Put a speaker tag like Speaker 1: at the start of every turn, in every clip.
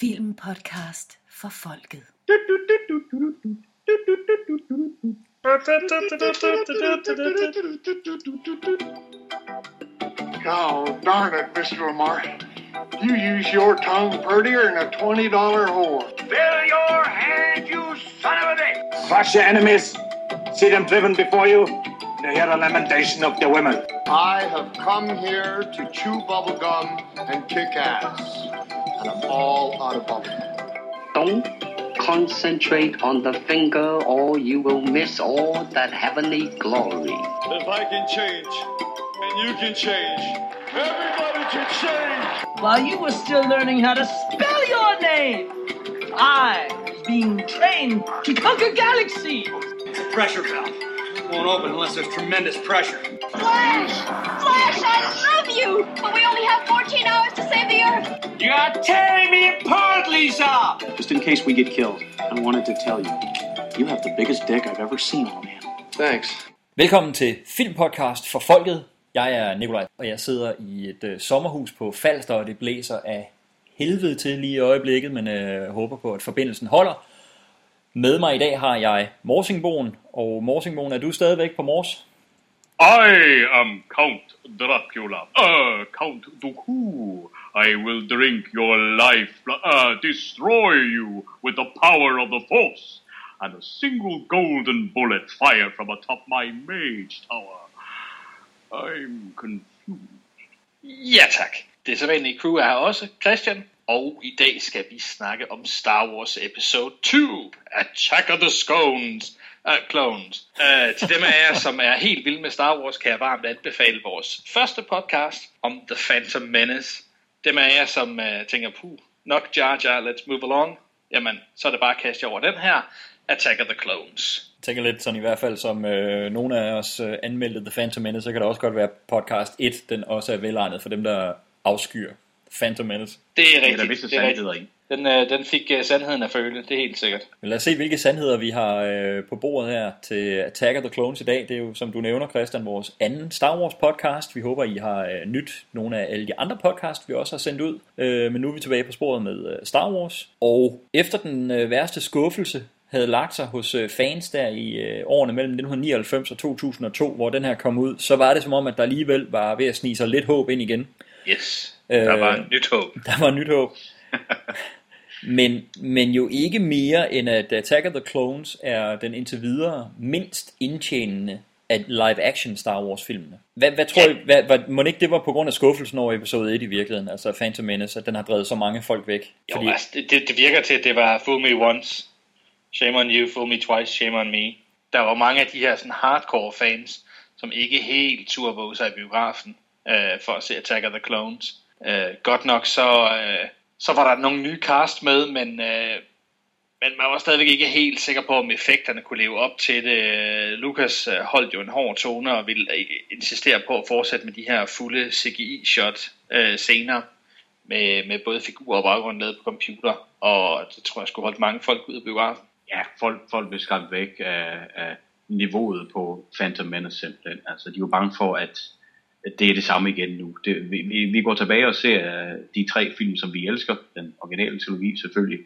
Speaker 1: Filmpodcast for folket.
Speaker 2: Oh, darn it, Mr. Lamar. You use your tongue prettier than a $20 whore.
Speaker 3: Fill your hand, you son of a bitch!
Speaker 4: Crush your enemies. See them driven before you. To hear the lamentation of the women.
Speaker 2: I have come here to chew bubblegum and kick ass. And I'm all out of bubblegum.
Speaker 5: Don't concentrate on the finger or you will miss all that heavenly glory.
Speaker 6: If I can change, and you can change, everybody can change.
Speaker 7: While you were still learning how to spell your name, I was being trained to conquer galaxies.
Speaker 8: pressure valve. Won't open unless there's tremendous pressure.
Speaker 9: Flash! Flash, I love you! But we only have 14 hours to save the Earth!
Speaker 8: You are tearing me apart, Lisa!
Speaker 10: Just in case we get killed, I wanted to tell you, you have the biggest dick I've ever seen on a man.
Speaker 2: Thanks.
Speaker 11: Velkommen til Filmpodcast for Folket. Jeg er Nikolaj, og jeg sidder i et øh, sommerhus på Falster, og det blæser af helvede til lige i øjeblikket, men øh, håber på, at forbindelsen holder. Med mig i dag har jeg Morsingboen, og Morsingboen, er du stadigvæk på Mors?
Speaker 12: I am Count Dracula, uh, Count Dooku. I will drink your life, uh, destroy you with the power of the Force, and a single golden bullet fire from atop my mage tower. I'm confused.
Speaker 13: Ja tak. Det er sædvanlige crew er her også, Christian. Og i dag skal vi snakke om Star Wars Episode 2, Attack of the Scones. Uh, clones. Uh, til dem af jer, som er helt vilde med Star Wars, kan jeg varmt anbefale vores første podcast om The Phantom Menace. Dem af jer, som uh, tænker, puh, nok Jar Jar, let's move along. Jamen, så er det bare at kaste over den her, Attack of the Clones.
Speaker 11: Jeg tænker lidt sådan i hvert fald, som øh, nogle af os øh, anmeldte The Phantom Menace, så kan det også godt være podcast 1, den også er velegnet for dem, der afskyer Phantom Menace.
Speaker 13: Det er
Speaker 10: Det er
Speaker 13: rigtigt.
Speaker 10: der visse
Speaker 13: det er rigtigt.
Speaker 10: sandheder i.
Speaker 13: Den, øh, den fik øh, sandheden at føle, det er helt sikkert.
Speaker 11: Men lad os se, hvilke sandheder vi har øh, på bordet her til Attack of the Clones i dag. Det er jo, som du nævner, Christian, vores anden Star Wars podcast. Vi håber, I har øh, nyt nogle af alle de andre podcasts, vi også har sendt ud. Øh, men nu er vi tilbage på sporet med øh, Star Wars. Og efter den øh, værste skuffelse havde lagt sig hos øh, fans der i øh, årene mellem 1999 og 2002, hvor den her kom ud, så var det som om, at der alligevel var ved at snige sig lidt håb ind igen.
Speaker 13: Yes,
Speaker 11: Øh,
Speaker 13: der var et nyt håb.
Speaker 11: Der var nyt håb. men, men jo ikke mere end at Attack of the Clones er den indtil videre mindst indtjenende af live-action Star Wars-filmene. Hvad, hvad tror
Speaker 13: Ja.
Speaker 11: I, hvad, hvad, må ikke det var på grund af skuffelsen over episode 1 i virkeligheden, altså Phantom Menace, at den har drevet så mange folk væk?
Speaker 13: Jo, Fordi... altså, det, det, virker til, at det var fool me once, shame on you, fool me twice, shame on me. Der var mange af de her sådan hardcore fans, som ikke helt turde våge sig i biografen øh, for at se Attack of the Clones. Øh, godt nok så, øh, så var der nogle nye cast med, men, øh, men man var stadigvæk ikke helt sikker på, om effekterne kunne leve op til det. Lukas øh, holdt jo en hård tone og ville øh, insistere på at fortsætte med de her fulde CGI-shot øh, senere med, med både figurer og baggrund lavet på computer, og det tror jeg skulle holde mange folk ud af biografen.
Speaker 10: Ja, folk, folk blev skræmt væk af, af niveauet på Phantom Menace simpelthen. Altså, de var bange for, at det er det samme igen nu. Det, vi, vi, vi går tilbage og ser øh, de tre film, som vi elsker. Den originale trilogi selvfølgelig.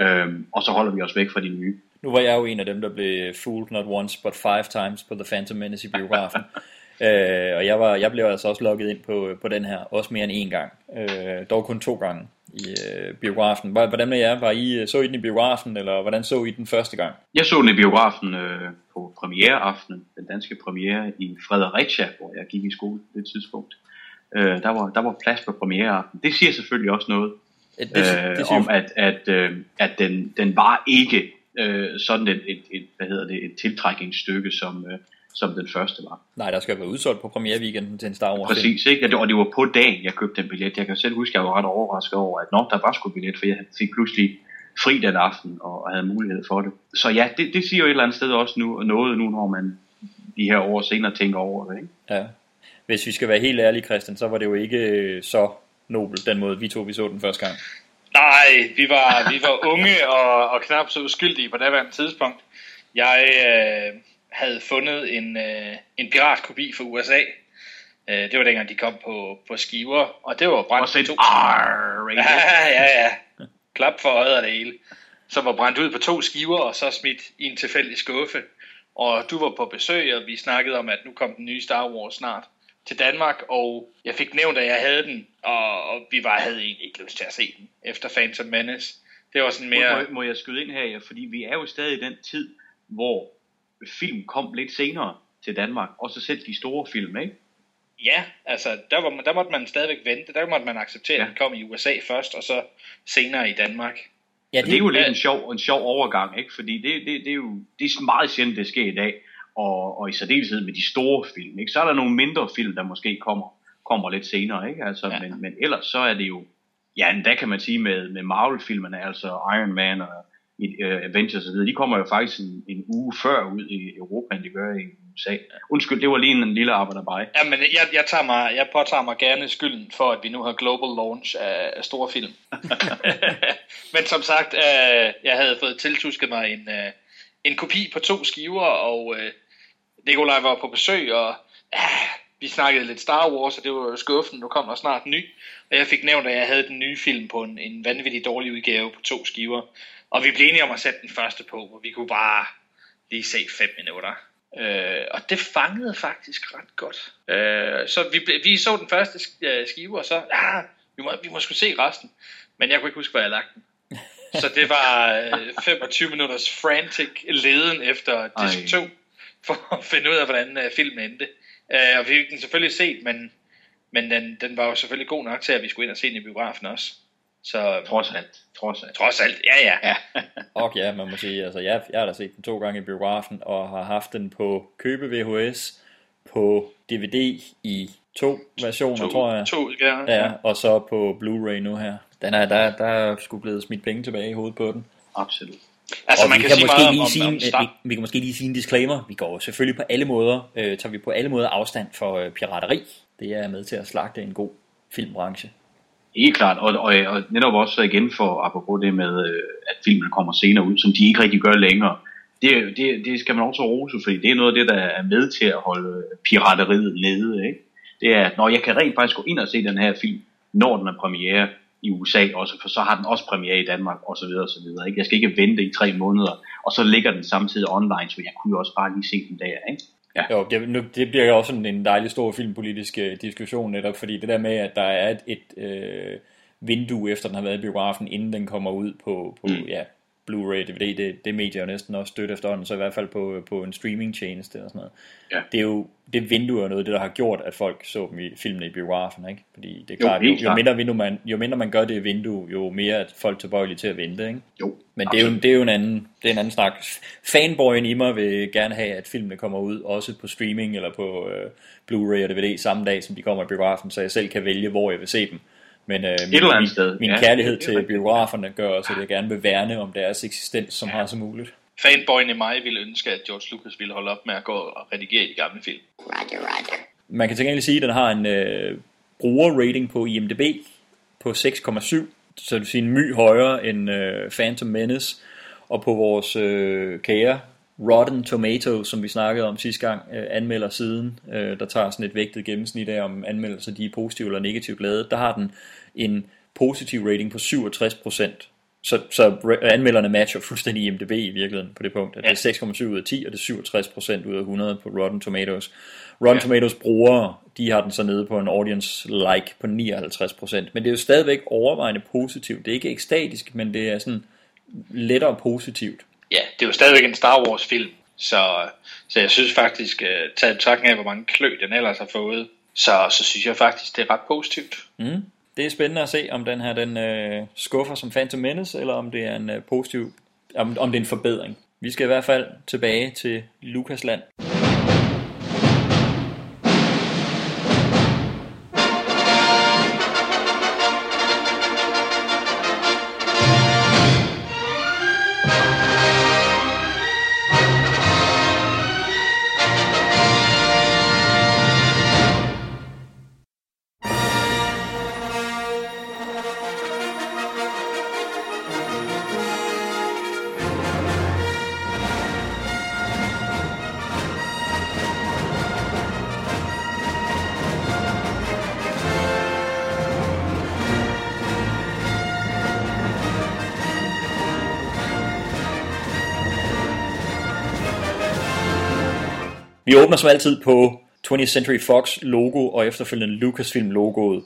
Speaker 10: Øhm, og så holder vi os væk fra de nye.
Speaker 11: Nu var jeg jo en af dem, der blev fooled not once, but five times på The Phantom Menace i biografen. øh, og jeg, var, jeg blev altså også logget ind på, på den her, også mere end én gang. Øh, dog kun to gange i øh, biografen. Hvor- Hvordan med jer? Var I, så I den i biografen, eller hvordan så I den første gang?
Speaker 10: Jeg så den i biografen øh, på premiereaftenen, den danske premiere i Fredericia, hvor jeg gik i skole på det tidspunkt. Øh, der, var, der var plads på premiereaften. Det siger selvfølgelig også noget
Speaker 11: Det,
Speaker 10: øh,
Speaker 11: det siger
Speaker 10: om, at, at, øh, at den, den var ikke øh, sådan et, et, et, hvad hedder det, et tiltrækningsstykke, som, øh, som den første var.
Speaker 11: Nej, der skal være udsolgt på premiereweekenden til en Star Wars
Speaker 10: Præcis, ikke? Og det, og det var på dagen, jeg købte den billet. Jeg kan selv huske, at jeg var ret overrasket over, at nok der var sgu billet, for jeg fik pludselig fri den aften og, og havde mulighed for det. Så ja, det, det siger jo et eller andet sted også nu, noget nu, når man de her år senere tænker over det. Ikke?
Speaker 11: Ja. Hvis vi skal være helt ærlige, Christian, så var det jo ikke øh, så nobel, den måde vi to vi så den første gang.
Speaker 13: Nej, vi var, vi var unge og, og knap så uskyldige på det tidspunkt. Jeg øh, havde fundet en, øh, en piratkopi fra USA. Øh, det var dengang, de kom på, på skiver, og det var brændt
Speaker 10: et
Speaker 13: to. Ja, ja, ja. klap for øjet og det hele, som var brændt ud på to skiver, og så smidt i en tilfældig skuffe. Og du var på besøg, og vi snakkede om, at nu kom den nye Star Wars snart til Danmark, og jeg fik nævnt, at jeg havde den, og, og vi bare havde egentlig ikke lyst til at se den efter Phantom Menace. Det var sådan mere...
Speaker 10: Må, må jeg skyde ind her, ja, fordi vi er jo stadig i den tid, hvor film kom lidt senere til Danmark, også selv de store film, ikke?
Speaker 13: Ja, altså der, var, der måtte man stadigvæk vente, der måtte man acceptere, ja. at den kom i USA først, og så senere i Danmark.
Speaker 10: Ja, det, det er jo lidt en sjov, en sjov overgang, ikke? Fordi det, det, det er jo det er meget sjældent, det sker i dag, og, og i særdeleshed med de store film, ikke? Så er der nogle mindre film, der måske kommer, kommer lidt senere, ikke? Altså, ja. men, men ellers så er det jo, ja, endda kan man sige med, med Marvel-filmene, altså Iron Man og uh, Avengers osv., de kommer jo faktisk en, en uge før ud i Europa, end de gør i USA. Undskyld, det var lige en lille arbejderbej.
Speaker 13: Ja, men jeg, jeg, tager mig, jeg påtager mig gerne skylden for, at vi nu har global launch af, af store film. men som sagt, uh, jeg havde fået tiltusket mig en, uh, en kopi på to skiver, og uh, Nikolaj var på besøg, og uh, vi snakkede lidt Star Wars, og det var skuffen, nu kom der snart ny. Og jeg fik nævnt, at jeg havde den nye film på en, en vanvittig dårlig udgave på to skiver. Og vi blev enige om at sætte den første på, og vi kunne bare lige se fem minutter. Øh, og det fangede faktisk ret godt. Øh, så vi, vi så den første øh, skive, og så, ah, vi må, vi må sgu se resten. Men jeg kunne ikke huske, hvor jeg lagt den. Så det var øh, 25 minutters frantic leden efter disk 2, for at finde ud af, hvordan øh, filmen endte. Øh, og vi fik den selvfølgelig set, men, men den, den var jo selvfølgelig god nok til, at vi skulle ind og se den i biografen også. Så,
Speaker 10: trods alt. Trods alt.
Speaker 13: Trods alt, ja ja.
Speaker 11: ja. og ja, man må sige, altså jeg, jeg har da set den to gange i biografen, og har haft den på købe VHS, på DVD i to versioner,
Speaker 13: to,
Speaker 11: tror jeg.
Speaker 13: To, ja.
Speaker 11: ja. og så på Blu-ray nu her. Den er, der, der er sgu blevet smidt penge tilbage i hovedet på den.
Speaker 10: Absolut.
Speaker 11: Altså, man vi kan, kan måske lige om, sige, om, om vi, vi kan måske lige sige en disclaimer. Vi går selvfølgelig på alle måder, øh, tager vi på alle måder afstand for øh, pirateri. Det er med til at slagte en god filmbranche.
Speaker 10: Helt klart, og, og, og netop også igen for apropos det med, øh, at filmen kommer senere ud, som de ikke rigtig gør længere. Det, det, det skal man også rose, fordi det er noget af det, der er med til at holde pirateriet nede. Ikke? Det er, at når jeg kan rent faktisk gå ind og se den her film, når den er premiere i USA også, for så har den også premiere i Danmark osv. videre. Ikke? Jeg skal ikke vente i tre måneder, og så ligger den samtidig online, så jeg kunne jo også bare lige se den der. Ikke?
Speaker 11: Ja. Jo, det, nu, det bliver jo også sådan en dejlig stor filmpolitisk uh, diskussion netop, fordi det der med, at der er et, et uh, vindue efter den har været i biografen, inden den kommer ud på, på mm. ja, Blu-ray, DVD, det, det medier jo næsten også støtte efterhånden, så i hvert fald på, på en streaming-tjeneste og sådan noget. Ja. Det er jo, det vindue er noget det, der har gjort, at folk så dem i filmene i biografen, ikke? Fordi det er klart, jo, jo, jo, mindre, vindue man, jo mindre man gør det vindue, jo mere er folk tilbøjelige til at vente, ikke?
Speaker 10: Jo,
Speaker 11: Men det er jo, det er jo en anden, det er en anden snak. Fanboyen i mig vil gerne have, at filmene kommer ud, også på streaming eller på øh, Blu-ray og DVD samme dag, som de kommer i biografen, så jeg selv kan vælge, hvor jeg vil se dem. Men øh, min, min, sted. min ja, kærlighed til biograferne gør også, at jeg gerne vil værne om deres eksistens som ja. har som muligt.
Speaker 13: Fanboyen i mig ville ønske, at George Lucas ville holde op med at gå og redigere i de gamle film. Roger,
Speaker 11: roger. Man kan til gengæld sige, at den har en øh, brugerrating på IMDb på 6,7, så det vil sige en my højere end øh, Phantom Menace, og på vores øh, kære Rotten Tomatoes, som vi snakkede om sidste gang, øh, anmelder siden, øh, der tager sådan et vægtet gennemsnit af, om anmeldelser de er positive eller negativt lavet, der har den en positiv rating på 67%. Så, så anmelderne matcher fuldstændig IMDb i virkeligheden på det punkt, at ja. det er 6,7 ud af 10, og det er 67% ud af 100 på Rotten Tomatoes. Rotten ja. Tomatoes brugere, de har den så nede på en audience like på 59%, men det er jo stadigvæk overvejende positivt. Det er ikke ekstatisk, men det er sådan lettere positivt.
Speaker 13: Ja, det er jo stadigvæk en Star Wars film, så, så jeg synes faktisk, uh, taget betragtning af, hvor mange klø den ellers har fået, så, så synes jeg faktisk, det er ret positivt.
Speaker 11: Mm. Det er spændende at se, om den her den øh, skuffer som Phantom Menace, eller om det er en øh, positiv, om, om det er en forbedring. Vi skal i hvert fald tilbage til Lukasland. land. Åbner som altid på 20th Century Fox logo og efterfølgende Lucasfilm logoet.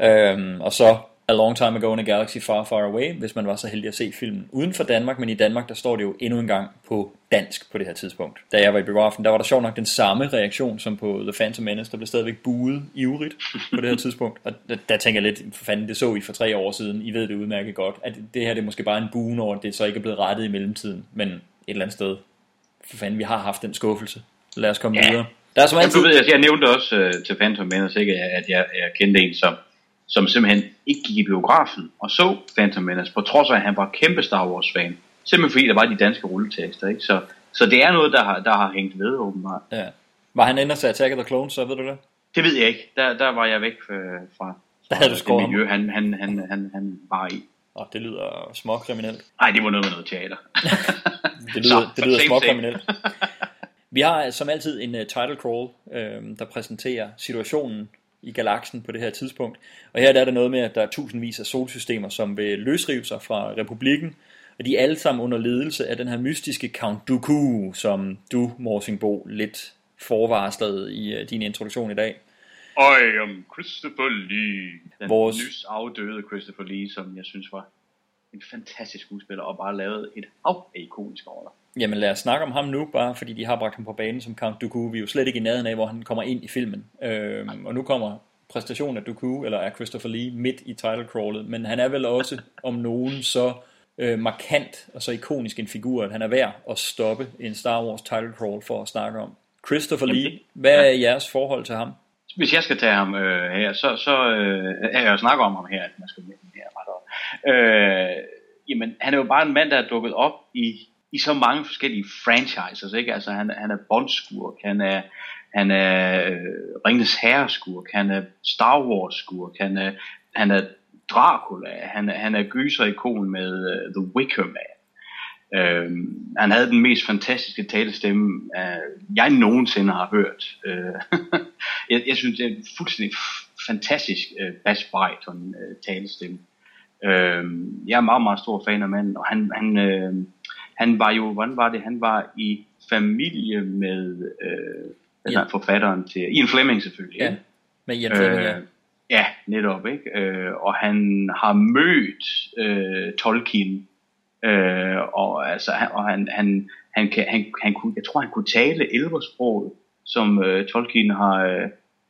Speaker 11: Øhm, og så A Long Time Ago in a Galaxy Far Far Away, hvis man var så heldig at se filmen uden for Danmark, men i Danmark der står det jo endnu en gang på dansk på det her tidspunkt. Da jeg var i biografen, der var der sjovt nok den samme reaktion som på The Phantom Menace, der blev stadigvæk buet ivrigt på det her tidspunkt. Og der, der tænker jeg lidt, for fanden, det så I for tre år siden, I ved det udmærket godt, at det her det er måske bare en buen over, at det så ikke er blevet rettet i mellemtiden, men et eller andet sted, for fanden, vi har haft den skuffelse. Lad os komme
Speaker 10: Ja.
Speaker 11: videre. Der er som altid...
Speaker 10: Jamen, du ved, jeg, jeg nævnte også uh, til Phantom Menace, ikke, at jeg, jeg kendte en, som, som simpelthen ikke gik i biografen og så Phantom Menace, på trods af, at han var kæmpe Star Wars-fan. Simpelthen fordi der var de danske rulletekster, ikke? Så, så det er noget, der har, der har hængt ved, åbenbart.
Speaker 11: Ja. Var han ender til Attack of the Clones, så ved du det?
Speaker 10: Det ved jeg ikke. Der, der var jeg væk øh, fra,
Speaker 11: Der havde du
Speaker 10: det miljø, han, han, han, han, han var i.
Speaker 11: Åh, det lyder småkriminelt.
Speaker 10: Nej, det var noget med noget teater.
Speaker 11: Det lyder,
Speaker 10: Så,
Speaker 11: det lyder småkriminelt. Vi har som altid en uh, title crawl, øh, der præsenterer situationen i galaksen på det her tidspunkt. Og her der er der noget med, at der er tusindvis af solsystemer, som vil løsrive sig fra republikken. Og de er alle sammen under ledelse af den her mystiske Count Dooku, som du, Morsingbo, lidt forvarslede i uh, din introduktion i dag.
Speaker 12: I am Christopher Lee.
Speaker 10: Den
Speaker 11: Vores-
Speaker 10: nys afdøde Christopher Lee, som jeg synes var en fantastisk skuespiller, og bare lavet et hav af ikoniske roller.
Speaker 11: Jamen lad os snakke om ham nu, bare fordi de har bragt ham på banen som Count Dooku. Vi er jo slet ikke i nærheden af, hvor han kommer ind i filmen. Øhm, og nu kommer præstationen af Dooku, eller af Christopher Lee, midt i title crawlet. Men han er vel også om nogen så øh, markant og så ikonisk en figur, at han er værd at stoppe en Star Wars title crawl for at snakke om. Christopher Lee, hvad er jeres forhold til ham?
Speaker 10: Hvis jeg skal tage ham øh, her, så, så øh, er jeg jo snakket om ham her, at man skal med her ret op. Øh, jamen, han er jo bare en mand, der er dukket op i, i så mange forskellige franchises, ikke? Altså, han, han er Bond-skurk, han er, han er øh, Ringens Herreskurk, han er Star Wars-skurk, han er, han er Dracula, han han er gyser-ikon med uh, The Wicker Man. Uh, han havde den mest fantastiske talestemme, uh, jeg nogensinde har hørt. Uh, jeg, jeg synes, det er en fuldstændig f- fantastisk uh, bass bariton uh, talestemme. Uh, jeg er meget, meget stor fan af manden, og han, han, uh, han var jo, hvordan var det, han var i familie med øh, den
Speaker 11: Ja.
Speaker 10: her forfatteren til, Ian Fleming selvfølgelig.
Speaker 11: Ja, med Ian Fleming, ja.
Speaker 10: Øh, ja, netop, ikke? Øh, og han har mødt øh, Tolkien, øh, og, altså, han, og han, han, han, kan, han, han kunne, jeg tror, han kunne tale elversproget, som øh, Tolkien har, øh,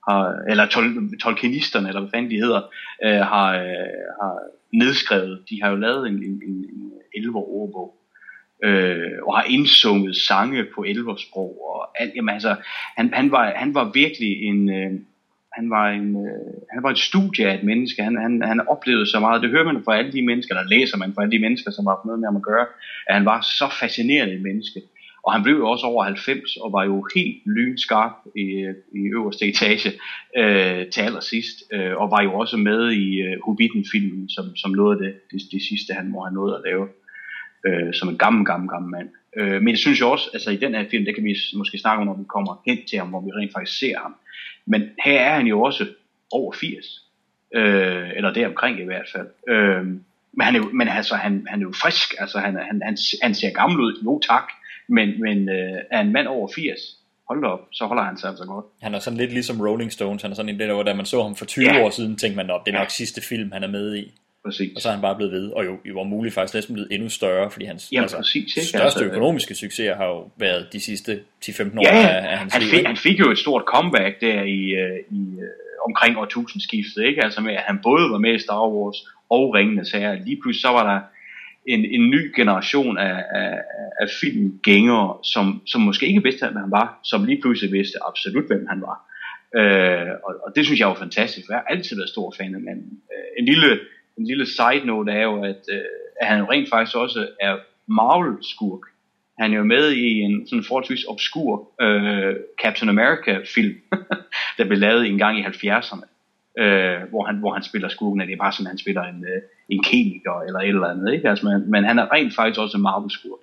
Speaker 10: har, eller tol, Tolkienisterne, eller hvad fanden de hedder, øh, har, øh, har nedskrevet. De har jo lavet en, en, en, en elver-ordbog, øh, og har indsunget sange på elversprog, og alt, jamen altså, han, han, var, han var virkelig en, øh, han var en, øh, han var et studie af et menneske. Han, han, han oplevede så meget. Det hører man fra alle de mennesker, der læser man fra alle de mennesker, som har haft noget med ham at gøre, at han var så fascinerende et menneske. Og han blev jo også over 90 og var jo helt lynskarp i, øh, i øverste etage øh, til allersidst. Øh, og var jo også med i øh, Hobbiten-filmen, som, som noget af det, det, det sidste, han må have nået at lave. Øh, som en gammel, gammel, gammel mand. Øh, men jeg synes jo også, altså i den her film, det kan vi måske snakke om, når vi kommer hen til ham, hvor vi rent faktisk ser ham. Men her er han jo også over 80. Øh, eller deromkring i hvert fald. Øh, men han er jo, men altså, han, han er jo frisk. Altså, han, han, han, han ser gammel ud. Jo tak. Men, men øh, er en mand over 80, hold da op, så holder han sig altså godt.
Speaker 11: Han er sådan lidt ligesom Rolling Stones. Han er sådan en der, hvor da man så ham for 20
Speaker 10: Ja.
Speaker 11: år siden, tænkte man, at det er nok sidste film, han er med i.
Speaker 10: Præcis.
Speaker 11: Og så er han bare blevet ved, og jo, jo var muligt faktisk næsten blevet endnu større, fordi hans
Speaker 10: Jamen, præcis, ikke?
Speaker 11: største
Speaker 10: Altså,
Speaker 11: økonomiske succeser har jo været de sidste 10-15 år
Speaker 10: Ja,
Speaker 11: af, af hans
Speaker 10: han
Speaker 11: liv.
Speaker 10: fik, han fik jo et stort comeback der i, øh, i øh, omkring årtusindskiftet, ikke? Altså med, at han både var med i Star Wars og Ringenes Herre. Lige pludselig så var der en, en ny generation af, af, af filmgængere, som, som måske ikke vidste, hvem han var, som lige pludselig vidste absolut, hvem han var. Øh, og, og det synes jeg var fantastisk, for jeg har altid været stor fan af manden. Øh, en, lille, en lille side note er jo, at, øh, at han jo rent faktisk også er Marvel-skurk. Han er jo med i en sådan forholdsvis obskur øh, Captain America-film, der blev lavet en gang i 70'erne, øh, hvor, han, hvor han spiller skurken, og det er bare sådan, at han spiller en, øh, en kemiker eller et eller andet. Ikke? Altså, men, men han er rent faktisk også en Marvel-skurk,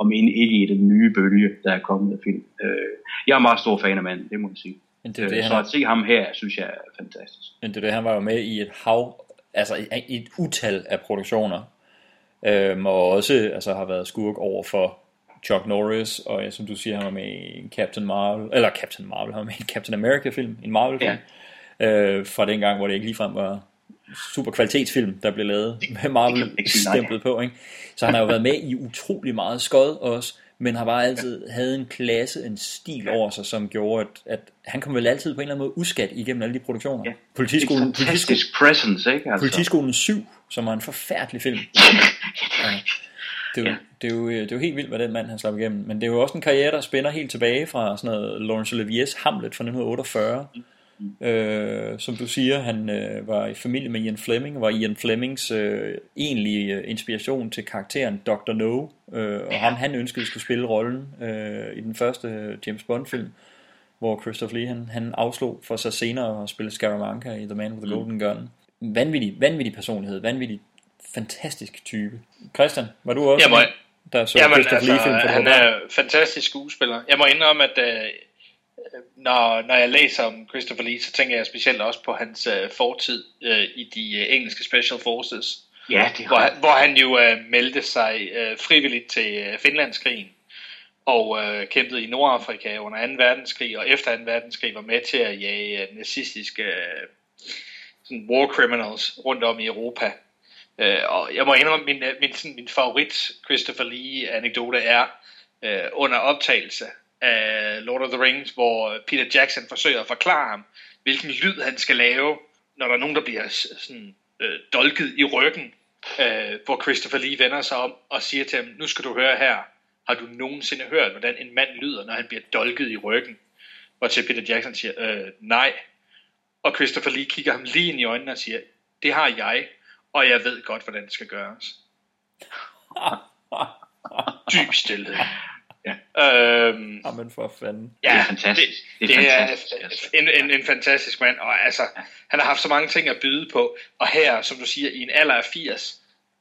Speaker 10: om end ikke i den nye bølge, der er kommet af film. Øh, jeg er meget stor fan af manden, det må jeg sige.
Speaker 11: Men det det,
Speaker 10: Øh,
Speaker 11: han
Speaker 10: så at se ham her, synes jeg er fantastisk.
Speaker 11: Men det er det, han var jo med i et hav, altså i et utal af produktioner, øhm, og også altså, har været skurk over for Chuck Norris, og ja, som du siger, han var med i en Captain Marvel, eller Captain Marvel, han var med i en Captain America-film, en Marvel-film, ja. øh, fra den gang, hvor det ikke ligefrem var super kvalitetsfilm, der blev lavet med Marvel-stemplet på. Ikke? Så han har jo været med i utrolig meget skod også, men har bare altid havde en klasse, en stil over sig, som gjorde, at, at han kom vel altid på en eller anden måde uskat igennem alle de produktioner. Ja.
Speaker 10: Politiskolen, en fantastisk presence, ikke?
Speaker 11: Altså. Politiskolen 7, som var en forfærdelig film. ja. Det er, jo, ja. det, er jo, det er jo helt vildt, hvad den mand han slap igennem. Men det er jo også en karriere, der spænder helt tilbage fra sådan noget Laurence Olivier's Hamlet fra 1948. Mm. Øh, som du siger, han øh, var i familie med Ian Fleming, var Ian Flemings øh, egentlige øh, inspiration til karakteren Dr. No, øh, og ja. ham han ønskede skulle spille rollen øh, i den første James Bond film, hvor Christopher Lee han, han afslog for sig senere at spille Scaramanga i The Man with the Golden mm. Gun. Vanvittig, vanvittig personlighed, vanvittig fantastisk type. Christian, var du også
Speaker 13: må,
Speaker 11: der så
Speaker 13: jamen, Christopher altså, Lee film for Han er fantastisk skuespiller. Jeg må indrømme, at øh, når, når jeg læser om Christopher Lee, så tænker jeg specielt også på hans øh, fortid øh, i de øh, engelske Special Forces.
Speaker 10: Ja, det
Speaker 13: hvor, han, hvor han jo øh, meldte sig øh, frivilligt til øh, Finlandskrigen og øh, kæmpede i Nordafrika under 2. verdenskrig, og efter 2. verdenskrig var med til at jage øh, nazistiske øh, sådan war criminals rundt om i Europa. Øh, og jeg må indrømme, min, øh, min, sådan, min favorit Christopher Lee anekdote er øh, under optagelse af Lord of the Rings, hvor Peter Jackson forsøger at forklare ham, hvilken lyd han skal lave, når der er nogen, der bliver sådan, øh, dolket i ryggen, øh, hvor Christopher Lee vender sig om og siger til ham, nu skal du høre her, har du nogensinde hørt, hvordan en mand lyder, når han bliver dolket i ryggen? Og til Peter Jackson siger, øh, nej. Og Christopher Lee kigger ham lige ind i øjnene og siger, det har jeg, og jeg ved godt, hvordan det skal gøres. Dyb stillhed.
Speaker 11: Ja. Øhm, Jamen for fanden.
Speaker 10: Ja, det er fantastisk.
Speaker 13: Det, det, det er, fantastisk. er en, en, en fantastisk mand, og altså, ja. han har haft så mange ting at byde på, og her, som du siger, i en alder af 80,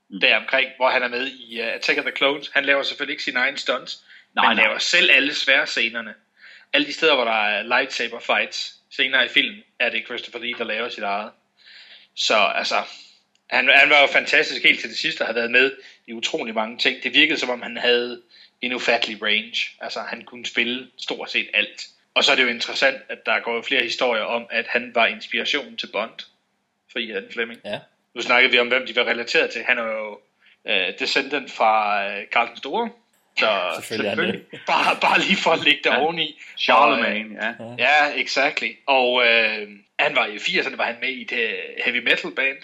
Speaker 13: mm. deromkring, hvor han er med i uh, Attack of the Clones, han laver selvfølgelig ikke sine egne stunts, nej, men nej. laver selv alle svære scenerne. Alle de steder, hvor der er lightsaber fights, senere i filmen, er det Christopher Lee, der laver sit eget. Så altså, han, han var jo fantastisk helt til det sidste, og har været med i utrolig mange ting. Det virkede som om, han havde en ufattelig range. Altså, han kunne spille stort set alt. Og så er det jo interessant, at der går jo flere historier om, at han var inspiration til Bond for Ian Fleming.
Speaker 11: Ja.
Speaker 13: Nu snakkede vi om, hvem de var relateret til. Han er jo uh, descendant fra uh, Karl den Store. Så selvfølgelig, selvfølgelig. Bare, bare lige for at lægge det ja. oveni.
Speaker 10: Charlemagne, ja.
Speaker 13: Ja, exactly. Og uh, han var i 80'erne, var han med i det heavy metal band.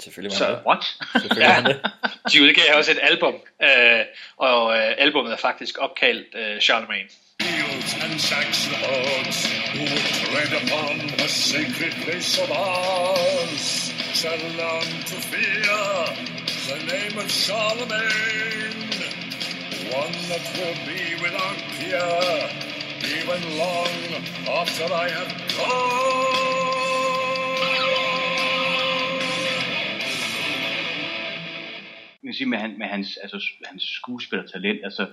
Speaker 11: Selvfølgelig var så,
Speaker 10: det. What?
Speaker 13: Selvfølgelig ja, det. de udgav også et album, øh, og øh, albumet er faktisk opkaldt øh, Charlemagne. and saxons who tread upon the sacred place of ours shall learn to fear the name of Charlemagne, one that will be without fear even long after I have gone.
Speaker 10: Man sige med, han, med hans, altså, hans skuespillertalent, altså,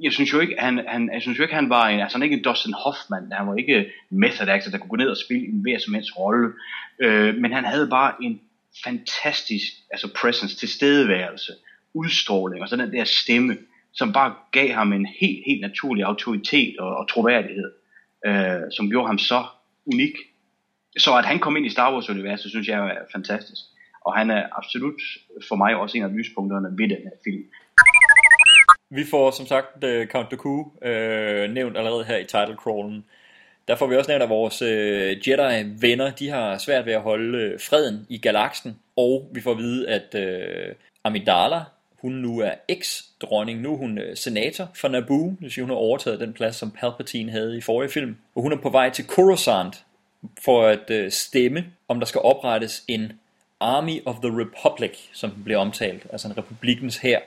Speaker 10: jeg synes jo ikke, han, han, jeg synes jo ikke, han var en, altså han er ikke en Dustin Hoffman, han var ikke method actor, der kunne gå ned og spille en hver som helst rolle, øh, men han havde bare en fantastisk, altså presence, tilstedeværelse, udstråling, og så den der stemme, som bare gav ham en helt, helt naturlig autoritet og, og troværdighed, øh, som gjorde ham så unik. Så at han kom ind i Star Wars-universet, synes jeg er fantastisk. Og han er absolut for mig også en af lyspunkterne ved den her film.
Speaker 11: Vi får som sagt uh, Count Dooku øh, nævnt allerede her i title crawlen. Der får vi også nævnt, at vores øh, Jedi-venner, de har svært ved at holde øh, freden i galaksen. Og vi får at vide, at øh, Amidala, hun nu er eks-dronning. Nu er hun øh, senator for Naboo. Det vil sige, hun har overtaget den plads, som Palpatine havde i forrige film. Og hun er på vej til Coruscant for at øh, stemme, om der skal oprettes en Army of the Republic, som den bliver omtalt, altså en republikens her.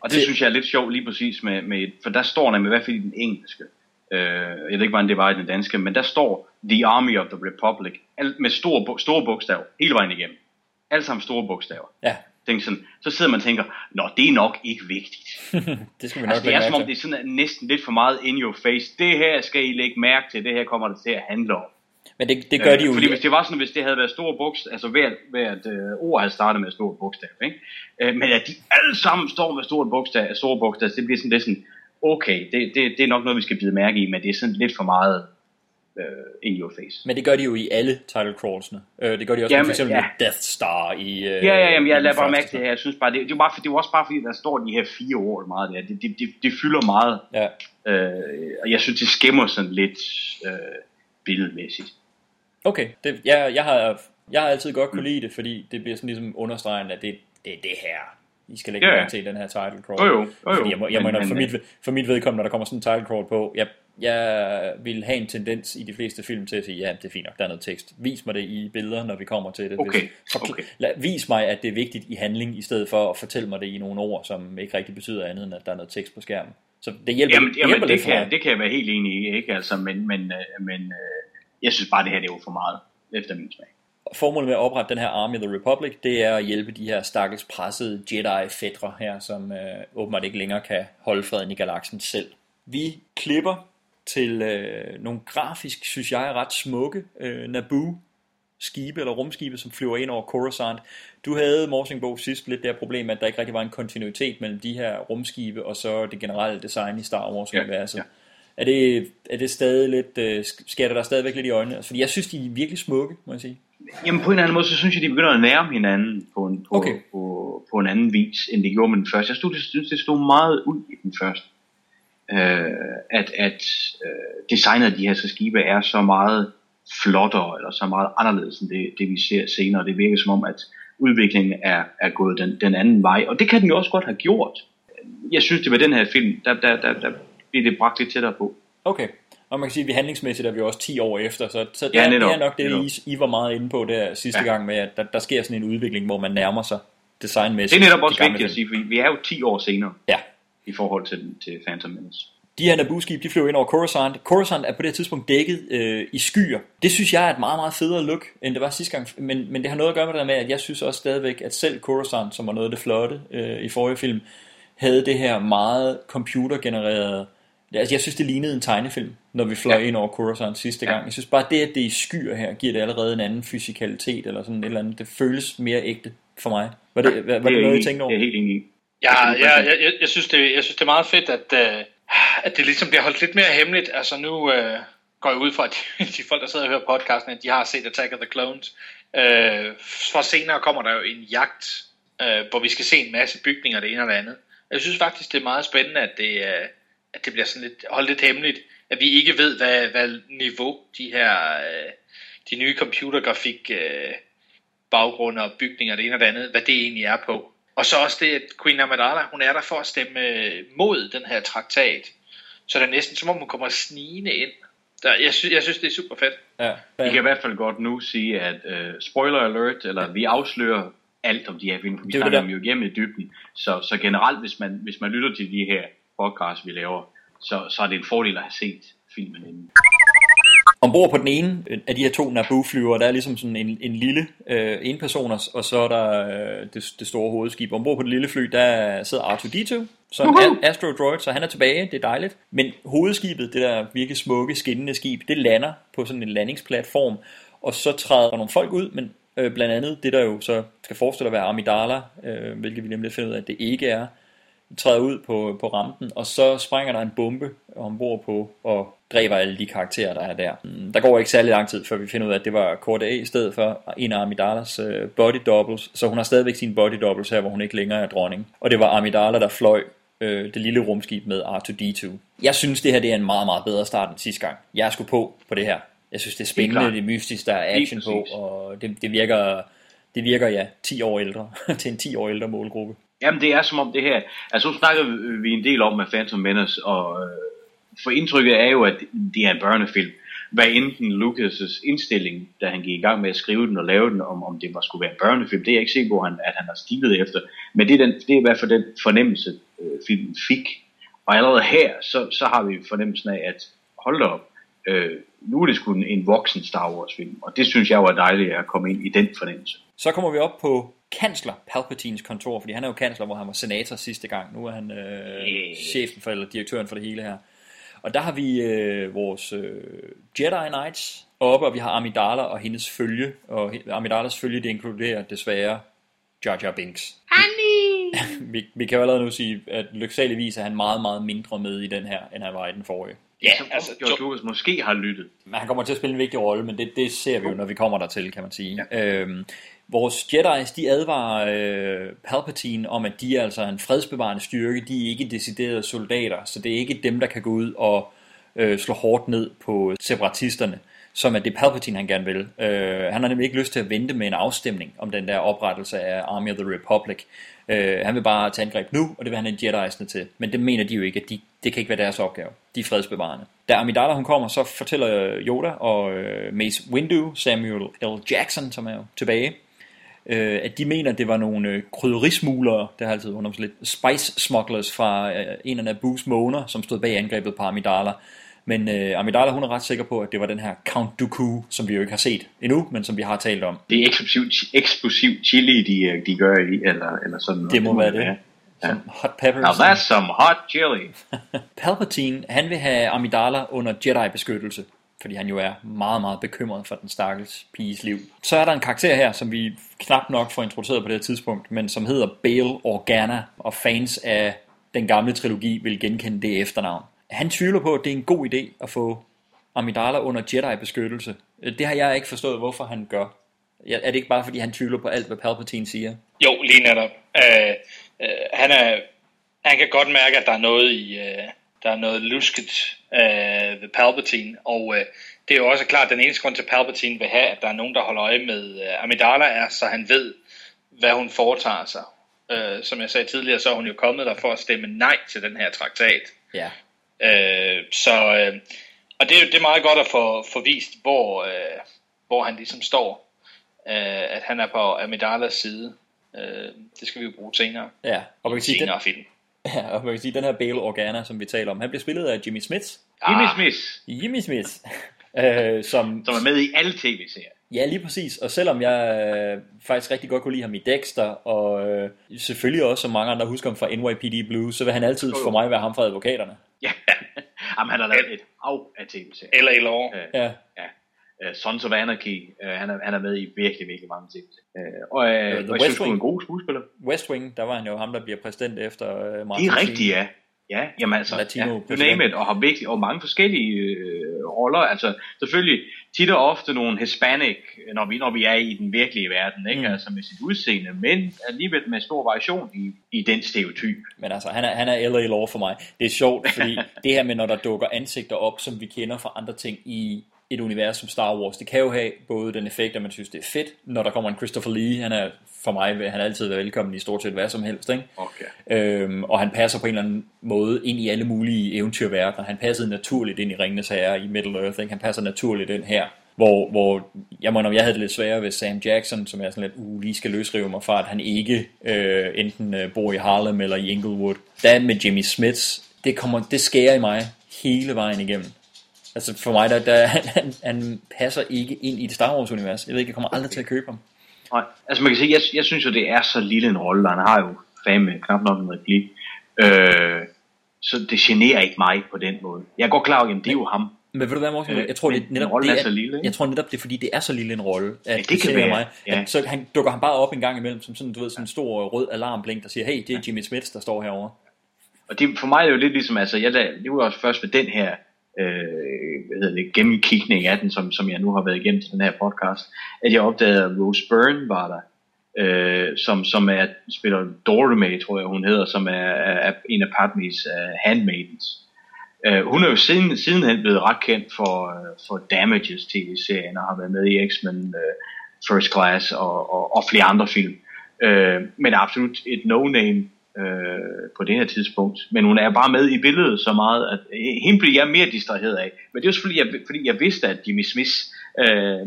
Speaker 10: Og det til... synes jeg er lidt sjovt lige præcis med, med for der står nemlig i hvert fald i den engelske, øh, jeg ved ikke, hvordan det var i den danske, men der står The Army of the Republic, med store, store bogstaver, hele vejen igennem. Alle sammen store bogstaver.
Speaker 11: Ja.
Speaker 10: Tænk sådan, så sidder man og tænker, nå, det er nok ikke vigtigt.
Speaker 11: det skal vi nok altså,
Speaker 10: det er som om, det er sådan næsten lidt for meget in your face. Det her skal I lægge mærke til, det her kommer det til at handle om.
Speaker 11: Men det, det gør de jo
Speaker 10: Fordi hvis det var sådan, hvis det havde været store bogstaver, altså hvert, hvert øh, ord havde startet med store bogstaver, ikke? Øh, men at de alle sammen står med store bogstaver, store bogstaver, det bliver sådan lidt sådan, okay, det, det, det er nok noget, vi skal bide mærke i, men det er sådan lidt for meget øh, in your face.
Speaker 11: Men det gør de jo i alle title crawlsene. Øh, det gør de også
Speaker 10: Jamen,
Speaker 11: for eksempel
Speaker 10: ja.
Speaker 11: med Death Star i... Øh,
Speaker 10: Ja, ja, jamen, jeg lader bare mærke det her. Jeg synes bare, det, det, er bare, det er også bare fordi, der står de her fire ord meget der. Det, det, det, det fylder meget.
Speaker 11: Ja.
Speaker 10: Øh, og jeg synes, det skimmer sådan lidt øh, billedmæssigt.
Speaker 11: Okay, det, jeg, jeg, har, jeg har altid godt kunne lide det, fordi det bliver sådan ligesom understregende, at det, det er det her, I skal lægge
Speaker 10: Ja,
Speaker 11: til den her title crawl.
Speaker 10: Jo, jo, jo, jo.
Speaker 11: Fordi jeg må, jeg må
Speaker 10: Men-
Speaker 11: nok, for, mit, for mit vedkommende, når der kommer sådan en title crawl på, jeg, jeg vil have en tendens i de fleste film til at sige, ja, det er fint nok, der er noget tekst. Vis mig det i billeder, når vi kommer til det.
Speaker 10: Okay,
Speaker 11: forkl-
Speaker 10: okay.
Speaker 11: Lad, vis mig, at det er vigtigt i handling, i stedet for at fortælle mig det i nogle ord, som ikke rigtig betyder andet, end at der er noget tekst på skærmen. Så det hjælper,
Speaker 10: Jamen, jamen
Speaker 11: hjælper
Speaker 10: det,
Speaker 11: for
Speaker 10: kan, det kan jeg være helt enig i, ikke? Altså, men, men, øh, men øh, jeg synes bare, det her det er jo for meget, efter min smag.
Speaker 11: Formålet med at oprette den her Army of the Republic, det er at hjælpe de her stakkels pressede Jedi-fædre her, som øh, åbenbart ikke længere kan holde freden i galaksen selv. Vi klipper til øh, nogle grafisk, synes jeg, ret smukke øh, Naboo skibe eller rumskibe, som flyver ind over Coruscant. Du havde, Morsingbo, sidst lidt det her problem, at der ikke rigtig var en kontinuitet mellem de her rumskibe og så det generelle design i Star Wars-universet. Ja, ja. Er, det, er det stadig lidt, øh, skærer der stadigvæk lidt i øjnene? Altså, fordi jeg synes, de er virkelig smukke, må jeg sige.
Speaker 10: Jamen på en eller anden måde, så synes jeg, de begynder at nærme hinanden på en, på,
Speaker 11: Okay.
Speaker 10: på, på en anden vis, end de gjorde med den første. Jeg stod, det, synes, det stod meget ud i den første. Øh, at at øh, designet af de her så skibe er så meget flottere, eller så meget anderledes end det, det vi ser senere. Det virker som om, at udviklingen er, er gået den, den anden vej, og det kan den jo også godt have gjort. Jeg synes, det var den her film, der, der, der, der bliver det bragt lidt tættere på.
Speaker 11: Okay. Og man kan sige, at vi handlingsmæssigt er vi også 10 år efter, så, så
Speaker 10: Ja,
Speaker 11: der,
Speaker 10: netop,
Speaker 11: det er nok det. I, I var meget inde på der sidste ja.
Speaker 10: Ja.
Speaker 11: gang med, at der, der sker sådan en udvikling, hvor man nærmer sig designmæssigt.
Speaker 10: Det er netop også vigtigt at sige, fordi vi er jo 10 år senere
Speaker 11: Ja.
Speaker 10: i forhold til, til Phantom Menace.
Speaker 11: De her Naboo-skib, de flyver ind over Coruscant. Coruscant er på det tidspunkt dækket øh, i skyer. Det synes jeg er et meget, meget federe look, end det var sidste gang. Men, men det har noget at gøre med det med, at jeg synes også stadigvæk, at selv Coruscant, som var noget af det flotte øh, i forrige film, havde det her meget computergenererede... Altså, jeg synes, det lignede en tegnefilm, når vi fløj ja. ind over Coruscant sidste gang. Jeg synes bare, det, at det er i skyer her, giver det allerede en anden fysikalitet, eller sådan et eller andet. Det føles mere ægte for mig. Var det, var, var det
Speaker 10: er
Speaker 11: noget, I
Speaker 10: jeg
Speaker 11: tænkte over?
Speaker 10: Det er jeg helt enig.
Speaker 13: Ja, ja jeg, jeg, jeg, synes det, jeg synes, det er meget fedt, at, øh, at det ligesom bliver holdt lidt mere hemmeligt. Altså nu øh, går jeg ud fra, at de, de folk, der sidder og hører podcasten, at de har set Attack of the Clones. Øh, for senere kommer der jo en jagt, øh, hvor vi skal se en masse bygninger, det ene og det andet. Jeg synes faktisk, det er meget spændende, at det, øh, at det bliver sådan lidt, holdt lidt hemmeligt. At vi ikke ved, hvad, hvad niveau de her øh, de nye computergrafik øh, baggrunde og bygninger, det ene og det andet, hvad det egentlig er på. Og så også det, at Queen Amidala, hun er der for at stemme øh, mod den her traktat. Så det er næsten som om, hun kommer snigende ind. Der, jeg, synes, jeg synes, det er super fedt.
Speaker 11: Ja.
Speaker 10: Vi kan i hvert fald godt nu sige, at uh, spoiler alert, eller vi afslører alt om de her film, vi
Speaker 11: er
Speaker 10: snakker dem jo igennem i dybden. Så, så generelt, hvis man, hvis man lytter til de her podcasts, vi laver, så, så er det en fordel at have set filmen inden.
Speaker 11: Ombord på den ene af de her to Naboo-flyver, der er ligesom sådan en, en lille øh, enpersoners, og så er der øh, det, det store hovedskib. Ombord på det lille fly, der sidder R2-D2, som er Astro Droid, så han er tilbage, det er dejligt. Men hovedskibet, det der virkelig smukke, skinnende skib, det lander på sådan en landingsplatform, og så træder der nogle folk ud, men øh, blandt andet det, der jo så skal forestille at være Amidala, øh, hvilket vi nemlig finder ud af, at det ikke er, træder ud på, på rampen, og så springer der en bombe ombord på og dræber alle de karakterer, der er der. Mm, Der går ikke særlig lang tid, før vi finder ud af, at det var Corda A i stedet for en af Amidalas øh, body doubles, så hun har stadigvæk sine body doubles her, hvor hun ikke længere er dronning. Og det var Amidala, der fløj øh, det lille rumskib med R2-D2. Jeg synes, det her det er en meget, meget bedre start end sidste gang. Jeg er sgu på på det her. Jeg synes, det er spændende, det er mystisk, der er action på, og det, det virker, det virker, ja, 10 år ældre, til en 10 år ældre målgruppe.
Speaker 10: Jamen det er som om det her, altså nu snakker vi en del om med Phantom Menace, og øh, for indtrykket er jo, at det er en børnefilm. Hvad enten Lucas' indstilling, da han gik i gang med at skrive den og lave den, om, om det var skulle være en børnefilm, det er jeg ikke sikker på, at han, at han har stilet efter. Men det er, den, det er i hvert fald den fornemmelse, øh, filmen fik. Og allerede her, så, så har vi fornemmelsen af, at hold da op, øh, nu er det sgu en, en voksen Star Wars film, og det synes jeg er dejligt at komme ind i den fornemmelse.
Speaker 11: Så kommer vi op på kansler Palpatines kontor, fordi han er jo kansler, hvor han var senator sidste gang. Nu er han øh,
Speaker 10: Yeah.
Speaker 11: chefen for, eller direktøren for det hele her. Og der har vi øh, vores øh, Jedi Knights oppe, og vi har Amidala og hendes følge. Og Amidalas følge, det inkluderer desværre Jar Jar Binks. Honey! vi, vi kan jo allerede nu sige, at lyksaligvis er han meget, meget mindre med i den her, end han var i den forrige.
Speaker 13: Ja,
Speaker 10: Som
Speaker 13: altså,
Speaker 10: George Lucas måske har lyttet.
Speaker 11: Men han kommer til at spille en vigtig rolle, men det, det ser vi jo, når vi kommer dertil, kan man sige. Ja. Øhm, vores Jedi's, de advarer øh, Palpatine om, at de er altså en fredsbevarende styrke. De er ikke deciderede soldater, så det er ikke dem, der kan gå ud og øh, slå hårdt ned på separatisterne, som er det Palpatine, han gerne vil. Øh, han har nemlig ikke lyst til at vente med en afstemning om den der oprettelse af Army of the Republic. Øh, han vil bare tage angreb nu, og det vil han have Jedi'sne til. Men det mener de jo ikke, at de, det kan ikke være deres opgave. De er fredsbevarende. Da Amidala hun kommer, så fortæller øh, Yoda og øh, Mace Windu, Samuel L. Jackson, som er jo tilbage, øh, at de mener, at det var nogle øh, krydderismuglere, det har altid undret lidt, spice smugglers fra øh, en af Naboo's måner, som stod bag angrebet på Amidala. Men øh, Amidala, hun er ret sikker på, at det var den her Count Dooku, som vi jo ikke har set endnu, men som vi har talt om.
Speaker 10: Det er eksplosiv, eksplosiv chili, de, øh, de gør i, eller, eller sådan noget.
Speaker 11: Det må være det.
Speaker 10: Ja.
Speaker 11: Som hot peppers.
Speaker 10: Now that's some hot chili.
Speaker 11: Palpatine, han vil have Amidala under Jedi-beskyttelse, fordi han jo er meget, meget bekymret for den stakkels piges liv. Så er der en karakter her, som vi knap nok får introduceret på det her tidspunkt, men som hedder Bail Organa, og fans af den gamle trilogi vil genkende det efternavn. Han tvivler på, at det er en god idé at få Amidala under Jedi-beskyttelse. Det har jeg ikke forstået, hvorfor han gør. Er det ikke bare, fordi han tvivler på alt, hvad Palpatine siger?
Speaker 13: Jo, lige netop. Øh, øh, han, er, han kan godt mærke, at der er noget i, øh, der er noget lusket øh, ved Palpatine, og øh, det er jo også klart, at den eneste grund til, at Palpatine vil have, at der er nogen, der holder øje med øh, Amidala, er, så han ved, hvad hun foretager sig. Øh, som jeg sagde tidligere, så er hun jo kommet der for at stemme nej til den her traktat.
Speaker 11: Ja.
Speaker 13: Øh, så, øh, og det, er jo- det er meget godt at få, få vist, hvor, øh, hvor han ligesom står. Øh, at han er på Amidalas side. Øh, det skal vi jo bruge senere.
Speaker 11: Ja, og man kan sige, den,
Speaker 13: film.
Speaker 11: ja, og man kan sige, den her Bail Organa, som vi taler om, han bliver spillet af Jimmy Smith.
Speaker 10: Jimmy
Speaker 13: Ah.
Speaker 10: Smith,
Speaker 11: Jimmy Smith. øh, som,
Speaker 10: som er med i alle tv-serier.
Speaker 11: Ja, lige præcis. Og selvom jeg øh, faktisk rigtig godt kunne lide ham i Dexter, og øh, selvfølgelig også, som mange andre husker ham fra NYPD Blue, så vil han altid for mig være ham fra advokaterne.
Speaker 10: Ja, Jamen, han har lavet et af af tv-serier.
Speaker 13: Eller i lov.
Speaker 10: Øh,
Speaker 11: Ja.
Speaker 10: ja. Uh, Sons of Anarchy, uh, han, er, han er med i virkelig, virkelig mange ting. Uh, og uh,
Speaker 11: The
Speaker 10: og jeg
Speaker 11: West
Speaker 10: synes, du er
Speaker 11: Wing.
Speaker 10: en god skuespiller.
Speaker 11: West Wing, der var han jo ham, der bliver præsident efter øh,
Speaker 10: Det
Speaker 11: Martin
Speaker 10: er rigtigt, ja. Ja, jamen altså,
Speaker 11: Latino
Speaker 10: ja, you name it, og har virkelig, og mange forskellige øh, roller, altså selvfølgelig tit og ofte nogle hispanic, når vi, når vi er i den virkelige verden, ikke?
Speaker 11: Mm.
Speaker 10: altså med sit udseende, men alligevel med stor variation i, i den stereotyp.
Speaker 11: Men altså, han er, han er LA Law for mig. Det er sjovt, fordi det her med, når der dukker ansigter op, som vi kender fra andre ting i et univers som Star Wars, det kan jo have både den effekt, at man synes, det er fedt, når der kommer en Christopher Lee, han er for mig, han altid være velkommen i stort set hvad som helst, ikke?
Speaker 10: Okay.
Speaker 11: Øhm, og han passer på en eller anden måde ind i alle mulige eventyrverdener. Han passede naturligt ind i Ringenes Herre i Middle Earth. Ikke? Han passer naturligt ind her. Hvor, hvor jeg må, når jeg havde det lidt sværere ved Sam Jackson, som jeg sådan lidt, uh, lige skal løsrive mig fra, at han ikke øh, enten øh, bor i Harlem eller i Inglewood. Der med Jimmy Smiths, det, kommer, det skærer i mig hele vejen igennem. Altså for mig, der, der han, han, passer ikke ind i det Star Wars univers. Jeg ved ikke, jeg kommer aldrig til at købe ham.
Speaker 10: Nej, altså man kan sige, jeg, jeg synes jo, det er så lille en rolle, han har jo fame knap nok en replik, øh, så det generer ikke mig på den måde. Jeg er godt klar over, at det er jo ham.
Speaker 11: Men ved du hvad, Morten?
Speaker 10: Øh,
Speaker 11: Jeg tror, det, netop, det
Speaker 10: er så lille, ikke?
Speaker 11: Jeg tror netop, det er fordi, det er så lille en rolle, at
Speaker 10: det kan
Speaker 11: generer
Speaker 10: være,
Speaker 11: mig.
Speaker 10: ja.
Speaker 11: At, så han, dukker han bare op en gang imellem, som sådan, du ved, sådan en stor rød alarmblink, der siger, hey, det er Jimmy Smith, der står herovre.
Speaker 10: Og det, for mig er det jo lidt ligesom, altså, jeg, det var også først med den her øh, hvad hedder det, gennemkigning af den, som, som jeg nu har været igennem til den her podcast, at jeg opdagede, at Rose Byrne var der, øh, som, som er, spiller Dorothy, tror jeg hun hedder, som er, er en af Padmes uh, øh, handmaidens. Uh, hun er jo siden, sidenhen blevet ret kendt for, uh, for Damages tv-serien, og har været med i X-Men uh, First Class og, og, og flere andre film. Uh, men absolut et no-name øh, på det her tidspunkt. Men hun er bare med i billedet så meget, at øh, hende blev jeg mere distraheret af. Men det var selvfølgelig, jeg, fordi jeg vidste, at Jimmy Smith øh,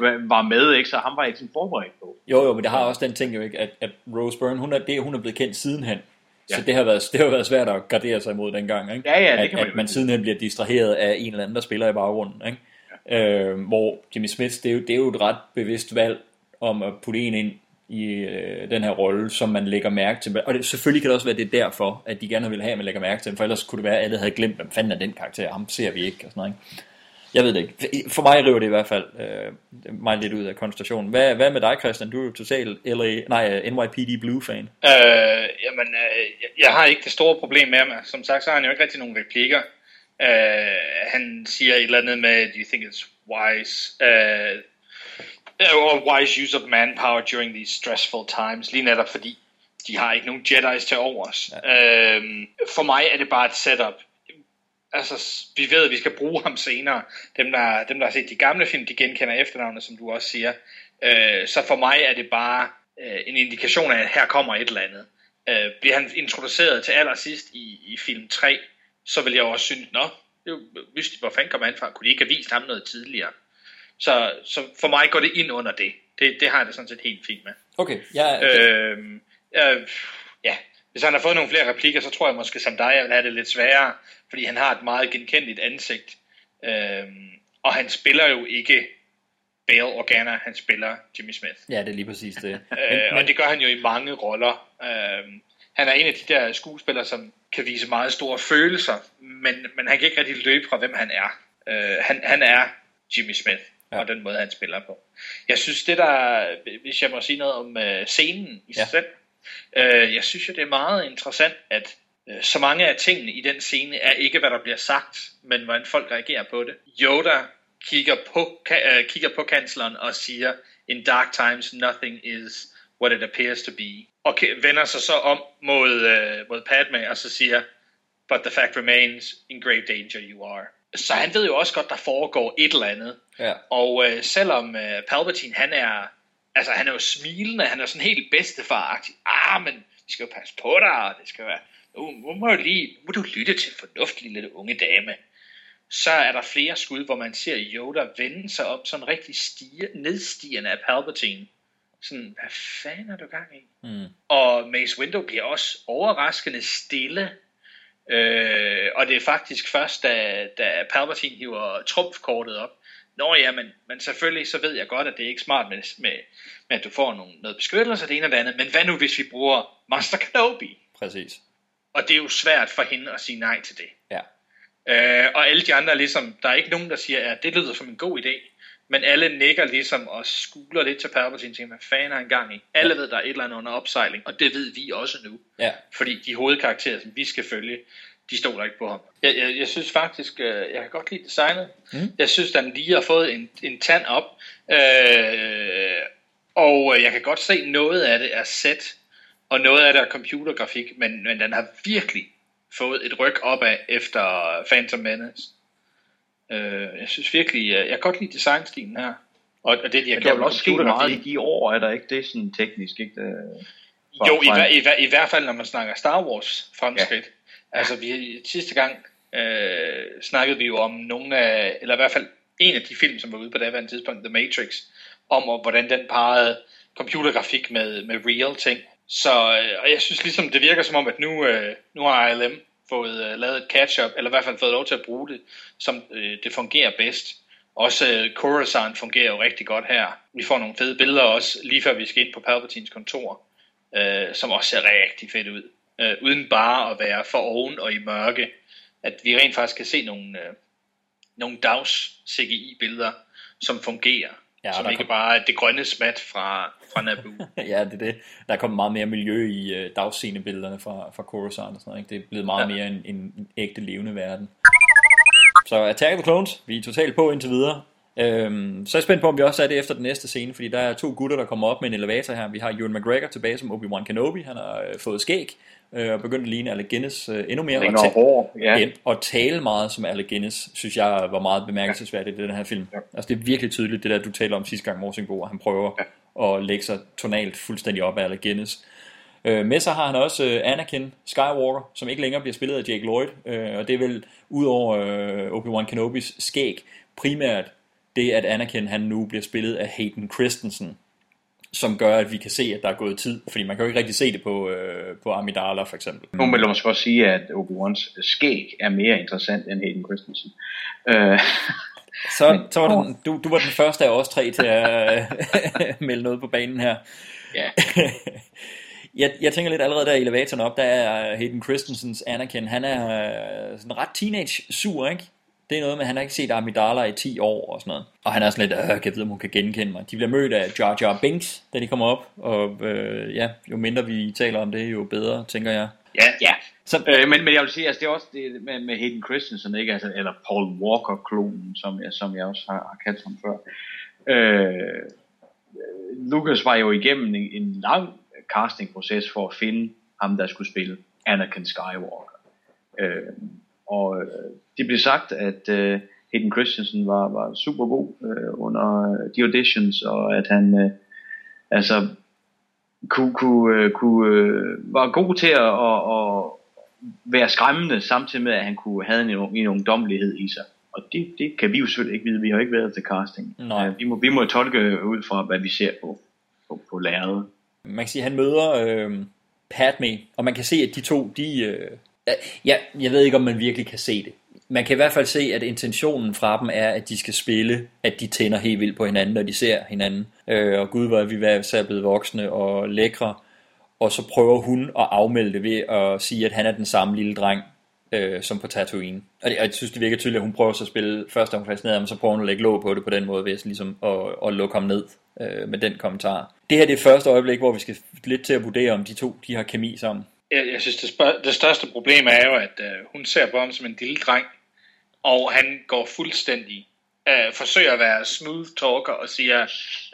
Speaker 10: var med, ikke? så ham var jeg ikke forberedt på.
Speaker 11: Jo, jo, men det har også den ting jo ikke, at, at Rose Byrne, hun er, det, hun er blevet kendt sidenhen. Så
Speaker 10: Ja.
Speaker 11: det har, været, det har været svært at gardere sig imod dengang, ikke?
Speaker 10: Ja, ja, det
Speaker 11: at,
Speaker 10: kan man
Speaker 11: at man sidenhen bliver distraheret af en eller anden, der spiller i baggrunden, ikke? Øh, hvor Jimmy Smith, det er, jo, det er jo et ret bevidst valg om at putte en ind i øh, den her rolle, som man lægger mærke til. Og det, selvfølgelig kan det også være, det er derfor, at de gerne vil have, at man lægger mærke til dem, for ellers kunne det være, at alle havde glemt, hvem fanden er den karakter, ham ser vi ikke, og sådan noget, ikke? Jeg ved det ikke. For mig river det i hvert fald øh, mig lidt ud af koncentrationen. Hvad, hvad med dig, Christian? Du er jo total LA, nej, øh, NYPD Blue-fan.
Speaker 13: Øh, jamen, øh, jeg, jeg har ikke det store problem med ham. Som sagt, så har han jo ikke rigtig nogen replikker. Øh, han siger et eller andet med, do you think it's wise, øh, or wise use of manpower during these stressful times, lige netop fordi de har ikke nogen Jedi's til overs. Ja. Øh, for mig er det bare et setup. Altså, vi ved, at vi skal bruge ham senere. Dem, der, dem, der har set de gamle film, de genkender efternavnet, som du også siger. Øh, så for mig er det bare øh, en indikation af, at her kommer et eller andet. Øh, bliver han introduceret til allersidst i, i film 3, så vil jeg også synes, nå, det er jo mystisk, hvor fanden kom han fra? Kunne de ikke have vist ham noget tidligere? Så, så for mig går det ind under det. Det, det har jeg det sådan set helt fint med.
Speaker 11: Okay, ja. Okay.
Speaker 13: Øh, øh, ja, hvis han har fået nogle flere replikker, så tror jeg måske som dig, jeg vil have det lidt sværere, fordi han har et meget genkendeligt ansigt. Øh, og han spiller jo ikke Bale Organa, han spiller Jimmy Smith.
Speaker 11: Ja, det er lige præcis det.
Speaker 13: øh, og det gør han jo i mange roller. Øh, han er en af de der skuespillere, som kan vise meget store følelser, men, men han kan ikke rigtig løbe fra, hvem han er. Øh, han, han er Jimmy Smith, ja. og den måde, han spiller på. Jeg synes, det der, hvis jeg må sige noget om øh, scenen i sig ja. selv, øh, jeg synes jo, det er meget interessant, at øh, så mange af tingene i den scene er ikke, hvad der bliver sagt, men hvordan folk reagerer på det. Yoda kigger på, ka, uh, kigger på kansleren og siger, in dark times nothing is what it appears to be. Og vender sig så om mod, uh, mod Padme og så siger, but the fact remains, in grave danger you are. Så han ved jo også godt, der foregår et eller andet.
Speaker 11: Ja.
Speaker 13: Og uh, selvom uh, Palpatine, han er, altså han er jo smilende, han er sådan helt bedstefaragtig. Ah, men vi skal jo passe på dig, og det skal være, nu, nu må du lige, må du lytte til fornuftig lille unge dame så er der flere skud, hvor man ser Yoda vende sig op sådan rigtig stige, nedstigende af Palpatine. Sådan, hvad fanden er du gang i?
Speaker 11: Mm.
Speaker 13: Og Mace Windu bliver også overraskende stille. Øh, og det er faktisk først, da, da Palpatine hiver trumfkortet op. Nå ja, men, men selvfølgelig så ved jeg godt, at det er ikke smart med, med, med at du får nogle, noget beskyttelse det ene og det andet. Men hvad nu, hvis vi bruger Master Kenobi?
Speaker 11: Præcis.
Speaker 13: Og det er jo svært for hende at sige nej til det.
Speaker 11: Ja.
Speaker 13: Øh, og alle de andre er ligesom, der er ikke nogen, der siger, at det lyder som en god idé. Men alle nikker ligesom og skuler lidt til Palpatine og tænker, hvad fanden er han gang i? Alle ved, der er et eller andet under opsejling, og det ved vi også nu.
Speaker 11: Ja.
Speaker 13: Fordi de hovedkarakterer, som vi skal følge, de stoler ikke på ham. Jeg, jeg, jeg synes faktisk, øh, jeg kan godt lide designet.
Speaker 11: Mm.
Speaker 13: Jeg synes, den lige har fået en, en tand op. Øh, og jeg kan godt se, noget af det er set, og noget af det er computergrafik, men, men den har virkelig fået et ryg opad efter Phantom Menace. Øh, jeg synes virkelig, jeg kan godt lide designstilen her. Og, og det, de har
Speaker 10: Men
Speaker 13: gjort
Speaker 10: der er også sket meget i de år, er der ikke det sådan teknisk, ikke? Det,
Speaker 13: Jo, i, hver- i, hver- i hvert fald når man snakker Star Wars fremskridt. Ja. Altså vi, sidste gang øh, snakkede vi jo om nogle af, eller i hvert fald en af de film, som var ude på daværende tidspunkt, The Matrix, om og hvordan den parrede computergrafik med, med real ting. Så øh, og jeg synes ligesom, det virker som om, at nu, øh, nu har ILM fået øh, lavet et catch-up, eller i hvert fald fået lov til at bruge det, som øh, det fungerer bedst. Også øh, Coruscant fungerer jo rigtig godt her. Vi får nogle fede billeder også, lige før vi skal ind på Palpatines kontor, øh, som også ser rigtig fedt ud. Øh, uden bare at være for oven og i mørke. At vi rent faktisk kan se nogle, øh, nogle dags CGI-billeder, som fungerer.
Speaker 11: Ja,
Speaker 13: som ikke
Speaker 11: kom-
Speaker 13: bare er det grønne smat fra, fra Naboo.
Speaker 11: ja, det er det. Der er kommet meget mere miljø i øh, dagscenebillederne fra, fra Coruscant og sådan noget. Ikke? Det er blevet meget ja. Mere en, en, en ægte levende verden. Så Attack of the Clones, vi er totalt på indtil videre. Øhm, så er jeg spændt på, om vi også er det efter den næste scene, fordi der er to gutter, der kommer op med en elevator her. Vi har Ewan McGregor tilbage som Obi-Wan Kenobi, han har øh, fået skæg, øh, og begyndt at ligne Alec Guinness øh, endnu mere.
Speaker 10: Længere
Speaker 11: og,
Speaker 10: hår, ja.
Speaker 11: ind, og tale meget som Alec Guinness, synes jeg var meget bemærkelsesværdigt i den her film. Ja. Altså det er virkelig tydeligt, det der du taler om sidste gang, Morsingbo, at han prøver ja. at lægge sig tonalt fuldstændig op af Alec Guinness. Øh, med sig har han også øh, Anakin Skywalker, som ikke længere bliver spillet af Jake Lloyd, øh, og det er vel udover øh, Obi-Wan Kenobis skæg, primært det, at Anakin han nu bliver spillet af Hayden Christensen, som gør, at vi kan se, at der er gået tid, fordi man kan jo ikke rigtig se det på, øh, på Amidala for eksempel.
Speaker 10: Nu vil jeg måske også sige, at Obi-Wans skæg er mere interessant end Hayden Christensen. Øh,
Speaker 11: Så, så var den, du, du var den første af os tre til at øh, melde noget på banen her.
Speaker 10: ja.
Speaker 11: Jeg, jeg tænker lidt allerede der i elevatoren op, der er Hayden Christensens Anakin, han er øh, sådan ret teenage-sur, ikke? Det er noget med, at han har ikke set Amidala i 10 år og sådan noget. Og han er sådan lidt, øh, kan jeg vide, om hun kan genkende mig. De bliver mødt af Jar Jar Binks, da de kommer op. Og øh, ja, jo mindre vi taler om det, jo bedre, tænker jeg.
Speaker 10: Ja, ja. Så, øh, men, men jeg vil sige, altså det er også det med, med Hayden Christensen, ikke? Altså, eller Paul Walker-klonen, som jeg, som jeg også har, har kaldt ham før. Øh, Lucas var jo igennem en, en lang castingproces for at finde ham, der skulle spille Anakin Skywalker. Øh, og øh, det blev sagt, at øh, Hayden Christensen var, var super god øh, under de auditions, og at han øh, altså kunne, kunne, øh, kunne øh, var god til at, at, at være skræmmende, samtidig med, at han kunne have en, en ungdommelighed i sig. Og det, det kan vi jo selvfølgelig ikke vide. Vi har ikke været til casting.
Speaker 11: Nej.
Speaker 10: Vi, må, vi må tolke ud fra, hvad vi ser på, på, på lærredet.
Speaker 11: Man kan sige, at han møder øh, Padme, og man kan se, at de to, de... Ja, jeg ved ikke, om man virkelig kan se det. Man kan i hvert fald se, at intentionen fra dem er, at de skal spille, at de tænder helt vildt på hinanden, når de ser hinanden. Øh, og gud, hvor er vi er blevet voksne og lækre. Og så prøver hun at afmelde det ved at sige, at han er den samme lille dreng, øh, som på Tatooine. Og, det, og jeg synes, det virker tydeligt, at hun prøver så at spille først er hun fascineret, men så prøver hun at lægge låg på det på den måde, ved at, ligesom at, at lukke ham ned øh, med den kommentar. Det her det er første øjeblik, hvor vi skal lidt til at vurdere, om de to de har kemi sammen.
Speaker 13: Jeg, jeg synes, det, spørg- det største problem er jo, at øh, hun ser på ham som en lille dreng, og han går fuldstændig øh, forsøger at være smooth talker og siger,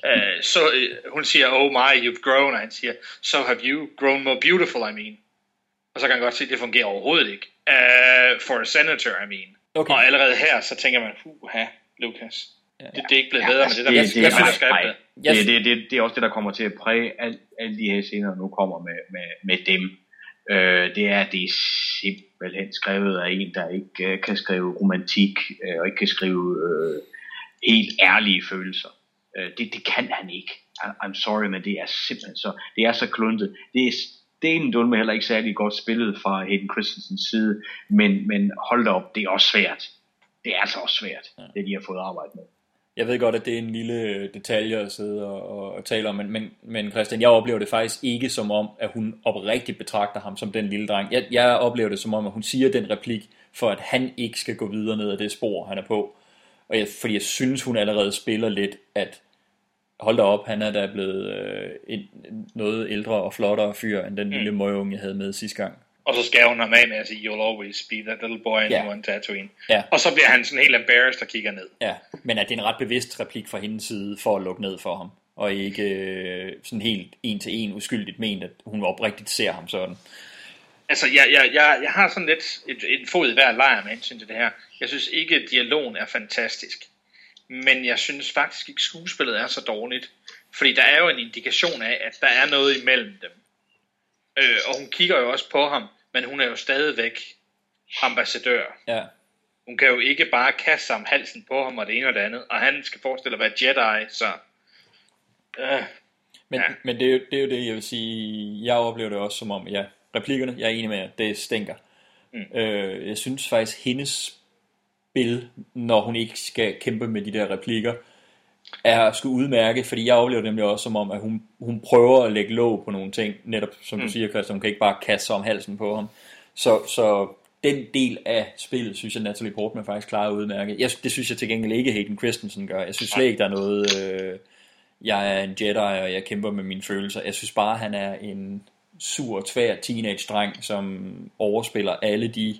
Speaker 13: øh, så, øh, hun siger, oh my, you've grown, og han siger, so have you grown more beautiful, I mean. Og så kan han godt se, at det fungerer overhovedet ikke. Uh, for a senator, I mean.
Speaker 11: Okay.
Speaker 13: Og allerede her, så tænker man, ha, Lucas.
Speaker 11: Ja.
Speaker 13: Det, det er ikke blevet bedre med det der.
Speaker 10: det, det,
Speaker 13: jeg,
Speaker 10: det, nej, det, det, det, det er også det, der kommer til at præge alt, alle de her scener, der nu kommer med, med, med dem. Øh, det er, at det er simpelthen skrevet af en, der ikke øh, kan skrive romantik, øh, og ikke kan skrive øh, helt ærlige følelser. Øh, det, det kan han ikke. I'm sorry, men det er simpelthen så, det er så kluntet. Det er delen dulme heller ikke særlig godt spillet fra Hayden Christensens side, men, men hold da op, det er også svært. Det er altså også svært, ja. det de har fået arbejde med.
Speaker 11: Jeg ved godt, at det er en lille detalje at sidde og, og, og tale om, men, men, men Christian, jeg oplever det faktisk ikke som om, at hun oprigtigt betragter ham som den lille dreng. Jeg, jeg oplever det som om, at hun siger den replik, for at han ikke skal gå videre ned ad det spor, han er på. Og jeg, fordi jeg synes, hun allerede spiller lidt, at hold da op, han er da blevet øh, en, noget ældre og flottere fyr, end den mm. lille møgeunge, jeg havde med sidste gang.
Speaker 13: Og så skal hun ham af med at sige, you'll always be that little boy in
Speaker 11: Ja.
Speaker 13: one Tatooine.
Speaker 11: Ja.
Speaker 13: Og så bliver han sådan helt embarrassed og kigger ned.
Speaker 11: Ja, men at det er en ret bevidst replik fra hendes side for at lukke ned for ham, og ikke øh, sådan helt en til en uskyldigt ment, at hun oprigtigt ser ham sådan.
Speaker 13: Altså, jeg, jeg, jeg, jeg har sådan lidt et, en fod i hver lejr med hensyn til det her. Jeg synes ikke, at dialogen er fantastisk. Men jeg synes faktisk ikke, skuespillet er så dårligt. Fordi der er jo en indikation af, at der er noget imellem dem. Øh, og hun kigger jo også på ham, men hun er jo stadigvæk ambassadør.
Speaker 11: Ja.
Speaker 13: Hun kan jo ikke bare kaste sig om halsen på ham og det ene og det andet. Og han skal forestille at være Jedi, så... Øh,
Speaker 11: Men, ja. men det, er jo, det er jo det, jeg vil sige, jeg oplever det også som om, ja, replikkerne, jeg er enig med jer, det stinker.
Speaker 13: Mm.
Speaker 11: Øh, jeg synes faktisk, hendes spil, når hun ikke skal kæmpe med de der replikker, er sgu udmærke, fordi jeg oplever nemlig også som om, at hun, hun prøver at lægge låg på nogle ting, netop som mm. du siger, Christian, hun kan ikke bare kaste sig om halsen på ham. Så, så den del af spillet, synes jeg, Natalie Portman faktisk klarer udmærket. Jeg, det synes jeg til gengæld ikke, Hayden Christensen gør. Jeg synes slet ikke, der er noget... Øh, jeg er en Jedi, og jeg kæmper med mine følelser. Jeg synes bare, han er en sur, tvær teenage-dreng, som overspiller alle de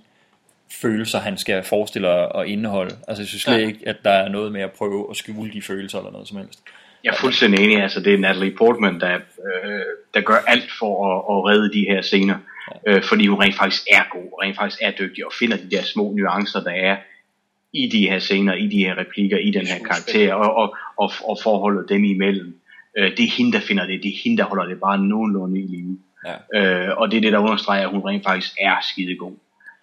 Speaker 11: følelser, han skal forestille og indeholde. Altså, jeg synes slet
Speaker 10: Ja.
Speaker 11: ikke, at der er noget med at prøve at skjule de følelser eller noget som helst.
Speaker 10: Jeg er fuldstændig enig, altså det er Natalie Portman, der, øh, der gør alt for at, at redde de her scener, øh, fordi hun rent faktisk er god, og rent faktisk er dygtig, og finder de der små nuancer, der er i de her scener, i de her replikker, i den her karakter, og, og, og, og forholdet dem imellem. Øh, det er hende, der finder det, det er hende, der holder det bare nogenlunde i live.
Speaker 11: Ja.
Speaker 10: Øh, og det er det, der understreger, at hun rent faktisk er skidegod.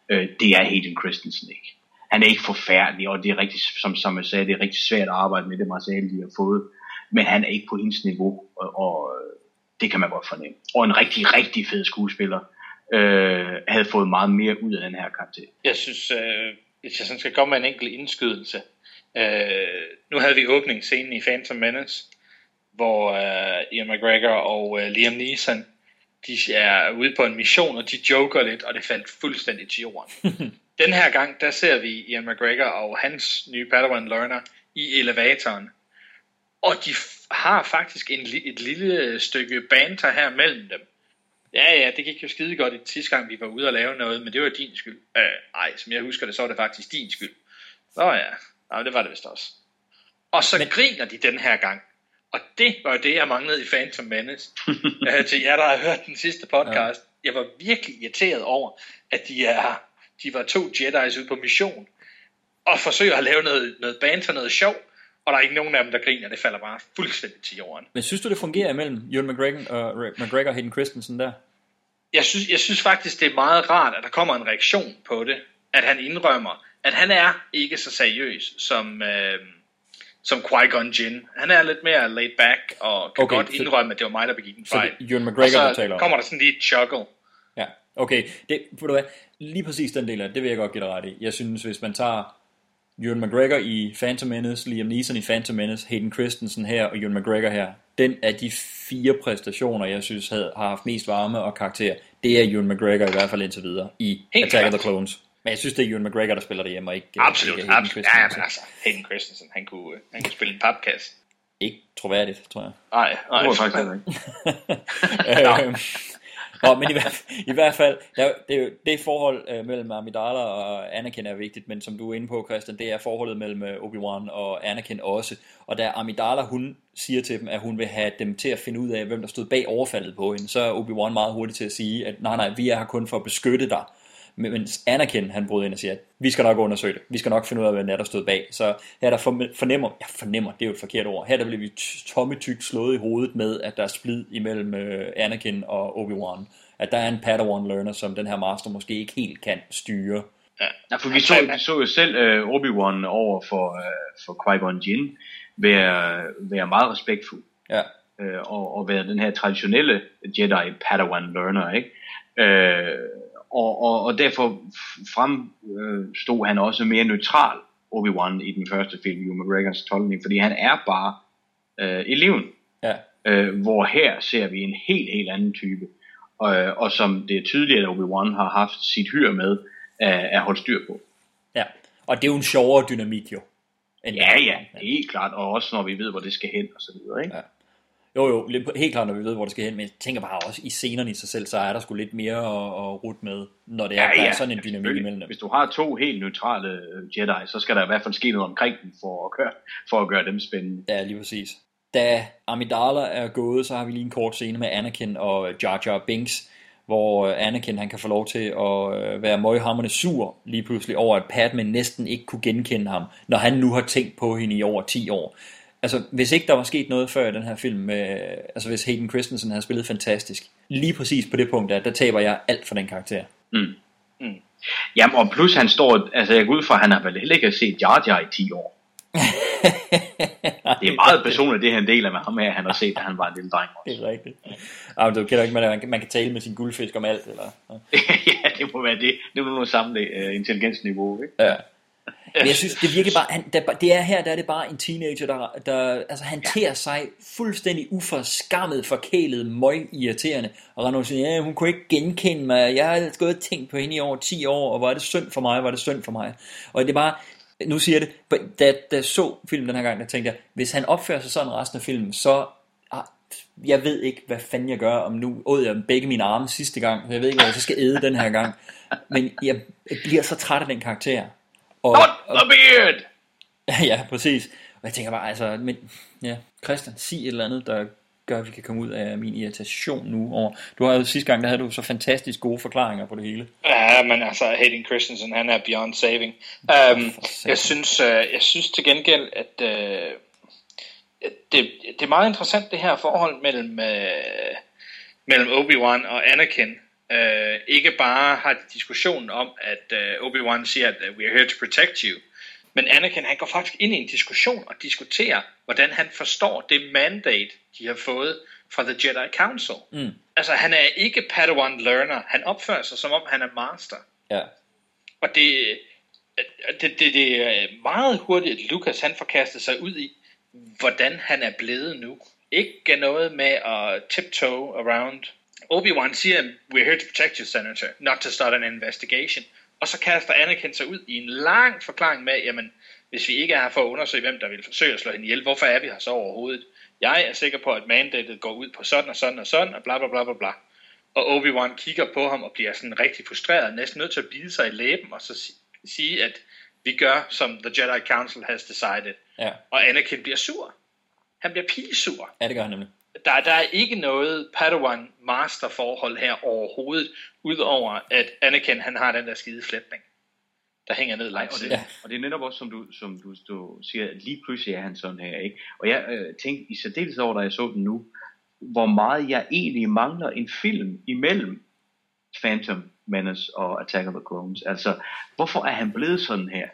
Speaker 10: Øh, det er Hayden Christensen ikke. Han er ikke forfærdelig, og det er rigtig, som, som jeg sagde, det er rigtig svært at arbejde med det materiale, de har fået. Men han er ikke på hendes niveau, og, og øh, det kan man godt fornemme. Og en rigtig, rigtig fed skuespiller øh, havde fået meget mere ud af den her karakter.
Speaker 13: Jeg synes, øh, hvis jeg sådan skal komme med en enkelt indskydelse. Øh, nu havde vi åbningsscenen i Phantom Menace, hvor øh, Ian McGregor og øh, Liam Neeson, de er ude på en mission, og de joker lidt, og det faldt fuldstændig til jorden. Den her gang, der ser vi Ian McGregor og hans nye Padawan learner i elevatoren. Og de har faktisk en, et lille stykke banter her mellem dem. Ja, ja, det gik jo skide godt i sidste gang, vi var ude og lave noget, men det var din skyld. Øh, ej, som jeg husker det, så var det faktisk din skyld. Nå ja, Nå, det var det vist også. Og så men... griner de den her gang. Og det var jo det, jeg manglede i Phantom Menace. øh, til jer, der har hørt den sidste podcast. Ja. Jeg var virkelig irriteret over, at de, er, de var to Jedi's ude på mission. Og forsøger at lave noget, noget banter, noget sjov. Og der er ikke nogen af dem, der griner. Det falder bare fuldstændig til jorden.
Speaker 11: Men synes du, det fungerer imellem Ewan McGregor og, McGregor og Hayden Christensen der?
Speaker 13: Jeg synes, jeg synes faktisk, det er meget rart, at der kommer en reaktion på det. At han indrømmer, at han er ikke så seriøs som, øh, som Qui-Gon Jinn. Han er lidt mere laid back og kan
Speaker 11: Okay,
Speaker 13: godt
Speaker 11: så-
Speaker 13: indrømme, at det var mig, der begik en
Speaker 11: så
Speaker 13: fejl.
Speaker 11: er Ewan McGregor,
Speaker 13: og så
Speaker 11: taler om?
Speaker 13: kommer der sådan lige et chuckle.
Speaker 11: Ja, okay. Det, ved du hvad, lige præcis den del af det, det vil jeg godt give dig ret i. Jeg synes, hvis man tager Ewan McGregor i Phantom Menace, Liam Neeson i Phantom Menace, Hayden Christensen her og Ewan McGregor her, den af de fire præstationer, jeg synes havde, har haft mest varme og karakter, det er Ewan McGregor i hvert fald indtil videre i
Speaker 13: Helt
Speaker 11: Attack of
Speaker 13: klart.
Speaker 11: the Clones. Men jeg synes, det er Ewan McGregor, der spiller det hjemme, og ikke,
Speaker 13: Absolut,
Speaker 11: ikke Hayden
Speaker 13: absolut. Ja,
Speaker 11: Christensen.
Speaker 13: men altså, Hayden Christensen, han kunne, øh, han kunne spille en papkasse.
Speaker 11: Ikke troværdigt, tror jeg.
Speaker 13: Nej, nej.
Speaker 10: Det tror jeg faktisk ikke.
Speaker 11: Øhm, Nå, men i hvert, i hvert fald, der, det, er det forhold øh, mellem Amidala og Anakin er vigtigt, men som du er inde på, Christian, det er forholdet mellem øh, Obi-Wan og Anakin også. Og da Amidala, hun siger til dem, at hun vil have dem til at finde ud af, hvem der stod bag overfaldet på hende, så er Obi-Wan meget hurtig til at sige, at nej, nej, vi er her kun for at beskytte dig. Men- Mens Anakin, han bryder ind og siger, at vi skal nok undersøge det. Vi skal nok finde ud af, hvad er, der stod bag. Så her der fornemmer, ja fornemmer, det er jo et forkert ord. Her der bliver vi tomme tygt slået i hovedet med, at der er splid imellem øh, Anakin og Obi-Wan. At der er en Padawan learner, som den her master måske ikke helt kan styre.
Speaker 10: Ja, for vi så, vi så jo selv uh, Obi-Wan over for, uh, for Qui-Gon Jinn være, være meget respektfuld.
Speaker 11: Ja.
Speaker 10: Uh, og, og være den her traditionelle Jedi Padawan learner, ikke? Uh, og, og, og derfor fremstod han også mere neutral, Obi-Wan, i den første film, Ewan McGregors tolkning, fordi han er bare uh, eleven.
Speaker 11: Ja.
Speaker 10: Øh, hvor her ser vi en helt, helt anden type. Og, og som det er tydeligt, at Obi-Wan har haft sit hyr med at, at holde styr på.
Speaker 11: Ja. Og det er jo en sjovere dynamik jo. End
Speaker 10: Ja, ja, helt klart. Og også når vi ved, hvor det skal hen og så videre, ikke?
Speaker 11: Ja. Jo, jo, helt klart, når vi ved, hvor det skal hen, men jeg tænker bare også, i scenerne i sig selv, så er der sgu lidt mere at, at rute med, når det er,
Speaker 10: Ja,
Speaker 11: der er
Speaker 10: ja,
Speaker 11: sådan en dynamik imellem dem.
Speaker 10: Hvis du har to helt neutrale øh, Jedi, så skal der i hvert fald ske noget omkring dem for at gøre, for at gøre dem spændende.
Speaker 11: Ja, lige præcis. Da Amidala er gået, så har vi lige en kort scene med Anakin og Jar Jar Binks, hvor øh, Anakin han kan få lov til at øh, være møghamrende sur lige pludselig over, at Padme næsten ikke kunne genkende ham, når han nu har tænkt på hende i over 10 år. Altså, hvis ikke der var sket noget før i den her film, med, altså hvis Hayden Christensen havde spillet fantastisk, lige præcis på det punkt der, der taber jeg alt for den karakter.
Speaker 10: Mm. Mm. Jamen, og plus han står, altså jeg går ud fra, at han har vel heller ikke set Jar Jar i 10 år. det er meget personligt, det han deler med ham her, han har set, da han var en lille dreng.
Speaker 11: Det er rigtigt. Ja, men du kender ikke, man, man kan tale med sin guldfisk om alt, eller?
Speaker 10: ja, det må være det. Det må være samme uh, intelligensniveau, ikke?
Speaker 11: Ja. Men jeg synes, det virker bare, han, der, det er her, der er det bare en teenager, der, der altså han tærer sig fuldstændig uforskammet, forkælet, møg irriterende, og og siger, ja, hun kunne ikke genkende mig, jeg har gået og tænkt på hende i over 10 år, og var det synd for mig, var det synd for mig. Og det er bare, nu siger jeg det, da, da jeg så filmen den her gang, der tænkte jeg, hvis han opfører sig sådan resten af filmen, så ah, jeg ved ikke, hvad fanden jeg gør, om nu åd jeg begge mine arme sidste gang, så jeg ved ikke, hvad jeg så skal æde den her gang. Men jeg bliver så træt af den karakter. Og,
Speaker 10: Not the beard!
Speaker 11: ja, præcis. Og jeg tænker bare, altså, men, ja, Christian, sig et eller andet, der gør, at vi kan komme ud af min irritation nu over. Du har jo sidste gang, der havde du så fantastisk gode forklaringer på det hele.
Speaker 13: Ja, men altså, Hayden Christensen, han er beyond saving. Um, jeg, synes, uh, jeg synes til gengæld, at uh, det, det er meget interessant, det her forhold mellem, uh, mellem Obi-Wan og Anakin. Uh, ikke bare har de diskussionen om, at uh, Obi-Wan siger, at uh, we are here to protect you. Men Anakin, han går faktisk ind i en diskussion og diskuterer, hvordan han forstår det mandate, de har fået fra The Jedi Council.
Speaker 11: Mm.
Speaker 13: Altså, han er ikke Padawan learner. Han opfører sig, som om han er master.
Speaker 11: Ja.
Speaker 13: Og det, det, det, det er meget hurtigt, at Lucas han får kastet sig ud i, hvordan han er blevet nu. Ikke noget med at tiptoe around. Obi-Wan siger, we're here to protect you, Senator, not to start an investigation. Og så kaster Anakin sig ud i en lang forklaring med, jamen, hvis vi ikke er her for at undersøge, hvem der vil forsøge at slå hende ihjel, hvorfor er vi her så overhovedet? Jeg er sikker på, at mandatet går ud på sådan og sådan og sådan, og bla bla bla bla bla. Og Obi-Wan kigger på ham og bliver sådan rigtig frustreret, næsten nødt til at bide sig i læben og så si- sige, at vi gør, som The Jedi Council has decided.
Speaker 11: Ja,
Speaker 13: Og Anakin bliver sur. Han bliver pigesur.
Speaker 11: ja det gør han nemlig.
Speaker 13: Der, der er ikke noget Padawan-master forhold her overhovedet, udover at Anakin han har den der skide flætning, der hænger ned
Speaker 10: Nej,
Speaker 13: langs
Speaker 10: og det, ja. og det er netop også, som du, som du, du siger, at lige pludselig er han sådan her, ikke? Og jeg øh, tænkte i særdeleshed over, da jeg så den nu, hvor meget jeg egentlig mangler en film imellem Phantom Menace og Attack of the Clones. Altså, hvorfor er han blevet sådan her?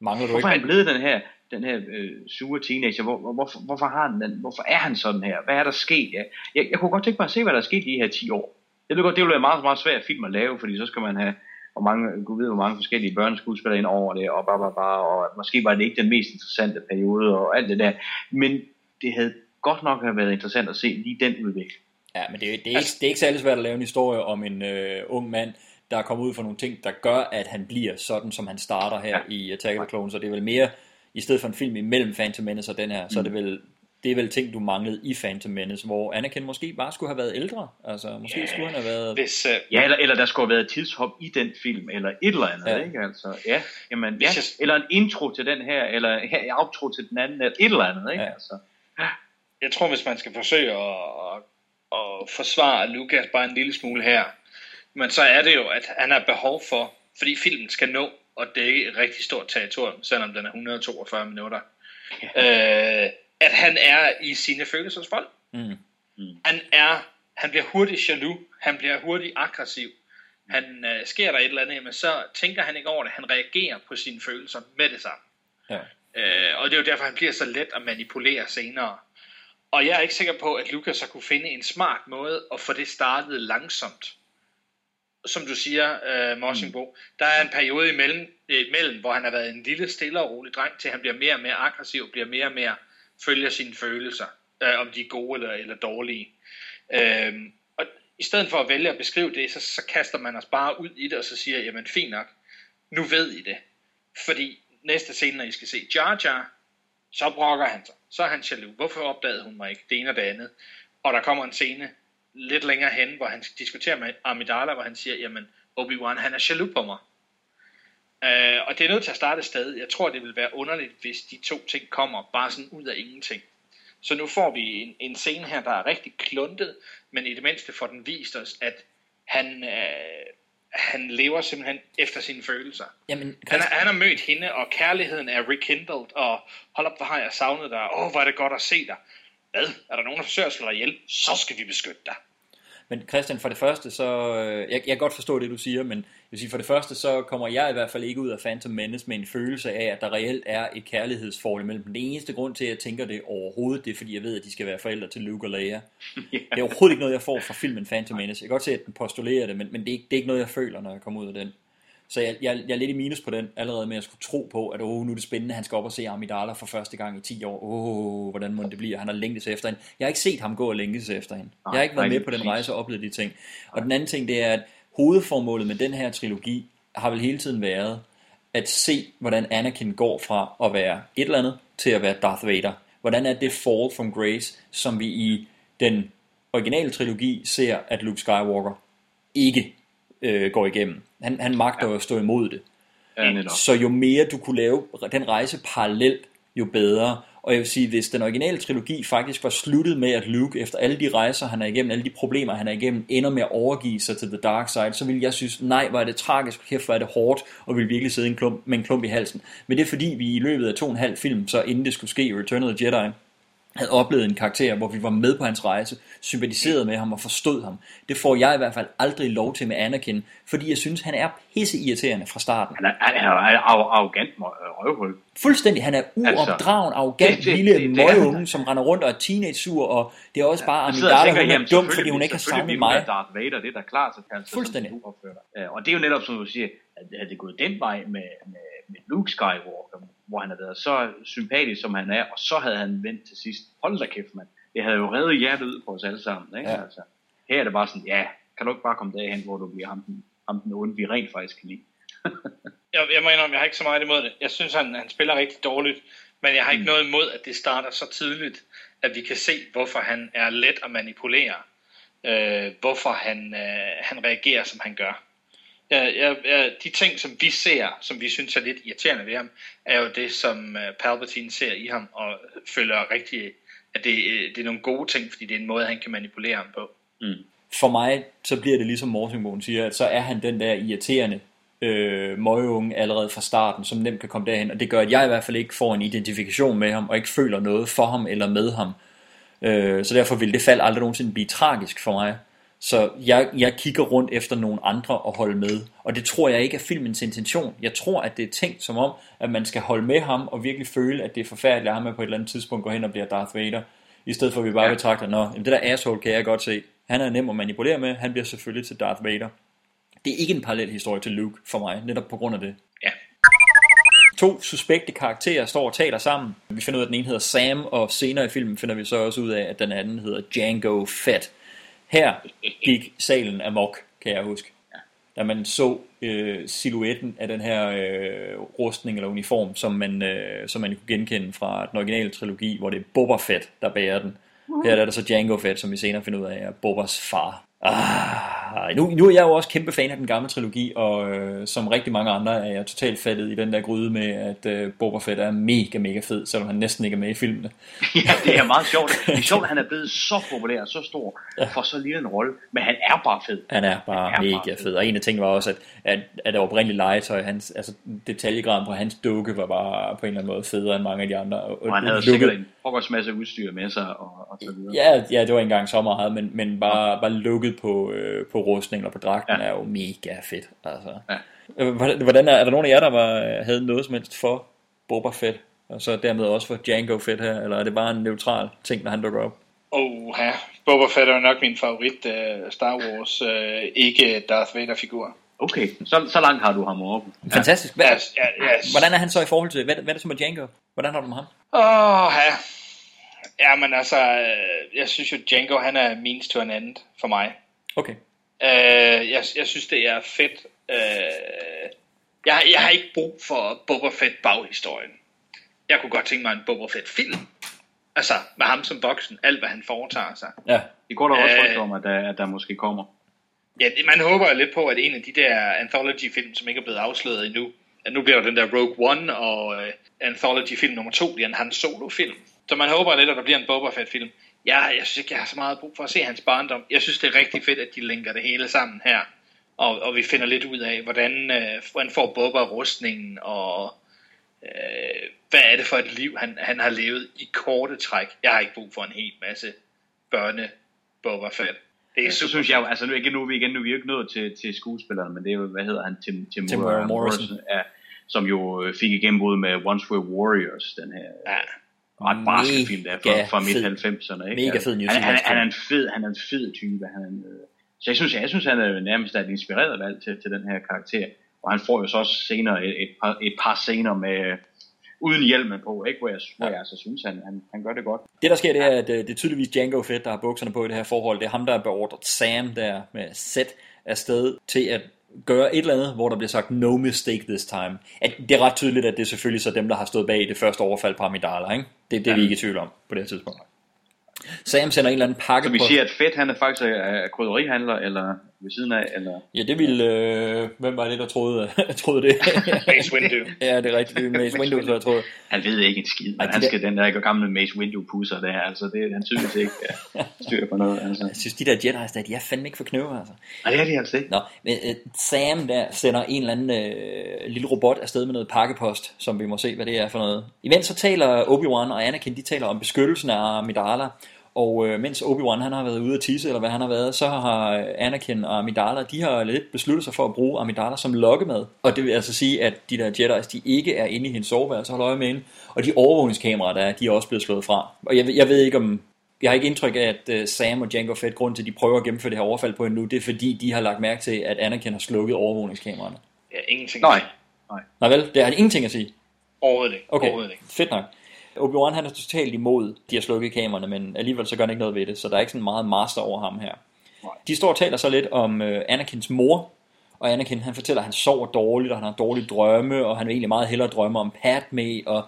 Speaker 11: Mangler du
Speaker 10: Hvorfor er
Speaker 11: ikke?
Speaker 10: han blevet den her, den her øh, sure teenager? Hvor, hvor, hvorfor, hvorfor, har han den, hvorfor er han sådan her? Hvad er der sket? Ja, jeg, jeg kunne godt tænke mig at se, hvad der er sket i de her 10 år. Jeg ved godt, det ville være meget, meget svært film at lave, fordi så skal man have hvor mange, gud ved, hvor mange forskellige børneskuespillere ind over det, og, bare, bare, bare, og måske var det ikke den mest interessante periode, og alt det der. Men det havde godt nok have været interessant at se lige den udvikling.
Speaker 11: Ja, men det, er- det, er ikke, det er ikke særlig svært at lave en historie om en øh, ung mand, der er kommet ud for nogle ting, der gør, at han bliver sådan, som han starter her ja. i Attack of the Clones. Og det er vel mere, i stedet for en film imellem Phantom Menace og den her, mm. så er det vel det er vel ting, du manglede i Phantom Menace, hvor Anakin måske bare skulle have været ældre. Altså, måske yeah. skulle han have været...
Speaker 13: Hvis, øh,
Speaker 10: Ja, eller, eller der skulle have været et tidshop i den film, eller et eller andet,
Speaker 11: Ja.
Speaker 10: ja. ikke? Altså, ja, jamen, ja.
Speaker 13: Hvis jeg-
Speaker 10: Eller en intro til den her, eller ja, en outro til den anden, eller et eller andet, ikke?
Speaker 11: Ja.
Speaker 10: Ja. Altså.
Speaker 13: jeg tror, hvis man skal forsøge at, at forsvare Lucas bare en lille smule her, men så er det jo, at han har behov for, fordi filmen skal nå at dække et rigtig stort territorium, selvom den er 142 minutter, øh, at han er i sine følelsesvold.
Speaker 11: Mm.
Speaker 13: Han er, han bliver hurtigt jaloux, han bliver hurtigt aggressiv. Han øh, sker der et eller andet, jamen, så tænker han ikke over det. Han reagerer på sine følelser med det samme.
Speaker 11: Ja.
Speaker 13: Øh, og det er jo derfor, han bliver så let at manipulere senere. Og jeg er ikke sikker på, at Lucas har kunne finde en smart måde at få det startet langsomt. Som du siger, øh, Morsingbo, der er en periode imellem, imellem, hvor han har været en lille, stille og rolig dreng, til han bliver mere og mere aggressiv, bliver mere og mere følger sine følelser, øh, om de er gode eller, eller dårlige. Øh, og i stedet for at vælge at beskrive det, så, så kaster man os bare ud i det, og så siger, jamen fint nok, nu ved I det. Fordi næste scene, når I skal se Jar Jar, så brokker han sig. Så er han jaloux. Hvorfor opdagede hun mig ikke? Det ene og det andet. Og der kommer en scene lidt længere hen, hvor han diskuterer med Amidala, hvor han siger, jamen Obi-Wan, han er jaloux på mig. Øh, og det er nødt til at starte sted. Jeg tror, det vil være underligt, hvis de to ting kommer bare sådan ud af ingenting. Så nu får vi en, en scene her, der er rigtig kluntet, men i det mindste får den vist os, at han, øh, han lever simpelthen efter sine følelser.
Speaker 11: Jamen,
Speaker 13: Han, han har mødt hende, og kærligheden er rekindled, og hold op, hvor har jeg savnet dig. Åh, hvor er det godt at se dig. Hvad? Er der nogen, der forsøger at slå dig ihjel? Så skal vi beskytte dig.
Speaker 11: Men Christian, for det første, så... øh, Jeg, jeg kan godt forstå det, du siger, men jeg vil sige, for det første, så kommer jeg i hvert fald ikke ud af Phantom Menace med en følelse af, at der reelt er et kærlighedsforhold mellem dem. Den eneste grund til, at jeg tænker det overhovedet, det er, fordi jeg ved, at de skal være forældre til Luke og Leia. Det er overhovedet ikke noget, jeg får fra filmen Phantom Menace. Jeg kan godt se, at den postulerer det, men, men det, er ikke, det er ikke noget, jeg føler, når jeg kommer ud af den. Så jeg, jeg, jeg er lidt i minus på den, allerede med at skulle tro på, at oh, nu er det spændende, han skal op og se Amidala for første gang i 10 år. Åh, oh, hvordan må det blive? Han har længtes efter hende. Jeg har ikke set ham gå og længtes efter hende. Jeg har ikke været med på den rejse og oplevet de ting. Og den anden ting, det er, at hovedformålet med den her trilogi har vel hele tiden været at se, hvordan Anakin går fra at være et eller andet til at være Darth Vader. Hvordan er det fall from grace, som vi i den originale trilogi ser, at Luke Skywalker ikke øh, går igennem. Han, han magter jo at stå imod det.
Speaker 10: Ja, netop.
Speaker 11: Så jo mere du kunne lave den rejse parallelt, jo bedre. Og jeg vil sige, hvis den originale trilogi faktisk var sluttet med, at Luke efter alle de rejser, han er igennem, alle de problemer, han er igennem, ender med at overgive sig til The Dark Side, så vil jeg synes, nej, hvor er det tragisk, kæft, hvor er det hårdt, og vil virkelig sidde en klump, med en klump i halsen. Men det er fordi, vi i løbet af to og en halv film, så inden det skulle ske i Return of the Jedi, havde oplevet en karakter, hvor vi var med på hans rejse, sympatiserede med ham og forstod ham. Det får jeg i hvert fald aldrig lov til med Anakin, fordi jeg synes, han er pisse irriterende fra starten.
Speaker 10: Han er, han er, han er arro- arrogant øh, røvhul.
Speaker 11: Fuldstændig, han er uopdragen, arrogant,
Speaker 10: det- det-
Speaker 11: lille
Speaker 10: det- det er han.
Speaker 11: møgeunge, som render rundt og er teenage-sur, og det er også bare
Speaker 10: og
Speaker 11: Amidala,
Speaker 10: tænker,
Speaker 11: hun er
Speaker 10: jamen,
Speaker 11: dum, fordi hun ikke har savnet mig.
Speaker 10: Darth Vader, det er da klart, så kan han
Speaker 11: Fuldstændig.
Speaker 10: sådan. Ja, Og det er jo netop, som du siger, at havde det gået den vej med, med, med Luke Skywalker, hvor han har været så sympatisk, som han er, og så havde han vendt til sidst. Hold da kæft, mand. Det havde jo reddet hjertet ud på os alle sammen. Ikke?
Speaker 11: Ja.
Speaker 10: Altså, her er det bare sådan, ja, kan du ikke bare komme derhen, hvor du bliver ham, den- ham den onde, vi rent faktisk kan lide.
Speaker 13: jeg, jeg må indrømme, jeg har ikke så meget imod det. Jeg synes, han, han spiller rigtig dårligt, men jeg har ikke noget imod, at det starter så tidligt, at vi kan se, hvorfor han er let at manipulere. Øh, hvorfor han, øh, han reagerer, som han gør. Jeg, jeg, jeg, de ting, som vi ser, som vi synes er lidt irriterende ved ham, er jo det, som øh, Palpatine ser i ham, og føler rigtig, at det, øh, det er nogle gode ting, fordi det er en måde, han kan manipulere ham på.
Speaker 11: Mm. For mig, så bliver det ligesom Morsingbogen siger, at så er han den der irriterende øh, møgeunge allerede fra starten, som nemt kan komme derhen, og det gør, at jeg i hvert fald ikke får en identifikation med ham, og ikke føler noget for ham eller med ham. Øh, så derfor vil det fald aldrig nogensinde blive tragisk for mig. Så jeg, jeg kigger rundt efter nogle andre at holde med. Og det tror jeg ikke er filmens intention. Jeg tror, at det er tænkt som om, at man skal holde med ham og virkelig føle, at det er forfærdeligt, at ham på et eller andet tidspunkt går hen og bliver Darth Vader. I stedet for at vi bare ja. betragter, nå, det der asshole kan jeg godt se. Han er nem at manipulere med, han bliver selvfølgelig til Darth Vader. Det er ikke en parallel historie til Luke for mig, netop på grund af det.
Speaker 13: Ja.
Speaker 11: To suspekte karakterer står og taler sammen. Vi finder ud af, at den ene hedder Sam, og senere i filmen finder vi så også ud af, at den anden hedder Django Fett. Her gik salen amok, kan jeg huske. Da man så øh, silhuetten af den her øh, rustning eller uniform, som man, øh, som man kunne genkende fra den originale trilogi, hvor det er Boba Fett, der bærer den. Her er der så Django Fett, som vi senere finder ud af er Bobas far. Ah, nu, nu er jeg jo også kæmpe fan af den gamle trilogi, og øh, som rigtig mange andre er jeg totalt fattet i den der gryde med, at øh, Boba Fett er mega, mega fed, selvom han næsten ikke er med i filmene.
Speaker 10: ja, det er meget sjovt. Det er sjovt, at han er blevet så populær, så stor, ja. for så lille en rolle, men han er bare fed.
Speaker 11: Han er bare han er mega bare fed. fed, og en af tingene var også, at, at, at det oprindelige legetøj, hans, altså detaljegraden på hans dukke var bare på en eller anden måde federe end mange af de andre.
Speaker 10: Og, og han havde sikkert en pokkers masse udstyr med sig, og, og så videre.
Speaker 11: Ja, ja, det var ikke engang så meget, men, men bare, bare lukket på, øh, på rustningen og på dragten ja. er jo mega fedt. Altså. Ja. Hvordan er, er der nogen af jer, der var, havde noget som helst for Boba Fett? Og så dermed også for Django Fett her? Eller er det bare en neutral ting, når han dukker op?
Speaker 13: Oh, ja. Boba Fett er nok min favorit uh, Star Wars, uh, ikke Darth Vader-figur.
Speaker 10: Okay, så, så langt har du ham over.
Speaker 11: Ja. Fantastisk. Hvad,
Speaker 13: yes, yes.
Speaker 11: Hvordan er han så i forhold til, hvad, hvad er det som er Django? Hvordan har du med ham?
Speaker 13: Åh, oh, ja. Ja, men altså, jeg synes jo, Django, han er means to an end for mig.
Speaker 11: Okay.
Speaker 13: Uh, jeg, jeg synes, det er fedt. Uh, jeg, jeg har ikke brug for Boba Fett baghistorien. Jeg kunne godt tænke mig en Boba Fett film. Altså, med ham som voksen, alt hvad han foretager sig.
Speaker 10: Ja, det går der også uh, om, at der, at der måske kommer.
Speaker 13: Ja, man håber lidt på, at en af de der anthology-film, som ikke er blevet afsløret endnu, at nu bliver der den der Rogue One, og uh, anthology-film nummer to bliver en hans solo-film. Så man håber lidt, at der bliver en Boba Fett-film. Ja, jeg synes ikke, jeg har så meget brug for at se hans barndom. Jeg synes, det er rigtig fedt, at de linker det hele sammen her. Og, og vi finder lidt ud af, hvordan, øh, hvordan får Boba rustningen, og øh, hvad er det for et liv, han, han har levet i korte træk. Jeg har ikke brug for en hel masse børne Boba Fett.
Speaker 10: Det er så synes jeg jo, altså nu, ikke nu, vi igen, nu er vi jo ikke nået til, til skuespilleren, men det er jo, hvad hedder han, Tim,
Speaker 11: Tim, Tim Morrison, Morrison.
Speaker 10: Ja, som jo øh, fik igen både med Once Were Warriors, den her ja. ret barske film der fra, fra midt-90'erne. Ikke?
Speaker 11: Mega fed
Speaker 10: han, han, han, han, er en fed, han er en fed type. Han, øh, så jeg synes, jeg synes, han er nærmest et inspireret valg til, til den her karakter. Og han får jo så også senere et, et, par, et par scener med, uden hjelmen på, ikke? Hvor, jeg, hvor jeg altså synes, han, han, han gør det godt.
Speaker 11: Det der sker, det er, at øh, det er tydeligvis Django Fett, der har bukserne på i det her forhold. Det er ham, der har beordret Sam der med sæt afsted til at gøre et eller andet, hvor der bliver sagt no mistake this time. At det er ret tydeligt, at det er selvfølgelig så dem, der har stået bag det første overfald på Amidala. Ikke? Det, det er ja. vi ikke i tvivl om på det her tidspunkt. Sam sender en eller anden pakke
Speaker 10: Så vi på... siger, at Fett han er faktisk er krydderihandler, eller ved siden af, eller...
Speaker 11: Ja, det ville... Øh, hvem var det, der troede, troede det?
Speaker 13: Mace Windu.
Speaker 11: ja, det er rigtigt. Det er Mace Windu, så jeg troede.
Speaker 10: Han ved ikke en skid. Ej, han skal den der gamle Mace Windu pusser der, altså det han synes ikke ja, styr på noget. Altså.
Speaker 11: Jeg synes, de der Jedi's der, de er fandme ikke for knøver, altså.
Speaker 10: Nej, det er de altså ikke.
Speaker 11: Nå, men uh, Sam der sender en eller anden uh, lille robot afsted med noget pakkepost, som vi må se, hvad det er for noget. Imens så taler Obi-Wan og Anakin, de taler om beskyttelsen af Amidala, og øh, mens Obi-Wan han har været ude at tisse, eller hvad han har været, så har Anakin og Amidala, de har lidt besluttet sig for at bruge Amidala som lokkemad. Og det vil altså sige, at de der Jedi's, de ikke er inde i hendes soveværelse, holder øje med hende. Og de overvågningskameraer, der er, de er også blevet slået fra. Og jeg, jeg ved ikke om, jeg har ikke indtryk af, at uh, Sam og Django Fett, grund til, at de prøver at gennemføre det her overfald på hende nu, det er fordi, de har lagt mærke til, at Anakin har slukket overvågningskameraerne.
Speaker 13: Ja, ingenting.
Speaker 10: Nej. Nej.
Speaker 11: Nej vel, det har ingenting at sige.
Speaker 13: Overhovedet ikke.
Speaker 11: Okay,
Speaker 13: Overhovedet ikke.
Speaker 11: fedt nok. Obi-Wan han er totalt imod de har slukket kameraerne, men alligevel så gør han ikke noget ved det, så der er ikke sådan meget master over ham her. De står og taler så lidt om uh, Anakins mor, og Anakin han fortæller, at han sover dårligt, og han har dårlige drømme, og han vil egentlig meget hellere drømme om Padme, og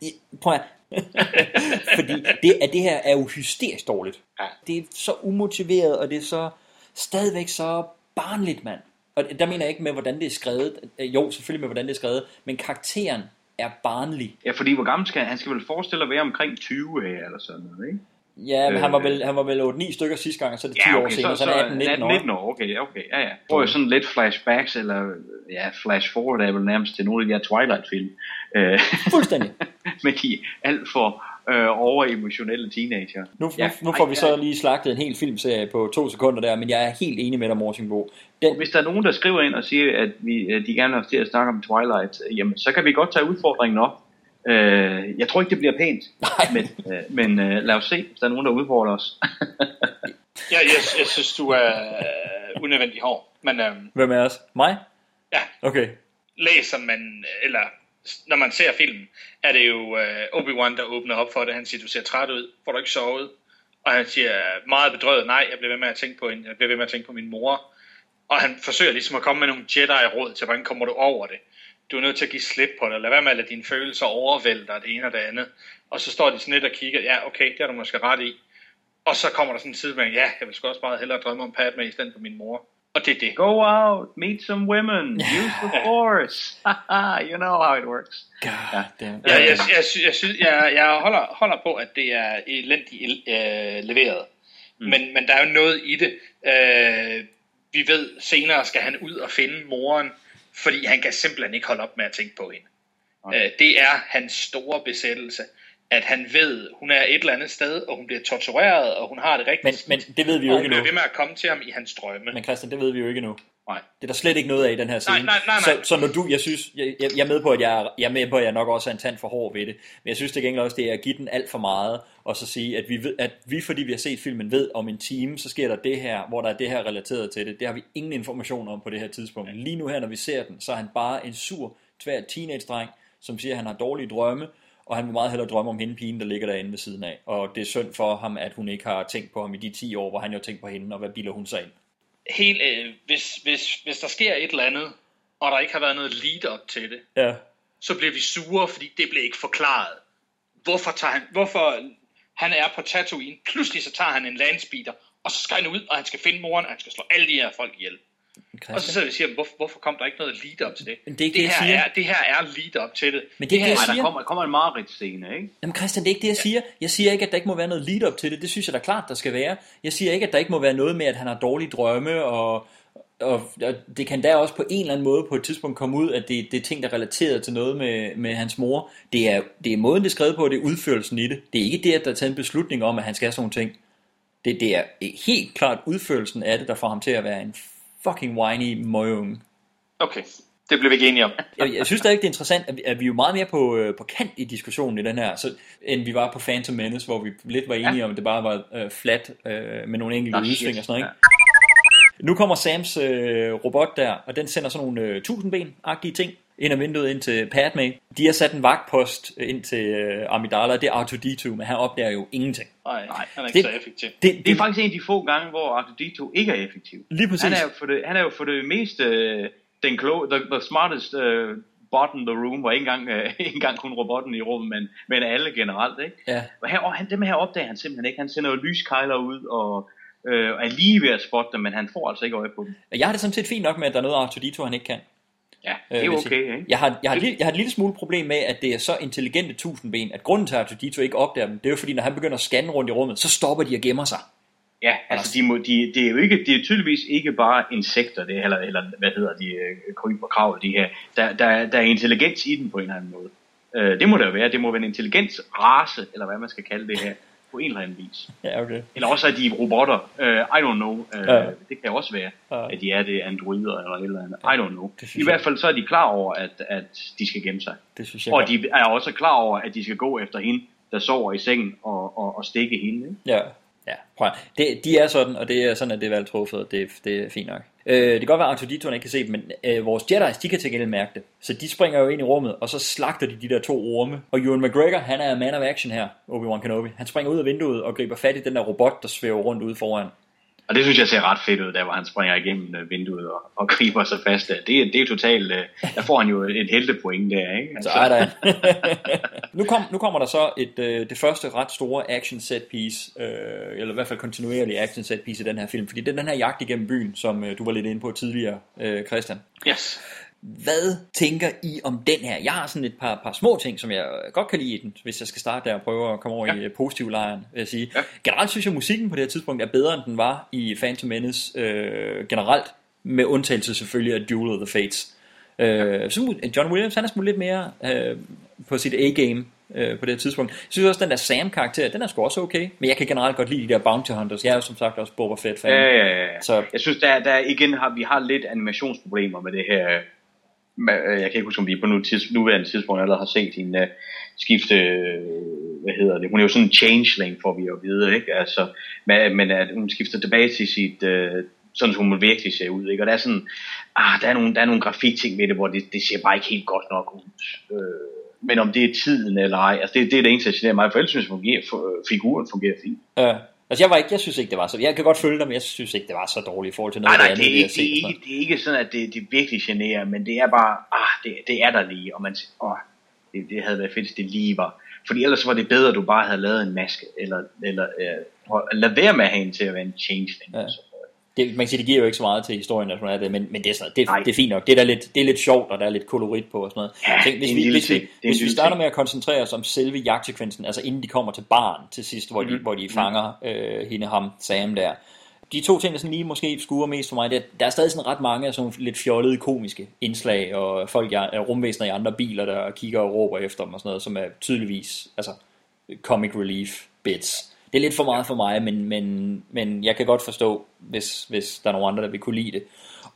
Speaker 11: I- prøv at fordi det, at det her er jo hysterisk dårligt. Det er så umotiveret, og det er så stadigvæk så barnligt, mand. Og der mener jeg ikke med, hvordan det er skrevet. Øh, Jo, selvfølgelig med, hvordan det er skrevet, men karakteren er barnlig.
Speaker 10: Ja, fordi hvor gammel skal han? Han skal vel forestille at være omkring 20 her, eller sådan noget, ikke?
Speaker 11: Ja, men han var
Speaker 10: Øh.
Speaker 11: vel, han var vel 8-9 stykker sidste gang, og så er det 10 år senere, så, så er han 18-19 år.
Speaker 10: 19 år, okay, okay, ja, ja. Jo sådan lidt flashbacks, eller ja, flash forward er vel nærmest til nogle af de her Twilight-film. Øh,
Speaker 11: Fuldstændig.
Speaker 10: med de alt for øh, overemotionelle teenager.
Speaker 11: Nu,
Speaker 10: Ja,
Speaker 11: nu, nu får
Speaker 10: ej,
Speaker 11: vi
Speaker 10: ja.
Speaker 11: så lige slagtet en hel filmserie på to sekunder der, men jeg er helt enig med dig, Morsingbo. Den,
Speaker 10: Hvis der er nogen, der skriver ind og siger, at vi, de gerne vil have til at snakke om Twilight, øh, jamen, så kan vi godt tage udfordringen op. Øh, jeg tror ikke, det bliver pænt, men, øh, men øh, lad os se, hvis der er nogen, der udfordrer os.
Speaker 13: Ja, jeg, jeg synes, du er øh, unødvendig hård. Men øhm,
Speaker 11: hvem er os? Mig?
Speaker 13: ja,
Speaker 11: Okay.
Speaker 13: læser man, eller når man ser filmen, er det jo øh, Obi-Wan, der åbner op for det. Han siger, du ser træt ud, får du ikke sovet? Og han siger, meget bedrøvet, nej, jeg bliver ved med at tænke på, en, jeg bliver ved med at tænke på min mor. Og han forsøger ligesom at komme med nogle Jedi-råd til, hvordan kommer du over det. Du er nødt til at give slip på det. Lad være med at lade dine følelser overvælde dig det ene og det andet. Og så står de sådan lidt og kigger, ja, okay, det har du måske ret i. Og så kommer der sådan en tid med, ja, jeg vil sgu også meget hellere drømme om Padme i stedet for min mor. Og det er det.
Speaker 10: Go out, meet some women, use the force. you know how it works.
Speaker 11: God damn.
Speaker 13: Ja, jeg, jeg, jeg, synes, jeg, jeg holder, holder på, at det er elendigt øh, leveret. Mm. Men, men der er jo noget i det. Øh, vi ved, senere skal han ud og finde moren, fordi han kan simpelthen ikke holde op med at tænke på hende. Øh, det er hans store besættelse, at han ved, hun er et eller andet sted, og hun bliver tortureret, og hun har det rigtigt.
Speaker 11: Men, men det ved vi jo
Speaker 13: og
Speaker 11: ikke
Speaker 13: bliver
Speaker 11: endnu.
Speaker 13: ved med at komme til ham i hans drømme.
Speaker 11: Men Christian, det ved vi jo ikke endnu.
Speaker 10: Nej.
Speaker 11: Det er der slet ikke noget af i den her scene.
Speaker 13: Nej, nej, nej, nej.
Speaker 11: Så, så når du, jeg synes, jeg, jeg, jeg er med på, at jeg, jeg er med på, at jeg nok også er en tand for hård ved det. Men jeg synes det gengæld også, det er at give den alt for meget, og så sige, at vi, ved, at vi, fordi vi har set filmen, ved om en time, så sker der det her, hvor der er det her relateret til det. Det har vi ingen information om på det her tidspunkt. Lige nu her, når vi ser den, så er han bare en sur, tvær teenage-dreng, som siger, at han har dårlige drømme, og han vil meget hellere drømme om hende pigen, der ligger derinde ved siden af. Og det er synd for ham, at hun ikke har tænkt på ham i de 10 år, hvor han jo tænkt på hende, og hvad bilder hun sig ind.
Speaker 13: Helt, øh, hvis, hvis, hvis der sker et eller andet, og der ikke har været noget lead-up til det,
Speaker 11: Ja.
Speaker 13: så bliver vi sure, fordi det blev ikke forklaret. Hvorfor tager han, hvorfor han er på Tatooine, pludselig så tager han en landspeeder, og så skal han ud, og han skal finde moren, og han skal slå alle de her folk ihjel. Og så sidder vi og siger, hvorfor, hvorfor kom der ikke noget lead-up til det?
Speaker 11: Men det er ikke det, jeg
Speaker 13: her
Speaker 11: siger.
Speaker 13: er, det her er lead-up til det.
Speaker 11: Men det er ikke det, jeg
Speaker 10: Nej,
Speaker 11: siger.
Speaker 10: der kommer, kommer en Marit-scene, ikke?
Speaker 11: Jamen Christian, det er ikke det, jeg siger. Jeg siger ikke, at der ikke må være noget lead-up til det. Det synes jeg da klart, der skal være. Jeg siger ikke, at der ikke må være noget med, at han har dårlige drømme, og, og, og det kan da også på en eller anden måde på et tidspunkt komme ud, at det, det er ting, der er relateret til noget med, med hans mor. Det er, det er måden, det er skrevet på, og det er udførelsen i det. Det er ikke det, at der er taget en beslutning om, at han skal have sådan nogle ting. Det, det er helt klart udførelsen af det, der får ham til at være en fucking whiny møgung.
Speaker 13: Okay, det blev vi ikke enige om.
Speaker 11: jeg, jeg synes stadig, det er interessant, at vi, at vi er jo meget mere på, øh, på kant i diskussionen i den her, så, end vi var på Phantom Menace, hvor vi lidt var enige ja. om, at det bare var øh, flat øh, med nogle enkelte udsving og sådan noget. Ikke? Nu kommer Sams øh, robot der, og den sender sådan nogle øh, tusindben-agtige ting ind ad vinduet ind til Padme. De har sat en vagtpost ind til øh, Amidala, det er R2-D2, men han opdager jo ingenting.
Speaker 13: Nej, han er ikke
Speaker 11: Det-
Speaker 13: så effektiv.
Speaker 11: Det,
Speaker 10: Det er faktisk en af de få gange, hvor R2-D2 ikke er effektiv.
Speaker 11: Lige præcis.
Speaker 10: Han er jo for det, han er jo for det meste øh, den klo, the, the smartest uh, bot in the room, hvor ikke engang, uh, ikke engang kun robotten i rummet, men, men alle generelt. Ikke?
Speaker 11: Ja.
Speaker 10: Og, her, og han, dem her opdager han simpelthen ikke. Han sender jo lyskejler ud og øh, er lige ved at spotte dem, men han får altså ikke øje på dem.
Speaker 11: Jeg har det sådan set fint nok med, at der er noget R2-D2, han ikke kan.
Speaker 10: Ja,
Speaker 11: Øh,
Speaker 10: det er okay, ikke?
Speaker 11: Jeg har, jeg, har, lille- jeg har et lille smule problem med, at det er så intelligente tusindben, at grunden til, at R2-D2 ikke opdager dem, det er jo fordi, når han begynder at scanne rundt i rummet, så stopper de og gemmer sig.
Speaker 10: Ja, altså de må, de, det er jo ikke, det er tydeligvis ikke bare insekter, det er, eller, eller hvad hedder de, øh, kryb og krav, de her. Der, der, der er intelligens i den på en eller anden måde. Øh, det må det jo være, det må være en intelligens race, eller hvad man skal kalde det her, på en eller anden vis.
Speaker 11: Ja, okay.
Speaker 10: Eller også er de robotter, uh, I don't know, uh,
Speaker 11: Ja.
Speaker 10: ja. det kan også være,
Speaker 11: Ja.
Speaker 10: at de er det androider eller et eller andet, I don't know. I
Speaker 11: jeg.
Speaker 10: hvert fald så er de klar over, at, at de skal gemme sig.
Speaker 11: Det synes jeg
Speaker 10: Og de er også klar over, at de skal gå efter hende, der sover i sengen og, og, og stikke hende. Ikke?
Speaker 11: Ja, ja. Prøv at, det, de er sådan, og det er sådan, at det er valgt truffet, og det, det er fint nok. Øh, det kan godt være, at Autoditoren ikke kan se det, men øh, vores Jedi's, de kan til gengæld mærke det. Så de springer jo ind i rummet, og så slagter de de der to orme. Og Ewan McGregor, han er man of action her, Obi-Wan Kenobi. Han springer ud af vinduet og griber fat i den der robot, der svæver rundt ude foran.
Speaker 10: Og det synes jeg ser ret fedt ud, der hvor han springer igennem øh, vinduet og, og griber sig fast. Det, er- det er totalt, øh, der får han jo et heltepoint der, ikke? Altså,
Speaker 11: Så er der nu, kom, nu kommer der så et, øh, det første ret store action set piece, øh, eller i hvert fald kontinuerlig action set piece i den her film, fordi det er den her jagt igennem byen, som du var lidt inde på tidligere, øh, Christian.
Speaker 13: Yes.
Speaker 11: Hvad tænker I om den her? Jeg har sådan et par, par små ting, som jeg godt kan lide i den, hvis jeg skal starte der og prøve at komme over ja. i øh, positiv lejren, vil jeg sige. Ja. Generelt synes jeg, at musikken på det her tidspunkt er bedre, end den var i Phantom Menace øh, generelt, med undtagelse selvfølgelig af Duel of the Fates. Øh, så John Williams, han er sgu lidt mere øh, på sit A-game øh, på det her tidspunkt. Jeg synes også, den der Sam-karakter, den er sgu også okay, men jeg kan generelt godt lide de der Bounty Hunters. Jeg er jo som sagt også Boba Fett-fan.
Speaker 10: Ja, ja. ja.
Speaker 11: Så
Speaker 10: Jeg synes, der, der igen har, vi har lidt animationsproblemer med det her. Øh, jeg kan ikke huske, om vi på nu tids, nuværende tidspunkt allerede har set hende uh, skifte, øh, hvad hedder det, hun er jo sådan en changeling, får vi jo at vide, ikke? Altså, men, men at hun skifter tilbage til sit, uh, sådan som hun virkelig ser ud, ikke? Og der er sådan, ah, der er nogle, der er nogle grafikting ved det, hvor det, det ser bare ikke helt godt nok ud. Men om det er tiden eller ej, altså det, det er det eneste, der generer mig, for ellers synes jeg, fungerer, figuren fungerer fint.
Speaker 11: Ja altså jeg, var ikke, jeg synes ikke, det var så... Jeg kan godt følge dig, men jeg synes ikke, det var så dårligt i forhold til noget
Speaker 10: Nej, nej,
Speaker 11: det
Speaker 10: det
Speaker 11: andet,
Speaker 10: er, ikke,
Speaker 11: har
Speaker 10: det,
Speaker 11: set.
Speaker 10: er ikke, det er ikke sådan, at det, det virkelig generer, men det er bare, ah, det, det er der lige, og man siger, åh, det, det havde været fedt, hvis det lige var. Fordi ellers var det bedre, at du bare havde lavet en maske, eller, eller øh, lad være med at have hende til at være en changeling.
Speaker 11: Ja. Det, man kan sige, det giver jo ikke så meget til historien, at hun er det, men, men det, er sådan, det, det er fint nok. Det er, lidt, det er lidt sjovt, og der er lidt kolorit på og sådan noget.
Speaker 10: Ja,
Speaker 11: Tænk, hvis vi, hvis vi, hvis vi starter
Speaker 10: ting.
Speaker 11: med at koncentrere os om selve jagtsekvensen, altså inden de kommer til barn til sidst, hvor de,
Speaker 10: Mhm.
Speaker 11: hvor de fanger øh, hende, ham, Sam der. De to ting, der sådan lige måske skuer mest for mig, det er, der er stadig sådan ret mange af sådan lidt fjollede komiske indslag, og folk, øh, rumvæsener i andre biler, der kigger og råber efter dem og sådan noget, som er tydeligvis altså, comic relief bits. Det er lidt for meget for mig, men, men, men jeg kan godt forstå, hvis, hvis der er nogen andre, der vil kunne lide det.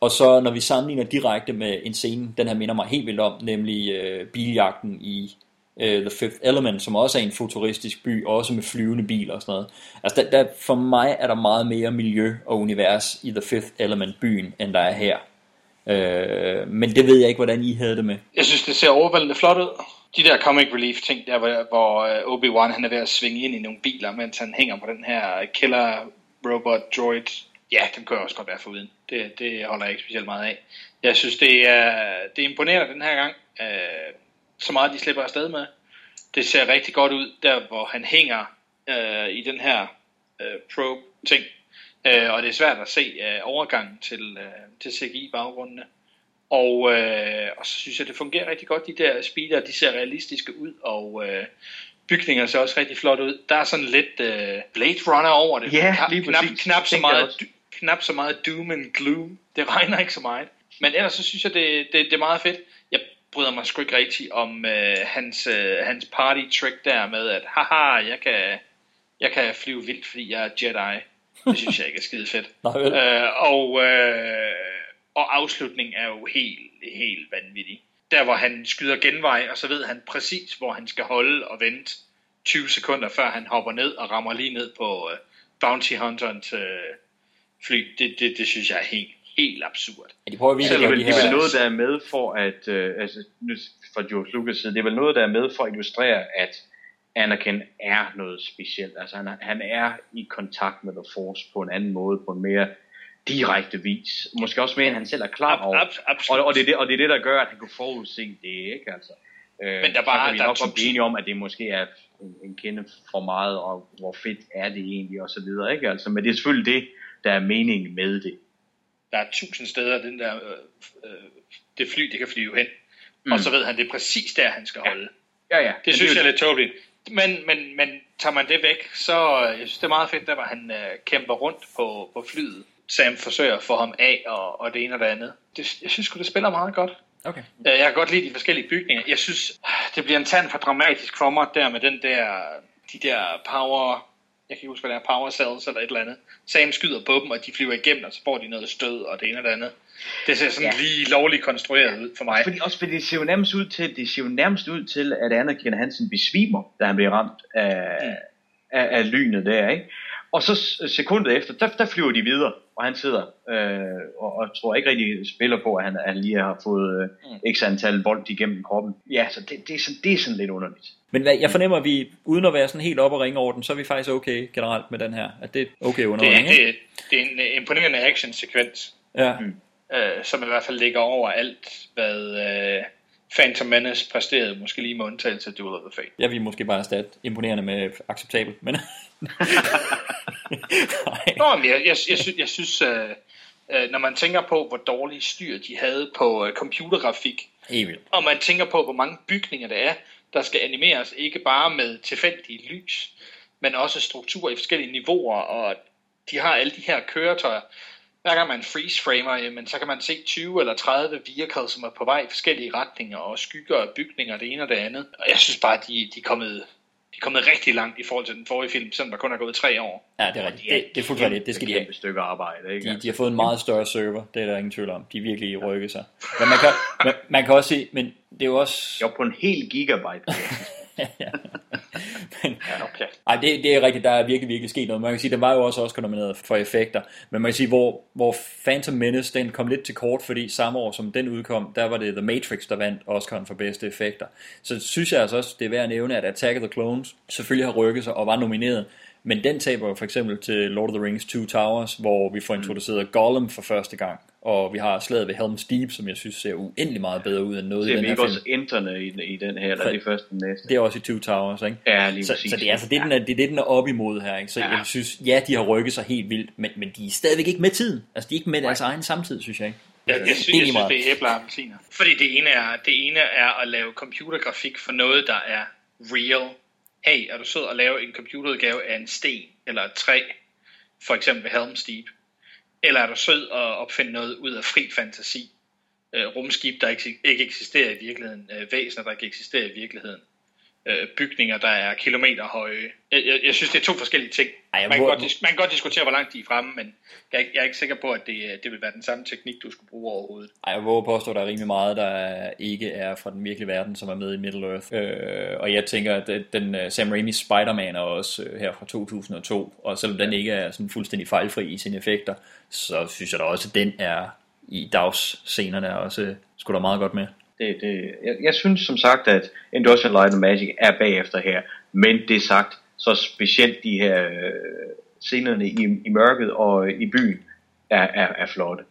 Speaker 11: Og så når vi sammenligner direkte med en scene, den her minder mig helt vildt om, nemlig øh, biljagten i øh, The Fifth Element, som også er en futuristisk by, også med flyvende biler og sådan noget. Altså der, der, for mig er der meget mere miljø og univers i The Fifth Element byen, end der er her. Øh, men det ved jeg ikke, hvordan I havde det med.
Speaker 13: Jeg synes, det ser overvældende flot ud. De der comic relief ting, der hvor, hvor øh, Obi-Wan han er ved at svinge ind i nogle biler, mens han hænger på den her killer robot droid. Ja, den kan jeg også godt være foruden. Det, det holder jeg ikke specielt meget af. Jeg synes, det er, det er imponerende den her gang. Øh, så meget de slipper afsted med. Det ser rigtig godt ud, der hvor han hænger øh, i den her øh, probe ting. Øh, og det er svært at se øh, overgangen til, øh, til CGI-baggrundene. Og, øh, og så synes jeg, det fungerer rigtig godt. De der speeder, de ser realistiske ud, og øh, bygninger ser også rigtig flot ud. Der er sådan lidt øh, Blade Runner over det.
Speaker 10: Ja,
Speaker 13: Knap-
Speaker 10: lige
Speaker 13: knap, knap, så meget, knap så meget doom and gloom. Det regner ikke så meget. Men ellers så synes jeg, det, det, det er meget fedt. Jeg bryder mig sgu ikke rigtig om øh, hans, øh, hans party trick der med, at haha, jeg kan, jeg kan flyve vildt, fordi jeg er Jedi. Det synes jeg ikke er skide fedt.
Speaker 11: Nej, vel?
Speaker 13: Øh, og, øh, og afslutningen er jo helt, helt vanvittig. Der hvor han skyder genvej, og så ved han præcis, hvor han skal holde og vente 20 sekunder, før han hopper ned og rammer lige ned på øh, Bounty Hunterens øh, fly. Det, det, det synes jeg er helt, helt absurd.
Speaker 11: Ja, de prøver
Speaker 10: Det
Speaker 11: virkelig
Speaker 10: er,
Speaker 11: at
Speaker 10: vel, det
Speaker 11: de
Speaker 10: er vel noget, der er med for at, øh, altså nu fra George Lucas side, det er vel noget, der er med for at illustrere, at Anakin er noget specielt. Altså han, er- han er i kontakt med The Force på en anden måde, på en mere direkte vis. Måske også mere, end han selv er klar over.
Speaker 13: Ab, absolut.
Speaker 10: Og, og, det er det, og det er det, der gør, at han kunne forudse det, ikke? Altså, øh,
Speaker 13: Men der
Speaker 10: så
Speaker 13: bare-
Speaker 10: kan vi
Speaker 13: der er
Speaker 10: nok blive enige om, at det måske er en, en kende for meget, og hvor fedt er det egentlig, og så videre, ikke? Altså, men det er selvfølgelig det, der er meningen med det.
Speaker 13: Der er tusind steder, den der, øh, øh, det fly, det kan flyve hen. Mm. Og så ved han, det er præcis der, han skal holde.
Speaker 10: Ja, ja.
Speaker 13: Det synes jeg er lidt tåbeligt. Men, men, men tager man det væk, så øh, jeg synes, det er meget fedt, der hvor han øh, kæmper rundt på, på flyet. Sam forsøger at få ham af, og, og det ene og det andet. Det, jeg synes det spiller meget godt.
Speaker 11: Okay.
Speaker 13: Øh, Jeg kan godt lide de forskellige bygninger. Jeg synes, det bliver en tand for dramatisk for mig, der med den der, de der power, jeg kan ikke huske, hvad det er, power cells eller et eller andet. Sam skyder på dem, og de flyver igennem, og så får de noget stød, og det ene og det andet. Det ser sådan
Speaker 10: ja.
Speaker 13: lige lovligt konstrueret ud for mig.
Speaker 10: Fordi, også fordi det ser jo nærmest ud til, det ser jo nærmest ud til, at Anakin Hansen besvimer, da han bliver ramt af, mm. af, af lynet der, ikke? Og så sekundet efter, der, der flyver de videre, og han sidder øh, og, og tror ikke rigtig spiller på, at han, at han lige har fået øh,
Speaker 11: Mm.
Speaker 10: x antal vold igennem kroppen. Ja, så det, det, er sådan, det er sådan lidt underligt.
Speaker 11: Men hvad, jeg fornemmer, at vi, uden at være sådan helt op og ringe over den, så er vi faktisk okay generelt med den her. At det er okay
Speaker 13: Det,
Speaker 11: underholdning,
Speaker 13: er-
Speaker 11: ikke?
Speaker 13: det, det er en øh, imponerende action-sekvens,
Speaker 11: Ja.
Speaker 13: øh, som i hvert fald ligger over alt, hvad øh, Phantom Menace præsterede, måske lige med undtagelse af Duel of the Fate.
Speaker 11: Jeg vil måske bare erstatte imponerende med acceptabel, men...
Speaker 13: Nå, men jeg, jeg, jeg, synes, jeg synes øh, øh, når man tænker på, hvor dårlig styr de havde på øh, computergrafik,
Speaker 11: vildt.
Speaker 13: og man tænker på, hvor mange bygninger der er, der skal animeres, ikke bare med tilfældige lys, men også struktur i forskellige niveauer, og de har alle de her køretøjer. Hver gang man freeze-framer, jamen, så kan man se 20 eller 30 vehicles, som er på vej i forskellige retninger, og skygger af bygninger, det ene og det andet. Og jeg synes bare, de, de, er kommet, de er kommet rigtig langt i forhold til den forrige film, selvom der kun er gået tre år.
Speaker 11: Ja, det er rigtigt. Det, det er fuldstændig rigtigt. Det skal de have.
Speaker 10: Stykke arbejde, ikke?
Speaker 11: De, de har fået en meget større server, det er der ingen tvivl om. De virkelig rykket sig. Men man kan, man, man kan også se, men det er jo også...
Speaker 10: Jo, på en hel gigabyte.
Speaker 11: Men,
Speaker 13: ja, okay.
Speaker 11: Ej, det, det er rigtigt, der er virkelig, virkelig sket noget. Man kan sige, den var jo også også nomineret for effekter. Men man kan sige, hvor, hvor Phantom Menace, den kom lidt til kort, fordi samme år som den udkom, der var det The Matrix, der vandt Oscar'en for bedste effekter. Så synes jeg altså også, det er værd at nævne, at Attack of the Clones selvfølgelig har rykket sig og var nomineret. Men den taber jo for eksempel til Lord of the Rings Two Towers, hvor vi får introduceret Gollum for første gang. Og vi har slaget ved Helm's Deep, som jeg synes ser uendelig meget bedre ud end noget i
Speaker 10: Ser
Speaker 11: den
Speaker 10: vi
Speaker 11: her
Speaker 10: ikke
Speaker 11: film.
Speaker 10: også interne i, i den her, eller er det først den næste?
Speaker 11: Det er også i Two Towers, ikke?
Speaker 10: Ja, lige
Speaker 11: så,
Speaker 10: præcis.
Speaker 11: så det er altså det, den er, det, er det, den er op imod her, ikke? Så ja.
Speaker 10: Ja.
Speaker 11: jeg synes, ja, de har rykket sig helt vildt, men, men de er stadigvæk ikke med tiden. Altså, de er ikke med deres egen samtid, synes jeg ikke.
Speaker 13: Jeg, jeg, synes,
Speaker 11: Det er
Speaker 13: jeg synes, det er æbler og appelsiner. Fordi det ene, er, det ene er at lave computergrafik for noget, der er real. Hey, er du sød at lave en computerudgave af en sten eller et træ, for eksempel Helm's Deep? Eller er du sød at opfinde noget ud af fri fantasi? Øh, rumskib, der ikke, ikke eksisterer i virkeligheden. Øh, væsener, der ikke eksisterer i virkeligheden. Øh, bygninger, der er kilometer høje. Jeg, jeg, jeg synes, det er to forskellige ting.
Speaker 11: Ej,
Speaker 13: man, kan
Speaker 11: hvor-
Speaker 13: godt, dis- man kan godt diskutere, hvor langt de er fremme, men jeg er, ikke- jeg er ikke sikker på, at det, øh, det vil være den samme teknik, du skulle bruge overhovedet.
Speaker 11: Ej, jeg våger påstå, at der er rimelig meget, der ikke er fra den virkelige verden, som er med i Middle Earth. Øh, og jeg tænker, at den- uh, Sam Raimi Spider-Man er også uh, her fra 2002, og selvom den ikke er sådan fuldstændig fejlfri i sine effekter, så synes jeg da også, at den er i dagsscenerne er også uh, sgu da meget godt med.
Speaker 10: Det, det, jeg, jeg synes som sagt, at Industrial Light and Magic er bagefter her, men det sagt, så specielt de her øh, scenerne i, i mørket og i byen er, er, er flotte.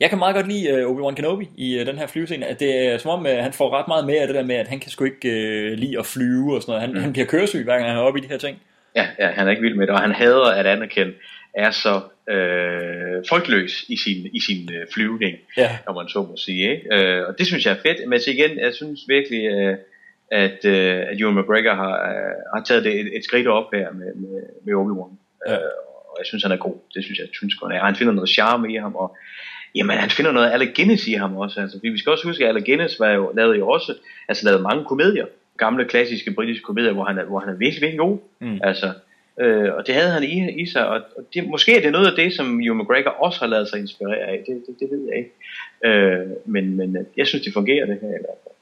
Speaker 11: Jeg kan meget godt lide uh, Obi-Wan Kenobi i uh, den her flyvescene, at det er som om, uh, han får ret meget med af det der med, at han kan sgu ikke uh, lide at flyve og sådan noget. Han, mm. han bliver køresyg, hver gang han er oppe i de her ting.
Speaker 10: Ja, ja, han er ikke vild med det, og han hader, at Anakin er så øh, frygtløs i sin, i sin øh, flyvning,
Speaker 11: Ja.
Speaker 10: om man så må sige. Ikke? Øh, og det synes jeg er fedt, men så igen, jeg synes virkelig, øh, at, øh, at Ewan McGregor har, øh, har taget det et, et skridt op her med, med, med Obi-Wan.
Speaker 11: Ja.
Speaker 10: Øh, og jeg synes, han er god. Det synes jeg, synes godt. Han finder noget charme i ham, og jamen, han finder noget Alec Guinness i ham også. Altså, vi skal også huske, at Alec Guinness var jo, lavede jo også, altså lavede mange komedier. Gamle, klassiske britiske komedier, hvor han er, hvor han er virkelig, virkelig god.
Speaker 11: Mm.
Speaker 10: Altså, øh, og det havde han i, i sig, og, og det, måske er det noget af det, som Ewan McGregor også har lavet sig inspirere af. Det, det, det ved jeg ikke. Øh, men, men øh, jeg synes, det fungerer det her. i hvert fald.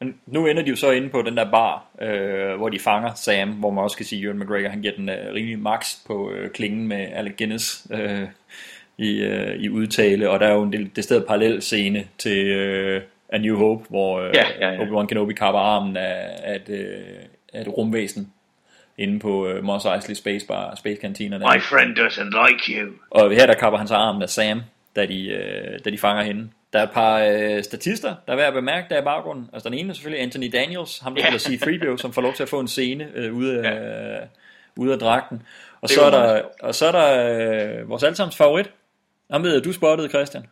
Speaker 11: Men nu ender de jo så inde på den der bar, øh, hvor de fanger Sam, hvor man også kan sige, at Ewan McGregor han giver den øh, rimelig max på øh, klingen med Alec Guinness øh, i, øh, i udtale, og der er jo en del, det sted parallel scene til øh, A New Hope, hvor øh,
Speaker 10: Ja, ja, ja.
Speaker 11: Obi-Wan Kenobi kapper armen af, af, et, øh, af et rumvæsen inde på øh, Mos Eisley Space Bar, Space Cantina. Der.
Speaker 10: My friend doesn't like you.
Speaker 11: Og her der kapper han så armen af Sam, da de, øh, da de fanger hende. Der er et par øh, statister, der er værd at bemærke der i baggrunden. Altså den ene er selvfølgelig Anthony Daniels, ham der
Speaker 10: Ja.
Speaker 11: spiller C-3PO, som får lov til at få en scene øh, ude, af, ja. ude af dragten. Og
Speaker 10: Det
Speaker 11: så,
Speaker 10: er
Speaker 11: er der, og så er der øh, vores allesammens favorit. Ham ved du spottede, Christian.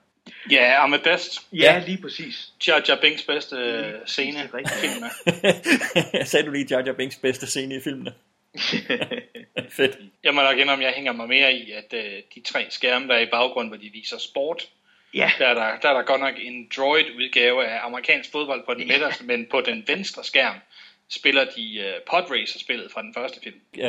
Speaker 13: Ja, I'm best.
Speaker 10: Ja, lige præcis.
Speaker 13: Jar Jar Binks bedste øh, scene i filmen.
Speaker 11: Sagde du lige Jar Jar Binks bedste scene i filmene? Fedt.
Speaker 13: Jeg må nok indrømme, jeg hænger mig mere i, at øh, de tre skærme, der er i baggrunden, hvor de viser sport,
Speaker 10: Ja.
Speaker 13: der er der, der er der godt nok en droid-udgave af amerikansk fodbold på den midterste, men på den venstre skærm spiller de øh, Podracer-spillet fra den første film.
Speaker 11: øh,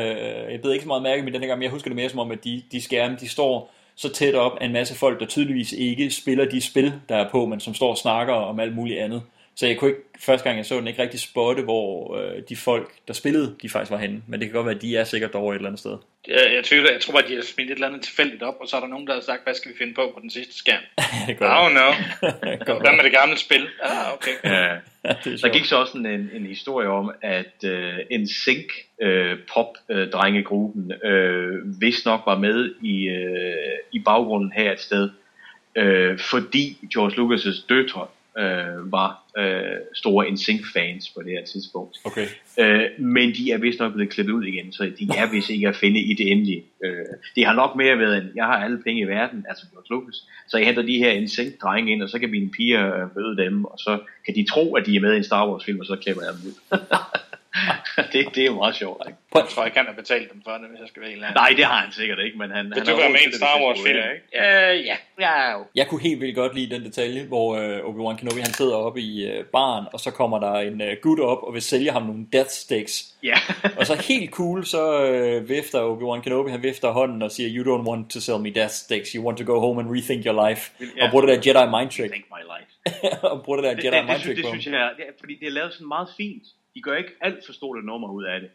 Speaker 11: jeg ved ikke så meget mærke med den gang, men jeg husker det mere som om, at de, de skærme, de står så tæt op af en masse folk, der tydeligvis ikke spiller de spil, der er på, men som står og snakker om alt muligt andet. Så jeg kunne ikke, første gang jeg så den, ikke rigtig spotte, hvor øh, de folk, der spillede, de faktisk var henne. Men det kan godt være, at de er sikkert derovre et eller andet sted.
Speaker 13: Jeg, jeg tvivler, jeg tror bare, de har smidt et eller andet tilfældigt op, og så er der nogen, der har sagt, hvad skal vi finde på på den sidste skærm?
Speaker 11: det
Speaker 13: I don't know. Hvad med det gamle spil? Ah, okay.
Speaker 10: Ja. Der gik så også en, en, en historie om, at øh, en sync øh, pop øh, drengegruppen øh, vist nok var med i, øh, i baggrunden her et sted, øh, fordi George Lucas' døtre øh, var øh, store NSYNC fans på det her tidspunkt.
Speaker 11: Okay.
Speaker 10: Øh, men de er vist nok blevet klippet ud igen, så de er vist ikke at finde i det endelige. Øh, det har nok mere været en, jeg har alle penge i verden, altså George Lucas, så jeg henter de her NSYNC drenge ind, og så kan mine piger øh, møde dem, og så kan de tro, at de er med i en Star Wars film, og så klipper jeg dem ud. det, det er jo meget sjovt, ikke?
Speaker 13: Jeg tror ikke, han har betalt dem for det, hvis jeg skal være helt ærlig.
Speaker 10: Nej, det har han sikkert ikke, men han...
Speaker 13: Vil
Speaker 10: han
Speaker 13: du være med en
Speaker 10: det,
Speaker 13: Star
Speaker 10: det
Speaker 13: Wars film?
Speaker 10: ikke?
Speaker 13: Øh, ja. ja. jo.
Speaker 11: Jeg kunne helt vildt godt lide den detalje, hvor øh, Obi-Wan Kenobi han sidder oppe i øh, baren, og så kommer der en øh, gut op og vil sælge ham nogle death sticks.
Speaker 10: Ja.
Speaker 11: og så helt cool, så øh, vifter Obi-Wan Kenobi, han vifter hånden og siger, you don't want to sell me death sticks, you want to go home and rethink your life.
Speaker 10: Ja.
Speaker 11: Og bruger det der Jedi mind trick.
Speaker 10: Think my life.
Speaker 11: og bruger det der
Speaker 10: Det,
Speaker 11: Jedi
Speaker 10: det,
Speaker 11: mind
Speaker 10: det,
Speaker 11: trick
Speaker 10: det
Speaker 11: ham.
Speaker 10: synes jeg er, det fordi det er lavet sådan meget fint. De gør ikke alt for stort et nummer ud af det.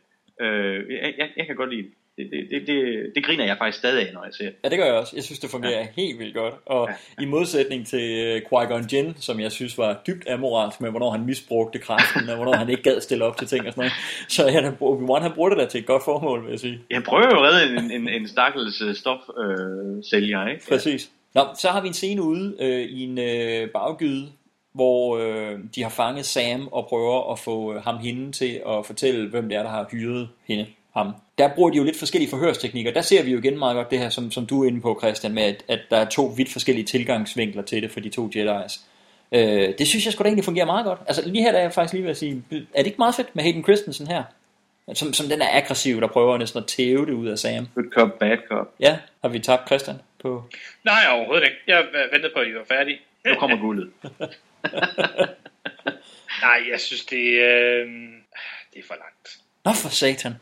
Speaker 10: Øh, jeg, jeg, jeg kan godt lide det. Det, det, det, det, det griner jeg faktisk stadig af, når jeg ser det.
Speaker 11: Ja, det gør jeg også. Jeg synes, det fungerer ja. helt vildt godt. Og ja. i modsætning til uh, Qui-Gon Jinn, som jeg synes var dybt amoralsk med, hvornår han misbrugte kraften, og hvornår han ikke gad stille op til ting og sådan noget. Så ja, Obi-Wan, han bruger det der til et godt formål, vil jeg sige.
Speaker 10: Jeg prøver jo at redde en, en, en stakkels uh, stofsælger, øh, sælger, ikke?
Speaker 11: Præcis. Nå, så har vi en scene ude øh, i en øh, baggyde, hvor øh, de har fanget Sam og prøver at få øh, ham hende til at fortælle, hvem det er, der har hyret hende, ham. Der bruger de jo lidt forskellige forhørsteknikker. Der ser vi jo igen meget godt det her, som, som du er inde på, Christian, med at, at der er to vidt forskellige tilgangsvinkler til det for de to Jedi's. Øh, det synes jeg sgu da egentlig fungerer meget godt. Altså lige her der er jeg faktisk lige ved at sige, er det ikke meget fedt med Hayden Christensen her? Som, som den er aggressiv, der prøver næsten at tæve det ud af Sam.
Speaker 10: Good cop, bad cop.
Speaker 11: Ja, har vi tabt Christian på...
Speaker 13: Nej, overhovedet ikke. Jeg ventede på, at I var færdige.
Speaker 10: Nu kommer guldet.
Speaker 13: Nej, jeg synes, det, øh, det er for langt.
Speaker 11: Nå for satan.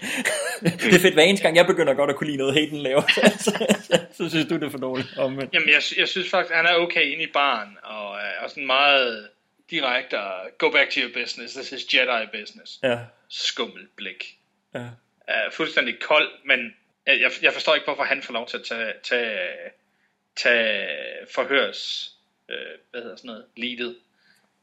Speaker 11: det er fedt, hver eneste gang jeg begynder godt at kunne lide noget, Hayden laver, så, så, så, så synes du, det er for dårligt. Omvendt.
Speaker 13: Jamen, jeg, jeg synes faktisk, han er okay inde i baren, og, og sådan meget direkte, og go back to your business, this is Jedi business.
Speaker 11: Ja.
Speaker 13: Skummelt blik.
Speaker 11: Ja.
Speaker 13: Uh, fuldstændig kold, men jeg, jeg- jeg forstår ikke, hvorfor han får lov til at tage, tage, tage forhørs, øh, hvad hedder sådan noget, leadet.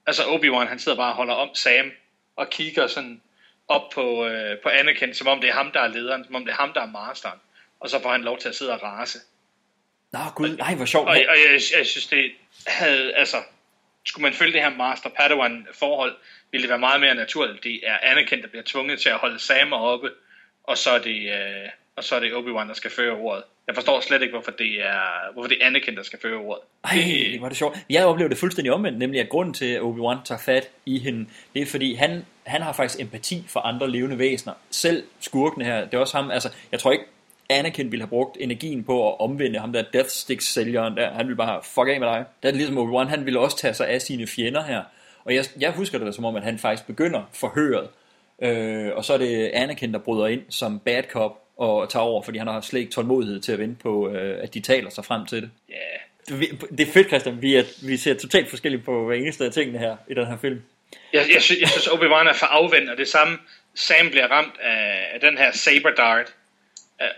Speaker 13: Altså Obi-Wan, han sidder bare og holder om Sam, og kigger sådan op på, øh, på Anakin, som om det er ham, der er lederen, som om det er ham, der er masteren. Og så får han lov til at sidde og rase.
Speaker 11: Nå gud, nej hvor sjovt.
Speaker 13: Og, og jeg, jeg synes, det havde, altså, skulle man følge det her Master Padawan forhold, ville det være meget mere naturligt. Det er Anakin, der bliver tvunget til at holde Sam oppe, og så er det, øh, og så er det Obi-Wan, der skal føre ordet. Jeg forstår slet ikke, hvorfor det er, hvorfor det er Anakin, der skal føre ordet.
Speaker 11: Ej, var det sjovt. Jeg oplever det fuldstændig omvendt, nemlig at grunden til, at Obi-Wan tager fat i hende, det er fordi, han, han har faktisk empati for andre levende væsener. Selv skurkene her, det er også ham, altså, jeg tror ikke, Anakin ville have brugt energien på at omvende ham der Death Sticks sælgeren der. Han ville bare, fuck af med dig. Det er det ligesom Obi-Wan, han ville også tage sig af sine fjender her. Og jeg, jeg husker det da som om, at han faktisk begynder forhøret. Øh, og så er det Anakin, der bryder ind som bad cop og tager over, fordi han har slet ikke tålmodighed til at vente på, øh, at de taler sig frem til det.
Speaker 13: Ja, yeah.
Speaker 11: Vi- Det er fedt, Christian. Vi, er, vi ser totalt forskelligt på hver eneste af tingene her i den her film.
Speaker 13: Jeg, jeg, synes, jeg synes, Obi-Wan er for afvendt, og det samme, Sam bliver ramt af, af den her saber dart.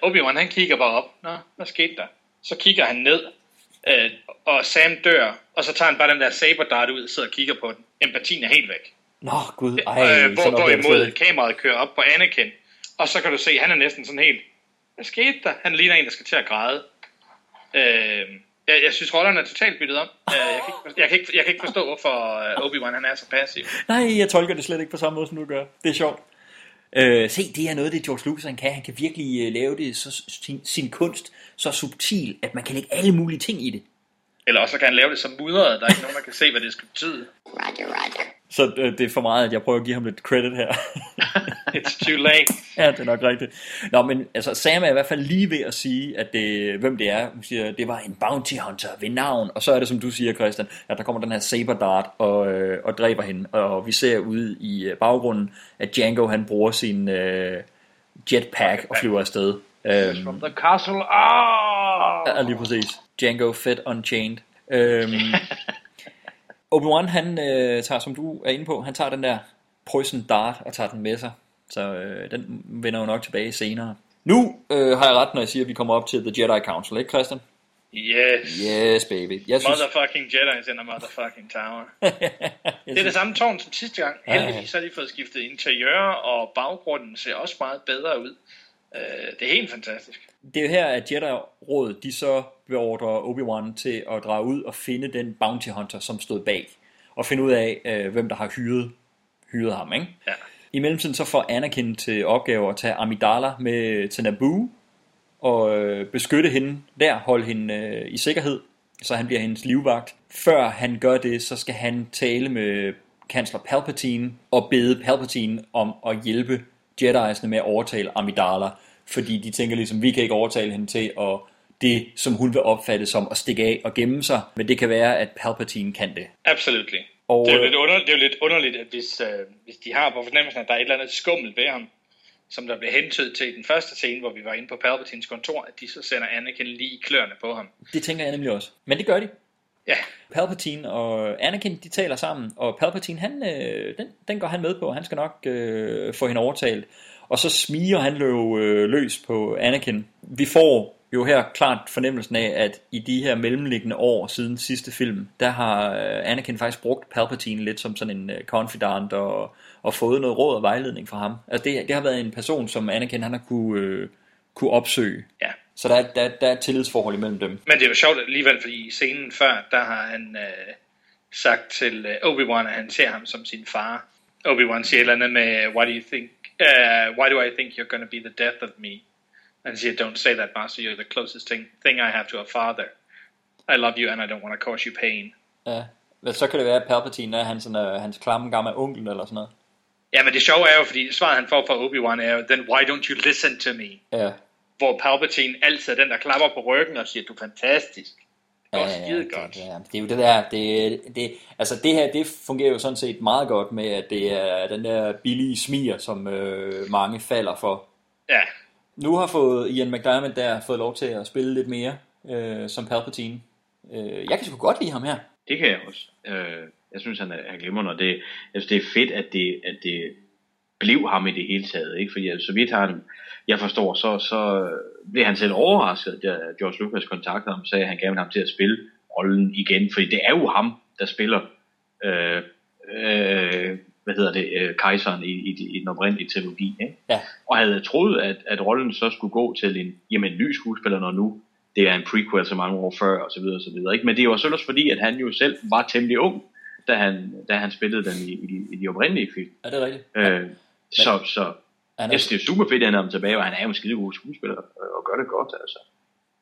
Speaker 13: Uh, Obi-Wan, han kigger bare op. Nå, hvad skete der? Så kigger han ned, uh, og Sam dør, og så tager han bare den der saber dart ud og sidder og kigger på den. Empatien er helt væk.
Speaker 11: Nå, gud. Ej,
Speaker 13: øh, hvor, hvorimod kameraet kører op på Anakin, og så kan du se, han er næsten sådan helt, hvad skete der? Han ligner en, der skal til at græde. Øh, jeg, jeg synes, rollerne er totalt byttet om. Øh, jeg, kan ikke, jeg, kan ikke, jeg kan ikke forstå, hvorfor øh, Obi-Wan han er så passiv.
Speaker 11: Nej, jeg tolker det slet ikke på samme måde, som du gør. Det er sjovt. Øh, se, det er noget, det George Lucas han kan. Han kan virkelig øh, lave det så, sin, sin kunst så subtil, at man kan lægge alle mulige ting i det.
Speaker 13: Eller også så kan han lave det som mudret. Der er ikke nogen, der kan se, hvad det skal betyde.
Speaker 9: Roger, roger.
Speaker 11: Så øh, det er for meget, at jeg prøver at give ham lidt credit her.
Speaker 13: It's too late.
Speaker 11: ja, det er nok rigtigt. Nå, men altså, Sam er i hvert fald lige ved at sige, at det, hvem det er. Hun siger, det var en bounty hunter ved navn. Og så er det, som du siger, Christian, at der kommer den her saber dart og, øh, og dræber hende. Og vi ser ude i øh, baggrunden, at Django han bruger sin øh, jetpack og flyver afsted. Øhm,
Speaker 10: From the castle. Ah!
Speaker 11: Ja, lige præcis. Django Fed Unchained. Øhm, Obi-Wan, han øh, tager, som du er inde på, han tager den der poison dart og tager den med sig. Så øh, den vender jo nok tilbage senere. Nu øh, har jeg ret, når jeg siger, at vi kommer op til The Jedi Council, ikke Christian?
Speaker 13: Yes.
Speaker 11: Yes, baby. Jeg synes,
Speaker 13: Motherfucking Jedi's in a motherfucking tower. det er det samme tårn som sidste gang. Heldigvis har de fået skiftet interiør, og baggrunden ser også meget bedre ud. Øh, det er helt fantastisk.
Speaker 11: det er jo her, at Jedi-rådet, de så beordrer Obi-Wan til at drage ud og finde den bounty hunter, som stod bag. Og finde ud af, øh, hvem der har hyret, hyret ham, ikke?
Speaker 13: Ja.
Speaker 11: I mellemtiden så får Anakin til opgave at tage Amidala med til Naboo, og øh, beskytte hende der, holde hende øh, i sikkerhed, så han bliver hendes livvagt. Før han gør det, så skal han tale med kansler Palpatine og bede Palpatine om at hjælpe Jedi'erne med at overtale Amidala, fordi de tænker ligesom, vi kan ikke overtale hende til at det, som hun vil opfatte som at stikke af og gemme sig, men det kan være, at Palpatine kan det.
Speaker 13: Absolutely.
Speaker 11: Og,
Speaker 13: det, er jo
Speaker 11: øh,
Speaker 13: lidt under, det er jo lidt underligt, at hvis, øh, hvis de har på fornemmelsen, at der er et eller andet skummelt ved ham, som der blev hentydet til i den første scene, hvor vi var inde på Palpatines kontor, at de så sender Anakin lige i kløerne på ham.
Speaker 11: Det tænker jeg nemlig også. Men det gør de.
Speaker 13: Ja.
Speaker 11: Palpatine og Anakin, de taler sammen, og Palpatine, han, øh, den, den går han med på. Han skal nok øh, få hende overtalt. Og så smiger han jo øh, løs på Anakin. Vi får jo her klart fornemmelsen af, at i de her mellemliggende år siden sidste film, der har øh, Anakin faktisk brugt Palpatine lidt som sådan en øh, confidant og, og fået noget råd og vejledning fra ham. Altså det, det har været en person, som Anakin han har kunne, øh, kunne opsøge.
Speaker 13: Ja.
Speaker 11: Så der, er- der, der er et tillidsforhold imellem dem.
Speaker 13: Men det er jo sjovt alligevel, fordi i scenen før, der har han øh, sagt til øh, Obi-Wan, at han ser ham som sin far. Obi-Wan siger et eller andet med, why do you think, uh, why do I think you're to be the death of me? And han siger, don't say that, master, you're the closest thing, thing I have to a father. I love you, and I don't want to cause you pain.
Speaker 11: Ja. Men så kan det være, at Palpatine er hans, sådan, uh, hans klamme gamle onkel eller sådan noget.
Speaker 13: Ja, men det sjove er jo, fordi svaret han får fra Obi-Wan er jo, then why don't you listen to me?
Speaker 11: Ja.
Speaker 13: Hvor Palpatine altid er den, der klapper på ryggen og siger, du er fantastisk. Det er også skide godt.
Speaker 11: Det, ja, det er jo det der, det, det, altså det her, det fungerer jo sådan set meget godt med, at det er den der billige smier, som øh, mange falder for.
Speaker 13: Ja.
Speaker 11: Nu har fået Ian McDiarmid der fået lov til at spille lidt mere øh, som Palpatine. Øh, jeg kan sgu godt lide ham her.
Speaker 10: Det kan jeg også. Øh, jeg synes, han er, han er glimrende, og det, jeg synes, det er fedt, at det, at det blev ham i det hele taget. Ikke? Fordi altså, så vidt han, jeg forstår, så, så blev han selv overrasket, da George Lucas kontaktede ham og sagde, at han gerne ville ham til at spille rollen igen. Fordi det er jo ham, der spiller øh, øh, hvad hedder det, øh, kejseren i, i, i den oprindelige trilogi. Ikke?
Speaker 11: Ja.
Speaker 10: Og havde troet, at, at rollen så skulle gå til en, jamen, en ny skuespiller, når nu det er en prequel så mange år før, og så videre, og så videre. Ikke? Men det er jo også fordi, at han jo selv var temmelig ung, da han, da han spillede den i, i, i de oprindelige film.
Speaker 11: Er det rigtigt?
Speaker 10: Øh, så, så
Speaker 11: Han er-
Speaker 10: jeg synes, det er super fedt, at han er tilbage, og han er jo en skidegod skuespiller, øh, og gør det godt, altså.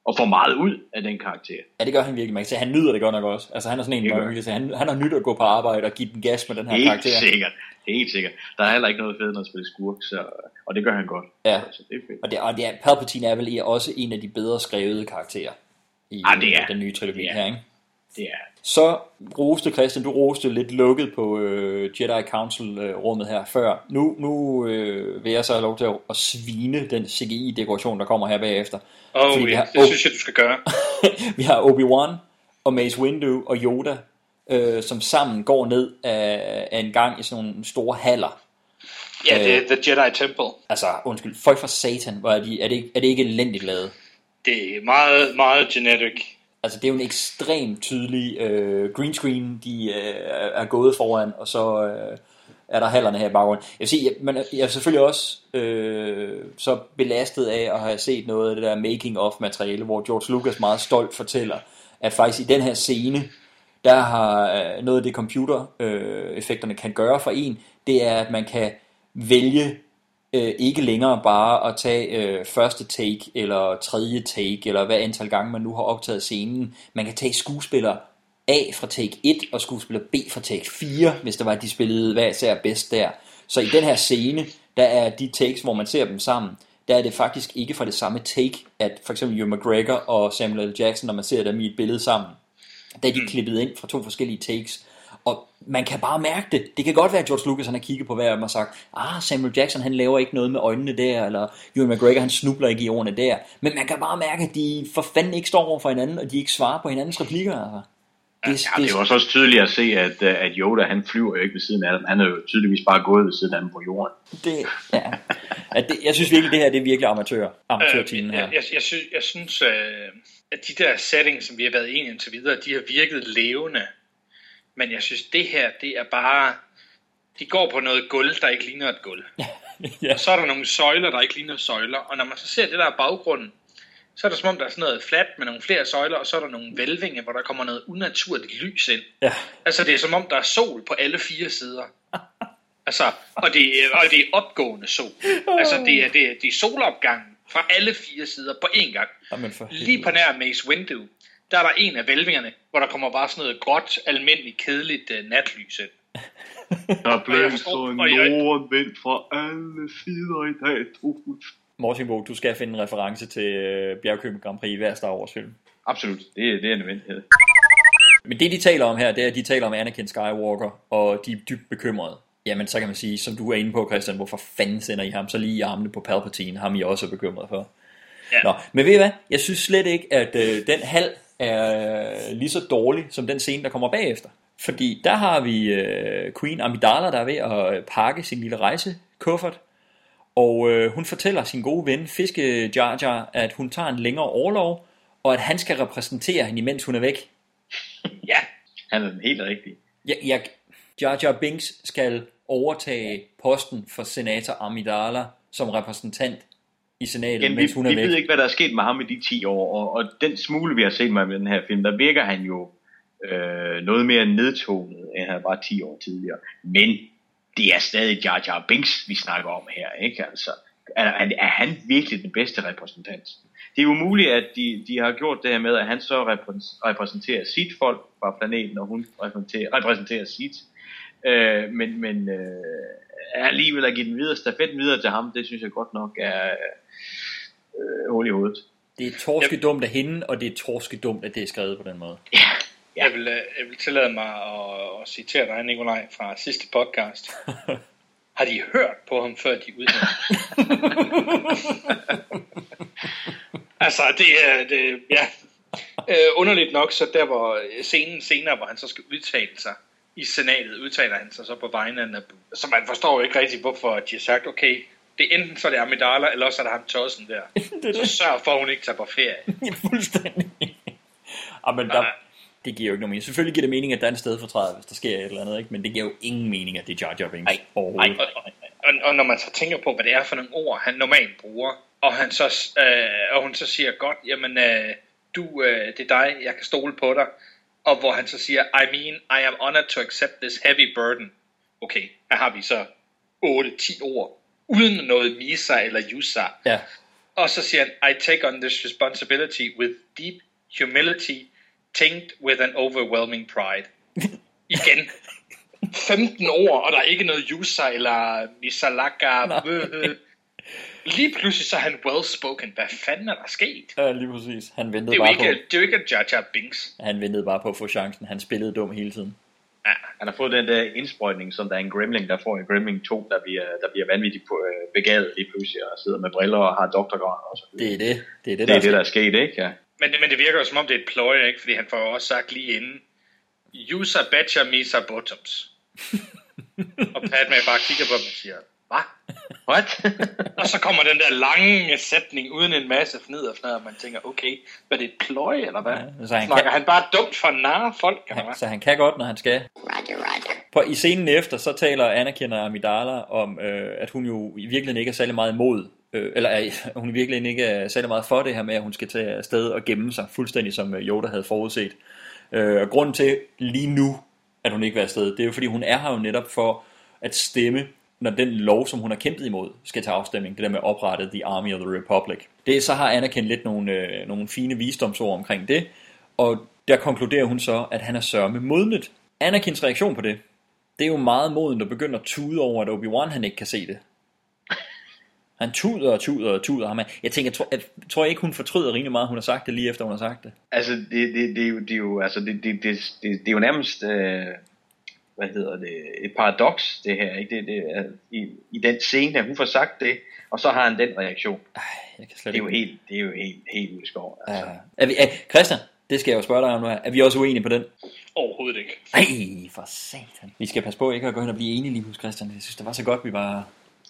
Speaker 10: Og får meget ud af den karakter.
Speaker 11: Ja, det gør han virkelig. Man kan se, at han nyder det godt nok også. Altså han er sådan en, man kan se, han, han har nyt at gå på arbejde og give den gas med den her
Speaker 10: Helt
Speaker 11: karakter.
Speaker 10: sikkert. Helt sikkert. Der er heller ikke noget fedt, når at spille skurk, så, og det gør han godt.
Speaker 11: Ja.
Speaker 10: Så det er fedt.
Speaker 11: Og, det, og det er, Palpatine er vel også en af de bedre skrevede karakterer i
Speaker 10: Ah, det er.
Speaker 11: den nye trilogi her, ikke?
Speaker 10: Det er
Speaker 11: Så roste Christian, du roste lidt lukket på øh, Jedi Council-rummet her før. Nu, nu øh, vil jeg så have lov til at, at svine den CGI-dekoration, der kommer her bagefter.
Speaker 13: Åh,
Speaker 11: Fordi har,
Speaker 13: det synes jeg, du skal gøre.
Speaker 11: vi har Obi-Wan og Mace Windu og Yoda, øh, som sammen går ned af, af en gang i sådan nogle store haller.
Speaker 13: Ja, det er The Jedi Temple.
Speaker 11: Altså, undskyld, folk for satan, hvor er, de, er, det, ikke- er det ikke elendigt lavet?
Speaker 13: Det er meget, meget genetic.
Speaker 11: Altså, det er jo en ekstremt tydelig øh, green screen, de øh, er gået foran, og så øh, er der hallerne her i baggrunden. Jeg vil sige, jeg, men jeg er selvfølgelig også øh, så belastet af at have set noget af det der making-of materiale, hvor George Lucas meget stolt fortæller, at faktisk i den her scene, der har øh, noget af det computereffekterne øh, effekterne kan gøre for en, det er, at man kan vælge øh, ikke længere bare at tage øh, første take, eller tredje take, eller hvad antal gange man nu har optaget scenen. Man kan tage skuespiller A fra take 1, og skuespiller B fra take 4, hvis det var, at de spillede hver især bedst der. Så i den her scene, der er de takes, hvor man ser dem sammen, der er det faktisk ikke fra det samme take, at for eksempel Ewan McGregor og Samuel L. Jackson, når man ser dem i et billede sammen, der er de klippet ind fra to forskellige takes. Og man kan bare mærke det. Det kan godt være, at George Lucas han har kigget på hver af dem og sagt, ah, Samuel Jackson han laver ikke noget med øjnene der, eller Ewan McGregor han snubler ikke i ordene der. Men man kan bare mærke, at de for fanden ikke står over for hinanden, og de ikke svarer på hinandens replikker. Altså.
Speaker 10: Det, ja, det, det er også også tydeligt at se, at, øh, at Yoda han flyver jo ikke ved siden af dem. Han er jo tydeligvis bare gået ved siden af dem på jorden.
Speaker 11: Det, ja. at det, jeg synes virkelig, det her det er virkelig amatør, amatørtinen her.
Speaker 13: Øh, jeg, jeg, synes, jeg synes øh, at de der settings, som vi har været enige indtil videre, de har virket levende. Men jeg synes, det her, det er bare... De går på noget gulv, der ikke ligner et gulv. ja. Og så er der nogle søjler, der ikke ligner søjler. Og når man så ser det der baggrunden, så er det som om, der er sådan noget fladt med nogle flere søjler, og så er der nogle vælvinge, hvor der kommer noget unaturligt lys ind.
Speaker 11: Ja.
Speaker 13: Altså, det er som om, der er sol på alle fire sider. altså, og det, er, og det er opgående sol. Altså, det er, det er, det er solopgangen fra alle fire sider på én gang.
Speaker 11: Jamen for
Speaker 13: Lige på nær Mace Windu, der er der en af vælvingerne, hvor der kommer bare sådan noget gråt, almindeligt, kedeligt uh, natlys ind.
Speaker 10: Der blæser nordvind fra alle sider i dag, Troels.
Speaker 11: Mortenbo, du skal finde en reference til øh, Bjergkøben Grand Prix i hver Star Wars film.
Speaker 10: Absolut, det, er, det er en nødvendighed.
Speaker 11: Men det de taler om her, det er, at de taler om Anakin Skywalker, og de er dybt bekymrede. Jamen, så kan man sige, som du er inde på, Christian, hvorfor fanden sender I ham så lige i armene på Palpatine? Ham I også er bekymret for.
Speaker 13: Ja.
Speaker 11: Nå, men ved I hvad? Jeg synes slet ikke, at øh, den halv er lige så dårlig som den scene, der kommer bagefter. Fordi der har vi øh, Queen Amidala, der er ved at øh, pakke sin lille rejsekuffert. Og øh, hun fortæller sin gode ven, Fiske Jar Jar, at hun tager en længere overlov, og at han skal repræsentere hende, imens hun er væk.
Speaker 13: Ja,
Speaker 10: han er den helt rigtig.
Speaker 11: Ja, ja, Jar Jar Binks skal overtage posten for senator Amidala som repræsentant i senatet,
Speaker 10: Igen,
Speaker 11: mens
Speaker 10: vi,
Speaker 11: hun er
Speaker 10: vi
Speaker 11: væk.
Speaker 10: ved ikke, hvad der er sket med ham i de 10 år, og, og den smule, vi har set med den her film, der virker han jo øh, noget mere nedtonet, end han var 10 år tidligere. Men det er stadig Jar Jar Binks, vi snakker om her, ikke? Altså, er, er, er han virkelig den bedste repræsentant? Det er jo muligt, at de, de har gjort det her med, at han så repræsenterer sit folk fra planeten, og hun repræsenterer, repræsenterer sit. Øh, men men øh, alligevel at give den videre, stafetten videre til ham, det synes jeg godt nok er øh, hul i hovedet.
Speaker 11: Det er torskedumt af hende, og det er torskedumt, at det er skrevet på den måde.
Speaker 10: Ja.
Speaker 13: Ja. Jeg, vil, øh, jeg vil tillade mig at, at citere dig, Nikolaj, fra sidste podcast. Har de hørt på ham, før de udnævnte Altså, det er, det, ja. Øh, underligt nok, så der var scenen senere, hvor han så skal udtale sig i senatet, udtaler han sig så på vegne af Naboo. Så man forstår jo ikke rigtig, hvorfor de har sagt, okay, det er enten så er det Amidala, eller også er det ham tossen der.
Speaker 11: det
Speaker 13: så sørg for, at hun ikke tager på ferie.
Speaker 11: ja, fuldstændig. Ah, men der, det giver jo ikke nogen mening. Selvfølgelig giver det mening, at der er en sted for træet, hvis der sker et eller andet, ikke? men det giver jo ingen mening, at det er Jar Jar Binks
Speaker 13: Nej,
Speaker 11: overhovedet.
Speaker 13: Og, og, og, når man så tænker på, hvad det er for nogle ord, han normalt bruger, og, han så, øh, og hun så siger, godt, jamen, øh, du, øh, det er dig, jeg kan stole på dig, og hvor han så siger, I mean, I am honored to accept this heavy burden. Okay, her har vi så 8-10 ord, uden noget misa eller yusa.
Speaker 11: Ja.
Speaker 13: Og så siger han, I take on this responsibility with deep humility, tinged with an overwhelming pride. Igen. 15 ord, og der er ikke noget yusa eller misalaka. Lige pludselig så er han well-spoken. Hvad fanden er der sket?
Speaker 11: Ja, lige præcis. Han ventede
Speaker 13: Det er
Speaker 11: bare
Speaker 13: ikke,
Speaker 11: på,
Speaker 13: det er jo ikke Jar Jar Binks.
Speaker 11: han ventede bare på at få chancen. Han spillede dum hele tiden.
Speaker 13: Ja.
Speaker 10: Han har fået den der indsprøjtning, som der er en Gremling, der får en Gremling 2, der bliver, der bliver vanvittigt på, øh, begavet lige pludselig, og sidder med briller og har doktorgrad og så videre.
Speaker 11: Det er det. Det er det,
Speaker 10: Det er
Speaker 11: der
Speaker 10: det, der er sket, ikke? Ja.
Speaker 13: Men, men det virker jo som om det er et pløje, ikke? Fordi han får jo også sagt lige inden, User betcha misa bottoms. og Padme bare kigger på dem og siger, hvad?
Speaker 10: What?
Speaker 13: og så kommer den der lange sætning uden en masse fnid og fnad, og man tænker, okay, hvad er det et pløje, eller hvad?
Speaker 11: Ja, så han
Speaker 13: Snakker
Speaker 11: kan-
Speaker 13: han bare dumt for narre folk, eller hvad?
Speaker 11: så han kan godt, når han skal.
Speaker 9: Roger, roger.
Speaker 11: På, I scenen efter, så taler Anakin og Amidala om, øh, at hun jo i virkeligheden ikke er særlig meget imod, øh, eller at hun i virkeligheden ikke er særlig meget for det her med, at hun skal tage afsted og gemme sig, fuldstændig som øh, Yoda havde forudset. Øh, og grunden til lige nu, at hun ikke vil afsted, det er jo fordi, hun er her jo netop for at stemme, når den lov, som hun har kæmpet imod, skal til afstemning. Det der med at oprette The Army of the Republic. Det, så har Anakin lidt nogle, øh, nogle fine visdomsord omkring det, og der konkluderer hun så, at han er sørme modnet. Anakins reaktion på det, det er jo meget moden, der begynder at tude over, at Obi-Wan han ikke kan se det. Han tuder og tuder og tuder ham. Jeg tænker, jeg tror, jeg tror ikke, hun fortryder rimelig meget, hun har sagt det lige efter, hun har sagt det.
Speaker 10: Altså, det, det, det, er jo, det er jo, altså, det, det, det, det, det er jo nærmest, øh, hvad hedder det, et paradoks, det her, ikke? Det, det, er, i, I den scene, at hun får sagt det, og så har han den reaktion.
Speaker 11: Jeg kan slet
Speaker 10: Det er jo
Speaker 11: ikke...
Speaker 10: helt, det er jo helt, helt udskåret. Altså.
Speaker 11: Ja. Er vi, er, Christian, det skal jeg jo spørge dig om nu her. Er vi også uenige på den?
Speaker 13: Overhovedet ikke.
Speaker 11: Ej, for satan. Vi skal passe på ikke at gå hen og blive enige lige hos Christian. Jeg synes, det var så godt, vi var,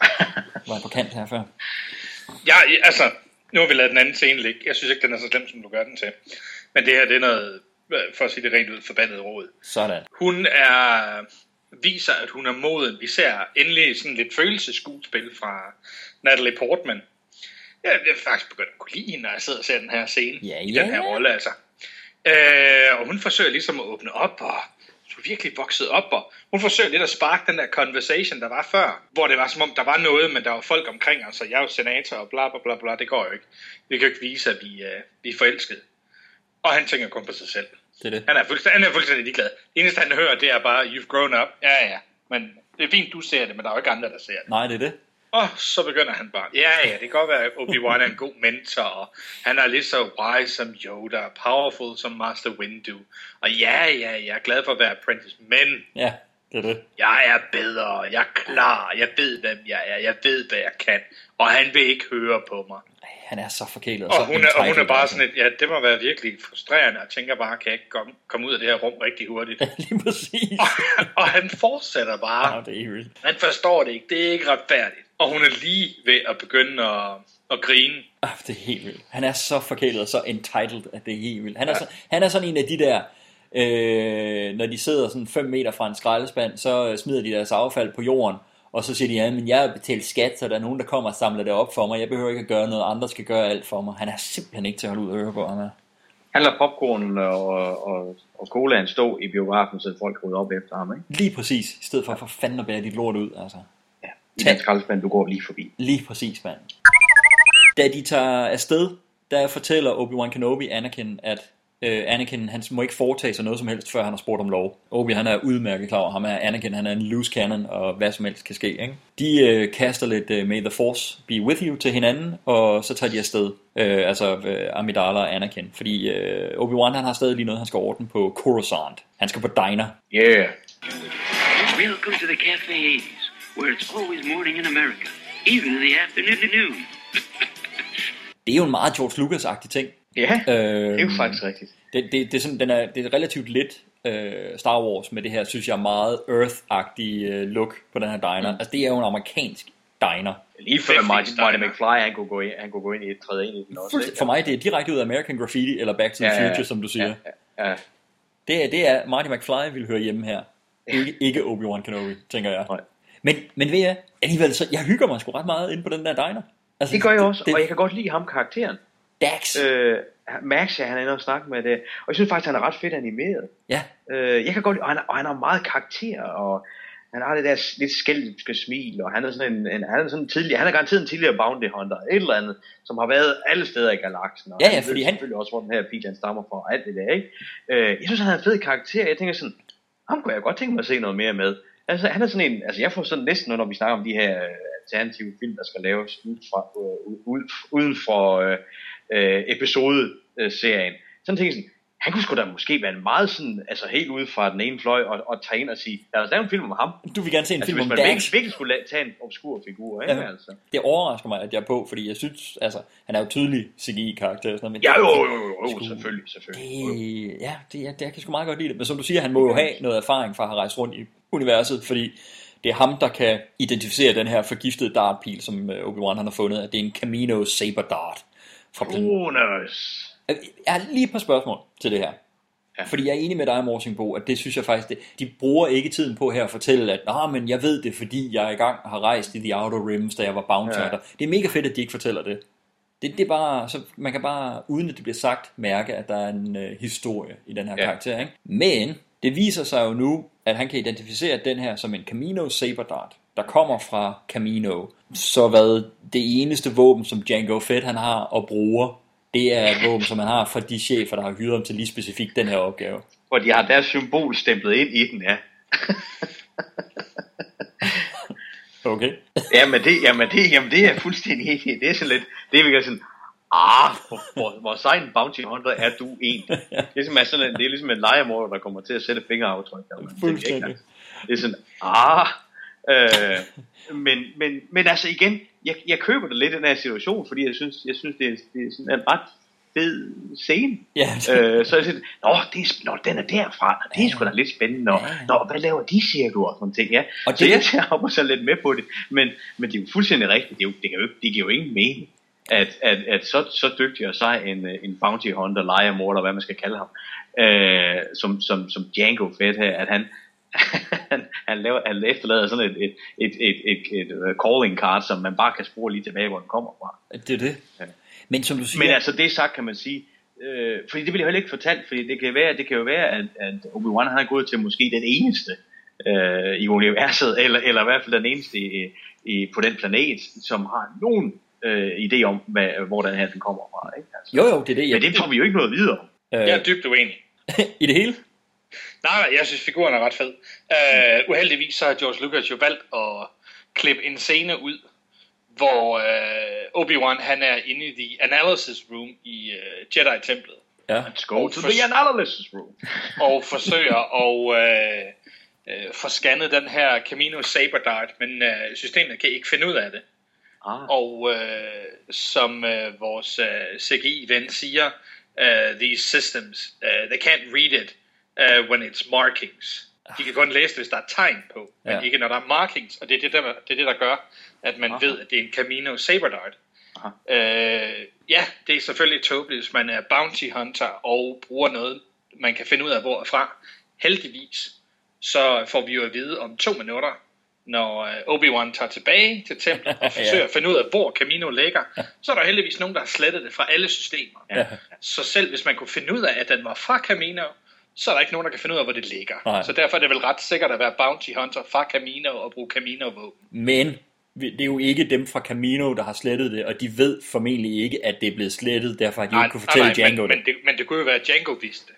Speaker 11: var på kant her før.
Speaker 13: Ja, altså, nu har vi lavet den anden scene ligge. Jeg synes ikke, den er så slem, som du gør den til. Men det her, det er noget, for at sige det rent ud, forbandet råd.
Speaker 11: Sådan.
Speaker 13: Hun er viser, at hun er moden. Vi ser endelig sådan lidt følelseskuespil fra Natalie Portman. Jeg er faktisk begyndt at kunne lide hende, når jeg sidder og ser den her scene.
Speaker 11: Ja,
Speaker 13: I
Speaker 11: ja.
Speaker 13: den her rolle, altså. Øh, og hun forsøger ligesom at åbne op, og du er virkelig vokset op, og hun forsøger lidt at sparke den der conversation, der var før, hvor det var som om, der var noget, men der var folk omkring, altså jeg er jo senator, og bla bla bla bla, det går jo ikke. Vi kan jo ikke vise, at vi, øh, vi er forelskede. Og han tænker kun på sig selv.
Speaker 11: Det er det.
Speaker 13: Han er fuldstændig, han er fuldstændig ligeglad. Det eneste, han hører, det er bare, you've grown up. Ja, ja, men det er fint, du ser det, men der er jo ikke andre, der ser det.
Speaker 11: Nej, det er det.
Speaker 13: Og så begynder han bare, ja, ja, det kan godt være, at Obi-Wan er en god mentor, og han er lige så wise som Yoda, powerful som Master Windu. Og ja, ja, jeg er glad for at være apprentice, men
Speaker 11: Ja, det er det.
Speaker 13: jeg er bedre, jeg er klar, jeg ved, hvem jeg er, jeg ved, hvad jeg kan, og han vil ikke høre på mig.
Speaker 11: Han er så forkælet.
Speaker 13: Og
Speaker 11: så
Speaker 13: hun er, og hun er bare sådan et, ja, det må være virkelig frustrerende, og tænker bare, kan jeg ikke komme, komme ud af det her rum rigtig hurtigt?
Speaker 11: Lige præcis.
Speaker 13: og han fortsætter bare.
Speaker 11: Ja, det er.
Speaker 13: Han forstår det ikke, det er ikke retfærdigt. Og hun er lige ved at begynde at, at grine.
Speaker 11: Ah, det er helt vildt. Han er så forkælet og så entitled, at det er helt vildt. Han er, så, han er sådan en af de der, øh, når de sidder sådan 5 meter fra en skraldespand, så øh, smider de deres affald på jorden, og så siger de, ja, men jeg har betalt skat, så der er nogen, der kommer og samler det op for mig. Jeg behøver ikke at gøre noget, andre skal gøre alt for mig. Han er simpelthen ikke til at holde ud og høre på ham her.
Speaker 10: Han lader popcorn og, og, og colaen stå i biografen, så folk rydder op efter ham, ikke?
Speaker 11: Lige præcis, i stedet for for fanden at bære dit lort ud, altså.
Speaker 10: I den skraldespand, du går lige forbi.
Speaker 11: Lige præcis, mand. Da de tager afsted, der fortæller Obi-Wan Kenobi Anakin, at øh, Anakin han må ikke foretage sig noget som helst, før han har spurgt om lov. Obi han er udmærket klar over ham, er Anakin han er en loose cannon, og hvad som helst kan ske. Ikke? De øh, kaster lidt øh, May the Force be with you til hinanden, og så tager de afsted, øh, altså øh, Amidala og Anakin, fordi øh, Obi-Wan han har stadig lige noget, han skal ordne på Coruscant. Han skal på diner.
Speaker 10: Yeah.
Speaker 1: Welcome to the Cafe 80s, where it's always morning in America, even in the afternoon.
Speaker 11: Det er jo en meget George Lucas-agtig ting.
Speaker 10: Ja,
Speaker 11: øh,
Speaker 10: det er jo faktisk rigtigt.
Speaker 11: Det, det, det, er sådan, den er, det er relativt lidt øh, Star Wars med det her, synes jeg, meget Earth-agtige øh, look på den her diner. Mm. Altså, det er jo en amerikansk diner.
Speaker 10: Lige før Marty, Marty McFly, han kunne, gå ind, han kunne gå ind i et træde ind i den også.
Speaker 11: Fuldst- For mig det er direkte ud af American Graffiti eller Back to the
Speaker 10: Ja, ja, ja.
Speaker 11: Future, som du siger.
Speaker 10: Ja, ja.
Speaker 11: Det, er, det er Marty McFly vil høre hjemme her. Ikke, ikke Obi-Wan Kenobi, tænker jeg.
Speaker 10: Nej.
Speaker 11: Men, men ved jeg, alligevel, så, jeg hygger mig sgu ret meget inde på den der diner. Altså,
Speaker 10: Det gør jeg også,
Speaker 11: det-
Speaker 10: og jeg kan godt lide ham karakteren.
Speaker 11: Dax.
Speaker 10: Øh, Max, ja, han er inde og snakke med det. Og jeg synes faktisk, han er ret fedt animeret.
Speaker 11: Ja.
Speaker 10: Øh, jeg kan godt lide, og han, og han har meget karakter, og han har det der lidt skældiske smil, og han er sådan en, en han er sådan tidlig, han er garanteret en tidligere bounty hunter, et eller andet, som har været alle steder i galaksen. Og
Speaker 11: Ja, ja,
Speaker 10: han
Speaker 11: fordi han-
Speaker 10: selvfølgelig også, hvor den her pil, han stammer fra, og alt det der, ikke? Øh, jeg synes, han har en fed karakter. Jeg tænker sådan, ham kunne jeg godt tænke mig at se noget mere med. Altså, han er sådan en, altså jeg får sådan næsten, når vi snakker om de her øh, alternative film, der skal laves ud fra, øh, ud, uden for øh, øh, episodeserien. Sådan tænker jeg sådan, han kunne sgu da måske være en meget sådan, altså helt ude fra den ene fløj, og, og tage ind og sige, lad os lave en film om ham.
Speaker 11: Du vil gerne se en
Speaker 10: altså,
Speaker 11: film
Speaker 10: hvis
Speaker 11: om
Speaker 10: man
Speaker 11: Dax.
Speaker 10: virkelig, virkelig skulle la- tage en obskur figur, ikke?
Speaker 11: Ja.
Speaker 10: Altså.
Speaker 11: Det overrasker mig, at jeg er på, fordi jeg synes, altså, han er jo tydelig CGI-karakter. og Sådan noget, men
Speaker 10: Ja, jo, jo, jo, jo,
Speaker 11: sgu-
Speaker 10: selvfølgelig, selvfølgelig.
Speaker 11: Det, ja, det, jeg, det, jeg kan sgu meget godt lide det. Men som du siger, han må jo have noget erfaring fra at have rejst rundt i universet, fordi det er ham, der kan identificere den her forgiftede dartpil, som øh, Obi-Wan han har fundet, at det er en Camino Saber Dart. Fra
Speaker 10: Jonas.
Speaker 11: Jeg har lige et par spørgsmål til det her. Ja. Fordi jeg er enig med dig, Morsingbo, at det synes jeg faktisk, det, de bruger ikke tiden på her at fortælle, at Nå, men jeg ved det, fordi jeg er i gang har rejst i The Outer Rims, da jeg var bounty
Speaker 10: Ja.
Speaker 11: Det er mega fedt, at de ikke fortæller det. Det, det er bare, så man kan bare, uden at det bliver sagt, mærke, at der er en øh, historie i den her
Speaker 10: Ja.
Speaker 11: karakter. Ikke? Men det viser sig jo nu, at han kan identificere den her som en Camino Saber Dart, der kommer fra Camino. Så hvad det eneste våben, som Django Fett han har og bruger, det er et våben, som han har fra de chefer, der har hyret ham til lige specifikt den her opgave.
Speaker 10: Hvor de har deres symbol stemplet ind i den, ja.
Speaker 11: Okay.
Speaker 10: Jamen det, jamen det, jamen det er fuldstændig enig i. Det er sådan lidt, det er virkelig sådan, ah, hvor, hvor, sej en bounty hunter er du egentlig? Det er, at sådan, en- det er ligesom en legemorder, der kommer til at sætte fingeraftryk. noget.
Speaker 11: Fuldstændig.
Speaker 10: Det er sådan, ah, øh, men, men, men altså igen, jeg, jeg køber det lidt i den her situation, fordi jeg synes, jeg synes det, er, det er sådan en ret fed scene.
Speaker 11: Ja.
Speaker 10: øh, så jeg siger, nå, det er, nå, den er derfra, Nå, det er sgu da lidt spændende, og, nå, hvad laver de, siger du, og sådan ting, ja.
Speaker 11: Og det-
Speaker 10: så jeg tager op og så lidt med på det, men, men det er jo fuldstændig rigtigt, det, er jo, det, kan jo, ikke- det giver jo ingen mening, at, at, at så, så dygtig og sej en, øh, en bounty hunter, lejermorder, hvad man skal kalde ham, øh, som, som, som Django Fett her, at han, han, han, laver, han efterlader sådan et, et, et, et, et, et, et calling card, som man bare kan spore lige tilbage, hvor den kommer fra.
Speaker 11: Det er det. Men som du siger...
Speaker 10: Men altså det sagt kan man sige, øh, fordi det vil jeg heller ikke fortalt, fordi det kan, være, det kan jo være, at, at Obi-Wan han er gået til måske den eneste øh, i universet, eller, eller i hvert fald den eneste i, i, på den planet, som har nogen øh, idé om, hvad, hvor den her den kommer fra. Ikke? Altså,
Speaker 11: Jo, jo, det er det.
Speaker 10: men det får vi jo ikke noget videre om.
Speaker 11: Øh,
Speaker 13: Jeg er dybt uenig.
Speaker 11: I det hele?
Speaker 13: Nej, nej, jeg synes figuren er ret fed. Uh, uheldigvis så har George Lucas jo valgt at klippe en scene ud, hvor uh, Obi-Wan han er inde i the analysis room i uh, Jedi-templet.
Speaker 11: Ja.
Speaker 10: Let's go to the analysis room.
Speaker 13: og forsøger at øh, øh, få scannet den her Camino Saber Dart, men øh, systemet kan ikke finde ud af det.
Speaker 10: Ah.
Speaker 13: Og øh, som øh, vores øh, CGI-ven siger, øh, these systems, uh, they can't read it uh, when it's markings. De kan kun læse det, hvis der er tegn på, men
Speaker 11: Ja.
Speaker 13: ikke når der er markings. Og det er det, der, det, er det, der gør, at man
Speaker 10: Aha.
Speaker 13: ved, at det er en Camino Saber Dart.
Speaker 10: Aha.
Speaker 13: Øh, ja, det er selvfølgelig tåbeligt, hvis man er bounty hunter og bruger noget, man kan finde ud af, hvor er fra. Heldigvis, så får vi jo at vide om to minutter, når øh, Obi-Wan tager tilbage til templet og forsøger at finde ud af, hvor Camino ligger, så er der heldigvis nogen, der har slettet det fra alle systemer.
Speaker 11: Ja.
Speaker 13: Så selv hvis man kunne finde ud af, at den var fra Camino, så er der ikke nogen, der kan finde ud af, hvor det ligger.
Speaker 11: Nej.
Speaker 13: Så derfor er det vel ret sikkert at være bounty hunter fra Camino og bruge Camino-våben.
Speaker 11: Men det er jo ikke dem fra Camino, der har slettet det, og de ved formentlig ikke, at det er blevet slettet, derfor har de jo ikke kunne fortælle Django
Speaker 13: men,
Speaker 11: det.
Speaker 13: men det. Men det kunne jo være, at Django vidste det.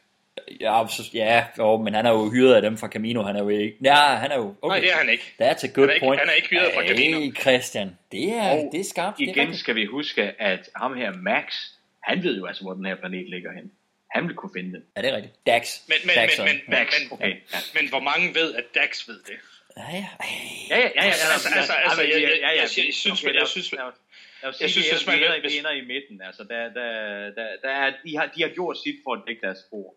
Speaker 11: Ja, så, ja jo, men han er jo hyret af dem fra Camino, han er jo ikke... Ja, han er jo... Okay.
Speaker 13: Nej, det er han ikke.
Speaker 11: That's a good
Speaker 13: Han er ikke-
Speaker 11: point.
Speaker 13: han er ikke hyret fra Camino.
Speaker 11: Hey, Christian, det er,
Speaker 10: Og
Speaker 11: det er skarpt. det er
Speaker 10: Igen skal vi huske, at ham her Max, han ved jo altså, hvor den her planet ligger hen. Han vil kunne finde den.
Speaker 11: Ja, det er rigtigt. Dax.
Speaker 13: Men, men,
Speaker 11: Dax,
Speaker 13: men, men, men,
Speaker 10: Max,
Speaker 13: men,
Speaker 10: okay. Ja.
Speaker 13: men hvor mange ved, at Dax ved det?
Speaker 11: Ja, ja.
Speaker 10: Ja, ja, ja, ja.
Speaker 13: Altså, altså, altså, jeg- jeg- jeg- jeg synes- jeg synes- jeg synes,
Speaker 10: det
Speaker 13: hvis man- hvis-
Speaker 10: ender i midten. Altså, der, der, der, der er, de, har, de har gjort sit for at dække deres spor.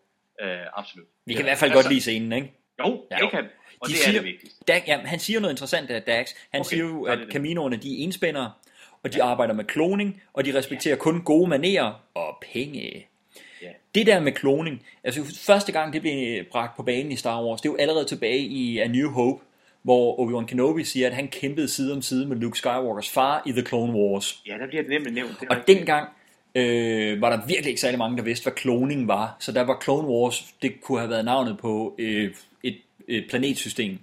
Speaker 10: Uh, absolut.
Speaker 11: Vi kan i hvert fald
Speaker 13: Altså-
Speaker 11: godt lide scenen, ikke?
Speaker 10: Jo,
Speaker 11: Ja.
Speaker 10: det kan. Og
Speaker 11: De
Speaker 10: det
Speaker 11: siger-
Speaker 10: er det vigtigste.
Speaker 11: Dag, ja, han siger noget interessant af Dax. Han
Speaker 10: Okay,
Speaker 11: siger jo, at
Speaker 10: det
Speaker 11: kaminoerne de er enspændere, og de arbejder med kloning, og de respekterer kun gode manerer og penge. Det der med kloning, altså første gang det blev bragt på banen i Star Wars, det er jo allerede tilbage i A New Hope, hvor Obi-Wan Kenobi siger, at han kæmpede side om side med Luke Skywalkers far i The Clone Wars.
Speaker 10: Ja, der bliver det nemlig nævnt. Det
Speaker 11: Og dengang øh, var der virkelig ikke særlig mange, der vidste, hvad kloning var. Så der var Clone Wars, det kunne have været navnet på øh, et, et planetsystem.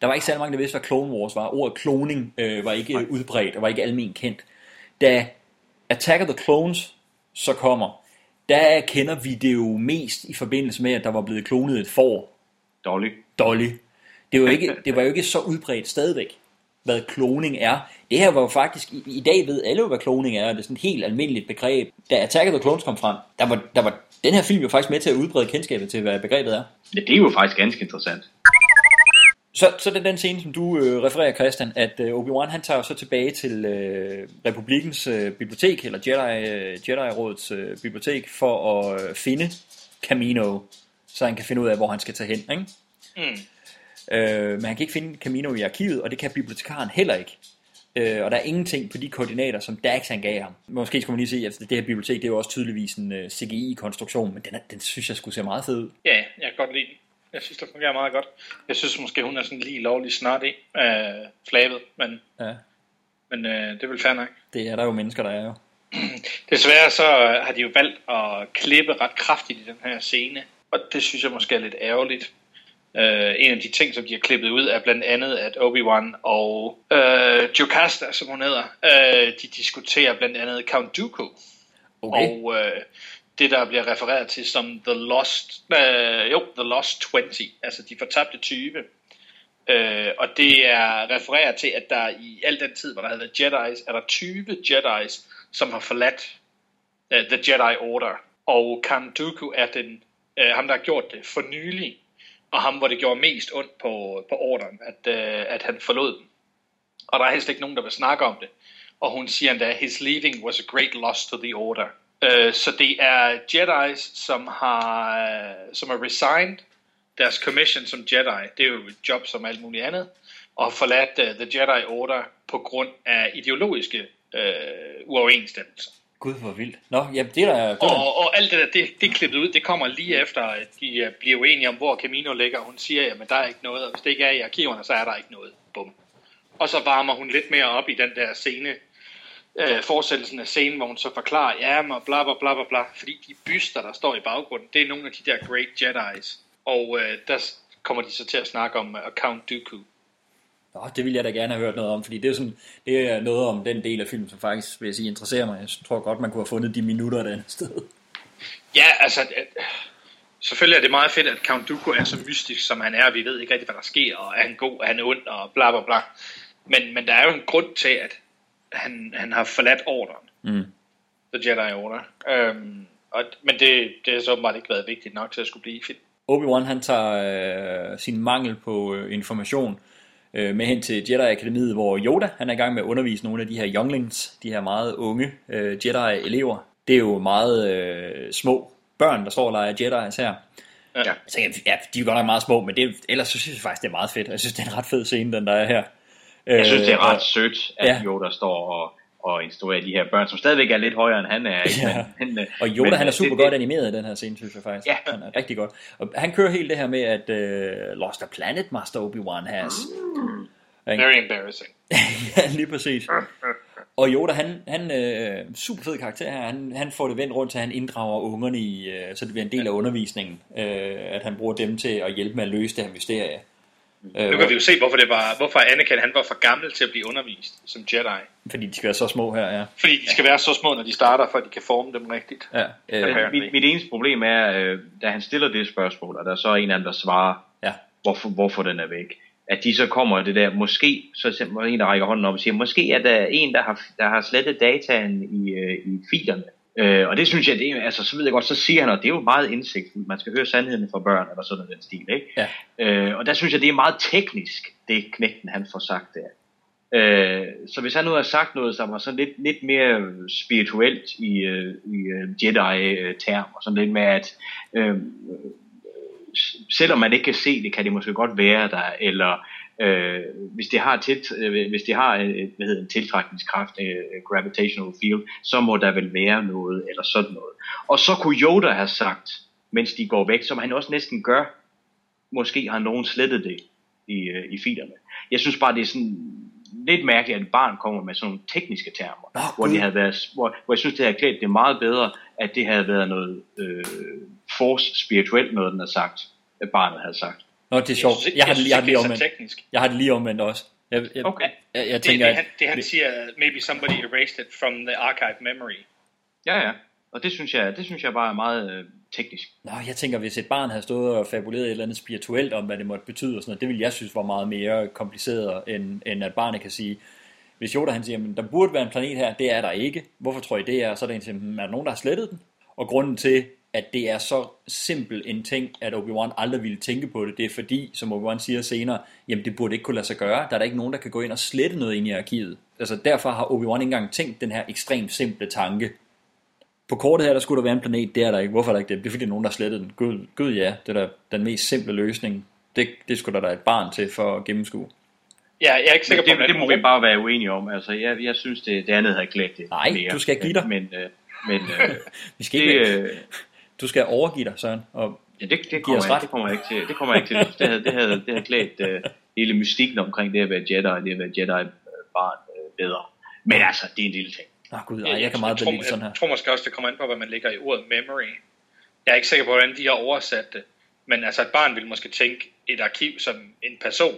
Speaker 11: Der var ikke særlig mange, der vidste, hvad Clone Wars var. Ordet kloning øh, var ikke udbredt og var ikke almen kendt. Da Attack of the Clones så kommer, der kender vi det jo mest i forbindelse med, at der var blevet klonet et får.
Speaker 10: Dolly.
Speaker 11: Dolly. Det var, ikke, det var jo ikke så udbredt stadigvæk, hvad kloning er. Det her var jo faktisk, i, i dag ved alle jo, hvad kloning er, og det er sådan et helt almindeligt begreb. Da Attack of the Clones kom frem, der var, der var den her film jo faktisk med til at udbrede kendskabet til, hvad begrebet er.
Speaker 10: Ja, det er jo faktisk ganske interessant.
Speaker 11: Så, så det er den scene, som du øh, refererer, Christian, at øh, Obi-Wan han tager så tilbage til øh, Republikens øh, bibliotek, eller Jedi, øh, Jedi-rådets øh, bibliotek, for at øh, finde Camino, så han kan finde ud af, hvor han skal tage hen. Ikke?
Speaker 13: Mm.
Speaker 11: Øh, men han kan ikke finde Camino i arkivet, og det kan bibliotekaren heller ikke. Øh, og der er ingenting på de koordinater, som Dax han gav ham. Måske skulle man lige se, at det her bibliotek, det er jo også tydeligvis en uh, CGI-konstruktion, men den, er, den synes jeg skulle se meget fed ud.
Speaker 13: Ja, jeg kan godt lide den. Jeg synes, det fungerer meget godt. Jeg synes måske, hun er sådan lige lovlig snart i øh, flabet, men,
Speaker 11: Ja,
Speaker 13: men øh, det vel fair nok.
Speaker 11: det er der jo mennesker, der er jo.
Speaker 13: Desværre så øh, har de jo valgt at klippe ret kraftigt i den her scene, og det synes jeg måske er lidt ærgerligt. Uh, en af de ting, som de har klippet ud, er blandt andet, at Obi-Wan og uh, Jocasta, som hun hedder, uh, de diskuterer blandt andet Count Dooku.
Speaker 11: Okay.
Speaker 13: Og uh, det, der bliver refereret til som The Lost, øh, jo, The Lost 20, altså de fortabte 20. Øh, og det er refereret til, at der i al den tid, hvor der havde været Jedi's, er der 20 Jedi's, som har forladt øh, The Jedi Order. Og Count Dooku er den, øh, ham, der har gjort det for nylig, og ham, hvor det gjorde mest ondt på, på ordren, at, øh, at han forlod den. Og der er helst ikke nogen, der vil snakke om det. Og hun siger endda, his leaving was a great loss to the order. Øh, så det er Jedi's, som har øh, som er resigned deres commission som Jedi. Det er jo et job som alt muligt andet. Og har forladt uh, The Jedi Order på grund af ideologiske øh, uoverensstemmelser.
Speaker 11: Gud, hvor vildt. Nå, ja, det er der... Er der.
Speaker 13: Og, og alt det der, det, det er klippet ud, det kommer lige efter, at de øh, bliver uenige om, hvor Camino ligger. Hun siger, jamen der er ikke noget, og hvis det ikke er i arkiverne, så er der ikke noget. Bum. Og så varmer hun lidt mere op i den der scene, øh, fortsættelsen af scenen, hvor hun så forklarer, ja, men bla bla bla bla bla, fordi de byster, der står i baggrunden, det er nogle af de der Great Jedi's. Og øh, der kommer de så til at snakke om uh, Count Dooku.
Speaker 11: Nå, det vil jeg da gerne have hørt noget om, fordi det er, sådan, det er noget om den del af filmen, som faktisk, vil jeg sige, interesserer mig. Jeg tror godt, man kunne have fundet de minutter et andet sted.
Speaker 13: Ja, altså, øh, selvfølgelig er det meget fedt, at Count Dooku er så mystisk, som han er. Vi ved ikke rigtig, hvad der sker, og er han god, er han ond, og bla bla bla. Men, men der er jo en grund til, at han, han har forladt ordren.
Speaker 11: Mm.
Speaker 13: The Jedi Order. Øhm, og, men det, det har så åbenbart ikke været vigtigt nok til at skulle blive i film.
Speaker 11: Obi-Wan han tager øh, sin mangel på øh, information øh, med hen til Jedi-akademiet, hvor Yoda han er i gang med at undervise nogle af de her younglings, de her meget unge øh, Jedi-elever. Det er jo meget øh, små børn, der står og leger Jedi's her.
Speaker 13: Ja.
Speaker 11: Så ja, de er jo godt nok meget små, men det, ellers så synes jeg faktisk, det er meget fedt. Jeg synes, det er en ret fed scene, den der er her.
Speaker 10: Jeg synes, det er ret
Speaker 11: Øh,
Speaker 10: sødt, at
Speaker 11: ja.
Speaker 10: Yoda står og, og instruerer de her børn, som stadigvæk er lidt højere, end han er. Ikke?
Speaker 11: Ja.
Speaker 10: Men, men,
Speaker 11: Og Yoda,
Speaker 10: men,
Speaker 11: han er super
Speaker 10: det,
Speaker 11: godt animeret i den her scene, synes jeg faktisk.
Speaker 10: Ja.
Speaker 11: Han er rigtig godt. Og han kører helt det her med, at uh, Lost a Planet Master Obi-Wan has. Ikke?
Speaker 13: Very embarrassing.
Speaker 11: ja, lige præcis. Og Yoda, han, han øh, super fed karakter her. Han, han får det vendt rundt til, at han inddrager ungerne i, øh, så det bliver en del af undervisningen. Øh, at han bruger dem til at hjælpe med at løse det her mysterie. Øh,
Speaker 13: Nu kan vi jo se, hvorfor, det var, hvorfor Anakin han var for gammel til at blive undervist som Jedi.
Speaker 11: Fordi de skal være så små her, ja.
Speaker 13: Fordi de skal være så små, når de starter, for at de kan forme dem rigtigt.
Speaker 11: ja øh,
Speaker 10: mit, mit eneste problem er, øh, da han stiller det spørgsmål, og der er så en af dem, der svarer,
Speaker 11: Ja.
Speaker 10: hvorfor, hvorfor den er væk. At de så kommer det der, måske, så er en, der rækker hånden op og siger, måske er der en, der har, der har slettet dataen i, øh, i filerne. Øh, og det synes jeg, det er, altså, så ved jeg godt, så siger han, og det er jo meget indsigtfuldt, man skal høre sandheden fra børn, eller sådan noget den stil, ikke?
Speaker 11: Ja.
Speaker 10: Øh, og der synes jeg, det er meget teknisk, det knægten han får sagt der. Øh, så hvis han nu har sagt noget, som var sådan lidt, lidt mere spirituelt i, øh, i øh, Jedi-term, og sådan lidt med, at øh, selvom man ikke kan se det, kan det måske godt være der, eller øh, hvis det har, til, øh, hvis det har øh, hvad hedder, en tiltrækningskraft, øh, gravitational field, så må der vel være noget, eller sådan noget. Og så kunne Yoda have sagt, mens de går væk, som han også næsten gør, måske har nogen slettet det i, øh, i filerne. Jeg synes bare, det er sådan lidt mærkeligt, at et barn kommer med sådan nogle tekniske termer,
Speaker 11: Nå,
Speaker 10: hvor,
Speaker 11: Gud.
Speaker 10: de havde været, hvor, hvor jeg synes, det havde klædt det meget bedre, at det havde været noget øh, force spirituelt noget, den havde sagt, at barnet havde sagt.
Speaker 11: Nå, det er sjovt.
Speaker 13: synes ikke-
Speaker 11: Jeg har
Speaker 13: jeg
Speaker 11: det, jeg har det lige
Speaker 13: det
Speaker 11: omvendt.
Speaker 13: teknisk.
Speaker 11: Jeg har det lige omvendt også. Jeg, jeg,
Speaker 10: Okay.
Speaker 11: jeg, jeg
Speaker 13: Det,
Speaker 11: tænker,
Speaker 13: det,
Speaker 11: at-
Speaker 13: han, det han siger, maybe somebody erased it from the archive memory.
Speaker 10: Ja, ja. Og det synes jeg, det synes jeg bare er meget øh, teknisk.
Speaker 11: Nå, jeg tænker, hvis et barn havde stået og fabuleret et eller andet spirituelt om, hvad det måtte betyde, og sådan noget, det ville jeg synes var meget mere kompliceret, end, end at barnet kan sige, hvis Yoda han siger, men der burde være en planet her, det er der ikke. Hvorfor tror I det er? Så er der en til, "Hmm, er der nogen, der har slettet den? Og grunden til, at det er så simpel en ting, at Obi-Wan aldrig ville tænke på det, det er fordi, som Obi-Wan siger senere, jamen det burde ikke kunne lade sig gøre. Der er der ikke nogen, der kan gå ind og slette noget ind i arkivet. Altså derfor har Obi-Wan ikke engang tænkt den her ekstremt simple tanke. På kortet her, der skulle der være en planet, det er der ikke. Hvorfor er der ikke det? Det er fordi, der er nogen, der har slettet den. Gud, Gud ja, det er da den mest simple løsning. Det, det skulle der da et barn til for at gennemskue.
Speaker 13: Ja, jeg er ikke sikker
Speaker 10: det,
Speaker 13: på,
Speaker 10: det, det må
Speaker 13: hvordan-
Speaker 10: vi bare være uenige om. Altså, jeg, jeg synes, det, det andet havde klædt det
Speaker 11: Nej,
Speaker 10: mere.
Speaker 11: du skal give dig.
Speaker 10: Men, øh, men øh,
Speaker 11: Vi skal
Speaker 10: det,
Speaker 11: ikke,
Speaker 10: øh,
Speaker 11: du skal overgive dig, Søren. Og
Speaker 10: ja, det, det, kommer jeg, det kommer jeg ikke til. Det kommer jeg ikke til. Det havde, det havde, det havde klædt øh, hele mystikken omkring det at være Jedi, og det at være Jedi-barn øh, bedre. Men altså, det er en lille ting.
Speaker 11: Åh oh, gud, ej, jeg kan meget
Speaker 13: tror,
Speaker 11: bedre lide sådan her.
Speaker 13: Jeg tror måske også, det kommer an på, hvad man lægger i ordet memory. Jeg er ikke sikker på, hvordan de har oversat det. Men altså, et barn vil måske tænke et arkiv som en person.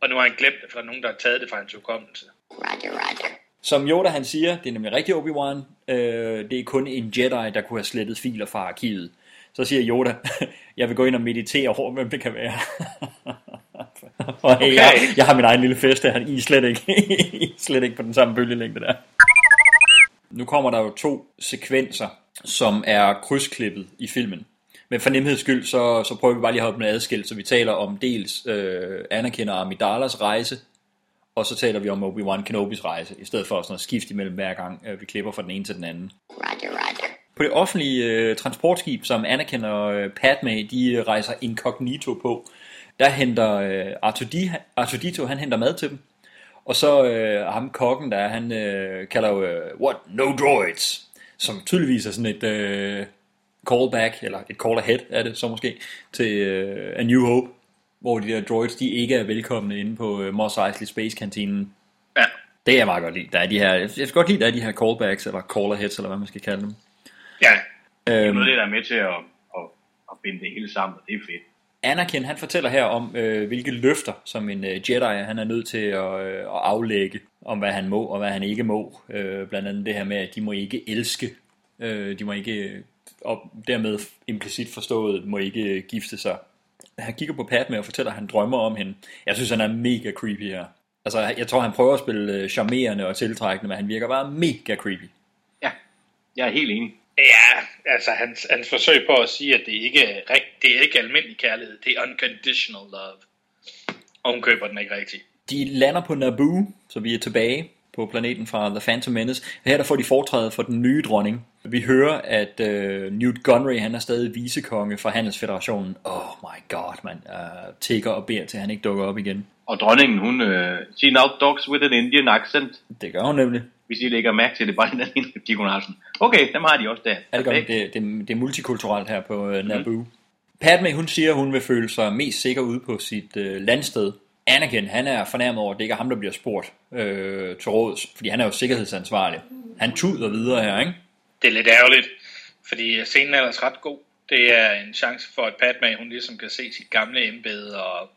Speaker 13: Og nu har han glemt det, for der er nogen, der har taget det fra hans hukommelse.
Speaker 9: Roger, roger.
Speaker 11: Som Yoda han siger, det er nemlig rigtig Obi-Wan, øh, det er kun en Jedi, der kunne have slettet filer fra arkivet. Så siger Yoda, jeg vil gå ind og meditere over, hvem det kan være. og hey, jeg, jeg har min egen lille fest her, I er slet ikke, I er slet ikke på den samme bølgelængde der. Nu kommer der jo to sekvenser, som er krydsklippet i filmen. Men for nemheds skyld, så, så prøver vi bare lige at holde dem adskilt, så vi taler om dels øh, Anakin og Amidalas rejse, og så taler vi om Obi-Wan Kenobis rejse, i stedet for sådan noget skift imellem hver gang, øh, vi klipper fra den ene til den anden.
Speaker 9: Roger, roger.
Speaker 11: På det offentlige øh, transportskib, som Anakin og øh, Padme, de øh, rejser incognito på, der henter øh, Artudi- Artudito, han henter mad til dem. Og så øh, ham kokken der, han øh, kalder jo, øh, what, no droids, som tydeligvis er sådan et øh, callback, eller et call ahead er det så måske, til øh, A New Hope, hvor de der droids, de ikke er velkomne inde på øh, Mos Eisley Space Kantinen.
Speaker 13: Ja. Det
Speaker 11: er jeg meget godt lide. Der er de her, jeg skal godt lide, der er de her callbacks, eller call aheads, eller hvad man skal kalde dem.
Speaker 13: Ja.
Speaker 10: Det er
Speaker 11: Øhm,
Speaker 10: noget, der er med til at, at, at binde det hele sammen, og det er fedt.
Speaker 11: Anakin han fortæller her om, øh, hvilke løfter, som en øh, Jedi han er nødt til at, øh, at aflægge, om hvad han må og hvad han ikke må. Øh, blandt andet det her med, at de må ikke elske, øh, de må ikke, og dermed implicit forstået, må ikke gifte sig. Han kigger på Padme og fortæller, at han drømmer om hende. Jeg synes, han er mega creepy her. Altså, jeg tror, han prøver at spille øh, charmerende og tiltrækkende, men han virker bare mega creepy.
Speaker 10: Jeg er helt enig.
Speaker 13: Ja, altså hans, hans forsøg på at sige, at det ikke er, rigt- det er ikke almindelig kærlighed, det er unconditional love. Og hun køber den ikke rigtigt.
Speaker 11: De lander på Naboo, så vi er tilbage på planeten fra The Phantom Menace. Her der får de foretræde for den nye dronning. Vi hører, at uh, Newt Gunray han er stadig vicekonge for Handelsfederationen. Oh my god, man. Uh, tigger og beder til, at han ikke dukker op igen.
Speaker 10: Og dronningen, hun, uh, she now talks with an Indian accent.
Speaker 11: Det gør hun nemlig.
Speaker 10: Hvis I lægger mærke til det, bare den anden replik, hun har sådan. Okay, dem har de også der.
Speaker 11: Ja, det, gør, det, det, det er multikulturelt her på uh, Naboo. Mm. Padme, hun siger, hun vil føle sig mest sikker ude på sit uh, landsted. Anakin, han er fornærmet over, at det ikke er ham, der bliver spurgt øh, til råds, fordi han er jo sikkerhedsansvarlig. Han tuder videre her, ikke?
Speaker 13: Det er lidt ærgerligt, fordi scenen er ellers ret god. Det er en chance for, at Padme, hun ligesom kan se sit gamle embede, og,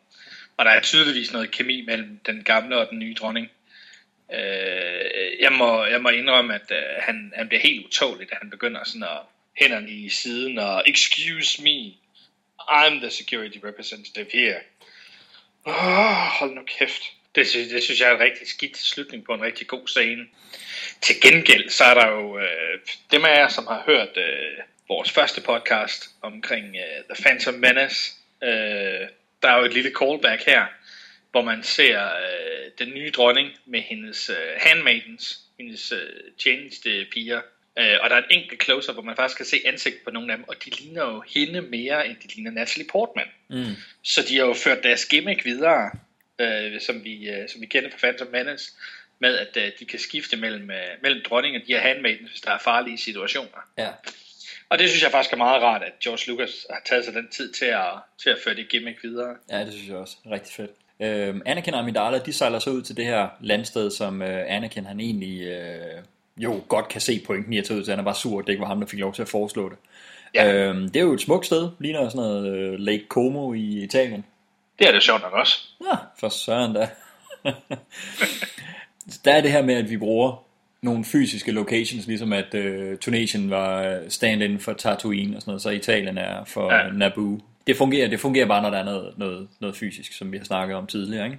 Speaker 13: og der er tydeligvis noget kemi mellem den gamle og den nye dronning. Øh, jeg, må, jeg må indrømme, at øh, han, han bliver helt utålig, da han begynder sådan at hænderne i siden og excuse me, I'm the security representative here. Oh, hold nu kæft. Det, synes, det synes jeg er en rigtig skidt slutning på en rigtig god scene. Til gengæld, så er der jo øh, dem af jer, som har hørt øh, vores første podcast omkring øh, The Phantom Menace. Øh, der er jo et lille callback her, hvor man ser øh, den nye dronning med hendes øh, handmaidens, hendes øh, tjenestepiger. Øh, og der er et enkelt close hvor man faktisk kan se ansigt på nogle af dem, og de ligner jo hende mere, end de ligner Natalie Portman.
Speaker 11: Mm.
Speaker 13: Så de har jo ført deres gimmick videre, øh, som, vi, øh, som vi kender fra Phantom Menace, med at øh, de kan skifte mellem, øh, mellem dronning og de her handmaidens, hvis der er farlige situationer.
Speaker 11: Ja.
Speaker 13: Og det synes jeg faktisk er meget rart, at George Lucas har taget sig den tid til at, til at føre det gimmick videre.
Speaker 11: Ja, det synes jeg også. Rigtig fedt. Øh, Anakin og Amidala, de sejler så ud til det her landsted, som øh, Anakin han egentlig øh, jo godt kan se pointen i at tage ud til. Han er bare sur, at det ikke var ham, der fik lov til at foreslå det. Ja. Øh, det er jo et smukt sted, ligner sådan noget øh, Lake Como i Italien.
Speaker 13: Det er det sjovt nok også.
Speaker 11: Ja, for søren da. der er det her med, at vi bruger nogle fysiske locations, ligesom at uh, Tunesien var stand-in for Tatooine og sådan noget, så Italien er for ja. Naboo. Det fungerer, det fungerer bare, når der er noget, noget, noget fysisk, som vi har snakket om tidligere, ikke?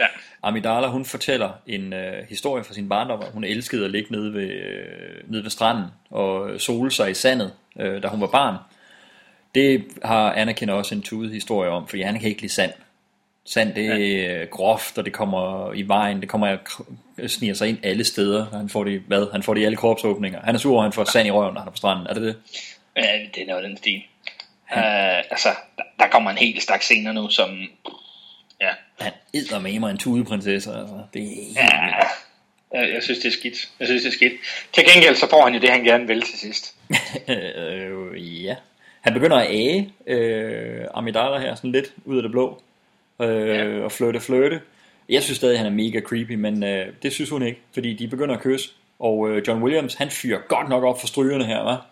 Speaker 13: Ja.
Speaker 11: Amidala, hun fortæller en uh, historie fra sin barndom, hvor hun elskede at ligge nede ved, uh, nede ved stranden og sole sig i sandet, uh, da hun var barn. Det har Anakin også en tudet historie om, fordi han kan ikke lide sand. Sand, det er ja. groft, og det kommer i vejen, det kommer sniger sig ind alle steder. Han får det, hvad? Han får det i alle kropsåbninger. Han er sur, og han får sand i røven, når han er på stranden. Er det det?
Speaker 13: Ja, det er noget den stil. Ja. Uh, altså, der, der kommer en helt stak scener nu, som... Ja.
Speaker 11: Han æder med mig en tudeprinsesse, altså. Det er helt
Speaker 13: ja. Jeg, synes, det er skidt. Jeg synes, det er skidt. Til gengæld, så får han jo det, han gerne vil til sidst.
Speaker 11: øh, ja. Han begynder at age øh, Amidala her, sådan lidt ud af det blå. Øh, ja. Og flirte, flirte. Jeg synes stadig, han er mega creepy, men øh, det synes hun ikke, fordi de begynder at kysse. Og øh, John Williams, han fyrer godt nok op for strygerne her, hva'?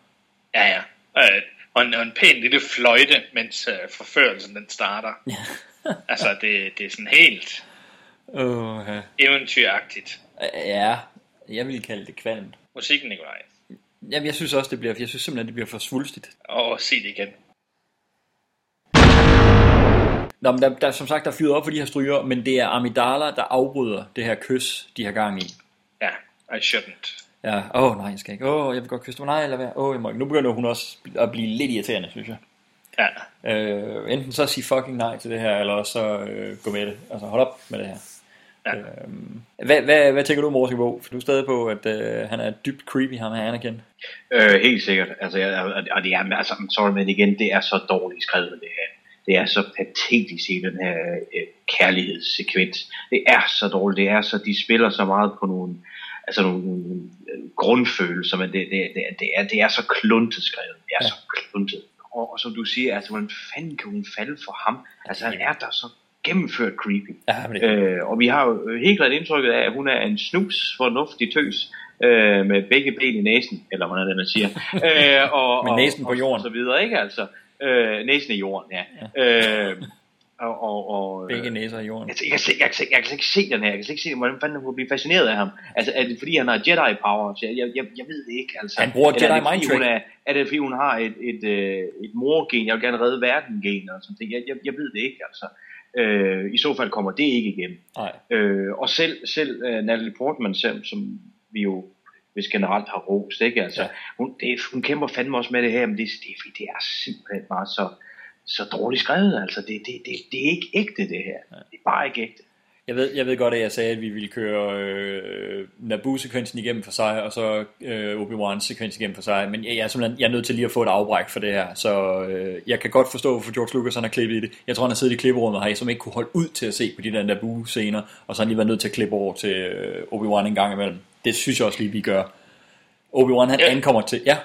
Speaker 13: Ja, ja. Øh, og, en, og en pæn lille fløjte, mens øh, forførelsen den starter. altså, det, det er sådan helt
Speaker 11: uh, ja.
Speaker 13: eventyragtigt.
Speaker 11: Ja, jeg vil kalde det kvalmt.
Speaker 13: Musikken, Nikolaj.
Speaker 11: Jamen, jeg synes også, det bliver, jeg synes simpelthen, det bliver for svulstigt.
Speaker 13: Og se det igen.
Speaker 11: Nå, men der, der, som sagt, der er fyret op for de her stryger, men det er Amidala, der afbryder det her kys, de har gang i.
Speaker 13: Ja, I shouldn't.
Speaker 11: Ja, åh oh, nej, jeg skal ikke. Åh, oh, jeg vil godt kysse dig. Nej, lad være. Åh, oh, jeg må ikke. Nu begynder hun også at blive lidt irriterende, synes jeg.
Speaker 13: Ja.
Speaker 11: Øh, enten så sige fucking nej til det her, eller så øh, gå med det. Altså hold op med det her. Ja. Øhm, hvad, hvad, hvad tænker du, Morsingbo? For du er stadig på, at øh, han er dybt creepy, ham her Anakin.
Speaker 10: Øh, helt sikkert. Altså, jeg, og, det er, altså, sorry, men igen, det er så dårligt skrevet, det her. Det er så patetisk i den her øh, kærlighedssekvens. Det er så dårligt. Det er så, de spiller så meget på nogle, altså nogle, nogle grundfølelser, men det, det, det, det, er, det er så kluntet skrevet. Det er ja. så kluntet. Og, og som du siger, altså, hvordan fanden kan hun falde for ham? Altså, han er der så gennemført creepy.
Speaker 11: Ja, det...
Speaker 10: øh, og vi har jo helt klart indtrykket af, at hun er en snus fornuftig tøs, øh, med begge ben i næsen, eller hvordan det, man siger. øh, og,
Speaker 11: med næsen på jorden.
Speaker 10: Og, og så videre, ikke altså. Øh, næsen i jorden, ja. ja. Øh, og, og, og,
Speaker 11: Begge næser i jorden.
Speaker 10: Jeg, jeg, jeg, jeg, jeg, jeg kan ikke se den her. Jeg kan ikke se, hvordan fanden hun bliver fascineret af ham. Altså, er det fordi, han har Jedi power? Jeg, jeg, jeg, jeg ved det ikke. Altså.
Speaker 11: Han bruger Jedi mind trick.
Speaker 10: Er, er det fordi, hun har et, et, et, et morgen? Jeg vil gerne redde verden gen og sådan. Jeg, jeg, jeg ved det ikke, altså. Øh, I så fald kommer det ikke igennem.
Speaker 11: Nej.
Speaker 10: Øh, og selv, selv uh, Natalie Portman, selv, som vi jo hvis generelt har rost, ikke? Altså, ja. hun, det, hun kæmper fandme også med det her, men det, det, det er simpelthen bare så, så dårligt skrevet, altså. Det, det, det, det er ikke ægte, det her. Ja. Det er bare ikke ægte.
Speaker 11: Jeg ved, jeg ved godt, at jeg sagde, at vi ville køre øh, Naboo-sekvensen igennem for sig, og så øh, Obi-Wan-sekvensen igennem for sig, men jeg, jeg, er simpelthen jeg er nødt til lige at få et afbræk for det her, så øh, jeg kan godt forstå, hvorfor George Lucas han har klippet i det. Jeg tror, han har siddet i klipperummet har som ikke kunne holde ud til at se på de der Naboo-scener, og så har han lige været nødt til at klippe over til øh, Obi-Wan en gang imellem. Det synes jeg også lige, vi gør. Obi-Wan han ja. ankommer til... Ja?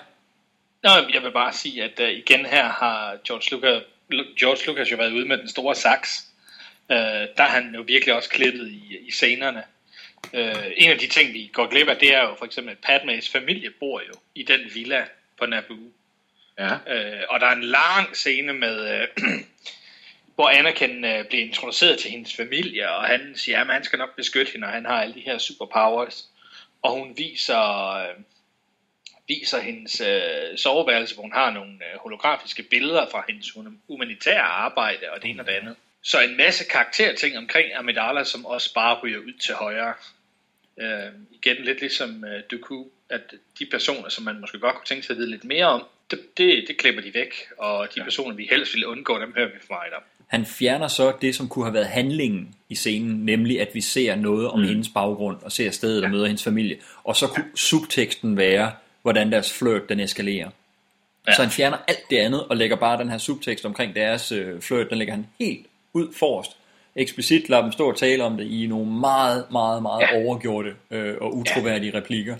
Speaker 13: Nå, jeg vil bare sige, at uh, igen her har George Lucas, George Lucas jo været ude med den store saks. Uh, der har han jo virkelig også klippet i, i scenerne. Uh, en af de ting, vi går glip af, det er jo for eksempel, at Padmes familie bor jo i den villa på Naboo.
Speaker 10: Ja.
Speaker 13: Uh, og der er en lang scene med... Uh, hvor Anakin uh, bliver introduceret til hendes familie, og han siger, at han skal nok beskytte hende, og han har alle de her superpowers. Og hun viser... Uh, viser hendes øh, soveværelse, hvor hun har nogle øh, holografiske billeder fra hendes humanitære arbejde og det ene og det andet. Så en masse karakterting omkring Amidala, som også bare ryger ud til højre. Øh, igen lidt ligesom øh, Dooku, at de personer, som man måske godt kunne tænke sig at vide lidt mere om, det, det, det klipper de væk, og de ja. personer, vi helst ville undgå, dem hører vi for meget om.
Speaker 11: Han fjerner så det, som kunne have været handlingen i scenen, nemlig at vi ser noget om mm. hendes baggrund, og ser stedet ja. og møder hendes familie. Og så kunne ja. subteksten være, hvordan deres flirt den eskalerer. Ja. Så han fjerner alt det andet og lægger bare den her subtekst omkring deres øh, flirt, den lægger han helt ud forrest. Eksplicit lader dem stå og tale om det i nogle meget, meget, meget ja. overgjorte øh, og utroværdige ja. replikker.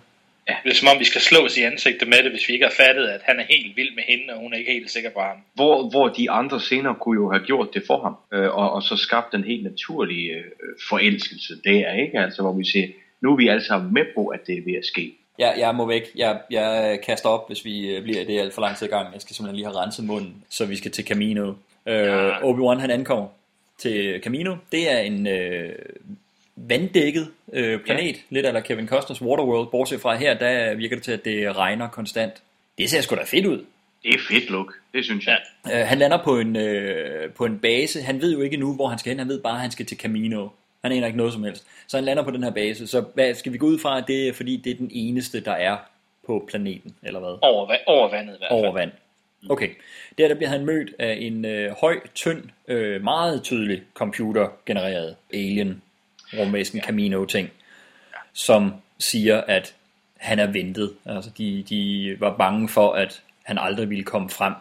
Speaker 13: Ja, det er som om vi skal slås i ansigtet med det, hvis vi ikke har fattet, at han er helt vild med hende, og hun er ikke helt sikker på ham.
Speaker 10: Hvor, hvor de andre scener kunne jo have gjort det for ham, øh, og, og så skabt en helt naturlig øh, forelskelse der, ikke? Altså hvor vi siger, nu er vi alle sammen med på, at det er ved at ske.
Speaker 11: Jeg, jeg må væk. Jeg, jeg kaster op, hvis vi øh, bliver det alt for lang tid i gang. Jeg skal simpelthen lige have renset munden, så vi skal til Camino. Ja. Uh, Obi-Wan han ankommer til Camino. Det er en uh, vanddækket uh, planet, ja. lidt eller Kevin Costners Waterworld. Bortset fra her, der virker det til, at det regner konstant. Det ser sgu da fedt ud.
Speaker 10: Det er fedt look, det synes jeg.
Speaker 11: Ja. Uh, han lander på en, uh, på en base. Han ved jo ikke nu, hvor han skal hen. Han ved bare, at han skal til Camino. Han aner ikke noget som helst. Så han lander på den her base. Så hvad, skal vi gå ud fra, at det er fordi, det er den eneste, der er på planeten, eller hvad?
Speaker 13: Over, over vandet i hvert fald.
Speaker 11: Over vand. Okay. Der, der bliver han mødt af en øh, høj, tynd, øh, meget tydelig computergenereret alien rumvæsen ja. Camino-ting, ja. som siger, at han er ventet. Altså, de, de var bange for, at han aldrig ville komme frem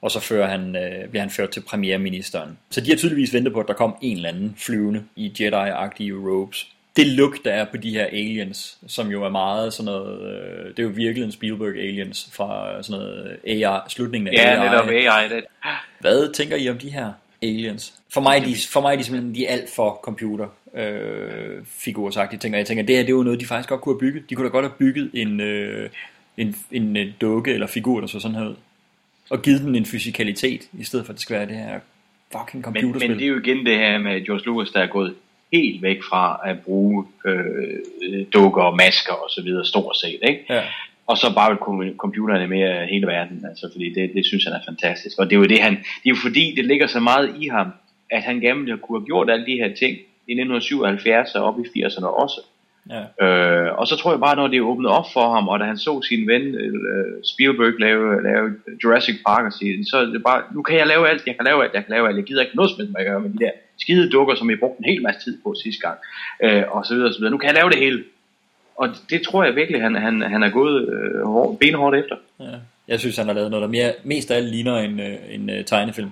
Speaker 11: og så fører han, øh, bliver han ført til premierministeren. Så de har tydeligvis ventet på, at der kom en eller anden flyvende i Jedi-agtige robes. Det look, der er på de her aliens, som jo er meget sådan noget, øh, det er jo virkelig en Spielberg aliens fra sådan noget AI, slutningen af
Speaker 10: ja, AI. Ja, netop AI. Det.
Speaker 11: Hvad tænker I om de her aliens? For mig, de, for mig er de simpelthen de er alt for computer øh, figursagtige ting, og jeg tænker, det her det er jo noget, de faktisk godt kunne have bygget. De kunne da godt have bygget en, øh, en, en, en dukke eller figur, der så sådan her ud og givet den en fysikalitet, i stedet for at det skal være det her fucking computerspil.
Speaker 10: Men, men det er jo igen det her med George Lucas, der er gået helt væk fra at bruge øh, dukker og masker og så videre stort set, ikke?
Speaker 11: Ja.
Speaker 10: Og så bare vil computerne med hele verden, altså fordi det, det synes han er fantastisk. Og det er jo det han, det er jo fordi det ligger så meget i ham, at han gerne ville kunne have gjort alle de her ting i 1977 og op i 80'erne også.
Speaker 11: Ja.
Speaker 10: Øh, og så tror jeg bare, når det åbnede op for ham, og da han så sin ven øh, Spielberg lave, lave Jurassic Park, og sige, så er det bare, nu kan jeg lave alt, jeg kan lave alt, jeg kan lave alt, jeg gider ikke noget som helst, hvad jeg gør med de der skide dukker, som jeg brugte en hel masse tid på sidste gang, øh, og så videre, og så videre. Nu kan jeg lave det hele. Og det tror jeg virkelig, han, han, han er gået øh, hår, benhårdt efter.
Speaker 11: Ja. Jeg synes, han har lavet noget, der mere, mest af alt ligner en, øh, en uh, tegnefilm.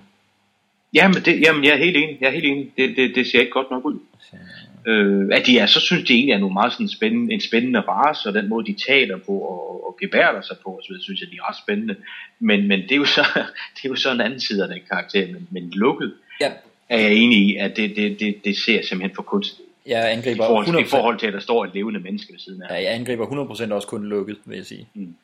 Speaker 10: Jamen, det, jamen, jeg er helt enig. Jeg er helt enig. Det, det, det ser ikke godt nok ud. Øh, at de er, så synes de egentlig er nogle meget sådan spændende, en spændende race, og den måde de taler på og, og gebærder sig på, så synes jeg, de er ret spændende. Men, men det, er jo så, det er jo så en anden side af den karakter, men, men lukket
Speaker 11: ja.
Speaker 10: er jeg enig i, at det, det, det, det ser simpelthen for kunstigt.
Speaker 11: Jeg angriber
Speaker 10: I forhold,
Speaker 11: 100%.
Speaker 10: I forhold til, at der står et levende menneske ved siden af.
Speaker 11: Ja, jeg angriber 100% også kun lukket, vil jeg sige. Mm.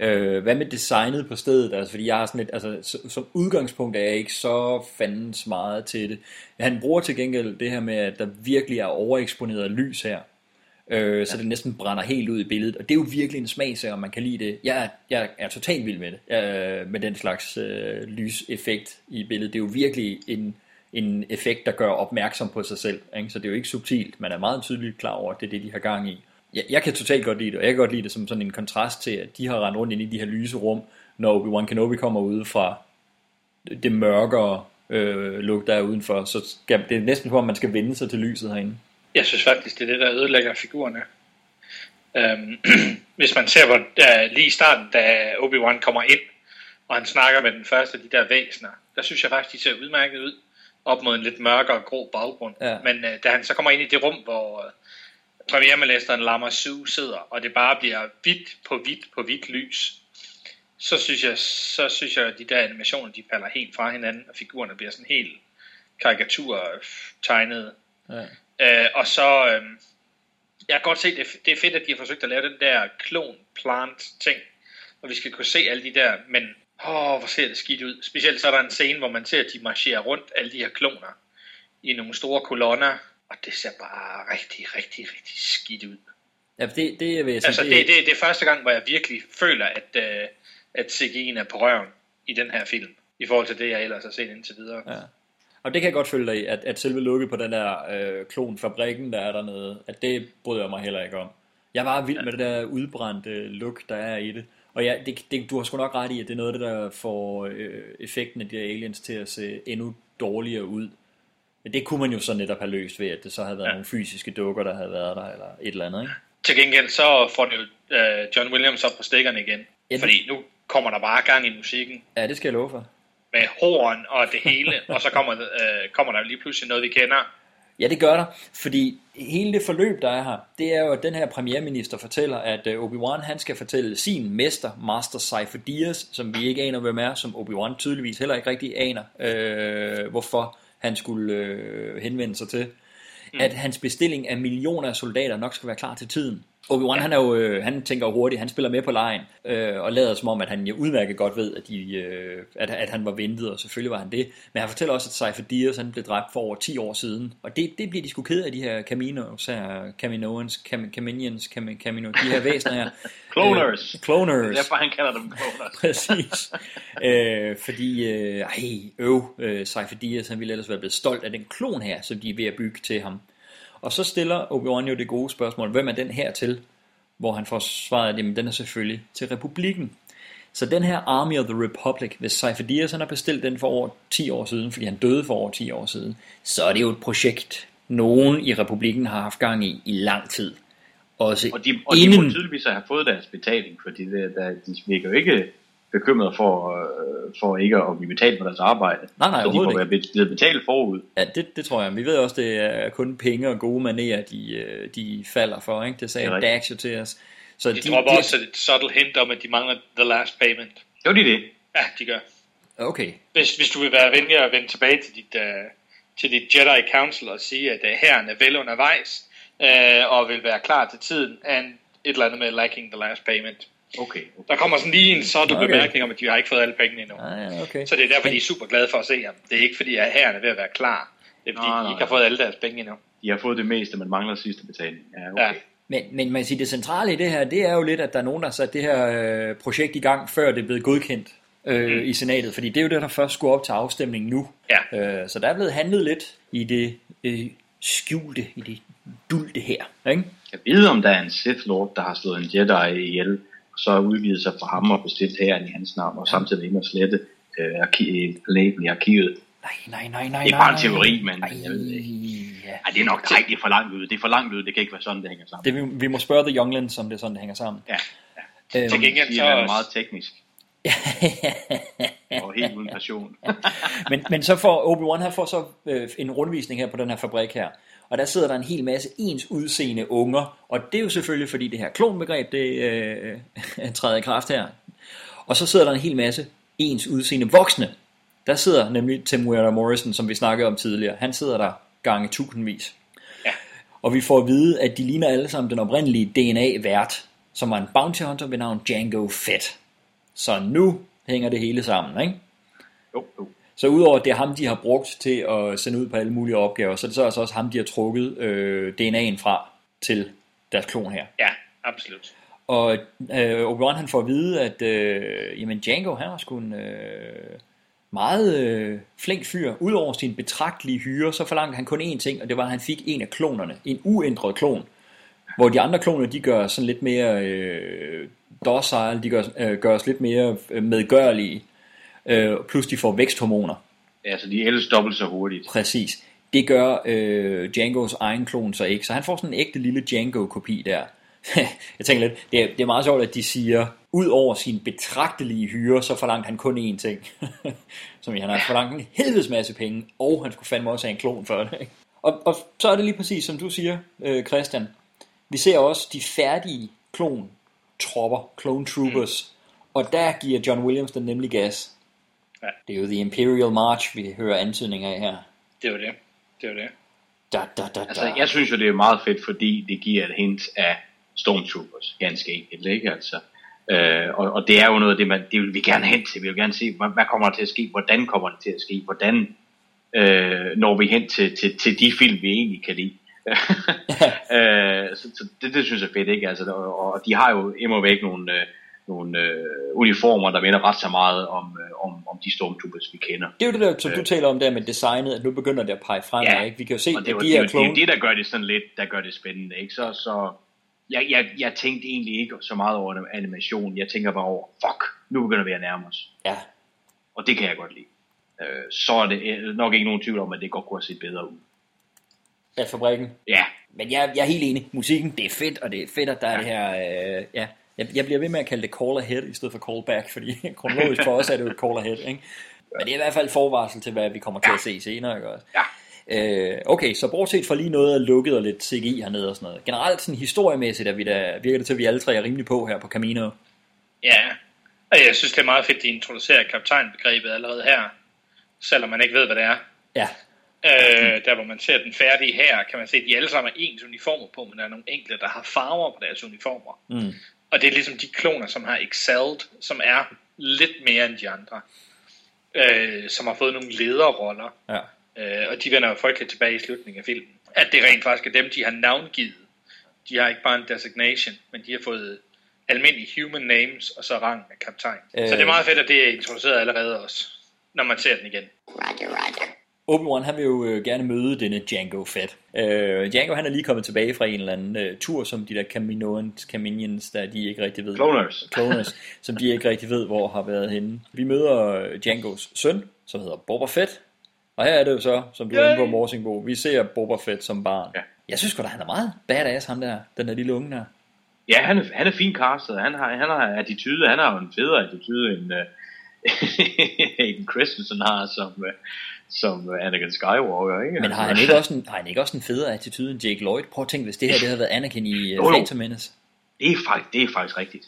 Speaker 11: Øh, hvad med designet på stedet? Altså, fordi jeg har sådan et, altså, så, som udgangspunkt er jeg ikke så fandens meget til det. Han bruger til gengæld det her med, at der virkelig er overeksponeret lys her. Øh, ja. Så det næsten brænder helt ud i billedet. Og det er jo virkelig en smagsag, om man kan lide det. Jeg er, jeg er totalt vild med det. Øh, med den slags øh, lyseffekt i billedet. Det er jo virkelig en, en effekt, der gør opmærksom på sig selv. Ikke? Så det er jo ikke subtilt. Man er meget tydeligt klar over, at det er det, de har gang i jeg, jeg kan totalt godt lide det, og jeg kan godt lide det som sådan en kontrast til, at de har rendt rundt ind i de her lyse rum, når Obi-Wan Kenobi kommer ud fra det mørkere øh, lugt, der er udenfor. Så skal, det er næsten på, at man skal vende sig til lyset herinde.
Speaker 13: Jeg synes faktisk, det er det, der ødelægger figurerne. Øhm, hvis man ser på da, lige i starten, da Obi-Wan kommer ind, og han snakker med den første af de der væsener, der synes jeg faktisk, de ser udmærket ud, op mod en lidt mørkere grå baggrund.
Speaker 11: Ja.
Speaker 13: Men øh, da han så kommer ind i det rum, hvor premierministeren Lama Su sidder, og det bare bliver hvidt på hvidt på hvidt lys, så synes jeg, så synes jeg at de der animationer, de falder helt fra hinanden, og figurerne bliver sådan helt karikatur tegnet.
Speaker 11: Ja.
Speaker 13: Øh, og så, øh, jeg kan godt se, det, det er fedt, at de har forsøgt at lave den der klon-plant ting, hvor vi skal kunne se alle de der, men åh, hvor ser det skidt ud. Specielt så er der en scene, hvor man ser, at de marcherer rundt, alle de her kloner, i nogle store kolonner, og det ser bare rigtig, rigtig, rigtig skidt ud.
Speaker 11: Ja, det, det vil jeg sige,
Speaker 13: altså, det, det, det, er første gang, hvor jeg virkelig føler, at, uh, at CGI'en er på røven i den her film, i forhold til det, jeg ellers har set indtil videre.
Speaker 11: Ja. Og det kan jeg godt følge dig i, at, at selve lukket på den der øh, klonfabrikken, der er dernede, at det bryder jeg mig heller ikke om. Jeg var vild med det der udbrændte look, der er i det. Og ja, det, det, du har sgu nok ret i, at det er noget af det, der får øh, effekten af de her aliens til at se endnu dårligere ud. Men det kunne man jo så netop have løst ved, at det så havde været ja. nogle fysiske dukker, der havde været der, eller et eller andet, ikke?
Speaker 13: Til gengæld så får det jo uh, John Williams op på stikkerne igen.
Speaker 11: Ja,
Speaker 13: fordi nu kommer der bare gang i musikken.
Speaker 11: Ja, det skal jeg love for.
Speaker 13: Med horn og det hele, og så kommer, uh, kommer der lige pludselig noget, vi kender.
Speaker 11: Ja, det gør der, fordi hele det forløb, der er her, det er jo, at den her premierminister fortæller, at øh, Obi-Wan han skal fortælle sin mester, Master Cypher Diaz, som vi ikke aner, hvem er, som Obi-Wan tydeligvis heller ikke rigtig aner, øh, hvorfor han skulle øh, henvende sig til, mm. at hans bestilling af millioner af soldater nok skal være klar til tiden. Obi-Wan, han, er jo, øh, han tænker jo hurtigt, han spiller med på lejen, øh, og lader som om, at han jo udmærket godt ved, at, de, øh, at, at han var ventet, og selvfølgelig var han det. Men han fortæller også, at Cypher Diaz, han blev dræbt for over 10 år siden. Og det, det bliver de sgu ked af, de her Caminos her, Caminoans, Cam, Caminians, Cam, Camino, de her væsener her.
Speaker 10: cloners.
Speaker 11: Øh, cloners.
Speaker 10: Det er derfor, han kalder dem cloners.
Speaker 11: Præcis. øh, fordi, øh, ej, øv, øh, Cypher Diaz, han ville ellers være blevet stolt af den klon her, som de er ved at bygge til ham. Og så stiller Obi-Wan jo det gode spørgsmål, hvem er den her til? Hvor han får svaret, at jamen, den er selvfølgelig til republikken. Så den her Army of the Republic, hvis Cypher Diaz han har bestilt den for over 10 år siden, fordi han døde for over 10 år siden, så er det jo et projekt, nogen i republikken har haft gang i i lang tid. Også
Speaker 10: og de, og
Speaker 11: inden...
Speaker 10: de må tydeligvis have fået deres betaling, fordi det, der, de virker jo ikke bekymret for, øh, for ikke at blive betalt for deres arbejde.
Speaker 11: Nej, nej,
Speaker 10: så de må være blevet betalt forud.
Speaker 11: Ja, det, det tror jeg. Vi ved også, det er kun penge og gode manerer, de, øh, de falder for. Ikke? Det sagde det Dax jo til os.
Speaker 13: Så de, de dropper de, også et subtle hint om, at de mangler the last payment.
Speaker 10: Jo, de det.
Speaker 13: Ja, de gør.
Speaker 11: Okay.
Speaker 13: Hvis, hvis du vil være venlig at vende tilbage til dit, uh, til dit Jedi Council og sige, at uh, herren er vel undervejs, uh, og vil være klar til tiden, and et eller andet med lacking the last payment.
Speaker 10: Okay, okay.
Speaker 13: Der kommer sådan lige en sådan okay. bemærkning om, at de har ikke fået alle pengene endnu.
Speaker 11: Ah, ja, okay.
Speaker 13: Så det er derfor, de er super glade for at se ham. Det er ikke fordi, at herren er ved at være klar. Det er fordi,
Speaker 10: Nå,
Speaker 13: de
Speaker 10: nå,
Speaker 13: ikke har fået alle deres penge endnu.
Speaker 10: De har fået det meste, men mangler sidste betaling. Ja, okay.
Speaker 13: Ja.
Speaker 11: Men, men man siger, det centrale i det her, det er jo lidt, at der er nogen, der har sat det her øh, projekt i gang, før det er blevet godkendt øh, mm. i senatet. Fordi det er jo det, der først skulle op til afstemning nu.
Speaker 13: Ja.
Speaker 11: Øh, så der er blevet handlet lidt i det øh, skjulte, i det dulte her. Ikke?
Speaker 10: Ja, vide, om der er en Sith Lord, der har slået en Jedi ihjel, så udgivet sig for ham og bestilt hæren i hans navn, og samtidig ind og slette øh, arki- planeten i arkivet.
Speaker 11: Nej, nej, nej,
Speaker 10: Det er bare en
Speaker 11: nej,
Speaker 10: teori, men
Speaker 11: nej.
Speaker 10: jeg ved det ikke.
Speaker 11: Ja.
Speaker 10: Ej, det er nok nej, det er for langt ud. Det er for langt ud. Det kan ikke være sådan, det hænger sammen.
Speaker 11: Det, vi, vi må spørge The Younglands, om det er sådan, det hænger sammen.
Speaker 10: Ja.
Speaker 11: Øhm,
Speaker 13: Til gengæld
Speaker 10: Det
Speaker 13: så
Speaker 10: er meget teknisk. og helt uden passion.
Speaker 11: men, men så får Obi-Wan han får så øh, en rundvisning her på den her fabrik her. Og der sidder der en hel masse ens udseende unger. Og det er jo selvfølgelig, fordi det her klonbegreb, det øh, træder i kraft her. Og så sidder der en hel masse ens udseende voksne. Der sidder nemlig Temuera Morrison, som vi snakkede om tidligere. Han sidder der gange tusindvis.
Speaker 13: Ja.
Speaker 11: Og vi får at vide, at de ligner alle sammen den oprindelige DNA-vært, som var en bounty hunter ved navn Django Fett. Så nu hænger det hele sammen, ikke?
Speaker 10: Jo, jo.
Speaker 11: Så udover at det er ham, de har brugt til at sende ud på alle mulige opgaver, så er det så altså også ham, de har trukket øh, DNA'en fra til deres klon her.
Speaker 13: Ja, absolut.
Speaker 11: Og øh, Obi-Wan han får at vide, at øh, jamen Django han var sgu en øh, meget øh, flink fyr. Udover sin betragtelige hyre, så forlangte han kun én ting, og det var, at han fik en af klonerne. En uændret klon. Hvor de andre kloner, de gør sådan lidt mere øh, docile, de gør, øh, gør os lidt mere øh, medgørlige. Øh, plus de får væksthormoner.
Speaker 10: Ja, så de ældes dobbelt så hurtigt.
Speaker 11: Præcis. Det gør øh, Djangos egen klon så ikke. Så han får sådan en ægte lille Django-kopi der. jeg tænker lidt, det er, det er meget sjovt, at de siger, ud over sin betragtelige hyre, så forlangte han kun én ting. Som i, han har forlangt en helvedes masse penge, og han skulle fandme også have en klon for det. Ikke? Og, og så er det lige præcis, som du siger, øh, Christian. Vi ser også de færdige klon-tropper, clone troopers, mm. og der giver John Williams den nemlig gas.
Speaker 13: Ja.
Speaker 11: Det er jo The Imperial March, vi hører antydninger af her.
Speaker 13: Det var det. Det var det.
Speaker 11: Da, da, da, da.
Speaker 10: Altså, jeg synes jo, det er meget fedt, fordi det giver et hint af Stormtroopers, ganske enkelt, ikke? Altså, øh, og, og det er jo noget af det, man, det vil vi gerne hen til. Vi vil gerne se, hvad, hvad kommer der til at ske? Hvordan kommer det til at ske? Hvordan øh, når vi hen til, til, til de film, vi egentlig kan lide? øh, så, så det, det synes jeg er fedt, ikke? Altså, og, og de har jo immer væk nogle, øh, nogle øh, uniformer, der minder ret så meget om, øh, om, om de Stormtroopers, vi kender.
Speaker 11: Det er jo det der, som du taler om der med designet, at nu begynder det at pege fremad,
Speaker 10: Ja.
Speaker 11: ikke? Vi kan jo se,
Speaker 10: Og det,
Speaker 11: at de
Speaker 10: det, det, er jo
Speaker 11: clone...
Speaker 10: det, der gør det sådan lidt, der gør det spændende, ikke? Så, så jeg, jeg, jeg tænkte egentlig ikke så meget over animation. Jeg tænker bare over, fuck, nu begynder vi at nærme os.
Speaker 11: Ja.
Speaker 10: Og det kan jeg godt lide. Øh, så er det øh, nok ikke nogen tvivl om, at det godt kunne have set bedre ud.
Speaker 11: af fabrikken.
Speaker 10: Ja.
Speaker 11: Men jeg, jeg er helt enig. Musikken, det er fedt, og det er fedt, at der er det her... Øh, ja. Jeg, jeg bliver ved med at kalde det call ahead i stedet for call back, fordi kronologisk for os er det jo et call ahead, ikke? Men det er i hvert fald forvarsel til, hvad vi kommer til at se senere, ikke også?
Speaker 10: Ja.
Speaker 11: Øh, okay, så bortset fra lige noget af lukket og lidt CGI hernede og sådan noget. Generelt sådan historiemæssigt er vi da, virker det til, at vi alle tre er rimelig på her på Camino.
Speaker 13: Ja, og jeg synes, det er meget fedt, at de introducerer kaptajnbegrebet allerede her, selvom man ikke ved, hvad det er.
Speaker 11: Ja.
Speaker 13: Øh, der hvor man ser den færdige her, kan man se, at de alle sammen er ens uniformer på, men der er nogle enkelte, der har farver på deres uniformer.
Speaker 11: Mm.
Speaker 13: Og det er ligesom de kloner, som har excelled, som er lidt mere end de andre. Øh, som har fået nogle lederroller.
Speaker 11: Ja.
Speaker 13: Øh, og de vender jo frygteligt tilbage i slutningen af filmen. At det rent faktisk er dem, de har navngivet. De har ikke bare en designation, men de har fået almindelige human names, og så rang af kaptajn. Øh.
Speaker 11: Øh.
Speaker 13: Så det er meget fedt, at det er introduceret allerede også, når man ser den igen.
Speaker 9: Roger, roger.
Speaker 11: Obi-Wan han vil jo øh, gerne møde denne Django Fett. Øh, Django han er lige kommet tilbage fra en eller anden øh, tur, som de der Caminoans, Caminions, der de ikke rigtig ved.
Speaker 10: Cloners.
Speaker 11: Cloners, som de ikke rigtig ved, hvor har været henne. Vi møder øh, Djangos søn, som hedder Boba Fett. Og her er det jo så, som du er inde på, Morsingbo, vi ser Boba Fett som barn.
Speaker 10: Ja.
Speaker 11: Jeg synes godt, han er meget badass, ham der, den der lille unge der.
Speaker 10: Ja, han er, han er fint castet. Han har, han har attitude. Han har jo en federe attitude, end uh, Aiden Christensen har som, uh, som Anakin Skywalker. Ikke?
Speaker 11: Men har han ikke også en, har han ikke også en federe attitude end Jake Lloyd? Prøv at tænke, hvis det her det havde været Anakin i
Speaker 10: Jo, jo.
Speaker 11: Phantom Menace.
Speaker 10: Det er faktisk, det er faktisk rigtigt.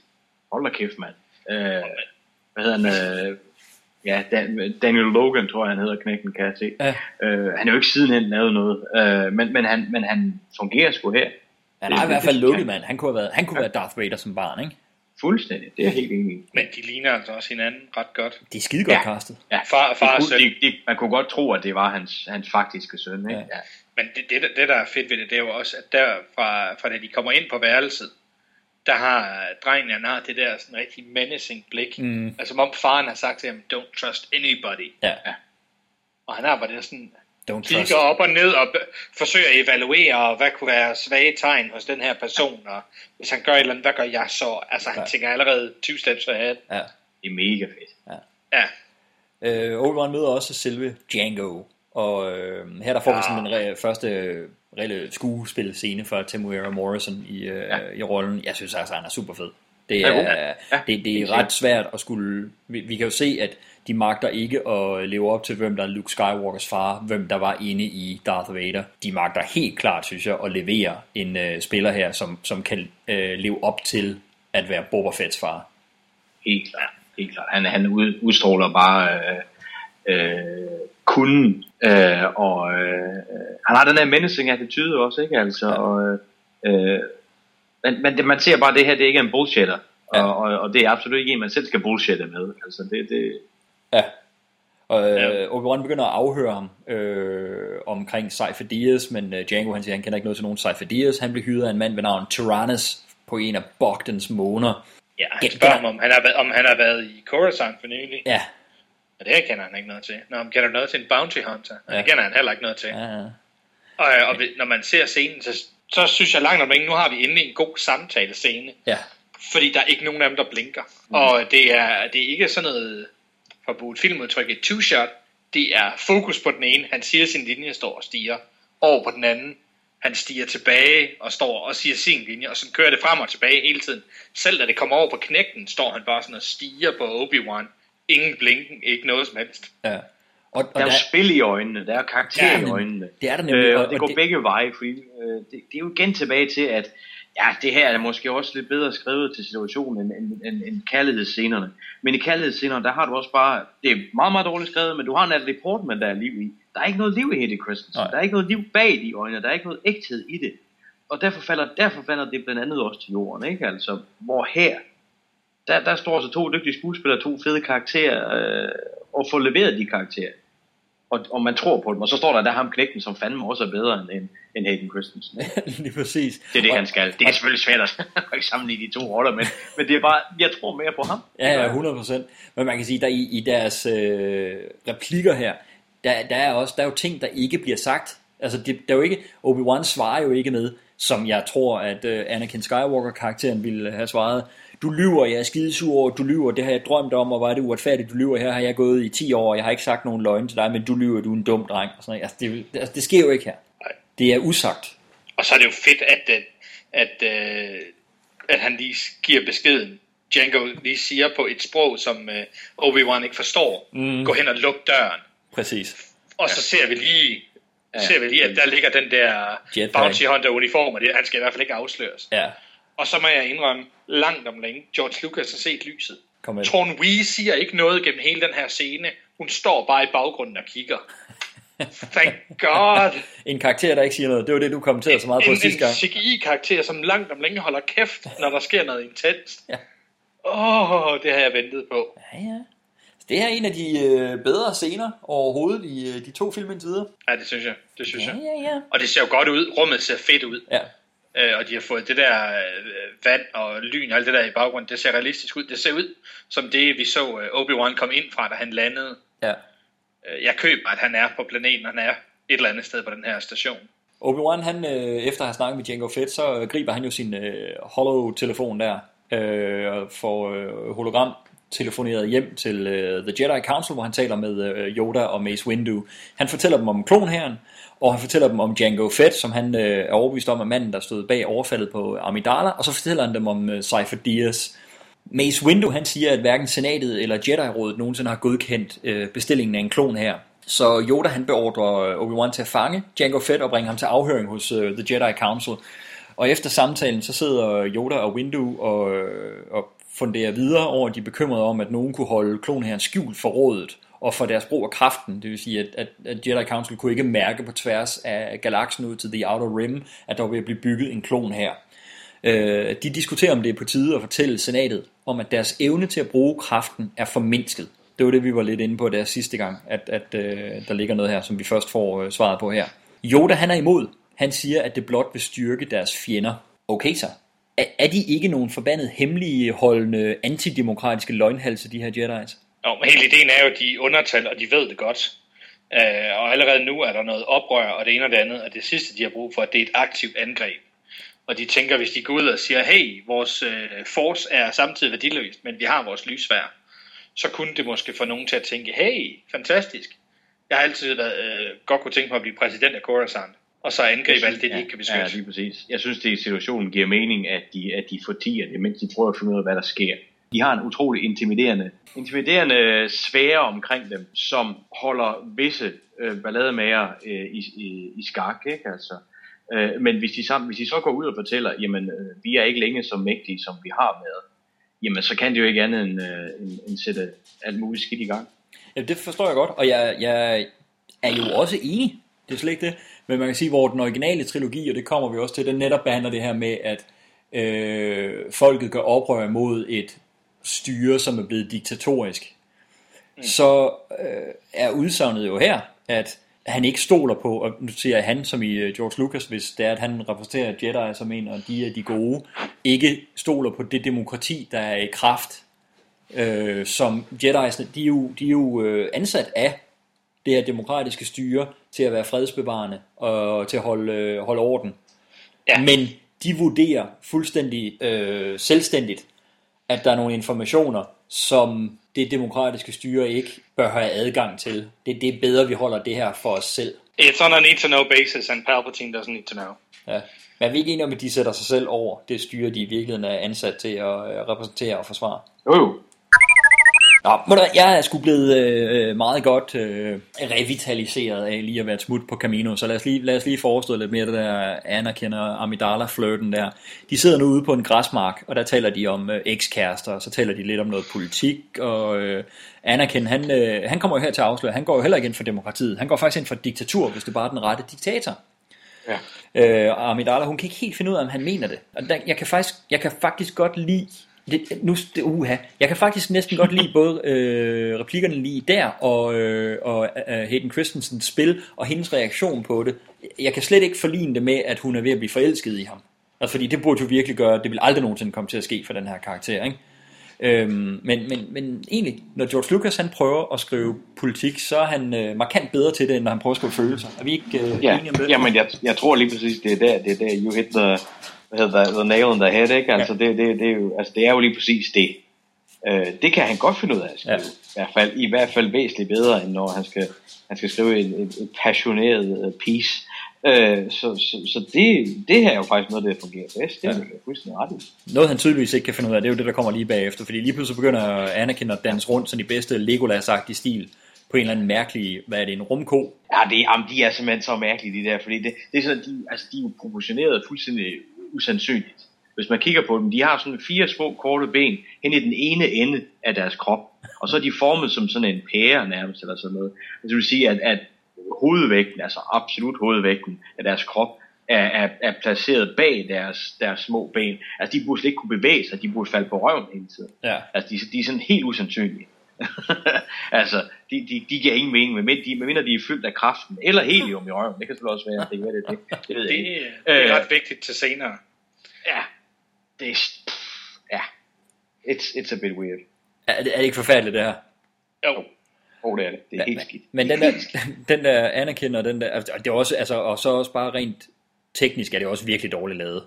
Speaker 10: Hold da kæft, mand. Uh, hvad hedder han? Uh, ja, Dan, Daniel Logan, tror jeg, han hedder, knækken, kan jeg se.
Speaker 11: Ja.
Speaker 10: Uh, han er jo ikke sidenhen lavet noget, uh, men, men, han, men han fungerer sgu her.
Speaker 11: Han
Speaker 10: Det-
Speaker 11: er i hvert fald lukket, mand. Han kunne have været, han kunne være Darth Vader som barn, ikke?
Speaker 10: Fuldstændig, det er helt enig.
Speaker 13: Men de ligner altså også hinanden ret godt.
Speaker 11: Det er skide godt
Speaker 10: Ja.
Speaker 11: castet.
Speaker 10: Ja,
Speaker 13: Far- far søn.
Speaker 10: det, det, man kunne godt tro, at det var hans, hans faktiske søn. Ikke?
Speaker 11: Ja.
Speaker 10: Ja.
Speaker 13: Men det, det, det, der er fedt ved det, det er jo også, at der fra, fra da de kommer ind på værelset, der har drengen, han har det der sådan rigtig menacing blik.
Speaker 11: Mm.
Speaker 13: Altså som om faren har sagt til ham, don't trust anybody.
Speaker 11: Ja.
Speaker 13: Og han har bare det sådan,
Speaker 11: Don't
Speaker 13: kigger op og ned og forsøger at evaluere, hvad kunne være svage tegn hos den her person, og hvis han gør et eller andet, hvad gør jeg så? Altså, han
Speaker 11: Ja.
Speaker 13: tænker allerede 20 steps ahead.
Speaker 11: Ja.
Speaker 10: Det er mega fedt.
Speaker 13: Ja.
Speaker 11: Øh, Obi-Wan møder også selve Django, og øh, her der får vi sådan den re- første øh, reelle skuespilscene fra Temuera Morrison i, øh, ja. i rollen. Jeg synes altså, han er super fed. Det er, ja, det, det er ret svært at skulle... Vi, vi kan jo se, at de magter ikke at leve op til, hvem der er Luke Skywalkers far, hvem der var inde i Darth Vader. De magter helt klart, synes jeg, at levere en øh, spiller her, som, som kan øh, leve op til at være Boba Fett's far.
Speaker 10: Helt klart. Helt klart. Han, han ud, udstråler bare øh, øh, kunden, øh, og øh, han har den der menacing attitude også, ikke? Altså, ja. og, øh, men, men det, man ser bare, at det her det er ikke en bullshitter, ja. og, og, og det er absolut ikke en, man selv skal bullshitte med. Altså, det, det,
Speaker 11: Ja. Og øh, Obi-Wan begynder at afhøre ham øh, omkring Cypher Diaz, men øh, Django han siger, han kender ikke noget til nogen Cypher Diaz. Han bliver hyret af en mand ved navn Tyrannus på en af Bogdans måner.
Speaker 13: Ja, han spørger ham, om han har, været- om han har været i Coruscant for nylig.
Speaker 11: Ja.
Speaker 13: Og det her kender han ikke noget til. Nå, men kender noget til en bounty hunter? Ja.
Speaker 11: Ja.
Speaker 13: Det kender han heller ikke noget til.
Speaker 11: Ja, ja.
Speaker 13: Og, øh, og ved- når man ser scenen, så, så synes jeg langt om længe, nu har vi endelig en god samtale scene.
Speaker 11: Ja.
Speaker 13: Fordi der er ikke nogen af dem, der blinker. Mm. Og det er, det er ikke sådan noget, for at bruge et filmudtryk, et two-shot. Det er fokus på den ene. Han siger sin linje, står og stiger. Over på den anden. Han stiger tilbage og står og siger sin linje. Og så kører det frem og tilbage hele tiden. Selv da det kommer over på knægten, står han bare sådan og stiger på Obi-Wan. Ingen blinken, ikke noget som helst.
Speaker 11: Ja. Og,
Speaker 10: der er jo spil i øjnene, der er karakter
Speaker 11: Ja,
Speaker 10: i øjnene.
Speaker 11: det er der nemlig,
Speaker 10: Øh,
Speaker 11: og-
Speaker 10: og det
Speaker 11: og
Speaker 10: går
Speaker 11: det-
Speaker 10: begge veje, fordi øh, det, det er jo igen tilbage til, at ja, det her er måske også lidt bedre skrevet til situationen end, end, end, end kærlighedsscenerne. Men i kærlighedsscenerne, der har du også bare, det er meget, meget dårligt skrevet, men du har Natalie Portman, der er liv i. Der er ikke noget liv i Hayden Christensen.
Speaker 11: Nej.
Speaker 10: Der er ikke noget liv bag de øjne, der er ikke noget ægthed i det. Og derfor falder, derfor falder det blandt andet også til jorden, ikke? Altså, hvor her, der, der står så to dygtige skuespillere, to fede karakterer, øh, og får leveret de karakterer. Og, og man tror på dem, og så står der der ham knægten, som fandme også er bedre end, end, Hayden Christensen.
Speaker 11: Lige præcis.
Speaker 10: Det er det,
Speaker 11: Og-
Speaker 10: han skal. Det er selvfølgelig svært at ikke sammenligne de to roller, men, men det er bare, jeg tror mere på ham.
Speaker 11: Ja, ja, 100%. Men man kan sige, der i, i deres øh, replikker her, der, der, er også, der er jo ting, der ikke bliver sagt. Altså, det, der er jo ikke, Obi-Wan svarer jo ikke med, som jeg tror, at øh, Anakin Skywalker-karakteren ville have svaret. Du lyver, jeg er skidesur over, du lyver, det har jeg drømt om, og er det uretfærdigt, du lyver. Her har jeg gået i 10 år, og jeg har ikke sagt nogen løgn til dig, men du lyver, du er en dum dreng. Og sådan, noget. altså, det, det, altså, det sker jo ikke her. Det er usagt.
Speaker 13: Og så er det jo fedt, at, at, at, øh, at han lige giver beskeden. Django lige siger på et sprog, som øh, Obi-Wan ikke forstår.
Speaker 11: Mm.
Speaker 13: Gå hen og luk døren.
Speaker 11: Præcis.
Speaker 13: Og så ser vi lige,
Speaker 11: Ja.
Speaker 13: ser vi lige at der ligger den der
Speaker 11: Jetpack.
Speaker 13: bounty hunter uniform, og det, han skal i hvert fald ikke afsløres.
Speaker 11: Ja,
Speaker 13: Og så må jeg indrømme, langt om længe, George Lucas har set lyset. Torn Wee siger ikke noget gennem hele den her scene. Hun står bare i baggrunden og kigger. Thank God.
Speaker 11: En karakter, der ikke siger noget. Det var det, du kommenterede så meget på
Speaker 13: en,
Speaker 11: sidste gang.
Speaker 13: en CGI-karakter, som langt om længe holder kæft, når der sker noget intenst.
Speaker 11: Ja.
Speaker 13: Åh, oh, det har jeg ventet på.
Speaker 11: Ja, ja. Det er en af de øh, bedre scener overhovedet i øh, de to film indtil videre.
Speaker 13: Ja, det synes jeg. Det synes
Speaker 11: Ja,
Speaker 13: jeg.
Speaker 11: ja, ja.
Speaker 13: Og det ser jo godt ud. Rummet ser fedt ud.
Speaker 11: Ja.
Speaker 13: Øh, og de har fået det der øh, vand og lyn og alt det der i baggrunden. Det ser realistisk ud. Det ser ud som det, vi så øh, Obi-Wan komme ind fra, da han landede.
Speaker 11: Ja.
Speaker 13: Øh, jeg køber, at han er på planeten. Han er et eller andet sted på den her station.
Speaker 11: Obi-Wan, han, øh, efter at have snakket med Jango Fett, så øh, griber han jo sin øh, hollow-telefon der, øh, og får øh, hologram telefoneret hjem til øh, The Jedi Council, hvor han taler med øh, Yoda og Mace Windu. Han fortæller dem om klonherren, og han fortæller dem om Jango Fett, som han øh, er overbevist om, er manden, der stod bag overfaldet på Amidala, og så fortæller han dem om øh, Cypher Diaz. Mace Windu, han siger, at hverken senatet eller Jedi-rådet nogensinde har godkendt øh, bestillingen af en klon her. Så Yoda han beordrer øh, Obi-Wan til at fange Jango Fett og bringe ham til afhøring hos øh, The Jedi Council. Og efter samtalen, så sidder Yoda og Windu og, øh, og funderer videre over, at de er bekymrede om, at nogen kunne holde klonherren skjult for rådet og for deres brug af kraften. Det vil sige, at, at, at Jedi Council kunne ikke mærke på tværs af galaksen ud til The Outer Rim, at der var ved at blive bygget en klon her. Øh, de diskuterer, om det er på tide at fortælle senatet, om at deres evne til at bruge kraften er formindsket. Det var det, vi var lidt inde på der sidste gang, at, at øh, der ligger noget her, som vi først får øh, svaret på her. Yoda, han er imod. Han siger, at det blot vil styrke deres fjender. Okay så. Er, er de ikke nogen forbandet hemmelige holdende antidemokratiske løgnhalse, de her Jedi's?
Speaker 13: Jo, men hele ideen er jo, at de er undertal, og de ved det godt. Øh, og allerede nu er der noget oprør, og det ene og det andet, og det sidste, de har brug for, det er et aktivt angreb. Og de tænker, hvis de går ud og siger, hey, vores øh, force er samtidig værdiløst, men vi har vores lysvær, så kunne det måske få nogen til at tænke, hey, fantastisk. Jeg har altid været, øh, godt kunne tænke mig at blive præsident af Khorasan, og så angribe alt det, de ikke kan beskytte.
Speaker 10: Ja, lige præcis. Jeg synes, det i situationen giver mening, at de, at de fortiger det, mens de prøver at finde ud af, hvad der sker. De har en utrolig intimiderende, intimiderende sfære omkring dem, som holder visse øh, ballademager øh, i, i, i skak, ikke? Altså, øh, men hvis de, sammen, hvis de så går ud og fortæller, jamen, øh, vi er ikke længe så mægtige, som vi har været, jamen, så kan det jo ikke andet end, øh, end, end sætte alt muligt skidt i gang.
Speaker 11: Ja, det forstår jeg godt, og jeg, jeg er jo også enig, det er slet ikke det, men man kan sige, hvor den originale trilogi, og det kommer vi også til, den netop behandler det her med, at øh, folket gør oprør mod et styre, som er blevet diktatorisk, mm. så øh, er udsagnet jo her, at han ikke stoler på, og nu siger jeg han som i øh, George Lucas, hvis det er, at han repræsenterer Jedi som en, og de er de gode, ikke stoler på det demokrati, der er i kraft, øh, som Jedi'sne, de er jo, de er jo øh, ansat af det her demokratiske styre til at være fredsbevarende og til at holde, øh, holde orden. Ja. Men de vurderer fuldstændig øh, selvstændigt, at der er nogle informationer, som det demokratiske styre ikke bør have adgang til. Det, det er bedre, vi holder det her for os selv.
Speaker 13: It's on a need-to-know basis, and Palpatine doesn't need to know.
Speaker 11: Ja. Men er vi ikke enige om, at de sætter sig selv over det styre, de i virkeligheden er ansat til at øh, repræsentere og forsvare?
Speaker 10: Jo jo.
Speaker 11: Nå, må du, jeg er sgu blevet øh, meget godt øh, revitaliseret af lige at være et smut på Camino, så lad os lige, lad os lige forestille lidt mere det der og Amidala-flirten der. De sidder nu ude på en græsmark, og der taler de om øh, ekskærester, og så taler de lidt om noget politik, og øh, Anakin, han, øh, han kommer jo her til at afsløre, han går jo heller ikke ind for demokratiet, han går faktisk ind for diktatur, hvis det bare er den rette diktator.
Speaker 10: Ja.
Speaker 11: Øh, og Amidala, hun kan ikke helt finde ud af, om han mener det. Og der, jeg, kan faktisk, jeg kan faktisk godt lide det, nu, det, uha. Jeg kan faktisk næsten godt lide både øh, replikkerne lige der, og, øh, og øh, Hayden Christensens spil, og hendes reaktion på det. Jeg kan slet ikke forligne det med, at hun er ved at blive forelsket i ham. Altså, fordi det burde jo virkelig gøre, det vil aldrig nogensinde komme til at ske for den her karakter, ikke? Øhm, men, men, men egentlig, når George Lucas han prøver at skrive politik, så er han øh, markant bedre til det, end når han prøver at skrive følelser. Er vi ikke øh,
Speaker 10: ja.
Speaker 11: enige om det?
Speaker 10: Jamen, jeg, jeg tror lige præcis, det er der, det er der, you hit the, hvad hedder the, the nail on the head, ikke? Altså, ja. det, det, det, er jo, altså, det er jo lige præcis det. Øh, det kan han godt finde ud af at skrive. Ja. I, hvert fald, I hvert fald væsentligt bedre, end når han skal, han skal skrive et, et, et passioneret uh, piece. Øh, så så, så det, det her er jo faktisk noget, der fungerer bedst. Det er
Speaker 11: Ja.
Speaker 10: ja. fuldstændig ret i.
Speaker 11: Noget han tydeligvis ikke kan finde ud af, det er jo det, der kommer lige bagefter. Fordi lige pludselig begynder Anakin at danse rundt sådan i bedste Legolas-agtige stil. På en eller anden mærkelig, hvad er det, en rumko?
Speaker 10: Ja, det, jamen, de er simpelthen så mærkelige, de der, fordi det, det er sådan, de, altså, de er jo proportioneret fuldstændig usandsynligt. Hvis man kigger på dem, de har sådan fire små korte ben hen i den ene ende af deres krop, og så er de formet som sådan en pære nærmest, eller sådan noget. Det vil sige, at, at hovedvægten, altså absolut hovedvægten af deres krop, er, er, er placeret bag deres, deres små ben. Altså, de burde slet ikke kunne bevæge sig, de burde falde på røven hele tiden.
Speaker 11: Ja.
Speaker 10: Altså, de, de er sådan helt usandsynlige. altså, de, de, de giver ingen mening, medmindre de, medmindre de er fyldt af kraften, eller helium i røven. Det kan selvfølgelig også være, det kan være det, det, det ved jeg
Speaker 13: Det,
Speaker 10: ikke.
Speaker 13: det er
Speaker 10: Øh,
Speaker 13: ret vigtigt til senere.
Speaker 10: Ja, det er, ja, it's, it's a bit weird.
Speaker 11: Er det, er det ikke forfærdeligt, det her?
Speaker 13: Jo.
Speaker 10: Oh, det er det. Det er helt skidt.
Speaker 11: Men den der, den der Anakin og den der, det er også, altså, og så også bare rent teknisk er det også virkelig dårligt lavet.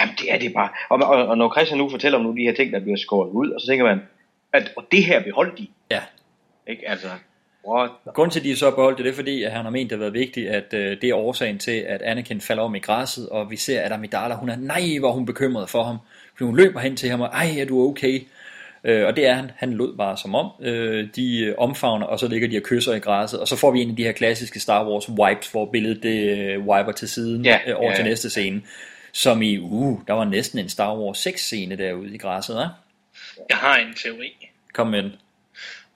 Speaker 10: Jamen, det er det bare. Og, og, og når Christian nu fortæller om nogle af de her ting, der bliver skåret ud, og så tænker man, at og det her beholdt de.
Speaker 11: Ja.
Speaker 10: Ikke? Altså, what?
Speaker 11: Grunden til, at de så beholdt det, det er fordi, at han har ment, det har været vigtigt, at øh, det er årsagen til, at Anakin falder om i græsset, og vi ser, at Amidala, hun er, nej, hvor hun bekymret for ham. Fordi hun løber hen til ham, og ej, er du okay? Øh, og det er han. Han lød bare som om. Øh, de øh, omfavner, og så ligger de og kysser i græsset. Og så får vi en af de her klassiske Star Wars wipes, hvor billedet det øh, wiper til siden
Speaker 10: Ja,
Speaker 11: øh, over
Speaker 10: ja,
Speaker 11: til
Speaker 10: ja.
Speaker 11: næste scene. Som i, uh, der var næsten en Star Wars 6 scene derude i græsset, hva'?
Speaker 13: Jeg har en teori.
Speaker 11: Kom med den.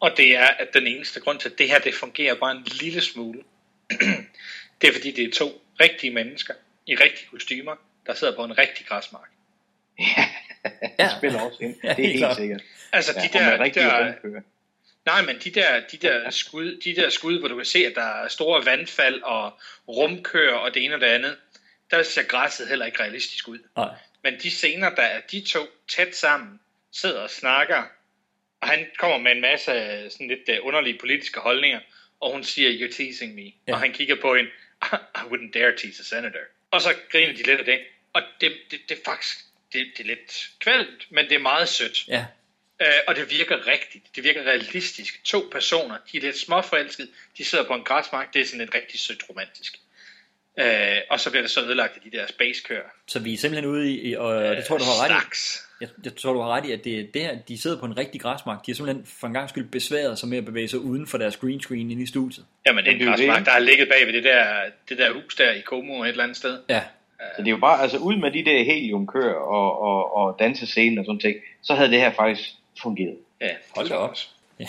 Speaker 13: Og det er, at den eneste grund til, at det her det fungerer bare en lille smule, det er fordi, det er to rigtige mennesker i rigtige kostymer, der sidder på en rigtig græsmark.
Speaker 10: Det spiller også ind.
Speaker 11: Ja,
Speaker 10: det er
Speaker 11: helt
Speaker 10: helt sikkert.
Speaker 13: Altså, de
Speaker 10: ja,
Speaker 13: der-
Speaker 10: rigtige
Speaker 13: der-. Nej, men de der, de der, skud, de der skud, hvor du kan se, at der er store vandfald og rumkører og det ene og det andet, der ser græsset heller ikke realistisk ud.
Speaker 11: Nej.
Speaker 13: Men de scener, der er de to tæt sammen, sidder og snakker, og han kommer med en masse sådan lidt øh, underlige politiske holdninger, og hun siger, you're teasing me. Ja. Og han kigger på hende, I wouldn't dare tease a senator. Og så griner de lidt af det. Og det, det, det er faktisk, det, det er lidt kvældt, men det er meget sødt.
Speaker 11: Ja.
Speaker 13: Øh, og det virker rigtigt. Det virker realistisk. To personer, de er lidt småforelskede, de sidder på en græsmark, det er sådan et rigtig sødt romantisk. Øh, og så bliver det så ødelagt af de der space-kører.
Speaker 11: Så vi er simpelthen ude i, og det tror du har ret i. Jeg, jeg tror, du har ret i, at det er der, de sidder på en rigtig græsmark. De har simpelthen for en gang skyld besværet sig med at bevæge sig uden for deres green screen inde i studiet.
Speaker 13: Jamen, det er en græsmark, der har ligget bag ved det der, det der hus der i Como et eller andet sted.
Speaker 11: Ja.
Speaker 10: Så det er jo bare, altså ud med de der heliumkører og, og, og dansescenen og sådan ting, så havde det her faktisk fungeret.
Speaker 13: Ja,
Speaker 11: hold da op.
Speaker 10: Ja.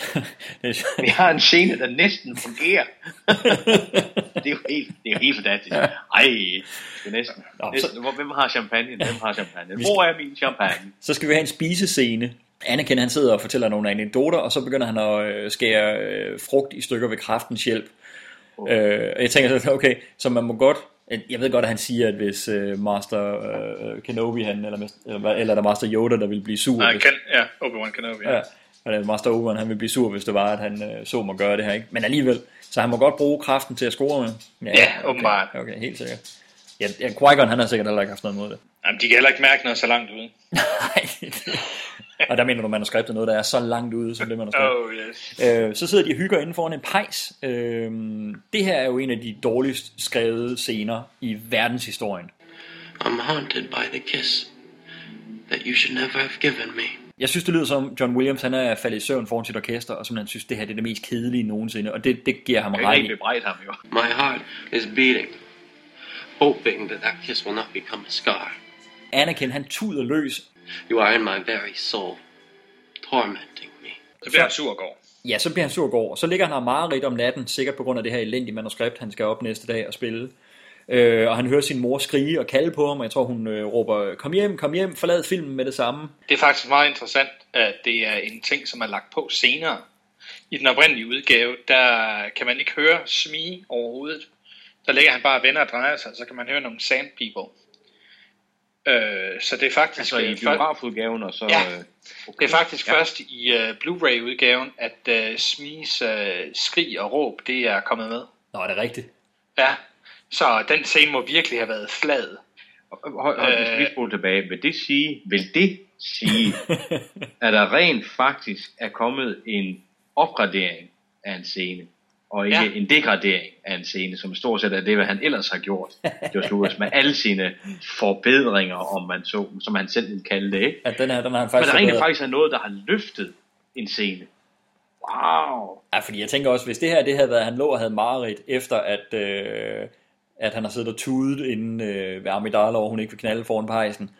Speaker 10: Vi har en scene, der næsten fungerer. det er jo helt, det er jo helt fantastisk. Ej, det er næsten.
Speaker 11: Nå,
Speaker 10: næsten. Hvor, hvem har champagne? Hvem har champagne? Hvor er min champagne?
Speaker 11: Så skal vi have en spisescene. Anakin han sidder og fortæller nogle anekdoter, og så begynder han at øh, skære øh, frugt i stykker ved kraftens hjælp. Oh. Øh, og jeg tænker så, okay, så man må godt, jeg ved godt, at han siger, at hvis øh, Master øh, Kenobi, han, eller, eller, eller der Master Yoda, der vil blive sur.
Speaker 13: Nej,
Speaker 11: hvis,
Speaker 13: kan, ja, Obi-Wan Kenobi. Ja.
Speaker 11: ja eller Master Obi-Wan, han vil blive sur, hvis det var, at han øh, så mig gøre det her. Ikke? Men alligevel, så han må godt bruge kraften til at score med.
Speaker 13: Ja, ja
Speaker 11: okay,
Speaker 13: åbenbart.
Speaker 11: Okay, helt sikkert. Ja, ja Qui-Gon, han har sikkert heller ikke haft noget mod det.
Speaker 13: Jamen, de kan heller ikke mærke noget så langt ude.
Speaker 11: Nej, og der mener du manuskriptet noget, der er så langt ude, som det manuskript.
Speaker 13: Oh, yes.
Speaker 11: øh, så sidder de og hygger inden foran en pejs. Øh, det her er jo en af de dårligst skrevet scener i verdenshistorien.
Speaker 14: I'm haunted by the kiss that you should never have given me.
Speaker 11: Jeg synes, det lyder som, John Williams han er faldet i søvn foran sit orkester, og simpelthen synes, det her det er det mest kedelige nogensinde, og det, det giver ham ret.
Speaker 10: Jeg kan ham jo.
Speaker 14: My heart is beating, hoping that that kiss will not become a scar.
Speaker 11: Anakin, han tuder løs.
Speaker 14: You are in my very soul, tormenting me.
Speaker 13: Så bliver han sur og går.
Speaker 11: Ja, så bliver han sur og går, og så ligger han og mareridt om natten, sikkert på grund af det her elendige manuskript, han skal op næste dag og spille. Øh, og han hører sin mor skrige og kalde på ham, og jeg tror, hun øh, råber, kom hjem, kom hjem, forlad filmen med det samme.
Speaker 13: Det er faktisk meget interessant, at det er en ting, som er lagt på senere. I den oprindelige udgave, der kan man ikke høre smige overhovedet. Der ligger han bare og vender og drejer sig, så kan man høre nogle sand people. Øh, så det er faktisk...
Speaker 10: Altså i biografudgaven og så...
Speaker 13: Ja,
Speaker 10: øh,
Speaker 13: okay. det er faktisk ja. først i uh, Blu-ray-udgaven, at uh, Smies uh, skrig og råb, det er kommet med.
Speaker 11: Nå, er det rigtigt?
Speaker 13: Ja, så den scene må virkelig have været flad.
Speaker 10: Og, og, og hvis vi spoler tilbage, vil det sige, vil det sige, at der rent faktisk er kommet en opgradering af en scene, og ikke ja. en degradering af en scene, som stort set er det, hvad han ellers har gjort, George Lucas, med alle sine forbedringer, om man så, som han selv vil kalde det, ikke?
Speaker 11: Ja, den, er, den har han faktisk
Speaker 10: Men der rent faktisk er noget, der har løftet en scene. Wow!
Speaker 11: Ja, fordi jeg tænker også, hvis det her det havde været, at han lå og havde mareridt, efter at... Øh at han har siddet og tudet inden øh, ved Amidala, og hun ikke vil knalde foran pejsen.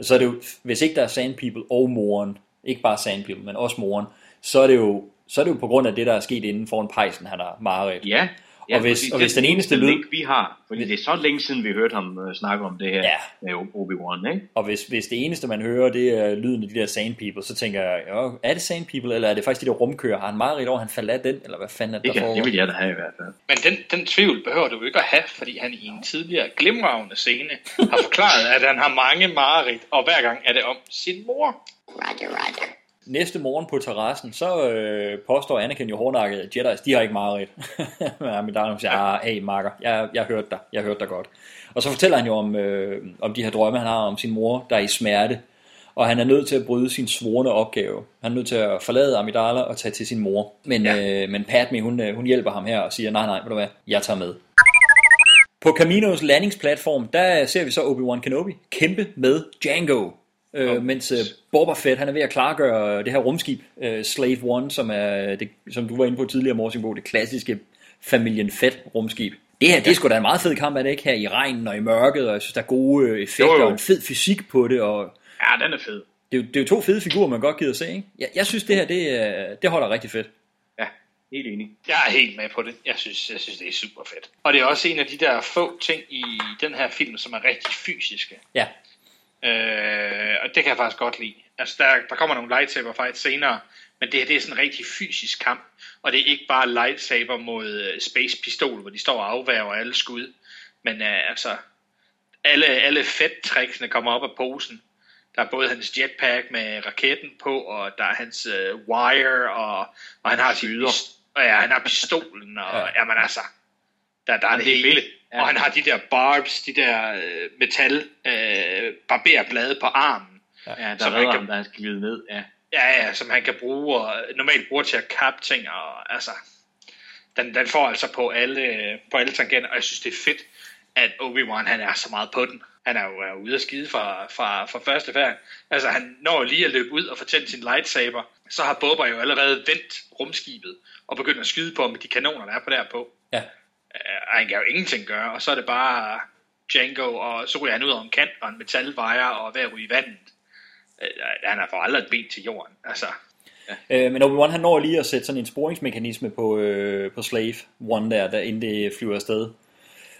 Speaker 11: Så er det jo, hvis ikke der er Sand People og moren, ikke bare Sand People, men også moren, så er det jo, så er det jo på grund af det, der er sket inden foran pejsen, han har mareridt.
Speaker 10: Ja, Ja,
Speaker 11: og hvis, og hvis den eneste lyd...
Speaker 10: vi har, fordi det er så længe siden, vi hørte ham uh, snakke om det her
Speaker 11: ja.
Speaker 10: med Obi-Wan, ikke?
Speaker 11: Og hvis, hvis det eneste, man hører, det er lyden af de der Sand People, så tænker jeg, ja, er det Sand People, eller er det faktisk de der rumkører? Har han meget over, han faldt af den, eller hvad fanden er
Speaker 10: det,
Speaker 11: der
Speaker 10: for? Det vil jeg da have i hvert fald.
Speaker 13: Men den, den tvivl behøver du jo ikke at have, fordi han i en tidligere glimragende scene har forklaret, at han har mange mareridt, og hver gang er det om sin mor.
Speaker 9: Roger, roger.
Speaker 11: Næste morgen på terrassen, så øh, påstår Anakin jo hårdnakket, at Jedi's, de har ikke meget Men Amidala siger, ah, hey makker, jeg, jeg hørte dig, jeg hørte dig godt. Og så fortæller han jo om, øh, om de her drømme, han har om sin mor, der er i smerte. Og han er nødt til at bryde sin svorne opgave. Han er nødt til at forlade Amidala og tage til sin mor. Men, ja. øh, men Padme, hun, øh, hun hjælper ham her og siger, nej, nej, ved du hvad, jeg tager med. På Caminos landingsplatform, der ser vi så Obi-Wan Kenobi kæmpe med Django. Øh, mens øh, Boba Fett han er ved at klargøre det her rumskib, øh, Slave One, som er det, som du var inde på tidligere, Morsingbo, det klassiske familien Fett rumskib. Det her, det er sgu da en meget fed kamp, er det ikke? Her i regnen og i mørket, og jeg synes, der er gode øh, effekter jo, jo. og en fed fysik på det. Og
Speaker 10: ja, den er fed.
Speaker 11: Det er, jo, det er jo to fede figurer, man godt gider se, ikke? Jeg, jeg synes, det her, det, det holder rigtig fedt.
Speaker 10: Ja, helt enig.
Speaker 13: Jeg er helt med på det. Jeg synes, jeg synes, det er super fedt. Og det er også en af de der få ting i den her film, som er rigtig fysiske.
Speaker 11: Ja.
Speaker 13: Øh, og det kan jeg faktisk godt lide. Altså, der, der kommer nogle lightsaber fight senere, men det her det er sådan en rigtig fysisk kamp, og det er ikke bare lightsaber mod uh, space pistol, hvor de står og afværger alle skud, men uh, altså, alle, alle fedt kommer op af posen. Der er både hans jetpack med raketten på, og der er hans uh, wire, og, og han har sin Og ja, han har pistolen, og ja. jamen altså, der, der er det,
Speaker 10: det
Speaker 13: hele.
Speaker 10: Ja.
Speaker 13: Og han har de der barbs, de der øh, metal øh, barberblade på armen.
Speaker 10: Ja, der
Speaker 13: som han
Speaker 10: ham,
Speaker 13: kan,
Speaker 10: da han skal glide ned. Ja.
Speaker 13: ja, ja, som han kan bruge, og normalt bruger til at kappe ting, og altså, den, den får altså på alle, på alle tangenter, og jeg synes, det er fedt, at Obi-Wan, han er så meget på den. Han er jo er ude at skide fra, fra, fra første færd. Altså, han når lige at løbe ud og fortælle sin lightsaber. Så har Boba jo allerede vendt rumskibet og begyndt at skyde på med de kanoner, der er på derpå.
Speaker 11: Ja.
Speaker 13: Øh, og han kan jo ingenting gøre, og så er det bare Django, og så ryger han ud om kant og en metalvejer og ved at ryge i vandet. Øh, han har for aldrig et ben til jorden. Altså,
Speaker 11: Øh, men Obi-Wan han når lige at sætte sådan en sporingsmekanisme på, øh, på Slave One der, der inden det flyver afsted.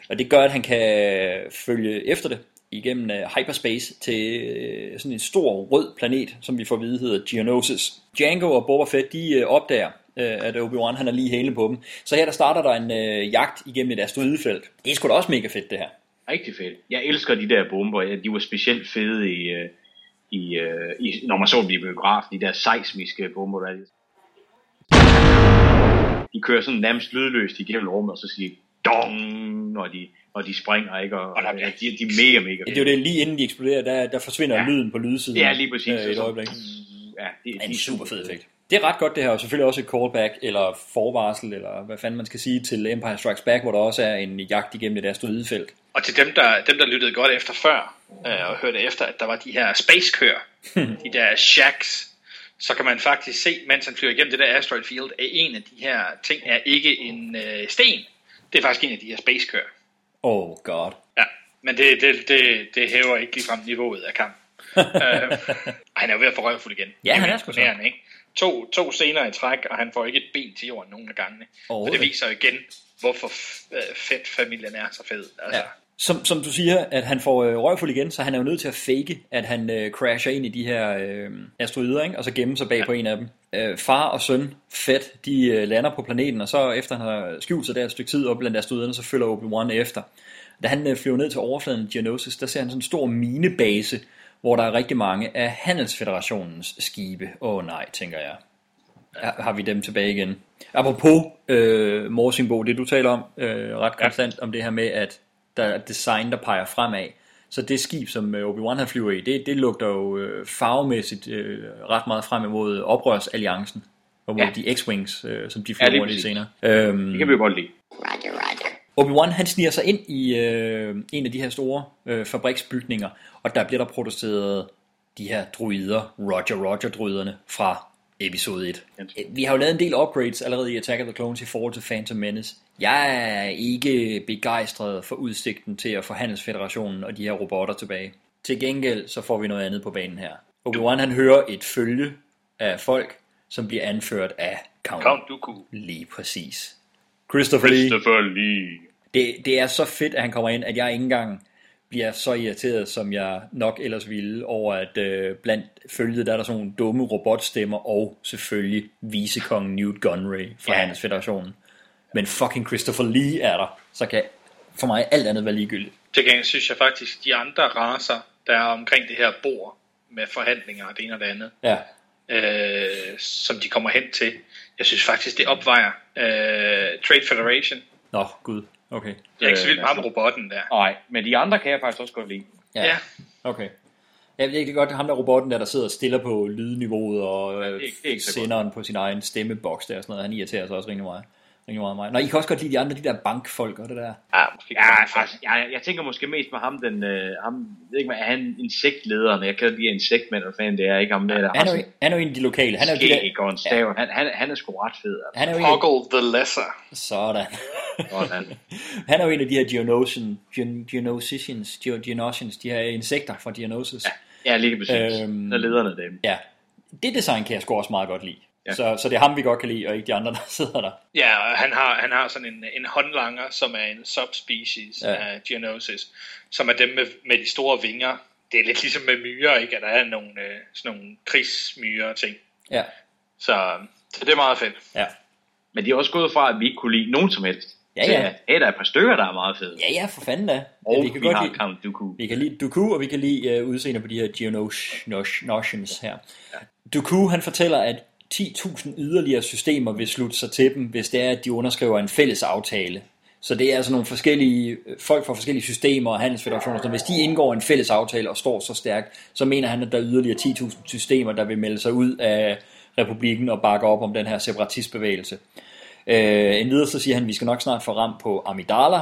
Speaker 11: Og det gør, at han kan følge efter det igennem øh, hyperspace til øh, sådan en stor rød planet, som vi får at vide hedder Geonosis. Django og Boba Fett, de øh, opdager, øh, at Obi-Wan han er lige hæle på dem. Så her der starter der en øh, jagt igennem et asteroidefelt. Det er sgu da også mega fedt det her.
Speaker 10: Rigtig fedt. Jeg elsker de der bomber. Ja, De var specielt fede i, øh, i, øh, i når man så dem i biografen. De der seismiske bomber, der er. De kører sådan nærmest lydløst igennem rummet, og så siger de dong, når de, når de springer, ikke? Og, og der, ja, de, de er mega, mega
Speaker 11: det er jo det, lige inden de eksploderer, der, der forsvinder ja. Lyden på lydsiden.
Speaker 10: Ja, lige præcis.
Speaker 11: Øh, et øjeblik.
Speaker 10: Ja, det,
Speaker 11: er en super fed effekt. Det er ret godt det her, og selvfølgelig også et callback, eller forvarsel, eller hvad fanden man skal sige, til Empire Strikes Back, hvor der også er en jagt igennem et asteroidefelt.
Speaker 13: Og til dem, der, dem, der lyttede godt efter før, øh, og hørte efter, at der var de her space-køer, de der shacks, så kan man faktisk se, mens han flyver igennem det der asteroid field, at en af de her ting er ikke en øh, sten. Det er faktisk en af de her space-køer.
Speaker 11: Oh god.
Speaker 13: Ja, men det, det, det, det hæver ikke ligefrem niveauet af kampen. øh, han er jo ved at få røvfuld igen.
Speaker 11: Ja, han
Speaker 13: Det
Speaker 11: er sgu så.
Speaker 13: Ikke? To, to scener i træk, og han får ikke et ben til jorden nogen af gangene. Og det viser igen, hvorfor øh, fedt familien er så fed. Altså,
Speaker 11: Ja. Som, som du siger, at han får øh, røgfuld igen, så han er jo nødt til at fake, at han øh, crasher ind i de her øh, asteroider, ikke? og så gemme sig bag ja. på en af dem. Øh, far og søn, fedt, de øh, lander på planeten, og så efter han har skjult sig der et stykke tid op blandt asteroiderne, så følger Obi-Wan efter. Da han øh, flyver ned til overfladen af Geonosis, der ser han sådan en stor minebase, hvor der er rigtig mange af Handelsfederationens skibe. Åh oh, nej, tænker jeg. Har, har vi dem tilbage igen. Apropos øh, Morsingbo, det du taler om, øh, ret konstant, om det her med, at der er et design, der peger fremad. Så det skib, som øh, Obi-Wan han flyver i, det, det lugter jo øh, farvemæssigt øh, ret meget frem imod oprørsalliancen, og mod
Speaker 10: Ja.
Speaker 11: de X-Wings, øh, som de
Speaker 10: Ja,
Speaker 11: flyver
Speaker 10: lige
Speaker 11: rundt i senere. Øhm,
Speaker 10: Det kan vi jo godt lide.
Speaker 9: Roger, roger.
Speaker 11: Obi-Wan han sniger sig ind i øh, en af de her store øh, fabriksbygninger, og der bliver der produceret de her druider, Roger Roger druiderne fra episode 1. Vi har jo lavet en del upgrades allerede i Attack of the Clones i forhold til Phantom Menace. Jeg er ikke begejstret for udsigten til at få Handelsfederationen og de her robotter tilbage. Til gengæld så får vi noget andet på banen her. Obi-Wan han hører et følge af folk, som bliver anført af Count,
Speaker 13: Count Dooku.
Speaker 11: Lige præcis. Christopher Lee.
Speaker 12: Christopher Lee.
Speaker 11: Det, det er så fedt, at han kommer ind, at jeg ikke engang bliver så irriteret, som jeg nok ellers ville, over at øh, blandt følget, der er der sådan nogle dumme robotstemmer, og selvfølgelig vicekongen Newt Gunray fra ja.
Speaker 13: Ja.
Speaker 11: Handelsfederationen. Men fucking Christopher Lee er der, så kan for mig alt andet være ligegyldigt.
Speaker 13: Til gengæld synes jeg faktisk, de andre raser, der er omkring det her bord med forhandlinger og det ene og det andet,
Speaker 11: Ja,
Speaker 13: øh, som de kommer hen til, jeg synes faktisk, det opvejer øh, Trade Federation.
Speaker 11: nå gud, okay.
Speaker 13: Jeg er ikke så vild med ham
Speaker 10: altså-
Speaker 13: robotten der.
Speaker 10: Nej, men de andre kan jeg faktisk også godt lide.
Speaker 11: Ja,
Speaker 13: Ja.
Speaker 11: okay. Jeg ved ikke godt, ham der robotten der, der sidder og stiller på lydniveauet og øh,
Speaker 10: det er ikke- det er ikke
Speaker 11: senderen på sin egen stemmeboks der og sådan noget. Han irriterer sig også rimelig meget. Rimelig meget mig. Nå, I kan også godt lide de andre, de der bankfolk og det der.
Speaker 13: Ja, måske
Speaker 10: Ja, altså, jeg, jeg tænker måske mest med ham, den, øh, ham, jeg ved ikke, hvad, er han insektlederen? Jeg kan lide insektmænd, hvad fanden det er, ikke ham der, der
Speaker 11: Han er, jo, han er jo en af de lokale. Han er jo de
Speaker 10: skæg
Speaker 11: der,
Speaker 10: og en stav. Han, han, han er sgu ret fed. Altså.
Speaker 11: han er jo en,
Speaker 13: Hoggle the Lesser.
Speaker 11: sådan.
Speaker 10: Sådan.
Speaker 11: Han er jo en af de her Geonosian, Geon, Geonosians, Geo- Geonosians, de her insekter fra Geonosis.
Speaker 10: Ja, lige præcis.
Speaker 11: Øhm,
Speaker 10: Øhm, der er lederne af dem.
Speaker 11: ja. Det design kan jeg sgu også meget godt lide. Ja.
Speaker 10: Ja.
Speaker 11: Så, så det er ham, vi godt kan lide, og ikke de andre, der sidder der.
Speaker 13: Ja, og han har, han har sådan en, en håndlanger, som er en subspecies
Speaker 11: Ja.
Speaker 13: ja. af Geonosis, som er dem med, med de store vinger. Det er lidt ligesom med myrer, ikke? At der er nogle, øh, sådan nogle krigsmyrer ting.
Speaker 11: Ja,
Speaker 13: Så, så det er meget fedt.
Speaker 11: ja.
Speaker 10: Men de er også gået fra, at vi ikke kunne lide nogen som helst.
Speaker 11: Ja,
Speaker 10: til
Speaker 11: ja.
Speaker 10: at, hey, der er et par stykker, der er meget fede.
Speaker 11: Ja, ja, for fanden da.
Speaker 10: Og
Speaker 11: ja,
Speaker 10: vi,
Speaker 11: vi kan
Speaker 10: vi
Speaker 11: godt
Speaker 10: har
Speaker 11: lide,
Speaker 10: Count Dooku.
Speaker 11: vi kan lide Dooku, og vi kan lide uh, udseende på de her Geonosians her. Dooku, han fortæller, at 10.000 yderligere systemer vil slutte sig til dem, hvis det er, at de underskriver en fælles aftale. Så det er altså nogle forskellige øh, folk fra forskellige systemer og handelsfederationer. Så hvis de indgår en fælles aftale og står så stærkt, så mener han, at der er yderligere 10.000 systemer, der vil melde sig ud af republikken og bakke op om den her separatistbevægelse. Øh, endvidere så siger han, at vi skal nok snart få ramt på Amidala.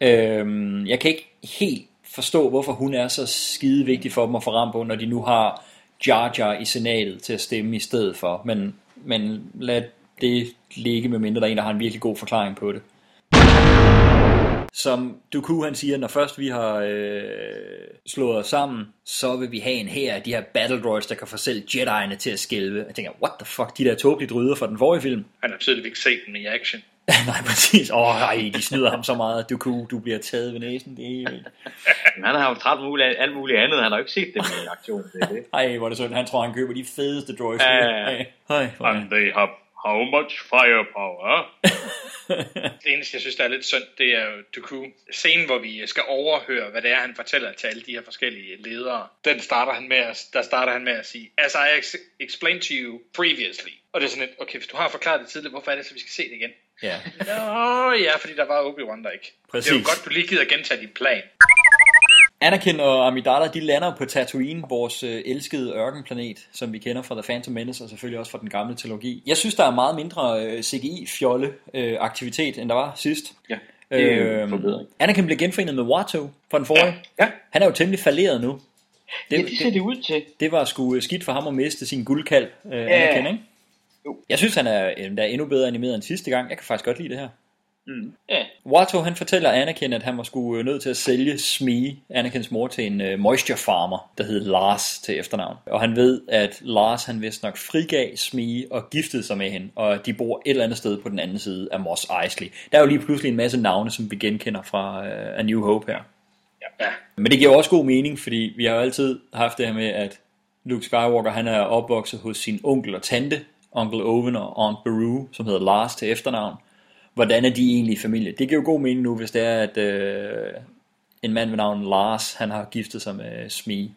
Speaker 11: Øh, jeg kan ikke helt forstå, hvorfor hun er så skide vigtig for dem at få ramt på, når de nu har Jar Jar i senatet til at stemme i stedet for. Men, men lad det ligge, med mindre der er en, der har en virkelig god forklaring på det. Som Dooku han siger, når først vi har øh, slået os sammen, så vil vi have en her af de her battle droids, der kan få selv Jedi'erne til at skælve. Jeg tænker, what the fuck, de der tåbelige dryder fra den forrige film.
Speaker 13: Han har tydeligvis ikke set dem i action.
Speaker 11: nej, præcis. Åh, oh, nej, de snyder ham så meget. Dooku, du bliver taget ved næsen. Det er.
Speaker 10: Men han har jo træt muligt, alt muligt andet. Han har jo ikke set dem i aktion. Det er det.
Speaker 11: Ej, hvor er det sådan. Han tror, han køber de fedeste droids.
Speaker 12: Ja.
Speaker 11: Er det-
Speaker 12: And they have how much firepower?
Speaker 13: Det eneste, jeg synes, der er lidt synd, det er jo Dooku. Scenen, hvor vi skal overhøre, hvad det er, han fortæller til alle de her forskellige ledere. Den starter han med at, der starter han med at sige, as I ex- explained to you previously. Og det er sådan lidt, okay, hvis du har forklaret det tidligere, hvorfor er det så, vi skal se det igen?
Speaker 11: Ja.
Speaker 13: Nå, ja, fordi der var Obi-Wan der ikke.
Speaker 11: Præcis.
Speaker 13: Det er jo godt, du lige gider gentage din plan.
Speaker 11: Anakin og Amidala, de lander på Tatooine, vores øh, elskede ørkenplanet, som vi kender fra The Phantom Menace, og selvfølgelig også fra den gamle trilogi. Jeg synes, der er meget mindre øh, CGI-fjolle-aktivitet, end der var sidst.
Speaker 10: Ja, det forbedring.
Speaker 11: Anakin blev genforenet med Watto fra den forrige.
Speaker 10: Ja.
Speaker 11: Han er jo temmelig falderet nu.
Speaker 10: Det, ja, det ser det ud til.
Speaker 11: Det var sgu øh, skidt for ham at miste sin guldkald, øh,
Speaker 10: Ja.
Speaker 11: Anakin, ikke? Jeg synes, han er, øh, der er endnu bedre animeret end sidste gang. Jeg kan faktisk godt lide det her.
Speaker 10: Mm.
Speaker 13: Ja.
Speaker 11: Watto han fortæller Anakin, at han var sgu øh, nødt til at sælge Smee, Anakins mor, til en uh, moisture farmer, der hed Lars til efternavn. Og han ved, at Lars han vist nok frigav Smee og giftede sig med hende, og de bor et eller andet sted på den anden side af Mos Eisley. Der er jo lige pludselig en masse navne, som vi genkender fra uh, A New Hope her.
Speaker 13: Ja.
Speaker 11: Men det giver også god mening, fordi vi har jo altid haft det her med, at Luke Skywalker han er opvokset hos sin onkel og tante, onkel Owen og Aunt Beru, som hedder Lars til efternavn. Hvordan er de egentlig i familie? Det giver jo god mening nu, hvis det er, at øh, en mand ved navn Lars, han har giftet sig med Smee.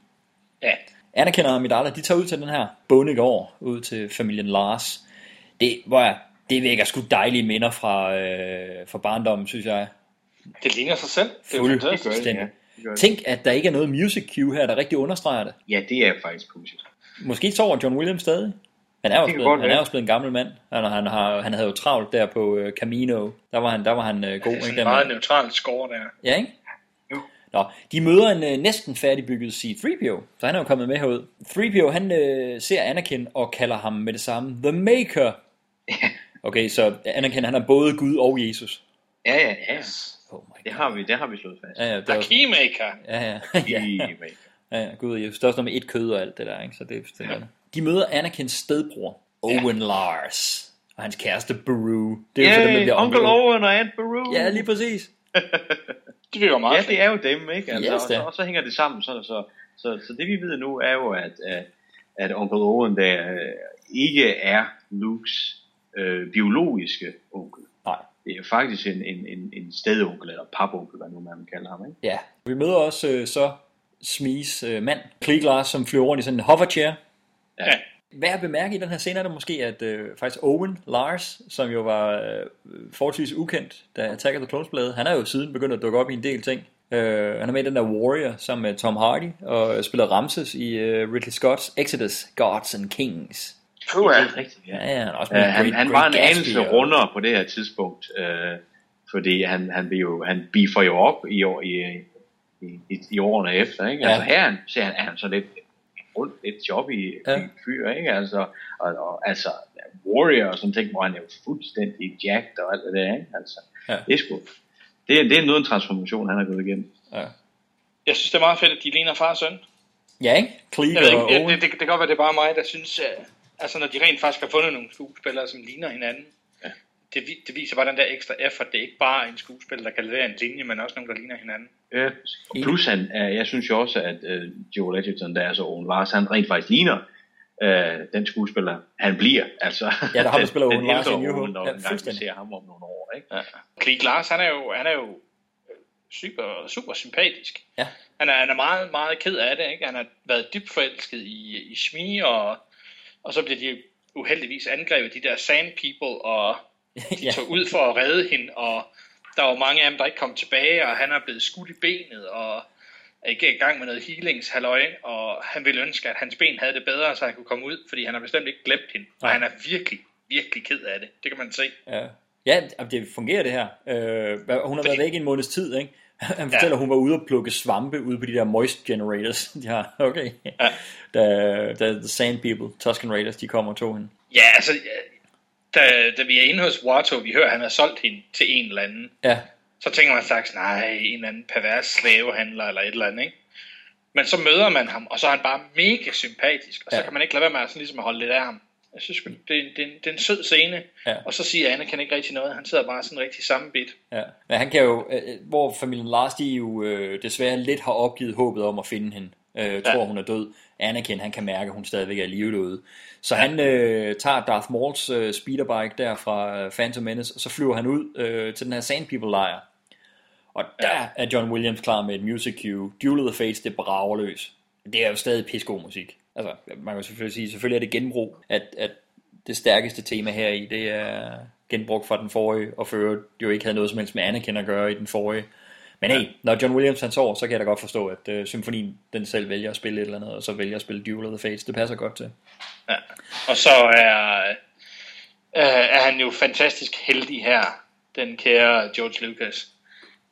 Speaker 13: Ja.
Speaker 11: Anakin og Amidala, de tager ud til den her bondegård, ud til familien Lars. Det, hvor jeg, det vækker sgu dejlige minder fra, øh, fra barndommen, synes jeg.
Speaker 13: Det ligner sig selv. Det.
Speaker 11: Fuldstændig. Tænk, at der ikke er noget music cue her, der rigtig understreger det.
Speaker 10: Ja, det er faktisk pudsigt.
Speaker 11: Måske sover John Williams stadig. Han er jo
Speaker 10: kan
Speaker 11: blevet, han er også blevet en gammel mand. Han, han, har, han havde jo travlt der på uh, Camino. Der var han, der var han uh, god.
Speaker 13: Det er
Speaker 11: ikke?
Speaker 13: sådan
Speaker 11: Der
Speaker 13: en meget
Speaker 11: med-
Speaker 13: neutral score der.
Speaker 11: Ja, ikke? Nå, de møder en uh, næsten færdigbygget C-3PO, så han er jo kommet med herud. 3PO, han uh, ser Anakin og kalder ham med det samme The Maker. Okay, så Anakin, han er både Gud og Jesus.
Speaker 10: Ja, ja, ja.
Speaker 11: Oh
Speaker 10: det, har vi, det har vi slået fast.
Speaker 11: Ja, ja, det
Speaker 13: The
Speaker 11: er,
Speaker 13: Keymaker.
Speaker 11: ja, ja, ja.
Speaker 10: Keymaker.
Speaker 11: Ja, ja, gud og Jesus. Der er også noget med et kød og alt det der, ikke? Så det, det ja. De møder Anakins stedbror, Owen Lars, og hans kæreste Beru. Det er jo så dem, der
Speaker 10: Yay,
Speaker 11: bliver
Speaker 10: Owen og Aunt Beru.
Speaker 11: Ja, lige præcis.
Speaker 13: Det virker meget
Speaker 10: Ja, det er jo dem, ikke? Altså,
Speaker 11: Yes,
Speaker 10: og, så, og så hænger det sammen. Så, så, så, så det vi ved nu er jo, at, at, at onkel Owen der øh, ikke er Lukes øh, biologiske onkel.
Speaker 11: Nej.
Speaker 10: Det er faktisk en, en, en, en stedonkel, eller paponkel, hvad nu man kalder ham, ikke?
Speaker 11: Ja. Vi møder også øh, så Smees øh, mand, Klieg Lars, som flyver rundt i sådan en hoverchair.
Speaker 10: Ja.
Speaker 11: Hvad at bemærke i den her scene er det måske, at øh, faktisk Owen Lars, som jo var øh, forholdsvis ukendt, da Attack of the Clones blev han er jo siden begyndt at dukke op i en del ting. Øh, han er med i den der Warrior sammen med Tom Hardy, og spiller Ramses i øh, Ridley Scott's Exodus, Gods and Kings.
Speaker 13: Puh,
Speaker 10: Det er rigtigt, ja.
Speaker 11: Ja, ja, han også
Speaker 10: Ja,
Speaker 11: med i
Speaker 10: han,
Speaker 11: Great,
Speaker 10: han
Speaker 11: Great
Speaker 10: var en anelse
Speaker 11: og-
Speaker 10: rundere på det her tidspunkt, øh, fordi han, han, vil jo, han beefer jo op i, år, i, i, i, i årene efter, ikke?
Speaker 11: Ja.
Speaker 10: Altså her ser han, er han så lidt rundt, lidt job i
Speaker 11: Ja.
Speaker 10: fyr, ikke? Altså, og, og, altså Warrior og sådan ting, hvor han er jo fuldstændig jacked og alt det der, ikke? Altså,
Speaker 11: Ja.
Speaker 10: det er sgu, det er, det er noget en transformation, han har gået igennem.
Speaker 11: Ja.
Speaker 13: Jeg synes, det er meget fedt, at de ligner far og søn.
Speaker 11: Ja, ikke? Klieg
Speaker 13: Jeg ved
Speaker 11: og
Speaker 13: ikke, det, det, det kan godt være, det er bare mig, der synes, at, altså når de rent faktisk har fundet nogle skuespillere, som ligner hinanden. Det, det viser bare den der ekstra effort. Det er ikke bare en skuespiller, der kan levere en linje, men også nogen, der ligner hinanden.
Speaker 10: Ja. Og plus han, øh, jeg synes jo også, at øh, Joel Edgerton, der er så Owen Lars, han rent faktisk ligner øh, den skuespiller, han bliver. Altså,
Speaker 11: Ja, der er der
Speaker 10: den-
Speaker 11: spiller
Speaker 10: den
Speaker 11: Owen Lars i New Hope.
Speaker 10: Når
Speaker 11: Ja,
Speaker 10: ser ham om nogle år. Ikke?
Speaker 13: Ja. Klieg Lars, han er jo, han er jo øh, super, super sympatisk.
Speaker 11: Ja.
Speaker 13: Han er, han er meget, meget ked af det, ikke? Han har været dybt forelsket i, i Shmi, og, og så bliver de uheldigvis angrebet de der Sand People, og de ja. tog ud for at redde hende, og der var mange af dem, der ikke kom tilbage, og han er blevet skudt i benet, og er ikke i gang med noget healingshalløj, og han ville ønske, at hans ben havde det bedre, så han kunne komme ud, fordi han har bestemt ikke glemt hende, og han er virkelig, virkelig ked af det. Det kan man se.
Speaker 11: Ja, ja det fungerer det her. Øh, hun har været væk i en måneds tid, ikke? Han fortæller, ja. hun var ude og plukke svampe ude på de der moist generators. Ja, okay. Ja. Da, da The Sand People, Tusken Raiders, de kommer og tog hende.
Speaker 13: Ja, altså, da, da vi er inde hos Watto, vi hører, at han har solgt hende til en eller anden.
Speaker 11: Ja.
Speaker 13: Så tænker man straks, nej, en eller anden pervers slavehandler eller et eller andet, ikke? Men så møder man ham, og så er han bare mega sympatisk, og så ja. kan man ikke lade være med at, sådan ligesom at holde lidt af ham. Jeg synes, det er, det en, det er en sød scene, ja. og så siger Anne kan ikke rigtig noget. Han sidder bare sådan rigtig sammenbit.
Speaker 11: Ja. Men han kan jo, øh, øh, hvor familien Lars, de jo øh, desværre lidt har opgivet håbet om at finde hende. Øh, tror, ja. hun er død. Anakin, han kan mærke, at hun stadigvæk er i live derude. Så ja. han øh, tager Darth Mauls øh, speederbike der fra øh, Phantom Menace, og så flyver han ud øh, til den her Sand People lejr. Og der ja. er John Williams klar med et music cue. Duel of the Fates, det brager løs. Det er jo stadig pissegod musik. Altså, man kan selvfølgelig sige, selvfølgelig er det genbrug, at, at det stærkeste tema her i, det er genbrugt fra den forrige, og for jo ikke havde noget som helst med Anakin at gøre i den forrige. Men hey, når John Williams han sover, så kan jeg da godt forstå, at uh, symfonien den selv vælger at spille et eller andet, og så vælger at spille Duel of the Fates. Det passer godt til.
Speaker 13: Ja. Og så er, uh, er han jo fantastisk heldig her, den kære George Lucas.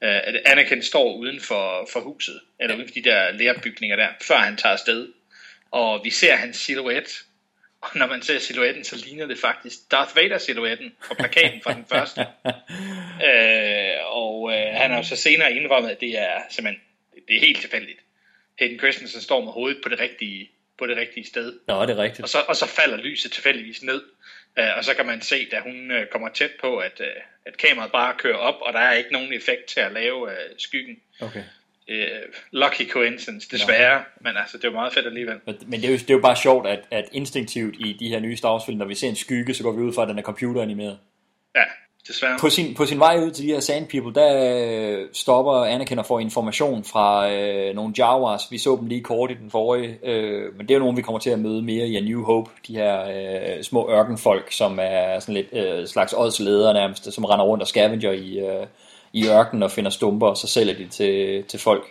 Speaker 13: Uh, at Anakin står uden for, for huset, eller uden for de der lærebygninger der, før han tager afsted. Og vi ser hans silhuet og når man ser silhuetten, så ligner det faktisk Darth Vader-silhuetten fra plakaten fra den første. øh, og øh, han har jo så senere indrømmet, at det er simpelthen det er helt tilfældigt. Hayden Christensen står med hovedet på det rigtige, på det rigtige sted.
Speaker 11: Nå, det er rigtigt.
Speaker 13: Og så, og så falder lyset tilfældigvis ned. Øh, og så kan man se, da hun øh, kommer tæt på, at, øh, at kameraet bare kører op, og der er ikke nogen effekt til at lave øh, skyggen.
Speaker 11: Okay
Speaker 13: uh, lucky coincidence, desværre, ja. men altså, det er jo meget fedt alligevel.
Speaker 11: Men det er jo, det er jo bare sjovt, at, at instinktivt i de her nye Star Wars film, når vi ser en skygge, så går vi ud fra, at den er computeranimeret.
Speaker 13: Ja, desværre.
Speaker 11: På sin, på sin vej ud til de her Sand People, der øh, stopper Anakin og får information fra øh, nogle Jawas. Vi så dem lige kort i den forrige, øh, men det er jo nogen, vi kommer til at møde mere i A New Hope. De her øh, små ørkenfolk, som er sådan lidt øh, slags ådsledere nærmest, som render rundt og scavenger i... Øh, i ørkenen og finder stumper, og så sælger de til, til folk.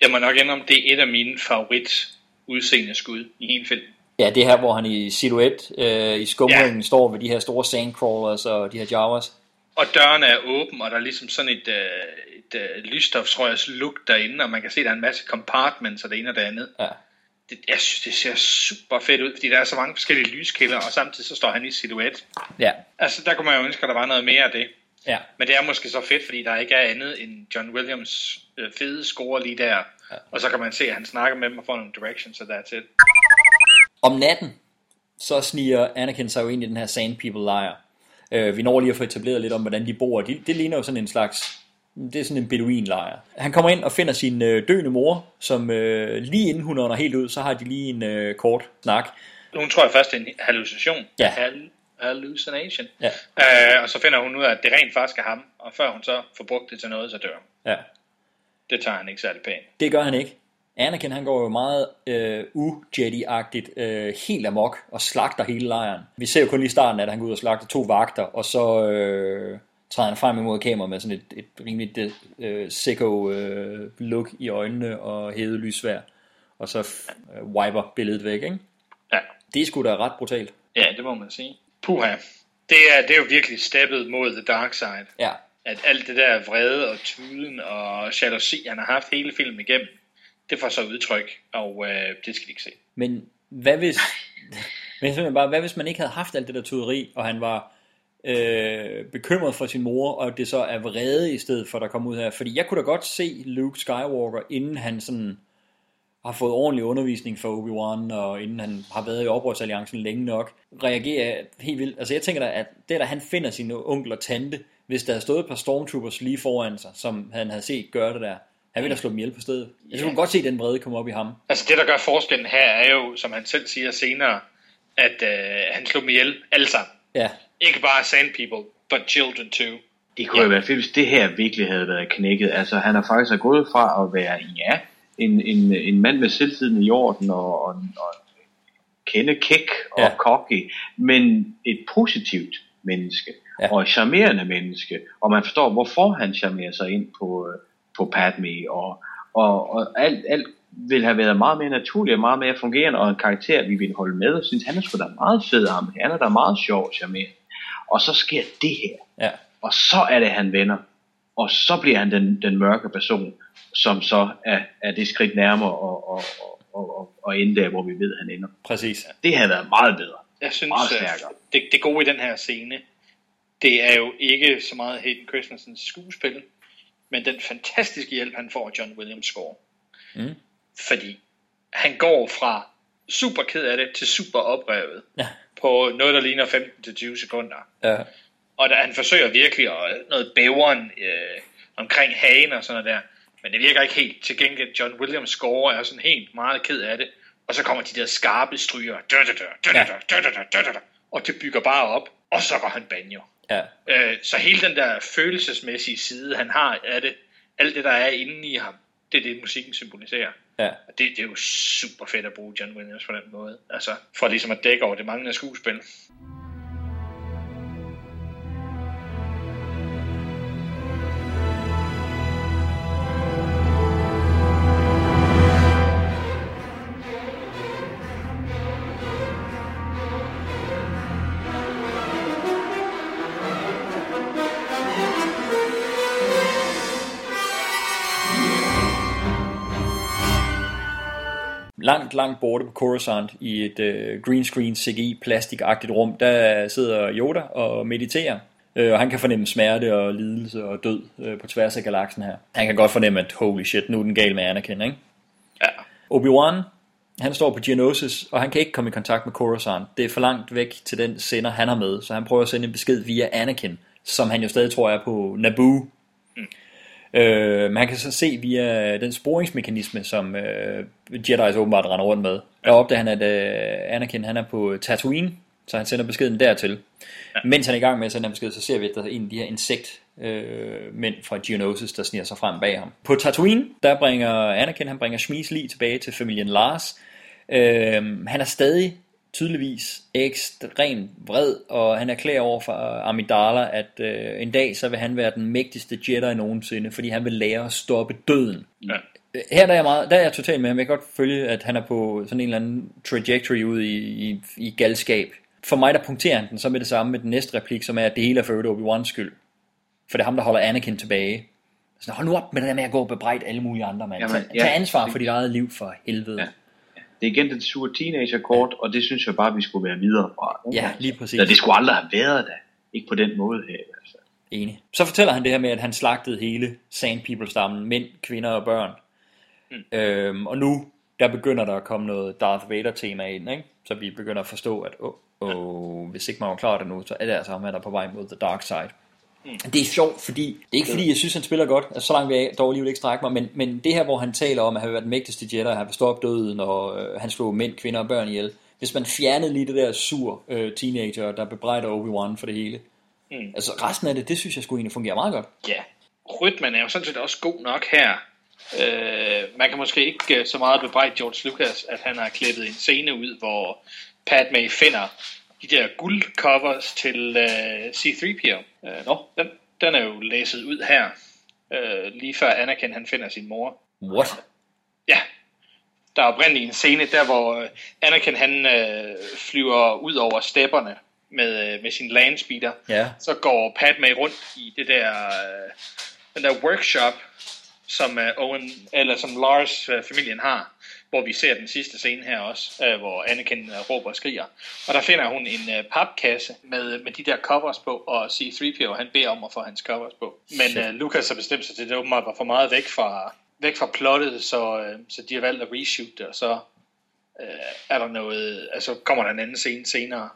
Speaker 13: Jeg må nok om det er et af mine favorit udseende skud i hele filmen.
Speaker 11: Ja, det her, hvor han i silhuet øh, i skumringen ja. står ved de her store sandcrawlers og de her jawas.
Speaker 13: Og døren er åben, og der er ligesom sådan et, øh, et øh, lysstofsrørs look derinde, og man kan se, at der er en masse compartments og det ene og det andet.
Speaker 11: Ja.
Speaker 13: Det, jeg synes, det ser super fedt ud, fordi der er så mange forskellige lyskilder, og samtidig så står han i silhuet.
Speaker 11: Ja.
Speaker 13: Altså, der kunne man jo ønske, at der var noget mere af det.
Speaker 11: Ja.
Speaker 13: Men det er måske så fedt, fordi der ikke er andet end John Williams øh, fede score lige der. Ja. Og så kan man se, at han snakker med dem og får nogle directions, og that's it.
Speaker 11: Om natten, så sniger Anakin sig jo ind i den her Sand People lejr. Øh, vi når lige at få etableret lidt om, hvordan de bor. De, det ligner jo sådan en slags... Det er sådan en beduinlejr. Han kommer ind og finder sin øh, døende mor, som øh, lige inden hun ånder helt ud, så har de lige en øh, kort snak.
Speaker 13: Hun tror jeg først, det er en hallucination.
Speaker 11: Ja.
Speaker 13: Hal hallucination.
Speaker 11: Ja.
Speaker 13: Øh, og så finder hun ud af, at det rent faktisk er ham, og før hun så får brugt det til noget, så dør
Speaker 11: Ja.
Speaker 13: Det tager han ikke særlig pænt.
Speaker 11: Det gør han ikke. Anakin han går jo meget øh, u-Jedi-agtigt øh, helt amok og slagter hele lejren. Vi ser jo kun lige starten af, at han går ud og slagter to vagter, og så øh, træder han frem imod kameraet med sådan et, et rimeligt øh, sicko øh, look i øjnene og hævet lysvær, og så øh, wiper billedet væk, ikke?
Speaker 13: Ja.
Speaker 11: Det er sgu da ret brutalt.
Speaker 13: Ja, det må man sige. Puha. Det er, det er jo virkelig steppet mod the dark side.
Speaker 11: Ja.
Speaker 13: At alt det der vrede og tuden og jalousi, han har haft hele filmen igennem, det får så udtryk, og øh, det skal de ikke se.
Speaker 11: Men hvad hvis, men bare, hvad hvis man ikke havde haft alt det der tuderi, og han var øh, bekymret for sin mor, og det så er vrede i stedet for, der kom ud her? Fordi jeg kunne da godt se Luke Skywalker, inden han sådan har fået ordentlig undervisning fra Obi-Wan, og inden han har været i oprørsalliancen længe nok, reagerer helt vildt. Altså jeg tænker da, at det der han finder sin onkel og tante, hvis der havde stået et par stormtroopers lige foran sig, som han havde set gøre det der, han ville have slået dem ihjel på stedet. Jeg kunne godt se den vrede komme op i ham.
Speaker 13: Altså det, der gør forskellen her, er jo, som han selv siger senere, at øh, han slog dem ihjel alle sammen.
Speaker 11: Ja.
Speaker 13: Ikke bare sand people, but children too.
Speaker 10: Det kunne ja. være fedt, hvis det her virkelig havde været knækket. Altså han har faktisk gået fra at være, ja, en, en, en mand med selvtiden i orden og, og, og kende kæk og
Speaker 11: Ja.
Speaker 10: cocky, men et positivt menneske,
Speaker 11: Ja.
Speaker 10: og et charmerende menneske, og man forstår, hvorfor han charmerer sig ind på, øh, på Padme, og, og, og alt, alt vil have været meget mere naturligt og meget mere fungerende, og en karakter, vi vil holde med, og synes, han er sgu da meget fed ham, han er da meget sjov og charmerende. Og så sker det her,
Speaker 11: Ja.
Speaker 10: og så er det, han vender, og så bliver han den, den mørke person, som så er, er det skridt nærmere og, og, og, og, og, ende der, hvor vi ved, han ender.
Speaker 11: Præcis.
Speaker 10: Det havde været meget bedre.
Speaker 13: Jeg synes,
Speaker 10: Meget
Speaker 13: det, det gode i den her scene, det er jo ikke så meget Hayden Christensens skuespil, men den fantastiske hjælp, han får af John Williams score.
Speaker 11: Mm.
Speaker 13: Fordi han går fra super ked af det til super oprevet
Speaker 11: ja.
Speaker 13: på noget, der ligner 15-20 sekunder.
Speaker 11: Ja.
Speaker 13: Og der, han forsøger virkelig at noget bæveren øh, omkring hagen og sådan noget der. Men det virker ikke helt. Til gengæld, John Williams score er sådan helt meget ked af det. Og så kommer de der skarpe stryger. Og det bygger bare op. Og så går han banjo.
Speaker 11: Ja.
Speaker 13: Øh, så hele den der følelsesmæssige side, han har af det, alt det, der er inde i ham, det er det, musikken symboliserer.
Speaker 11: Ja.
Speaker 13: Og det, det er jo super fedt at bruge John Williams på den måde. Altså, for ligesom at dække over det manglende skuespil.
Speaker 11: Langt, langt borte på Coruscant i et øh, green screen CGI plastikagtigt rum, der sidder Yoda og mediterer. Øh, og han kan fornemme smerte og lidelse og død øh, på tværs af galaksen her. Han kan godt fornemme, at holy shit, nu er den gal med Anakin, ikke?
Speaker 13: Ja.
Speaker 11: Obi-Wan, han står på Geonosis, og han kan ikke komme i kontakt med Coruscant. Det er for langt væk til den sender, han har med, så han prøver at sende en besked via Anakin, som han jo stadig tror er på Naboo. Mm. Øh, man kan så se via den sporingsmekanisme, som øh, Jedi's åbenbart render rundt med. Der opdager han, at øh, Anakin han er på Tatooine, så han sender beskeden dertil. Ja. Mens han er i gang med at sende besked, så ser vi, at der er en af de her insekt øh, mænd fra Geonosis, der sniger sig frem bag ham. På Tatooine, der bringer Anakin, han bringer Shmis lige tilbage til familien Lars. Øh, han er stadig tydeligvis ekstremt vred, og han erklærer over for Amidala, at øh, en dag så vil han være den mægtigste Jedi nogensinde, fordi han vil lære at stoppe døden.
Speaker 13: Ja.
Speaker 11: Her der er, jeg meget, der er jeg totalt med ham. Jeg kan godt følge, at han er på sådan en eller anden trajectory ud i, i, i galskab. For mig der punkterer han den så med det samme med den næste replik, som er, at det hele er for Obi-Wans skyld. For det er ham, der holder Anakin tilbage. Så hold nu op med det der med at gå og bebrejde alle mulige andre, mand.
Speaker 10: Jamen,
Speaker 11: Tag,
Speaker 10: ja.
Speaker 11: tag ansvar for dit eget liv for helvede.
Speaker 10: Ja. Det er igen den sure teenager-kort, og det synes jeg bare, vi skulle være videre fra.
Speaker 11: Ja, lige præcis.
Speaker 10: Så det skulle aldrig have været der. Ikke på den måde her. Altså.
Speaker 11: Enig. Så fortæller han det her med, at han slagtede hele Sand People-stammen, mænd, kvinder og børn. Mm. Øhm, og nu, der begynder der at komme noget Darth Vader-tema ind, ikke? Så vi begynder at forstå, at oh, oh, hvis ikke man var klar det nu, så er det altså ham, der er på vej mod The Dark Side. Mm. Det er sjovt, fordi det er ikke fordi, jeg synes, han spiller godt. Altså, så langt vil jeg dog alligevel ikke strække mig. Men, men det her, hvor han taler om, at han vil være den mægtigste Jedi, han vil stoppe døden, og øh, han slog mænd, kvinder og børn ihjel. Hvis man fjernede lige det der sur øh, teenager, der bebrejder Obi-Wan for det hele.
Speaker 13: Mm.
Speaker 11: Altså resten af det, det synes jeg skulle egentlig fungerer meget godt.
Speaker 13: Ja, rytmen er jo sådan set også god nok her. Øh, man kan måske ikke øh, så meget bebrejde George Lucas, at han har klippet en scene ud, hvor Padme finder de der guldcovers til øh, C-3PO. Øh, nå, den, den er jo læset ud her, øh, lige før Anakin han finder sin mor.
Speaker 11: What?
Speaker 13: Ja, der er oprindeligt en scene der, hvor øh, Anakin han øh, flyver ud over stepperne med, øh, med sin landspeeder.
Speaker 11: Ja.
Speaker 13: Så går Padme rundt i det der, øh, den der workshop, som øh, Owen, eller som Lars øh, familien har, hvor vi ser den sidste scene her også, øh, hvor Anakin øh, råber og skriger. Og der finder hun en øh, papkasse med, med de der covers på, og C-3PO han beder om at få hans covers på. Men øh, Lucas har bestemt sig til, at det åbenbart var for meget væk fra, væk fra plottet, så, øh, så de har valgt at reshoot det, og så øh, er der noget, altså kommer der en anden scene senere.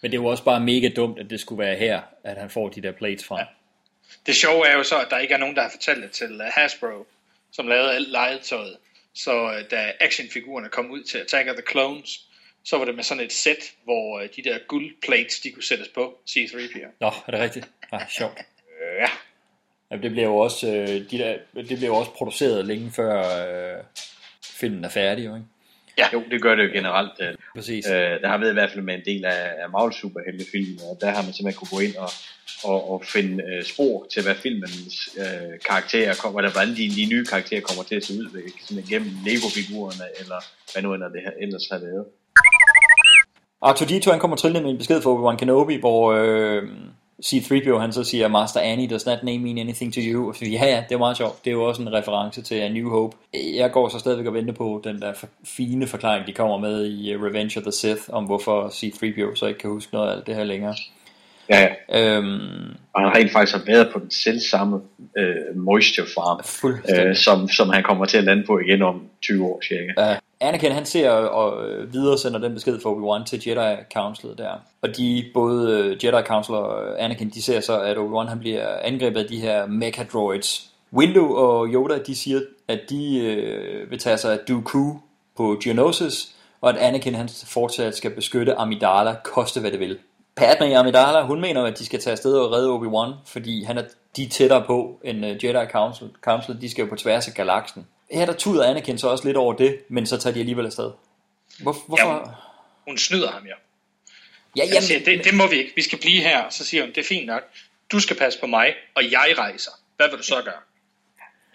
Speaker 11: Men det er jo også bare mega dumt, at det skulle være her, at han får de der plates fra. Ja.
Speaker 13: Det sjove er jo så, at der ikke er nogen, der har fortalt det til uh, Hasbro, som lavede alt legetøjet. Så uh, da actionfigurerne kom ud til Attack of the Clones, så var det med sådan et sæt, hvor uh, de der guldplates, de kunne sættes på C-3PO.
Speaker 11: Nå, er det rigtigt? Ah, sjovt.
Speaker 13: Ja.
Speaker 11: ja det bliver jo også, øh, de der, det bliver jo også produceret længe før øh, filmen er færdig, jo, ikke?
Speaker 13: Ja.
Speaker 10: Jo, det gør det jo generelt. øh.
Speaker 11: Præcis.
Speaker 10: Øh, der har været i hvert fald med en del af, af Marvel superheltefilmen, og der har man simpelthen kunne gå ind og, og, og finde øh, spor til, hvad filmens øh, karakterer kommer, eller hvordan de, de nye karakterer kommer til at se ud, sådan gennem Lego-figurerne, eller hvad nu end det her ellers har været.
Speaker 11: R2-D2 han kommer trillende med en besked fra Obi-Wan Kenobi, hvor øh, C-3PO han så siger, Master Annie, does that name mean anything to you? Og så, ja, ja, det er meget sjovt. Det er jo også en reference til A New Hope. Jeg går så stadigvæk og venter på den der fine forklaring, de kommer med i øh, Revenge of the Sith, om hvorfor C-3PO så ikke kan huske noget af alt det her længere.
Speaker 10: Ja, ja.
Speaker 11: Øhm,
Speaker 10: Og han rent faktisk har været på den selv samme øh, moisture farm, øh, som, som han kommer til at lande på igen om 20 år cirka.
Speaker 11: Uh, Anakin han ser og øh, videre sender den besked fra Obi-Wan til Jedi Council der. Og de, både øh, Jedi Council og øh, Anakin, de ser så, at Obi-Wan han bliver angrebet af de her mecha droids. Windu og Yoda, de siger, at de øh, vil tage sig af Dooku på Geonosis, og at Anakin han fortsat skal beskytte Amidala, koste hvad det vil. Padme Amidala, hun mener, at de skal tage afsted og redde Obi-Wan, fordi han er, de er tættere på end Jedi Council. Council. De skal jo på tværs af galaksen. Her der tuder Anakin så også lidt over det, men så tager de alligevel afsted. Hvor, hvorfor?
Speaker 13: Jamen, hun snyder ham jo.
Speaker 11: Ja, jamen,
Speaker 13: siger, det, det må vi ikke. Vi skal blive her. Så siger hun, det er fint nok. Du skal passe på mig, og jeg rejser. Hvad vil du så gøre?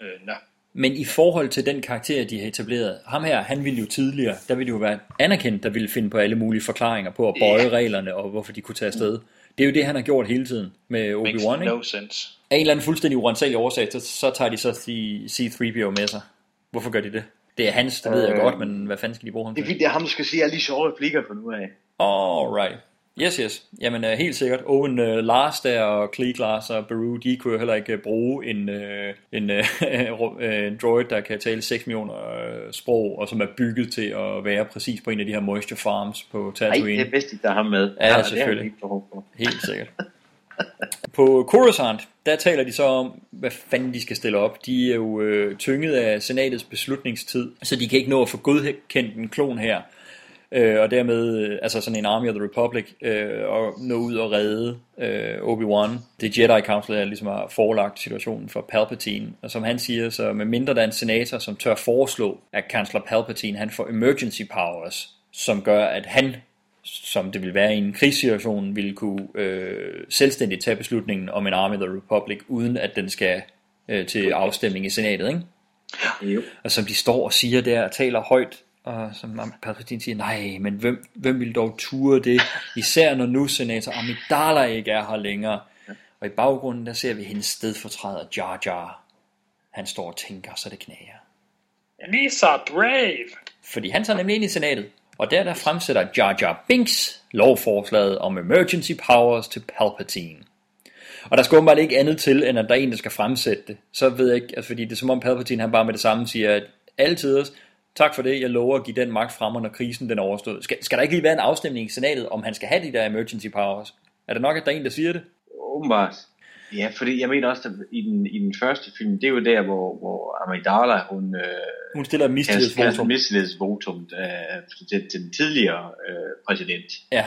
Speaker 13: Øh, nå.
Speaker 11: Men i forhold til den karakter, de har etableret, ham her, han ville jo tidligere, der ville det jo være Anakin, der ville finde på alle mulige forklaringer på at bøje
Speaker 13: Ja.
Speaker 11: reglerne, og hvorfor de kunne tage afsted. Det er jo det, han har gjort hele tiden med Obi-Wan, ikke?
Speaker 13: no sense.
Speaker 11: Af en eller anden fuldstændig uansagelig årsag, så, så tager de så C- C-3PO med sig. Hvorfor gør de det? Det er hans, det ved jeg
Speaker 10: Øh,
Speaker 11: godt, men hvad fanden skal de bruge ham
Speaker 10: Det er
Speaker 11: til?
Speaker 10: fordi, det er ham, der skal sige alle de sjove replikker for nu af.
Speaker 11: Alright. Yes, yes. Jamen uh, helt sikkert. Owen uh, Lars der og Cleek Lars og Baru, de kunne jo heller ikke uh, bruge en, uh, en, uh, en droid, der kan tale 6 millioner uh, sprog, og som er bygget til at være præcis på en af de her moisture farms på
Speaker 10: Nej,
Speaker 11: Tatooine.
Speaker 10: det er bedst, der er ham med.
Speaker 11: Ja,
Speaker 10: det har
Speaker 11: selvfølgelig.
Speaker 10: behov for.
Speaker 11: Helt sikkert. På Coruscant, der taler de så om, hvad fanden de skal stille op. De er jo øh, tynget af senatets beslutningstid, så de kan ikke nå at få godkendt en klon her. Øh, og dermed, øh, altså sådan en Army of the Republic, øh, og nå ud og redde øh, Obi-Wan. Det Jedi Council der ligesom har forelagt situationen for Palpatine. Og som han siger, så med mindre der er en senator, som tør foreslå, at kansler Palpatine han får emergency powers, som gør, at han som det vil være i en krigssituation, ville kunne øh, selvstændigt tage beslutningen om en Army of the Republic, uden at den skal øh, til afstemning i senatet, ikke?
Speaker 10: Jo.
Speaker 11: Og som de står og siger der, og taler højt, og som Palpatine siger, nej, men hvem, hvem vil dog ture det, især når nu senator Amidala ikke er her længere. Og i baggrunden, der ser vi hendes stedfortræder Jar Jar. Han står og tænker, så det knager.
Speaker 13: Lisa Brave.
Speaker 11: Fordi han tager nemlig ind i senatet, og der der fremsætter Jar Jar Binks lovforslaget om emergency powers til Palpatine. Og der skal åbenbart ikke andet til, end at der er en, der skal fremsætte det. Så ved jeg ikke, altså fordi det er som om Palpatine han bare med det samme siger, at altid tak for det, jeg lover at give den magt frem, når krisen den er overstået. Skal, skal der ikke lige være en afstemning i senatet, om han skal have de der emergency powers? Er det nok, at der er en, der siger det?
Speaker 10: Åbenbart. Ja, fordi jeg mener også, at i den, i den første film, det er jo der, hvor, hvor Amidala, hun, øh,
Speaker 11: Hun stiller et mistillidsvotum.
Speaker 10: mistillidsvotum øh, til, til den tidligere øh, præsident,
Speaker 11: Ja,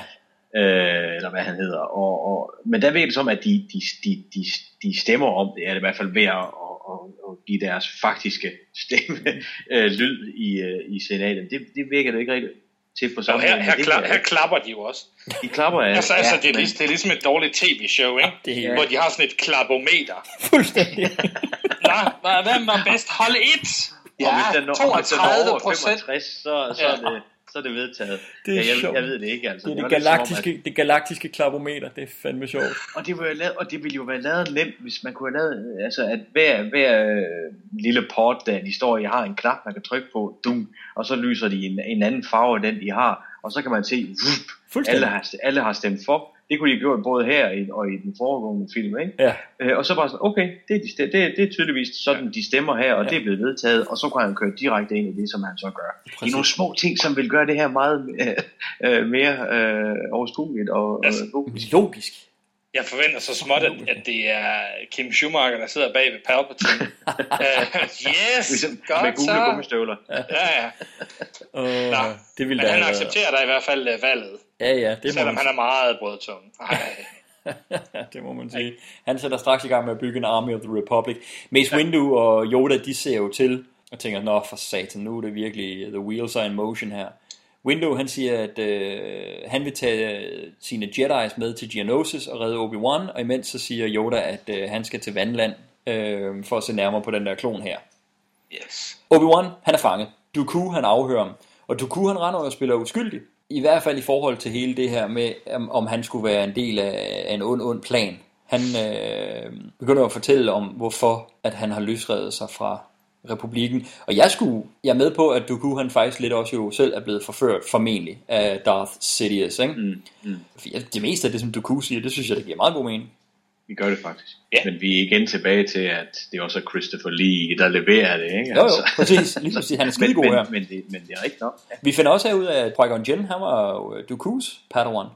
Speaker 10: øh, eller hvad han hedder. Og, og, men der virker det som, at de, de, de, de, de stemmer om det, er det i hvert fald ved at, at, at, at give deres faktiske stemme øh, lyd i, øh, i senatet. Det, det virker det ikke rigtigt til på
Speaker 13: Og her, her, kla- her klapper de jo også.
Speaker 10: De klapper af.
Speaker 13: Altså, altså det, er ligesom, det er ligesom et dårligt tv-show, ikke?
Speaker 11: det er
Speaker 13: Hvor de har sådan et klapometer.
Speaker 11: fuldstændig.
Speaker 13: Nå, hvad- hvem var bedst? Hold 1!
Speaker 10: Ja, og hvis den når, hvis den når
Speaker 13: 32
Speaker 10: over
Speaker 13: procent.
Speaker 10: 65, så, så, er det, så er det vedtaget.
Speaker 11: Det er
Speaker 10: ja, jeg,
Speaker 11: sjovt.
Speaker 10: jeg ved det ikke, altså.
Speaker 11: Det er det,
Speaker 10: var lidt som om,
Speaker 11: galaktiske, det galaktiske klapometer, det er fandme sjovt.
Speaker 10: at, og, det jo lavet, og det ville jo være lavet nemt, hvis man kunne have lavet, altså at hver, hver øh, lille port, der de står i, har en knap, man kan trykke på, dum, og så lyser de en, en anden farve end den, de har, og så kan man se, vup. Alle har, alle har stemt for. Det kunne de have gjort både her og i den foregående film, ikke?
Speaker 11: Ja.
Speaker 10: Øh, og så bare sådan, okay, det er, de, det, er- det er tydeligvis sådan, de stemmer her, og ja. det er blevet vedtaget, og så kan han køre direkte ind i det, som han så gør. Præcis. Det er nogle små ting, som vil gøre det her meget øh, øh, mere øh, overskueligt og
Speaker 13: Altså,
Speaker 10: øh, logisk.
Speaker 11: Logisk.
Speaker 13: Jeg forventer så småt, at, at det er Kim Schumacher, der sidder bag ved Palpatine. uh, yes,
Speaker 10: Ligesom med
Speaker 13: godt
Speaker 10: gule
Speaker 13: så.
Speaker 10: gummistøvler.
Speaker 13: Ja, ja.
Speaker 11: Uh,
Speaker 13: Nå,
Speaker 11: det ville
Speaker 13: Men han accepterer da i hvert fald valget.
Speaker 11: Ja, ja, det må
Speaker 13: Selvom
Speaker 11: man
Speaker 13: han er meget brødtung.
Speaker 11: Det må man sige. Han sætter straks i gang med at bygge en Army of the Republic. Mace Windu og Yoda, de ser jo til, Og tænker, nå for satan, nu er det virkelig the wheels are in motion her. Window han siger, at øh, han vil tage øh, sine Jedi's med til Geonosis og redde Obi-Wan, og imens så siger Yoda, at øh, han skal til Vandland øh, for at se nærmere på den der klon her.
Speaker 13: Yes.
Speaker 11: Obi-Wan, han er fanget. Dooku, han afhører ham. Og Dooku, han render og spiller uskyldig. I hvert fald i forhold til hele det her med, om, om han skulle være en del af, af en ond, ond plan. Han øh, begynder at fortælle om, hvorfor at han har løsredet sig fra republikken. Og jeg skulle, jeg er med på, at Dooku han faktisk lidt også jo selv er blevet forført, formentlig, af Darth Sidious. Ikke?
Speaker 10: Mm, mm.
Speaker 11: Det meste af det, som Dooku siger, det synes jeg, det giver meget god mening.
Speaker 10: Vi gør det faktisk. Ja. Men vi er igen tilbage til, at det er også Christopher Lee, der leverer det, ikke?
Speaker 11: Jo, jo, præcis. Lige præcis. Han er skidegod
Speaker 10: men,
Speaker 11: her.
Speaker 10: Men, men, det, men det er rigtigt nok. Ja.
Speaker 11: Vi finder også ud af, at Qui-Gon Jinn, han var jo Dooku's Padawan.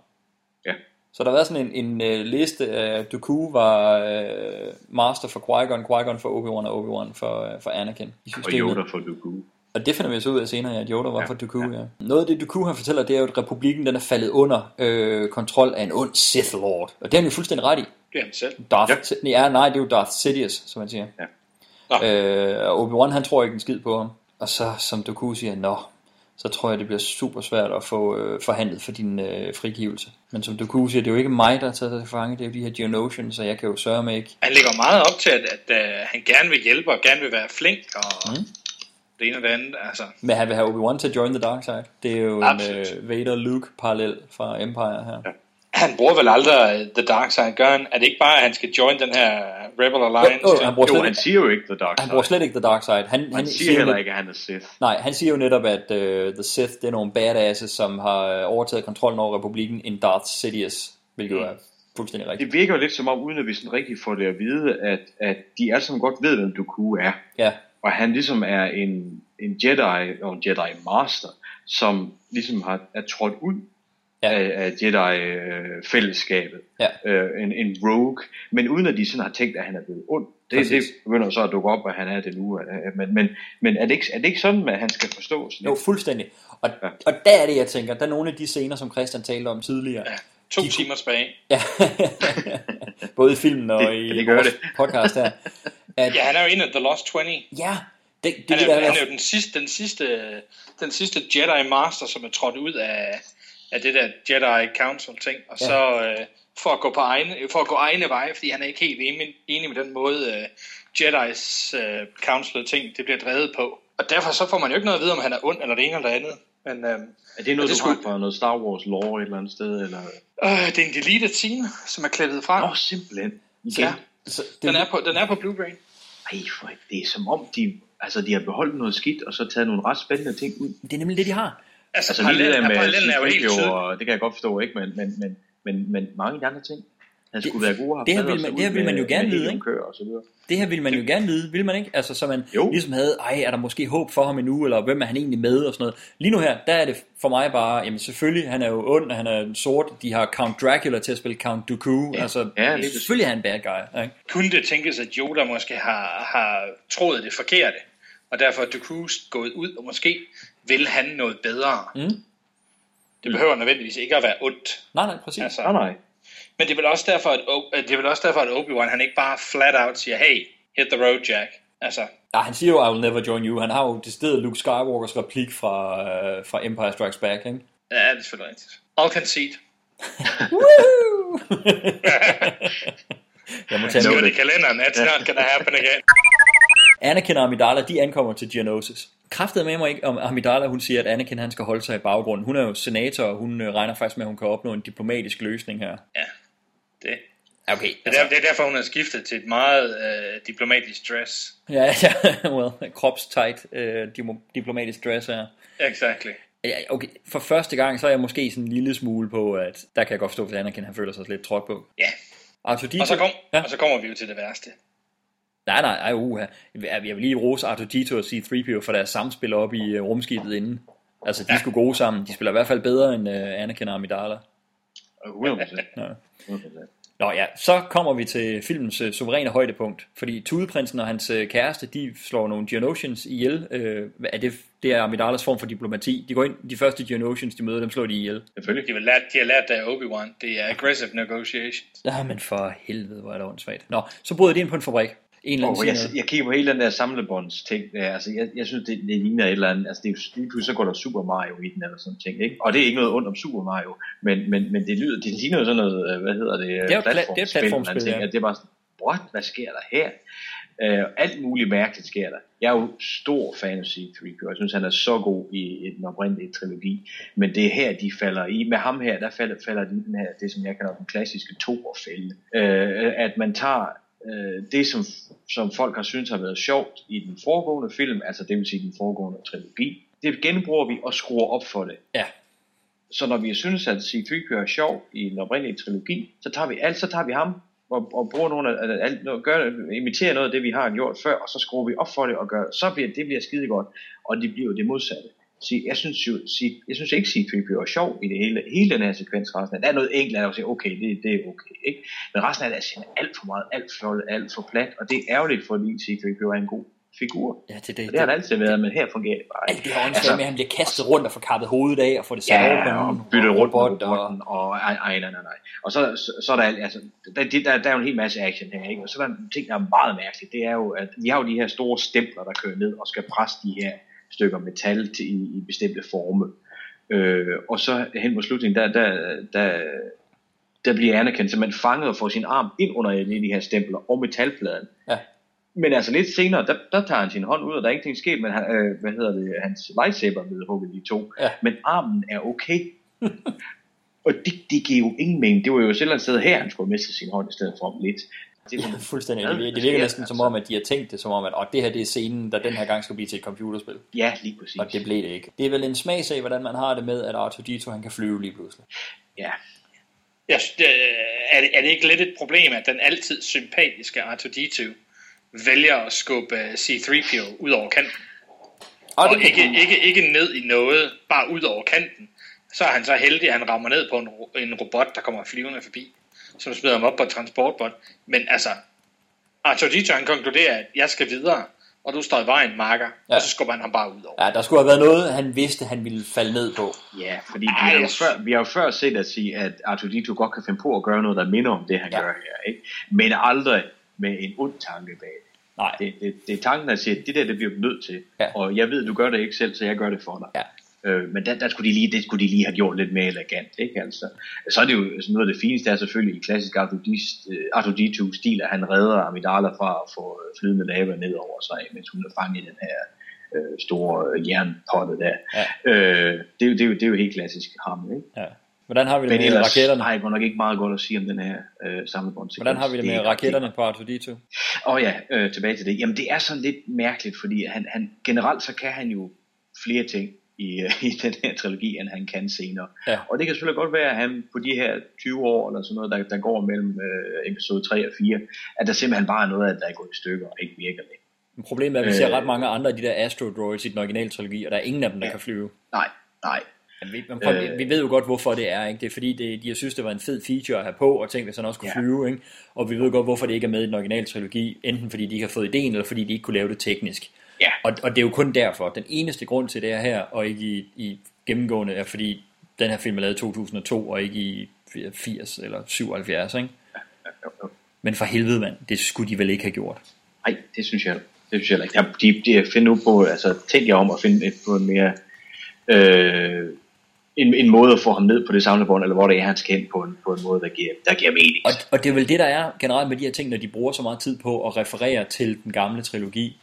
Speaker 10: Ja.
Speaker 11: Så der har været sådan en, en uh, liste af Dooku var uh, master for Qui-Gon, Qui-Gon for Obi-Wan og Obi-Wan for, uh, for Anakin. I
Speaker 10: Og
Speaker 11: systemet.
Speaker 10: Yoda for Dooku.
Speaker 11: Og det finder vi så ud af senere, at Yoda var ja, for Dooku, ja. ja. Noget af det, Dooku han fortæller, det er jo, at republikken den er faldet under øh, kontrol af en ond Sith Lord. Og det har han jo fuldstændig ret i.
Speaker 13: Det er han selv.
Speaker 11: Darth, ja. ja, nej, det er jo Darth Sidious, som man siger.
Speaker 10: Ja.
Speaker 11: Øh, og Obi-Wan, han tror ikke en skid på ham. Og så, som Dooku siger, nå, så tror jeg, det bliver super svært at få øh, forhandlet for din øh, frigivelse. Men som Dooku siger, det er jo ikke mig, der har taget dig til fange, det er jo de her Geonosians, så jeg kan jo sørge med ikke.
Speaker 13: Han lægger meget op til, at, at, at han gerne vil hjælpe og gerne vil være flink og
Speaker 11: Mm.
Speaker 13: det ene og det andet. Altså,
Speaker 11: Men han vil have Obi-Wan til at join the dark side. Det er jo
Speaker 13: Absolut.
Speaker 11: en øh, Vader-Luke-parallel fra Empire her. Ja.
Speaker 13: Han bruger vel aldrig uh, The Dark Side, gør han? Er det ikke bare, at han skal join den her Rebel Alliance?
Speaker 11: Jo, jo, han bruger
Speaker 10: Jo, han
Speaker 11: ikke-
Speaker 10: siger jo ikke The Dark
Speaker 11: Han
Speaker 10: Side.
Speaker 11: bruger slet ikke The Dark Side. Han,
Speaker 10: Han,
Speaker 11: han
Speaker 10: siger
Speaker 11: jo
Speaker 10: heller ikke, at han er Sith.
Speaker 11: Nej, han siger jo netop, at uh, The Sith, det er nogle badasses, som har øh, overtaget kontrollen over republikken, en Darth Sidious, hvilket jo er fuldstændig rigtigt.
Speaker 10: Det virker jo lidt som om, uden at vi sådan rigtig får det at vide, at, at de alle sammen godt ved, hvem Dooku er.
Speaker 11: Ja,
Speaker 10: Og han ligesom er en, en Jedi, og en Jedi Master, som ligesom har, er trådt ud
Speaker 11: Ja.
Speaker 10: af, af Jedi-fællesskabet.
Speaker 11: Ja.
Speaker 10: Øh, en, en rogue, men uden at de sådan har tænkt, at han er blevet ond. Det, det begynder så at dukke op, at han er det nu. Øh, Men, men, men er, det ikke, er det ikke sådan, at han skal forstås?
Speaker 11: jo, fuldstændig. Og, og der er det, jeg tænker, der er nogle af de scener, som Christian talte om tidligere.
Speaker 13: Ja, to de, timer tilbage.
Speaker 11: Ja, både i filmen og
Speaker 10: Det-
Speaker 11: i
Speaker 10: det
Speaker 11: vores
Speaker 10: det.
Speaker 11: podcast her. At,
Speaker 13: Ja, han er jo en af The Lost 20.
Speaker 11: ja, det, det,
Speaker 13: Han
Speaker 11: det
Speaker 13: er,
Speaker 11: der,
Speaker 13: han er jo den sidste, den sidste, den sidste Jedi Master, som er trådt ud af, af det der Jedi Council ting, og
Speaker 11: Ja.
Speaker 13: så øh, for at gå på egne, for at gå egne veje, fordi han er ikke helt enig, enig med den måde øh, Jedi's øh, Council ting det bliver drevet på. Og derfor så får man jo ikke noget at vide, om han er ond eller det ene eller det andet. Men øh,
Speaker 10: Er det noget,
Speaker 13: det
Speaker 10: du
Speaker 13: skulle-
Speaker 10: har fra noget Star Wars lore et eller andet sted? Eller?
Speaker 13: øh, det er en deleted scene, som er klippet fra.
Speaker 10: Nå, simpelthen.
Speaker 13: Så, ja,
Speaker 11: så,
Speaker 13: den, er på, den er på Blu-ray.
Speaker 10: Ej, for det er som om, de, altså, de har beholdt noget skidt, og så taget nogle ret spændende ting ud.
Speaker 11: det er nemlig det, de har.
Speaker 13: Altså,
Speaker 10: Altså lige det der med
Speaker 13: parallellen er jo helt
Speaker 10: C-3PO,
Speaker 13: tydelig.
Speaker 10: og det kan jeg godt forstå, ikke? Men, men, men, men, men mange af de andre ting, han skulle være gode
Speaker 11: det her vil man- det her vil man jo gerne vide, ikke?
Speaker 10: Og så videre.
Speaker 11: Det her ville man jo gerne vide, vil man ikke? Altså, så man
Speaker 10: Jo.
Speaker 11: ligesom havde, ej, er der måske håb for ham endnu, eller hvem er han egentlig med, og sådan noget. Lige nu her, der er det for mig bare, jamen selvfølgelig, han er jo ond, han er sort, de har Count Dracula til at spille Count Dooku, ja. altså,
Speaker 10: Ja, præcis.
Speaker 11: selvfølgelig er han en bad guy, ikke?
Speaker 13: kunne det tænkes, at Yoda måske har, har troet det forkerte, og derfor er Dooku gået ud, og måske vil han noget bedre.
Speaker 11: Mm.
Speaker 13: Det behøver nødvendigvis ikke at være ondt.
Speaker 11: Nej, nej, præcis.
Speaker 13: Altså,
Speaker 10: Nej, nej.
Speaker 13: men det er vel også derfor, at, O- det er vel også derfor, at Obi-Wan han ikke bare flat out siger, hey, hit the road, Jack. Altså,
Speaker 11: Ja, han siger jo, I will never join you. Han har jo det sted Luke Skywalkers replik fra, øh, fra Empire Strikes Back, ikke?
Speaker 13: ja, det er selvfølgelig rigtigt. All concede.
Speaker 11: Woo! Jeg må tage
Speaker 13: det i kalenderen, at not gonna happen again.
Speaker 11: Anakin og Amidala, de ankommer til Geonosis. Kræftet med mig ikke om Amidala, hun siger, at Anakin han skal holde sig i baggrunden. Hun er jo senator, og hun øh, regner faktisk med, at hun kan opnå en diplomatisk løsning her.
Speaker 13: Ja, det.
Speaker 11: Okay,
Speaker 13: Det er, der, det er derfor, hun har skiftet til et meget øh, diplomatisk dress.
Speaker 11: Ja, ja, well, kropstight øh, diplomatisk dress her.
Speaker 13: Exactly.
Speaker 11: Ja, okay, for første gang, så er jeg måske sådan en lille smule på, at der kan jeg godt forstå, hvis Anakin han føler sig lidt trådt på.
Speaker 13: Ja.
Speaker 11: Arthur
Speaker 13: Og så, kom,
Speaker 11: ja.
Speaker 13: og så kommer vi jo til det værste.
Speaker 11: Nej, nej, ej, uha. Jeg vil lige rose Arthur Dito og C-3PO for deres samspil op i uh, rumskibet inden. Altså, de ja. skulle gode sammen. De spiller i hvert fald bedre end uh, Anakin og Amidala.
Speaker 10: 100%.
Speaker 11: Ja.
Speaker 10: 100%.
Speaker 11: Nå ja, så kommer vi til filmens uh, suveræne højdepunkt. Fordi Tudeprinsen og hans uh, kæreste, de slår nogle Geonosians ihjel. Uh, er det, det er Amidalas form for diplomati. De går ind, de første Geonosians, de møder dem, slår de ihjel.
Speaker 10: Selvfølgelig.
Speaker 13: De har lært, de har lært af Obi-Wan. Det er aggressive negotiations.
Speaker 11: Ja, men for helvede, hvor er det åndssvagt. Nå, så bryder de ind på en fabrik. En eller anden
Speaker 10: Oh, jeg, jeg kigger på hele den der samlebånds ting der, altså jeg, jeg synes det, det ligner et eller andet, altså det er jo lige pludselig så går der Super Mario i den eller sådan ting, ikke? Og det er ikke noget ondt om Super Mario, men, men, men det lyder, det ligner jo sådan noget, øh, hvad hedder det,
Speaker 11: Det er jo et pla- det er platformspil, ja.
Speaker 10: det er bare sådan, what, hvad sker der her? Uh, alt muligt mærkeligt sker der. Jeg er jo stor fan af C-3PO. Jeg synes, han er så god i, i den oprindelige trilogi. Men det er her, de falder i. Med ham her, der falder, falder de den her, det som jeg kalder den klassiske toerfælde. Uh, at man tager uh, det, som, som folk har syntes har været sjovt i den foregående film, altså det vil sige den foregående trilogi, det genbruger vi og skruer op for det.
Speaker 11: Ja.
Speaker 10: Så når vi synes, at C-3PO er sjov i den oprindelige trilogi, så tager vi alt, så tager vi ham og, og bruger nogle af, noget, gør, imiterer noget af det, vi har gjort før, og så skruer vi op for det og gør, så bliver det bliver skide godt, og det bliver jo det modsatte. Jeg synes jo, jeg synes ikke, C-3PO er sjov i det hele, hele den her sekvens resten af. Der er noget enkelt, der siger, okay, det, det er okay, ikke? Men resten af det er simpelthen alt for meget, alt for, alt for plat, og det er ærgerligt, fordi C-3PO er en god figur.
Speaker 11: Ja, det, det,
Speaker 10: og det har han altid været, men her fungerer det bare ikke.
Speaker 11: Det har altså, med, at han bliver kastet rundt og får kappet hovedet af og får det sat over på
Speaker 10: Ja, og bytte rundt
Speaker 11: robot, og-
Speaker 10: robotten, og ej, ej, nej, nej, nej. Og så, så, så er der, alt- altså, der, der, der, der er jo en hel masse action her, ikke? Og så er der en ting, der er meget mærkeligt, det er jo, at vi har jo de her store stempler, der kører ned og skal presse de her stykker metal til, i, i bestemte forme. Øh, og så hen mod slutningen, der, der, der, der bliver Anakin simpelthen fanget og får sin arm ind under en af de her stempler og metalpladen.
Speaker 11: Ja.
Speaker 10: Men altså lidt senere, der, der tager han sin hånd ud, og der er ingenting sket, men han, øh, hvad hedder det, hans lightsaber er blevet hugget i to.
Speaker 11: Ja.
Speaker 10: Men armen er okay. og det, det giver jo ingen mening. Det var jo eller andet sted her, han skulle have mistet sin hånd i stedet for om lidt. Det er sådan,
Speaker 11: Fuldstændig.
Speaker 10: hvad-
Speaker 11: Det, virker- det virker
Speaker 10: sker
Speaker 11: næsten som om, at de har tænkt det som om, at og det her det er scenen, der den her gang skal blive til et computerspil.
Speaker 10: Ja, lige præcis.
Speaker 11: Og det blev det ikke. Det er vel en smagsag, hvordan man har det med, at R2-D2 han kan flyve lige pludselig.
Speaker 10: Ja.
Speaker 13: Jeg, er, det, er det ikke lidt et problem, at den altid sympatiske R2-D2 vælger at skubbe øh, C-3PO ud over kanten?
Speaker 11: Og,
Speaker 13: Og
Speaker 11: det
Speaker 13: ikke, ikke, ikke ned i noget, bare ud over kanten. Så er han så heldig, at han rammer ned på en, en robot, der kommer flyvende forbi, som smider ham op på et transportbot. Men altså, R2-D2 han konkluderer, at jeg skal videre, og du står i vejen, marker, ja. og så skubber han ham bare ud over.
Speaker 11: Ja, der skulle have været noget, han vidste, han ville falde ned på.
Speaker 10: Ja, fordi vi har, jo før, vi har jo før set at sige, at R2-D2 godt kan finde på at gøre noget, der minder om det, han ja. gør her. Ikke? Men aldrig med en ond tanke bag det.
Speaker 11: Nej.
Speaker 10: Det, det, det er tanken, der siger, at det der, det bliver du nødt til.
Speaker 11: Ja.
Speaker 10: Og jeg ved, du gør det ikke selv, så jeg gør det for dig.
Speaker 11: Ja.
Speaker 10: Øh, men der, der skulle de lige, det skulle de lige have gjort lidt mere elegant, ikke altså. Så er det jo altså noget af det fineste, er selvfølgelig i klassisk R2-D2-stil, at han redder Amidala fra at få øh, flydende lava ned over sig, mens hun er fanget i den her øh, store jernpotte der.
Speaker 11: Ja.
Speaker 10: Øh, det, er jo- det, jo, det er jo helt klassisk ham, ikke?
Speaker 11: Ja. Hvordan har vi det
Speaker 10: Men
Speaker 11: med
Speaker 10: ellers
Speaker 11: raketterne?
Speaker 10: jeg godt nok ikke meget godt at sige om den her øh, samlebåndssekvens.
Speaker 11: Hvordan har vi det med
Speaker 10: er-
Speaker 11: raketterne på R2-D2?
Speaker 10: Åh oh ja, øh, tilbage til det. Jamen det er sådan lidt mærkeligt, fordi han, han generelt så kan han jo flere ting i, øh, i den her trilogi, end han kan senere.
Speaker 11: Ja.
Speaker 10: Og det kan selvfølgelig godt være, at han på de her 20 år, eller sådan noget, der, der går mellem øh, episode 3 og 4, at der simpelthen bare er noget, af der er gået i stykker og ikke virker længere.
Speaker 11: Men Problemet er, at vi ser
Speaker 10: Øh.
Speaker 11: ret mange andre af de der Astro Droids i den originale trilogi, og der er ingen af dem, der kan flyve.
Speaker 10: Nej, nej.
Speaker 11: Men vi, men prøv,
Speaker 10: Øh.
Speaker 11: vi ved jo godt, hvorfor det er. Ikke? Det er fordi, det, de har synes, det var en fed feature at have på, og tænkte, at han også kunne
Speaker 10: Ja.
Speaker 11: flyve. Ikke? Og vi ved godt, hvorfor det ikke er med i den originale trilogi. Enten fordi de ikke har fået ideen, eller fordi de ikke kunne lave det teknisk.
Speaker 10: Ja.
Speaker 11: Og, og det er jo kun derfor. Den eneste grund til det er her, og ikke i, i gennemgående, er fordi den her film er lavet i 2002, og ikke i 80 eller 77. Ikke? Men for helvede, mand, det skulle de vel ikke have gjort.
Speaker 10: Nej, det synes jeg, det synes jeg ikke. De, de, de finder nu på, altså tænk jer om at finde et, på en mere, øh, en, en måde at få ham ned på det samlebånd, eller hvor det er, han skal hen på en, på en måde, der giver, der giver mening.
Speaker 11: Og, og det er vel det, der er generelt med de her ting, når de bruger så meget tid på at referere til den gamle trilogi.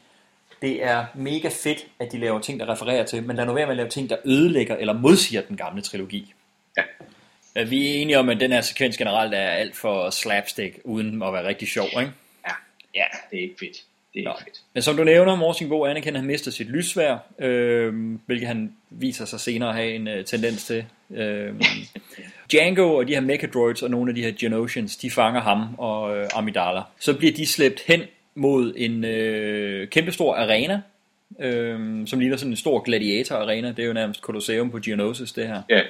Speaker 11: Det er mega fedt, at de laver ting, der refererer til, men lad nu være med at lave ting, der ødelægger eller modsiger den gamle trilogi.
Speaker 10: Ja.
Speaker 11: Vi er enige om, at den her sekvens generelt er alt for slapstick, uden at være rigtig sjov, ikke?
Speaker 10: Ja, ja det er ikke fedt. Det er
Speaker 11: Nå.
Speaker 10: ikke fedt.
Speaker 11: Men som du nævner, Morsing Bo Anakin, han mister sit lysvær, øh, hvilket han viser sig senere at have en øh, tendens til. Øh, Django og de her Mechadroids og nogle af de her Genosians, de fanger ham og øh, Amidala. Så bliver de slæbt hen mod en øh, kæmpestor arena, øh, som ligner sådan en stor gladiator-arena. Det er jo nærmest Colosseum på Geonosis, det her.
Speaker 10: Ja,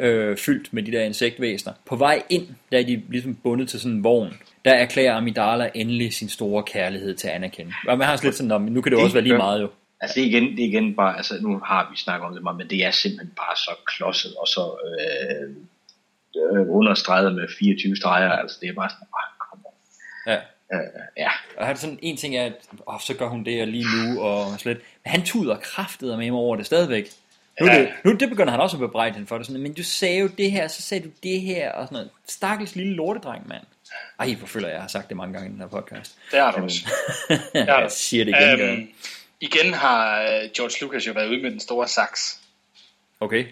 Speaker 11: øh, fyldt med de der insektvæsener. På vej ind, der er de ligesom bundet til sådan en vogn. Der erklærer Amidala endelig sin store kærlighed til Anakin. Og man har sådan lidt sådan, "Nå, men nu kan det jo også være lige meget jo.
Speaker 10: Altså det er igen, det er igen bare, altså nu har vi snakket om det meget, men det er simpelthen bare så klodset og så øh, øh, understreget med 24 streger, altså det er bare sådan, ah, kom on.
Speaker 11: Ja.
Speaker 10: Uh, ja.
Speaker 11: Og han sådan, en ting er, at oh, så gør hun det og lige nu, og slet. Men han tuder kraftet med mig over det stadigvæk. Nu, ja. det, nu det begynder han også at bebrejde hende for det. Sådan, men du sagde jo det her, så sagde du det her, og sådan noget. Stakkels lille lortedreng, mand. Ej, hvor føler jeg, jeg har sagt det mange gange i den her podcast.
Speaker 13: Det har du også. Det har
Speaker 11: jeg
Speaker 13: du.
Speaker 11: siger det igen.
Speaker 13: Øhm, igen har øh, George Lucas jo været ude med den store saks.
Speaker 11: Okay.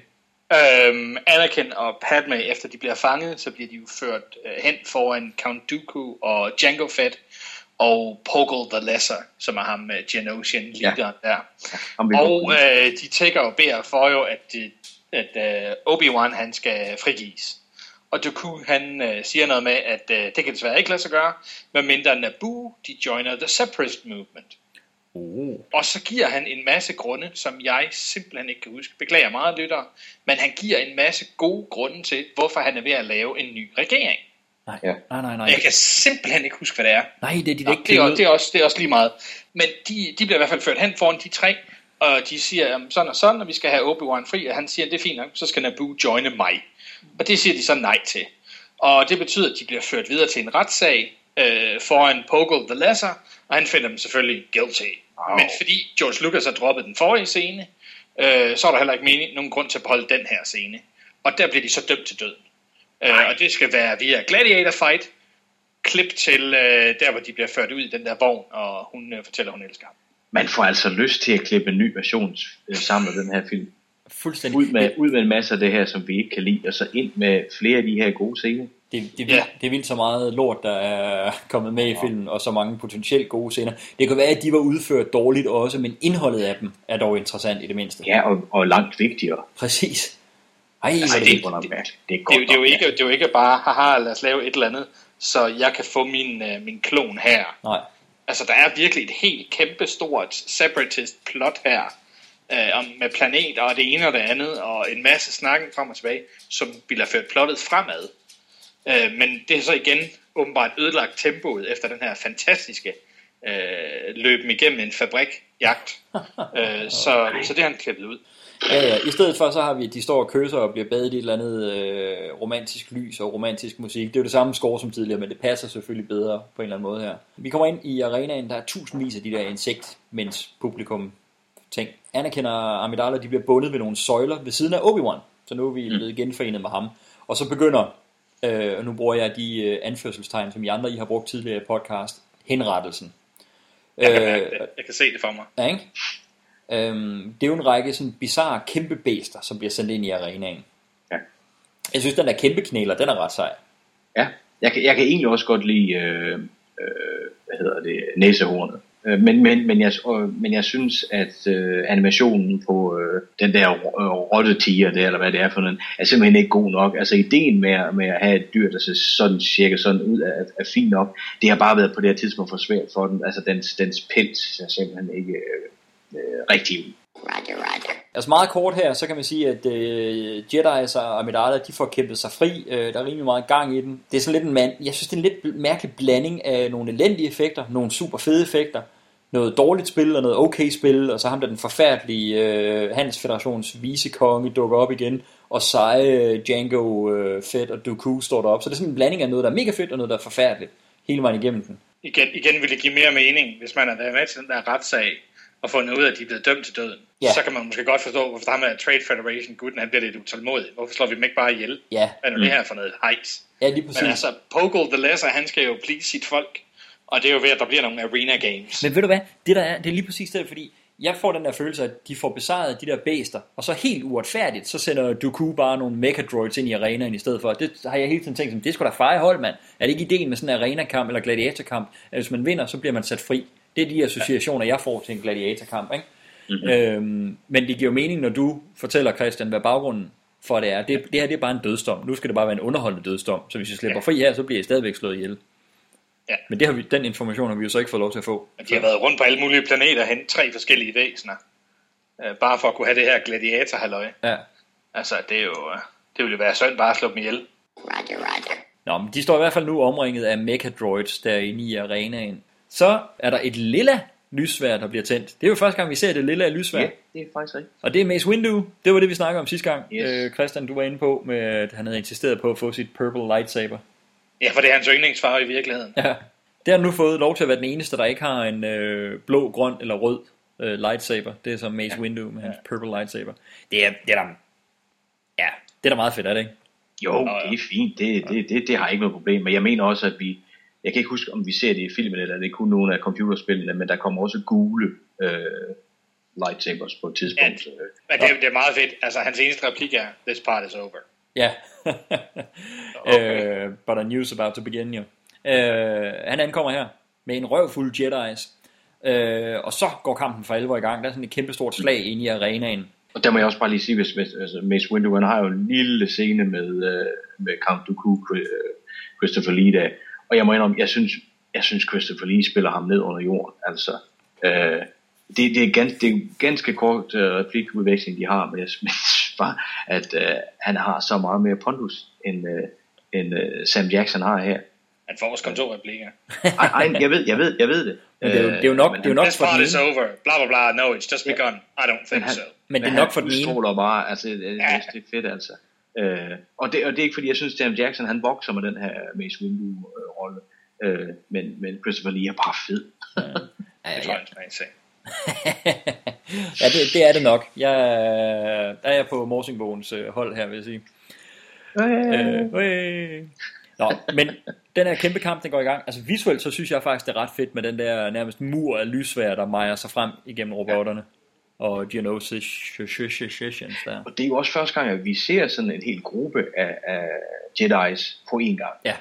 Speaker 13: Øhm, Anakin og Padme, efter de bliver fanget, så bliver de jo ført øh, hen foran Count Dooku og Jango Fett og Poggle the Lesser, som er ham med Geonosian leaderen ja. der.
Speaker 10: vil
Speaker 13: og øh, de tækker og beder for jo, at, de, at øh, Obi-Wan han skal frigives. Og Dooku han øh, siger noget med, at øh, det kan desværre ikke lade sig gøre, medmindre Naboo de joiner the Separatist Movement.
Speaker 11: Uh.
Speaker 13: Og så giver han en masse grunde, som jeg simpelthen ikke kan huske. Beklager meget, lytter. Men han giver en masse gode grunde til, hvorfor han er ved at lave en ny regering.
Speaker 11: Nej, ja. nej, nej, nej.
Speaker 13: Jeg kan simpelthen ikke huske, hvad det er.
Speaker 11: Nej, det er de
Speaker 13: Nå,
Speaker 11: ikke
Speaker 13: det, er, også- det, er også, det er også lige meget. Men de, de bliver i hvert fald ført hen foran de tre, og de siger um, sådan og sådan, og vi skal have Obi-Wan fri, og han siger, det er fint nok, så skal Naboo joine mig. Og det siger de så nej til. Og det betyder, at de bliver ført videre til en retssag øh, foran Poggle the Lesser, og han finder dem selvfølgelig guilty. Wow. Men fordi George Lucas har droppet den forrige scene, øh, så er der heller ikke mening, nogen grund til at beholde den her scene. Og der bliver de så dømt til døden. Øh, og det skal være via Gladiator Fight, klip til øh, der, hvor de bliver ført ud i den der vogn, og hun øh, fortæller, hun elsker ham.
Speaker 10: Man får altså lyst til at klippe en ny version øh, sammen med den her film.
Speaker 11: Fuldstændig.
Speaker 10: Ud med, ud med en masse af det her, som vi ikke kan lide, og så ind med flere af de her gode scener.
Speaker 11: Det, det, er vildt, det er vildt så meget lort, der er kommet med i filmen, og så mange potentielt gode scener. Det kan være, at de var udført dårligt også, men indholdet af dem er dog interessant i det mindste.
Speaker 10: Ja, og, og langt vigtigere.
Speaker 11: Præcis. Ej,
Speaker 13: Altså, det-
Speaker 11: er det,
Speaker 10: mærkeligt. Det er
Speaker 13: Det,
Speaker 10: godt
Speaker 13: jo- det, er jo ikke, det er jo ikke bare, haha, lad os lave et eller andet, så jeg kan få min, øh, min klon her.
Speaker 11: Nej.
Speaker 13: Altså, der er virkelig et helt kæmpe stort separatist plot her, øh, om, med planeter og det ene og det andet, og en masse snakken frem og tilbage, som ville have ført plottet fremad. Øh, men det er så igen åbenbart ødelagt tempoet efter den her fantastiske øh, løben igennem en fabrikjagt. øh, så, så det har han klippet ud.
Speaker 11: Ja, ja. I stedet for, så har vi, at de står og kysser og bliver badet i et eller andet øh, romantisk lys og romantisk musik. Det er jo det samme score som tidligere, men det passer selvfølgelig bedre på en eller anden måde her. Vi kommer ind i arenaen, der er tusindvis af de der insekt, mens publikum ting. Anakin og Amidala, de bliver bundet ved nogle søjler ved siden af Obi-Wan. Så nu er vi blevet genforenet med ham. Og så begynder, øh, og nu bruger jeg de øh, anførselstegn, som I andre I har brugt tidligere i podcast, henrettelsen.
Speaker 13: Jeg kan,
Speaker 11: Øh,
Speaker 13: jeg kan se det for mig.
Speaker 11: Ja, ikke? Øhm, det er jo en række sådan bizarre kæmpe bæster, som bliver sendt ind i arenaen.
Speaker 10: Ja.
Speaker 11: Jeg synes, den der kæmpe knæler, den er ret sej.
Speaker 10: Ja, jeg kan, jeg kan egentlig også godt lide, øh, øh, hvad hedder det, næsehornet. Øh, Men, men, men, jeg, øh, men jeg synes, at øh, animationen på den der øh, rottetiger der, eller hvad det er for den, er simpelthen ikke god nok. Altså ideen med, at- med at have et dyr, der ser sådan cirka sådan ud, er, er fint nok. Det har bare været på det her tidspunkt for svært for den. Altså dens, dens pels ser simpelthen ikke øh, øh, rigtig ud.
Speaker 9: Roger, roger.
Speaker 11: Altså meget kort her, så kan man sige, at øh, Jedi's og Amidala, de får kæmpet sig fri. Øh, der er rimelig meget gang i den. Det er sådan lidt en mand. Jeg synes, det er en lidt mærkelig blanding af nogle elendige effekter, nogle super fede effekter, noget dårligt spil og noget okay spil, og så ham der den forfærdelige øh, Hans Federations vicekonge dukker op igen, og seje Django øh, Fett og Dooku står derop. Så det er sådan en blanding af noget, der er mega fedt, og noget, der er forfærdeligt. Hele vejen igennem den.
Speaker 13: Igen, igen vil det give mere mening, hvis man har været med til den der retssag, og fundet ud af, at de er blevet dømt til døden.
Speaker 11: Ja.
Speaker 13: Så kan man måske godt forstå, hvorfor der med Trade Federation, gutten, han bliver lidt utålmodig. Hvorfor slår vi dem ikke bare ihjel?
Speaker 11: Ja.
Speaker 13: Hvad er nu det her for noget hejs?
Speaker 11: Ja, lige præcis.
Speaker 13: Men altså, Poggle the Lesser, han skal jo please sit folk. Og det er jo ved, at der bliver nogle arena games.
Speaker 11: Men ved du hvad, det der er, det er lige præcis det, fordi jeg får den der følelse, at de får besejret de der bæster, og så helt uretfærdigt, så sender Dooku bare nogle Mechadroids ind i arenaen i stedet for. Det har jeg hele tiden tænkt, som, det skulle da feje hold, mand. Er det ikke ideen med sådan en arena-kamp eller gladiatorkamp, at hvis man vinder, så bliver man sat fri? Det er de associationer, jeg får til en gladiatorkamp, ikke? Mm-hmm. Øhm, men det giver mening, når du fortæller, Christian, hvad baggrunden for det er. Det, det her det er bare en dødsdom. Nu skal det bare være en underholdende dødsdom. Så hvis jeg slipper fri her, så bliver jeg stadigvæk slået ihjel.
Speaker 13: Ja.
Speaker 11: Men det har vi, den information har vi jo så ikke fået lov til at få.
Speaker 13: Og de har været rundt på alle mulige planeter hen tre forskellige væsener. Øh, bare for at kunne have det her gladiator halløj.
Speaker 11: Ja.
Speaker 13: Altså, det er jo... øh, Det ville jo være synd bare at slå dem ihjel.
Speaker 9: Roger, roger.
Speaker 11: Nå, men de står i hvert fald nu omringet af Mechadroids derinde i arenaen. Så er der et lilla lysvær, der bliver tændt. Det er jo første gang, vi ser det lilla lysvær.
Speaker 10: Ja, det er faktisk rigtigt.
Speaker 11: Og det er Mace Windu. Det var det, vi snakkede om sidste gang.
Speaker 10: Yes.
Speaker 11: Øh, Christian, du var inde på, med, at han havde insisteret på at få sit purple lightsaber.
Speaker 13: Ja, for det er hans yndlingsfarve i virkeligheden.
Speaker 11: Ja. Det har nu fået lov til at være den eneste, der ikke har en øh, blå, grøn eller rød øh, lightsaber. Det er som Mace ja. Windu med hans purple lightsaber. Det er, det er da, ja, det er da meget fedt, er det ikke?
Speaker 10: Jo, det er fint. Det, det, det, det har ikke noget problem. Men jeg mener også, at vi... Jeg kan ikke huske, om vi ser det i filmen, eller det er kun nogle af computerspillene, men der kommer også gule øh, lightsabers på et tidspunkt. Ja,
Speaker 13: men det, det er meget fedt. Altså, hans eneste replik er, this part is over.
Speaker 11: Ja. okay. uh, but a news about to begin, jo. Uh, han ankommer her med en røvfuld Jedi's. Uh, og så går kampen for alvor i gang. Der er sådan et kæmpe stort slag inde i arenaen.
Speaker 10: Og der må jeg også bare lige sige, hvis, hvis altså Mace Windu, han har jo en lille scene med, uh, med Count Dooku, Christopher Lee der. Og jeg må indrømme, jeg synes, jeg synes Christopher Lee spiller ham ned under jorden. Altså, uh, det, det, er ganske, det er ganske kort replikudveksling, de har, men jeg synes bare, at uh, han har så meget mere pondus, end, uh, end uh, Sam Jackson har her.
Speaker 13: Han får også kun to replikker.
Speaker 10: ej, ej, jeg ved, jeg ved, jeg ved det.
Speaker 11: Men det er jo, det er jo nok, det er jo nok
Speaker 13: for den is over, bla bla bla, no, it's just begun, I don't think
Speaker 10: han,
Speaker 13: so.
Speaker 11: Men det er nok for den ene.
Speaker 10: bare, altså, det, ja. det er fedt altså. Uh, og, det, og det er ikke fordi, jeg synes, Sam Jackson, han vokser med den her Mace Windu-rolle. Uh, men, men Christopher Lee er bare fed.
Speaker 11: ja, ja, ja. Det tror jeg, ja, det, det er det nok. Jeg, der er jeg på Morsingbogens hold her, vil jeg sige. Øh, øh. Nå, men den her kæmpe kamp, den går i gang. Altså visuelt, så synes jeg faktisk, det er ret fedt med den der nærmest mur af lysvær, der mejer sig frem igennem robotterne. Ja. Og Geonosis der.
Speaker 10: Og det er jo også første gang, at vi ser sådan en hel gruppe af, af Jedi's på en gang.
Speaker 11: Ja,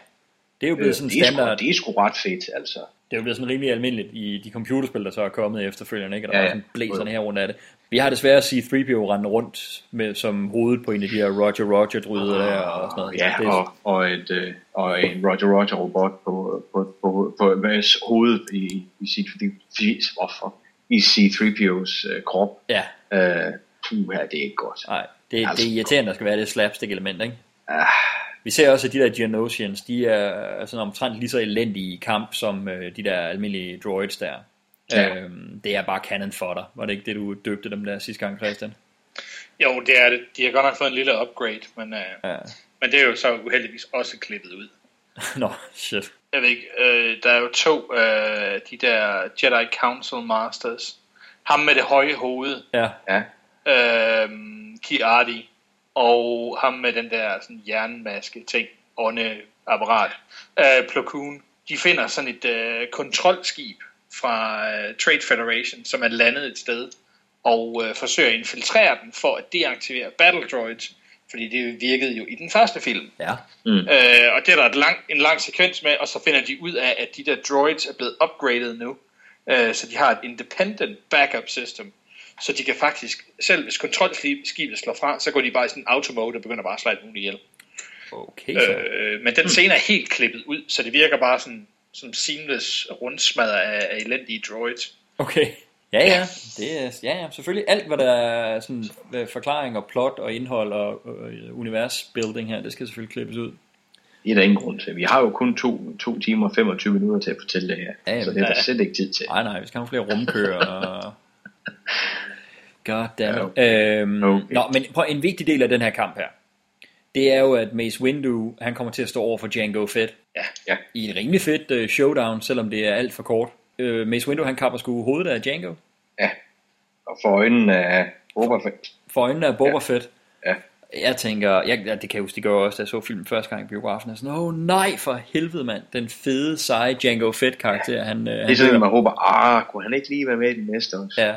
Speaker 11: det er jo blevet sådan standard.
Speaker 10: Det er sgu ret fedt, altså.
Speaker 11: Det er jo blevet sådan rimelig almindeligt i de computerspil, der så er kommet efterfølgende, ikke? Og der ja, ja. er sådan blæserne her rundt af det. Vi har desværre set 3PO rende rundt med, som hovedet på en af de her Roger Roger dryder der og sådan noget.
Speaker 10: Ja,
Speaker 11: det
Speaker 10: er... og, og, et, øh, og en Roger Roger robot på, på, på, på, på hovedet i, i, sit, hvorfor? i C-3PO's øh, krop.
Speaker 11: Ja.
Speaker 10: Øh, puh, her, det er ikke godt.
Speaker 11: Nej, det, altså, det er irriterende, der skal være det slapstick element, ikke?
Speaker 10: Ah.
Speaker 11: Vi ser også, at de der Geonosians, de er sådan omtrent lige så elendige i kamp, som øh, de der almindelige droids der. Ja. Øhm, det er bare cannon for dig. Var det ikke det, du døbte dem der sidste gang, Christian?
Speaker 13: Jo, det er det. De har godt nok fået en lille upgrade, men, øh,
Speaker 11: ja.
Speaker 13: men det er jo så uheldigvis også klippet ud.
Speaker 11: Nå, shit.
Speaker 13: Jeg ved ikke, øh, der er jo to øh, de der Jedi Council Masters. Ham med det høje hoved.
Speaker 11: Ja.
Speaker 10: ja.
Speaker 13: Øh, Ki-Adi. Og ham med den der sådan, jernmaske ting. Åndeapparat. Øh, Plo Koon. De finder sådan et øh, kontrolskib fra uh, Trade Federation, som er landet et sted, og uh, forsøger at infiltrere den for at deaktivere Battle Droids, fordi det virkede jo i den første film.
Speaker 11: Ja.
Speaker 10: Mm.
Speaker 13: Uh, og det er der et lang, en lang sekvens med, og så finder de ud af, at de der droids er blevet upgraded nu, uh, så de har et independent backup system, så de kan faktisk, selv hvis kontrolskibet slår fra, så går de bare i sådan en automode og begynder bare at slå alt muligt ihjel.
Speaker 11: Okay, så.
Speaker 13: Uh, men den scene er helt klippet ud, så det virker bare sådan som seamless rundsmadder af, af elendige droids.
Speaker 11: Okay. Ja, ja. Det er, ja, ja, selvfølgelig alt, hvad der er sådan, forklaring og plot og indhold og øh, universbuilding her, det skal selvfølgelig klippes ud.
Speaker 10: Det er der ingen grund til. Vi har jo kun to, to timer og 25 minutter til at fortælle det her. Ja, så det er der slet ikke tid til.
Speaker 11: Nej, nej, vi skal have flere rumkører. Og... God damn it. Ja, øhm, okay. Nå, men prøv, en vigtig del af den her kamp her, det er jo, at Mace Windu, han kommer til at stå over for Django Fett.
Speaker 13: Ja.
Speaker 10: ja.
Speaker 11: I en rimelig fed uh, showdown, selvom det er alt for kort. Uh, Mace Windu, han kapper sgu hovedet af Django.
Speaker 10: Ja. Og for øjnene af Boba Fett.
Speaker 11: For øjnene af Boba ja. Fett.
Speaker 10: Ja.
Speaker 11: Jeg tænker, jeg, ja, det kan jeg huske, det gør også, da jeg så filmen første gang i biografen. Jeg sådan, åh oh, nej, for helvede mand, den fede, seje Django Fett karakter. Ja. Han, uh,
Speaker 10: det er sådan, man håber, ah, kunne han ikke lige være med i den næste også?
Speaker 11: Ja,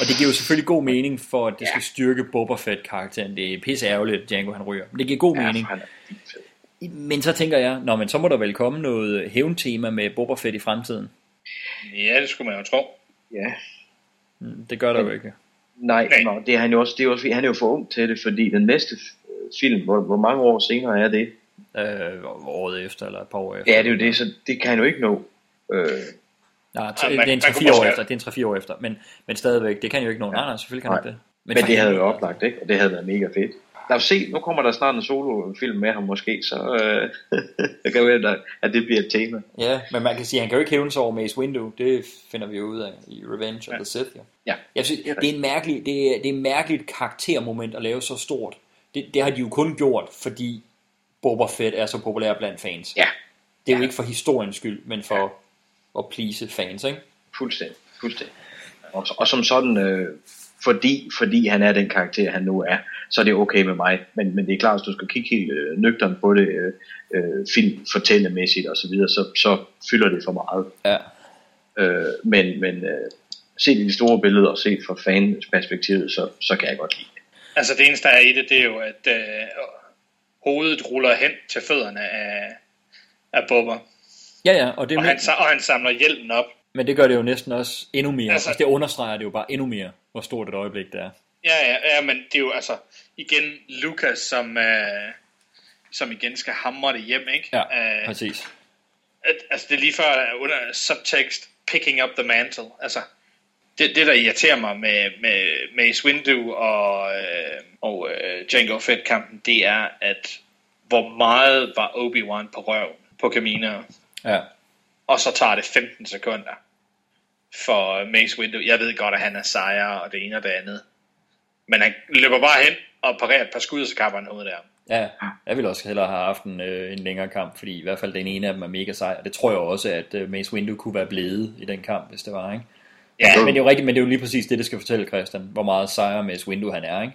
Speaker 11: og det giver jo selvfølgelig god mening for, at det ja. skal styrke Boba Fett-karakteren. Det er pisse ærgerligt, at Django han ryger. Men det giver god ja, mening. Men så tænker jeg, nå, men så må der vel komme noget hævntema med Boba Fett i fremtiden.
Speaker 13: Ja, det skulle man jo tro.
Speaker 10: Ja.
Speaker 11: Mm, det gør der jo ikke.
Speaker 10: Nej, Nej. Nå, det er han jo også, det er også, han er jo for ung til det, fordi den næste film, hvor, hvor mange år senere er det?
Speaker 11: Øh, året efter, eller et par år efter.
Speaker 10: Ja, det er jo det, så det kan han jo ikke nå. Øh,
Speaker 11: Ja, t- det er en 3-4 år efter, det er en 3-4 år efter, men, men stadigvæk, det kan jo ikke nogen, ja. nej, selvfølgelig kan
Speaker 10: nej.
Speaker 11: det.
Speaker 10: Men, men det havde jo oplagt, ikke? Og det havde været mega fedt. Lad os se, nu kommer der snart en solofilm med ham måske, så øh, det kan være, at det bliver et tema.
Speaker 11: Ja, men man kan sige, at han kan jo ikke hævne sig over Mace Windu, det finder vi jo ud af i Revenge ja. of the Sith. Ja.
Speaker 10: ja.
Speaker 11: Jeg synes, det er en mærkelig, det er, det er en mærkeligt karaktermoment at lave så stort. Det, det har de jo kun gjort, fordi Boba Fett er så populær blandt fans.
Speaker 10: Ja.
Speaker 11: Det er jo
Speaker 10: ja.
Speaker 11: ikke for historiens skyld, men for at please fans, ikke?
Speaker 15: Fuldstændig, fuldstændig. Og, og som sådan, øh, fordi, fordi han er den karakter, han nu er, så er det okay med mig. Men, men det er klart, hvis du skal kigge helt øh, nøgteren på det, øh, øh, film, fortællemæssigt og så videre, så, så fylder det for meget.
Speaker 11: Ja.
Speaker 15: Øh, men men øh, set i de store billeder og set fra fans perspektivet, så, så kan jeg godt lide det.
Speaker 13: Altså det eneste, der er i det, det er jo, at øh, hovedet ruller hen til fødderne af, af Bubber.
Speaker 11: Ja, ja, og det
Speaker 13: og, han, og han samler hjelmen op.
Speaker 11: Men det gør det jo næsten også endnu mere.
Speaker 13: Altså-
Speaker 11: Altså, det understreger det jo bare endnu mere, hvor stort et øjeblik det er.
Speaker 13: Ja, ja, ja, men det er jo altså igen Lucas, som, øh, som igen skal hamre det hjem, ikke?
Speaker 11: Ja,
Speaker 13: Øh,
Speaker 11: præcis.
Speaker 13: at, altså det er lige før øh, under subtext picking up the mantle. Altså det, det der irriterer mig med, med Mace Windu og, øh, og øh, Jango Fett kampen, det er at hvor meget var Obi-Wan på røv på Camino,
Speaker 11: Ja.
Speaker 13: og så tager det 15 sekunder for Mace Windu. Jeg ved godt, at han er sejre og det ene og det andet. Men han løber bare hen og parerer et par skud, og så kapper han hovedet der.
Speaker 11: Ja, jeg ville også hellere have haft en, øh, en længere kamp, fordi i hvert fald den ene af dem er mega sej, og det tror jeg også, at øh, Mace Windu kunne være blevet i den kamp, hvis det var, ikke?
Speaker 13: Ja.
Speaker 11: Men det er jo rigtigt, men det er jo lige præcis det, det skal fortælle Christian, hvor meget sejre Mace Windu han er, ikke?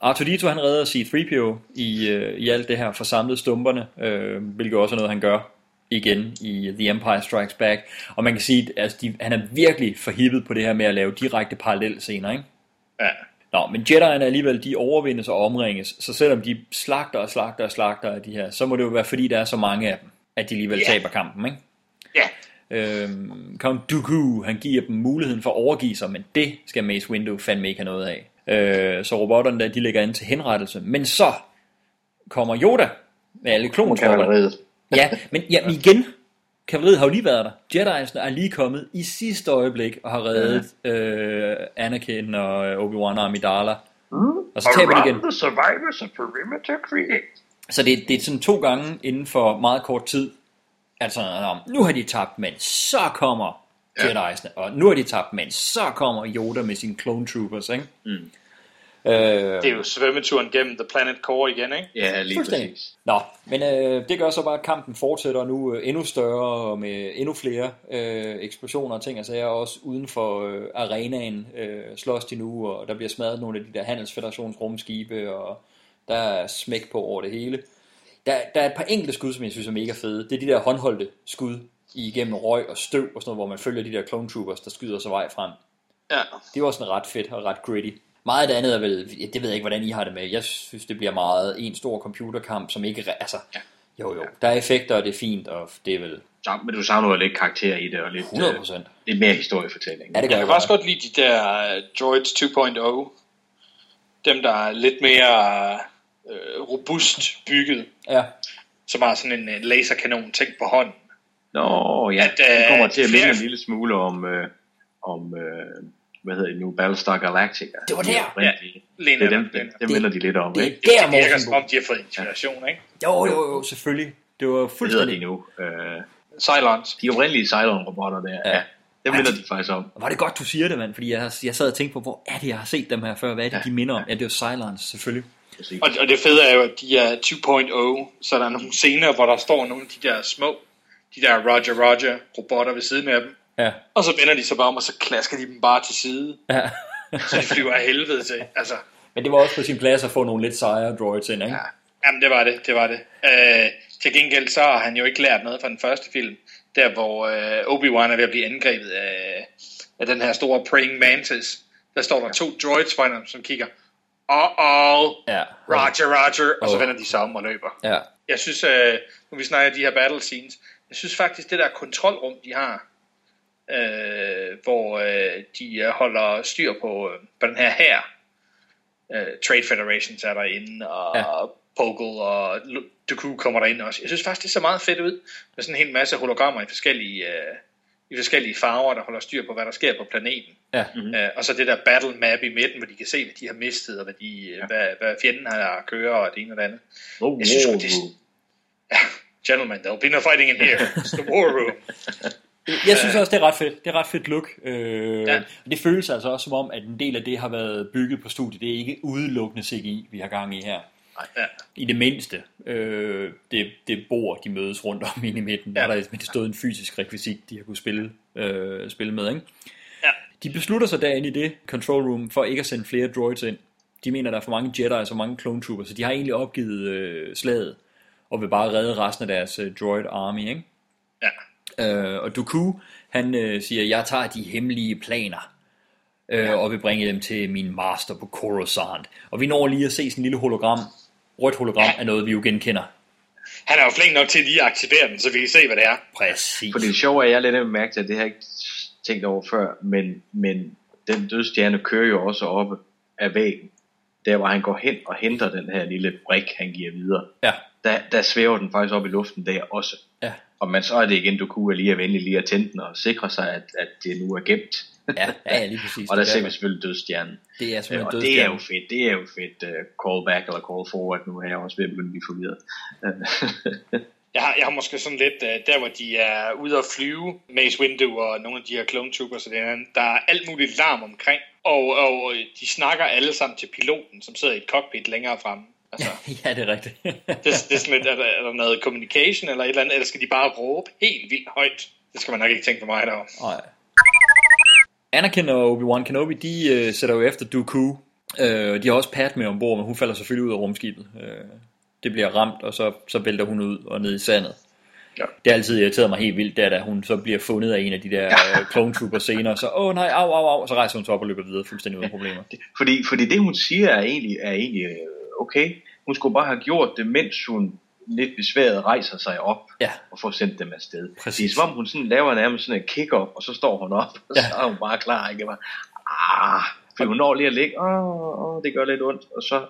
Speaker 11: Arturito han redder C-3PO i, øh, i alt det her forsamlede stumperne, øh, hvilket også er noget, han gør igen i The Empire Strikes Back. Og man kan sige, at altså, de, han er virkelig forhippet på det her med at lave direkte parallelscener, ikke?
Speaker 13: Ja.
Speaker 11: Nå, men Jedi'erne alligevel, de overvindes og omringes, så selvom de slagter og slagter og slagter af de her, så må det jo være fordi, der er så mange af dem, at de alligevel
Speaker 13: Ja.
Speaker 11: taber kampen, ikke?
Speaker 13: Ja.
Speaker 11: Øhm, Count Dooku, han giver dem muligheden for at overgive sig, men det skal Mace Windu fandme ikke have noget af. Øh, så robotterne der, de lægger an til henrettelse. Men så kommer Yoda med alle klontropperne. Ja, men ja, men igen, kavaleriet har jo lige været der. Jedi'erne er lige kommet i sidste øjeblik og har reddet øh, Anakin og øh, Obi-Wan og Amidala. Og så taber de igen.
Speaker 3: the survivors of perimeter create.
Speaker 11: Så det, det er sådan to gange inden for meget kort tid. Altså, nu har de tabt, men så kommer Jedi'erne, og nu har de tabt, men så kommer Yoda med sine clone troopers, ikke?
Speaker 15: Mm.
Speaker 11: Øh,
Speaker 13: Det er jo svømmeturen gennem The Planet Core igen, ikke?
Speaker 15: Ja, lige
Speaker 11: Fuldstændig.
Speaker 15: præcis.
Speaker 11: Nå, men øh, det gør så bare, at kampen fortsætter nu øh, endnu større og med endnu flere øh, eksplosioner og ting og sager. Også uden for øh, arenaen øh, slås de nu, og der bliver smadret nogle af de der handelsfederations rumskibe, og der er smæk på over det hele. Der, der er et par enkelte skud, som jeg synes er mega fede. Det er de der håndholdte skud igennem røg og støv og sådan noget, hvor man følger de der clone troopers, der skyder sig vej frem.
Speaker 13: Ja.
Speaker 11: Det var sådan ret fedt og ret gritty. Meget af det andet er vel, det ved jeg ikke, hvordan I har det med. Jeg synes, det bliver meget en stor computerkamp, som ikke, altså, jo jo, der er effekter, og det er fint, og det er vel
Speaker 15: Så, men du savner jo lidt karakter i det, og lidt,
Speaker 11: 100%.
Speaker 15: øh, lidt mere historiefortælling.
Speaker 11: Ja, det gør
Speaker 13: Jeg kan også godt lide de der uh, Droids 2.0. Dem, der er lidt mere uh, robust bygget.
Speaker 11: Ja.
Speaker 13: Som har sådan en uh, laserkanon ting på hånden.
Speaker 15: Nå, ja,
Speaker 13: At,
Speaker 15: det
Speaker 13: øh,
Speaker 15: kommer til at minde en lille smule om, øh, om øh, hvad hedder det nu, Battlestar Galactica.
Speaker 11: Det var der.
Speaker 15: Ja, det er dem,
Speaker 13: Lena.
Speaker 15: dem minder de lidt om,
Speaker 11: det er
Speaker 15: ikke?
Speaker 11: der,
Speaker 13: Det virker som om, de har fået inspiration, ikke?
Speaker 11: Jo, jo, jo, selvfølgelig. Det var
Speaker 15: Hvad hedder
Speaker 11: fuldstændig...
Speaker 15: de nu? Øh,
Speaker 13: Cylons.
Speaker 15: de oprindelige Cylon-robotter der, ja. ja. Dem minder de faktisk om.
Speaker 11: Og var det godt, du siger det, mand, fordi jeg, har- jeg sad og tænkte på, hvor er det, jeg har set dem her før? Hvad er det,
Speaker 15: Ja.
Speaker 11: de minder om? Ja, det er jo Cylons, selvfølgelig.
Speaker 13: Og, og det fede er jo, at de er 2.0, så der er nogle scener, hvor der står nogle af de der små, de der Roger Roger robotter ved siden af dem.
Speaker 11: Ja.
Speaker 13: Og så vender de sig bare om, og så klasker de dem bare til side.
Speaker 11: Ja.
Speaker 13: Så de flyver af helvede til. Altså,
Speaker 11: Men det var også på sin plads at få nogle lidt sejre droids ind, ikke? Ja.
Speaker 13: jamen det var det, det var det. Øh, til gengæld så har han jo ikke lært noget fra den første film. Der hvor øh, Obi-Wan er ved at blive angrebet af, af den her store praying mantis. Der står der to droids foran ham, som kigger. Uh-oh,
Speaker 11: Ja.
Speaker 13: Roger, Roger. Og så
Speaker 11: Åh.
Speaker 13: vender de sig om og løber.
Speaker 11: Ja.
Speaker 13: Jeg synes, øh, nu vi snakker de her battle scenes, jeg synes faktisk, det der kontrolrum, de har, øh, hvor øh, de øh, holder styr på, øh, på den her her, øh, Trade Federations er derinde, og
Speaker 11: Ja.
Speaker 13: ja. Poggle og Dooku kommer derinde også. Jeg synes faktisk, det ser meget fedt ud, med sådan en hel masse hologrammer i forskellige, øh, i forskellige farver, der holder styr på, hvad der sker på planeten.
Speaker 11: Ja.
Speaker 13: Mm-hmm. Øh, og så det der battle map i midten, hvor de kan se, hvad de har mistet, og hvad, de, ja. hvad, hvad fjenden har at køre, og det ene og det andet.
Speaker 15: Oh,
Speaker 13: Jeg synes, det, Gentlemen, there'll be no fighting in here. It's the war room.
Speaker 11: Jeg synes også, det er ret fedt. Det er ret fedt look. Øh,
Speaker 13: Ja.
Speaker 11: Det føles altså også som om, at en del af det har været bygget på studiet. Det er ikke udelukkende CGI, vi har gang i her.
Speaker 13: Ja.
Speaker 11: I det mindste, øh, det, det bord, de mødes rundt om inde i midten, der er der men det stod en fysisk rekvisit, de har kunne spille, øh, spille med. Ikke?
Speaker 13: Ja.
Speaker 11: De beslutter sig derinde i det control room, for ikke at sende flere droids ind. De mener, der er for mange Jedi og så mange clone troopers, så de har egentlig opgivet øh, slaget, og vil bare redde resten af deres øh, droid army. Ikke?
Speaker 13: Ja.
Speaker 11: Øh, og Dooku, han øh, siger, jeg tager de hemmelige planer, øh, og vil bringe dem til min master på Coruscant. Og vi når lige at se sådan en lille hologram, rødt hologram af noget, vi jo genkender.
Speaker 13: Han er jo flink nok til lige at aktivere den, så vi kan se, hvad det er.
Speaker 11: Præcis.
Speaker 10: For det sjove er, at jeg lidt mærke til, at det har jeg ikke tænkt over før, men, men den dødstjerne kører jo også oppe af væggen. Der hvor han går hen og henter den her lille brik, han giver videre.
Speaker 11: Ja.
Speaker 10: Der, der svæver den faktisk op i luften der også.
Speaker 11: Ja.
Speaker 10: Og man så er det igen, du kunne lige er venlig lige at tænde den og sikre sig, at, at det nu er gemt.
Speaker 11: Ja, ja, lige præcis.
Speaker 10: og der
Speaker 11: er
Speaker 10: ser vi selvfølgelig dødstjernen.
Speaker 11: Det er
Speaker 10: Øh,
Speaker 11: simpelthen
Speaker 10: og det er jo
Speaker 11: dødstjernen.
Speaker 10: fedt, det er jo fedt uh, callback eller call forward, nu er jeg også ved at begynde at blive forvirret.
Speaker 13: Jeg har, jeg har måske sådan lidt, uh, der hvor de er ude at flyve, Mace Windu og nogle af de her clone troopers, og det er, der er alt muligt larm omkring, og, og de snakker alle sammen til piloten, som sidder i et cockpit længere fremme. Altså,
Speaker 11: ja, det er rigtigt.
Speaker 13: det, det er sådan lidt, er der, er der noget communication eller et eller andet, eller skal de bare råbe helt vildt højt? Det skal man nok ikke tænke for mig derovre.
Speaker 11: Nej. Anakin og Obi-Wan Kenobi, de øh, sætter jo efter Dooku. Øh, de har også Padme ombord, men hun falder selvfølgelig ud af rumskibet. Øh, det bliver ramt, og så, så vælter hun ud og ned i sandet.
Speaker 10: Ja.
Speaker 11: Det har altid irriteret mig helt vildt, det er, da hun så bliver fundet af en af de der ja. clone troopers senere, så åh nej, au, au, au, så rejser hun sig op og løber videre fuldstændig uden problemer.
Speaker 10: Fordi, fordi det hun siger er egentlig, er egentlig øh, okay. Hun skulle bare have gjort det, mens hun lidt besværet rejser sig op
Speaker 11: ja.
Speaker 10: og får sendt dem afsted.
Speaker 11: Præcis.
Speaker 10: Det er som om hun sådan laver nærmest sådan en kick-up, og så står hun op, og så er hun bare klar. Ikke? Bare, ah, for hun når lige at ligge, åh, åh, det gør lidt ondt, og så...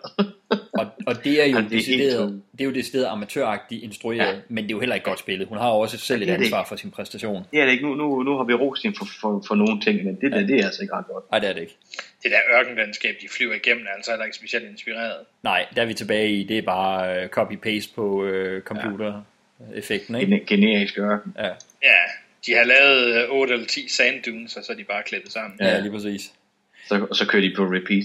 Speaker 11: og, og det er jo
Speaker 10: Ja, det er
Speaker 11: decideret, det er jo decideret amatøragtigt instrueret, ja.
Speaker 10: Ja.
Speaker 11: men det er jo heller ikke godt spillet. Hun har jo også selv
Speaker 10: Ja,
Speaker 11: et
Speaker 10: det det
Speaker 11: ansvar
Speaker 10: ikke.
Speaker 11: for sin præstation.
Speaker 10: Det er det ikke. Nu, nu, nu har vi rost hende for, for, for nogle ting, men det, ja. det, det er altså ikke ret godt.
Speaker 11: Nej, det er det ikke.
Speaker 13: Det der ørkenlandskab, de flyver igennem, er altså heller ikke specielt inspireret.
Speaker 11: Nej, der er vi tilbage i, det er bare øh, copy-paste på øh, computer-effekten, ikke?
Speaker 10: Gen- generisk ørken.
Speaker 11: Ja.
Speaker 13: Ja, de har lavet øh, 8 eller 10 sand dunes, og så er de bare klippet sammen.
Speaker 11: Ja, lige præcis.
Speaker 10: Så, og så kører de på repeat.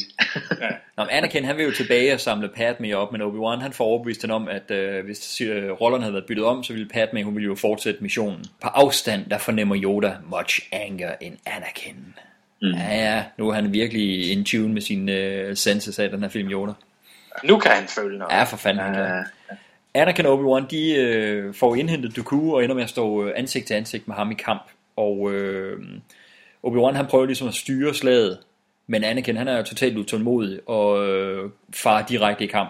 Speaker 11: Nå, men Anakin, han vil jo tilbage og samle Padme op, men Obi-Wan, han får overbevist hende om, at øh, hvis øh, rollerne havde været byttet om, så ville Padme, hun ville jo fortsætte missionen. På afstand, der fornemmer Yoda much anger in Anakin. Mm. Ja, ja, nu er han virkelig in tune med sine øh, senses af den her film, Yoda.
Speaker 13: Nu kan han føle noget.
Speaker 11: Ja, for fanden. han kan. Anakin og Obi-Wan, de øh, får indhentet Dooku og ender med at stå øh, ansigt til ansigt med ham i kamp. Og øh, Obi-Wan han prøver ligesom at styre slaget, men Anakin han er jo totalt utålmodig og øh, farer direkte i kamp.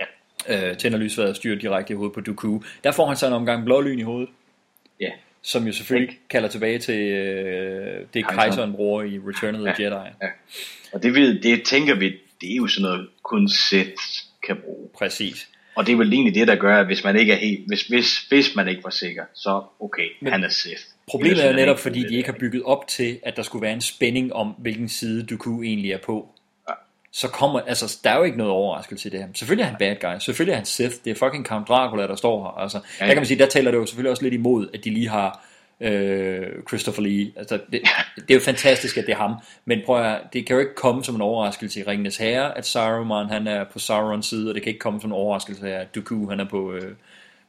Speaker 11: Ja. Øh, tænder lysværet og styrer direkte i hovedet på Dooku. Der får han så en omgang blålyn i hovedet.
Speaker 10: Ja.
Speaker 11: Som jo selvfølgelig kalder tilbage til øh, det
Speaker 10: Kejseren.
Speaker 11: bruger i Return of the Jedi.
Speaker 10: Ja. Og det, ved, det tænker vi, det er jo sådan noget, kun Sith kan bruge.
Speaker 11: Præcis.
Speaker 10: Og det er vel egentlig det, der gør, at hvis man ikke er helt, hvis, hvis, hvis man ikke var sikker, så okay,
Speaker 11: Men
Speaker 10: han er Sith.
Speaker 11: Problemet er netop, fordi de ikke har bygget op til, at der skulle være en spænding om, hvilken side Dooku egentlig er på. Så kommer, altså, der er jo ikke noget overraskelse i det her. Selvfølgelig er han bad guy, selvfølgelig er han Sith, det er fucking Count Dracula, der står her. Altså, ja,
Speaker 10: Ja,
Speaker 11: der kan
Speaker 10: ja.
Speaker 11: man sige, der taler det jo selvfølgelig også lidt imod, at de lige har øh, Christopher Lee. Altså, det, det er jo fantastisk, at det er ham. Men prøv at, det kan jo ikke komme som en overraskelse i Ringenes Herre, at Saruman han er på Saurons side, og det kan ikke komme som en overraskelse at Dooku han er på, øh,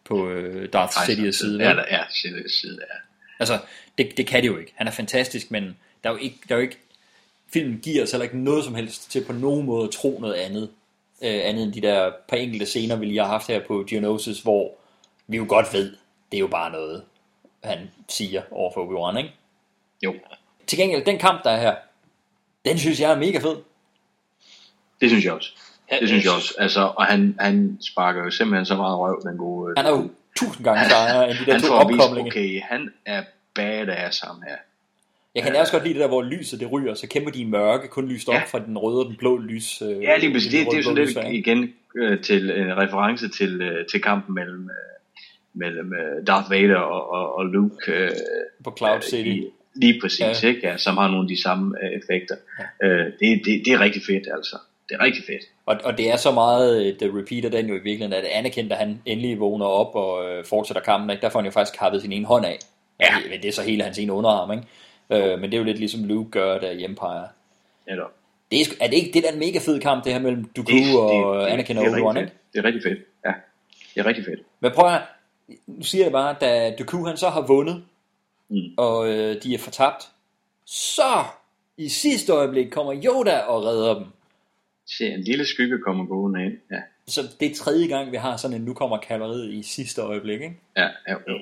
Speaker 11: på øh, Darth Sidious side.
Speaker 10: Ja, er Sidious side, ja.
Speaker 11: Altså, det, det kan det jo ikke. Han er fantastisk, men der er jo ikke, der er jo ikke filmen giver os heller ikke noget som helst til på nogen måde at tro noget andet. Øh, andet end de der par enkelte scener, vi lige har haft her på Geonosis, hvor vi jo godt ved, det er jo bare noget, han siger over for Obi-Wan, ikke?
Speaker 10: Jo.
Speaker 11: Til gengæld, den kamp, der er her, den synes jeg er mega fed.
Speaker 10: Det synes jeg også. Det synes jeg også. Altså, og han, han sparker jo simpelthen så meget røv, den gode...
Speaker 11: Han er jo tusind gange sejere end de der
Speaker 10: han
Speaker 11: to
Speaker 10: får vist,
Speaker 11: opkomlinge.
Speaker 10: okay, han er badass ham her.
Speaker 11: Jeg kan også godt lide det der, hvor lyset det ryger, så kæmper de i mørke, kun lyst op ja. fra den røde og den blå lys. Øh,
Speaker 10: Ja, lige præcis. Det, det er jo sådan lidt igen øh, til en reference til, øh, til kampen mellem, øh, mellem øh, Darth Vader og, og, og Luke. Øh,
Speaker 11: På Cloud
Speaker 10: øh,
Speaker 11: City.
Speaker 10: I, lige præcis,
Speaker 11: Ja.
Speaker 10: ja. ikke? Ja, som har nogle af de samme øh, effekter. Ja. Øh, det, det, det er rigtig fedt, altså. Det er rigtig fedt.
Speaker 11: Og, og det er så meget et uh, repeat af den jo i virkeligheden, at Anakin, da han endelig vågner op og øh, fortsætter kampen, ikke, der får han jo faktisk kappet sin ene hånd af. Ja. Men det er så hele hans ene underarm, ikke? Øh, men det er jo lidt ligesom Luke gør der i Empire.
Speaker 10: Netop.
Speaker 11: Det er, er det ikke det der er en mega fed kamp, det her mellem Dooku
Speaker 10: Det- det-
Speaker 11: og
Speaker 10: det-
Speaker 11: Anakin
Speaker 10: det
Speaker 11: og Obi-Wan, ikke?
Speaker 10: Det er rigtig fedt, ja. Det er rigtig fedt.
Speaker 11: Men prøv at nu siger jeg bare, da Dooku han så har vundet,
Speaker 10: mm.
Speaker 11: og øh, de er fortabt, så i sidste øjeblik kommer Yoda og redder dem.
Speaker 10: Se, en lille skygge kommer gående ind. Ja,
Speaker 11: Så det er tredje gang, vi har sådan en, nu kommer kavaleriet i sidste øjeblik, ikke?
Speaker 10: ja, ja jo.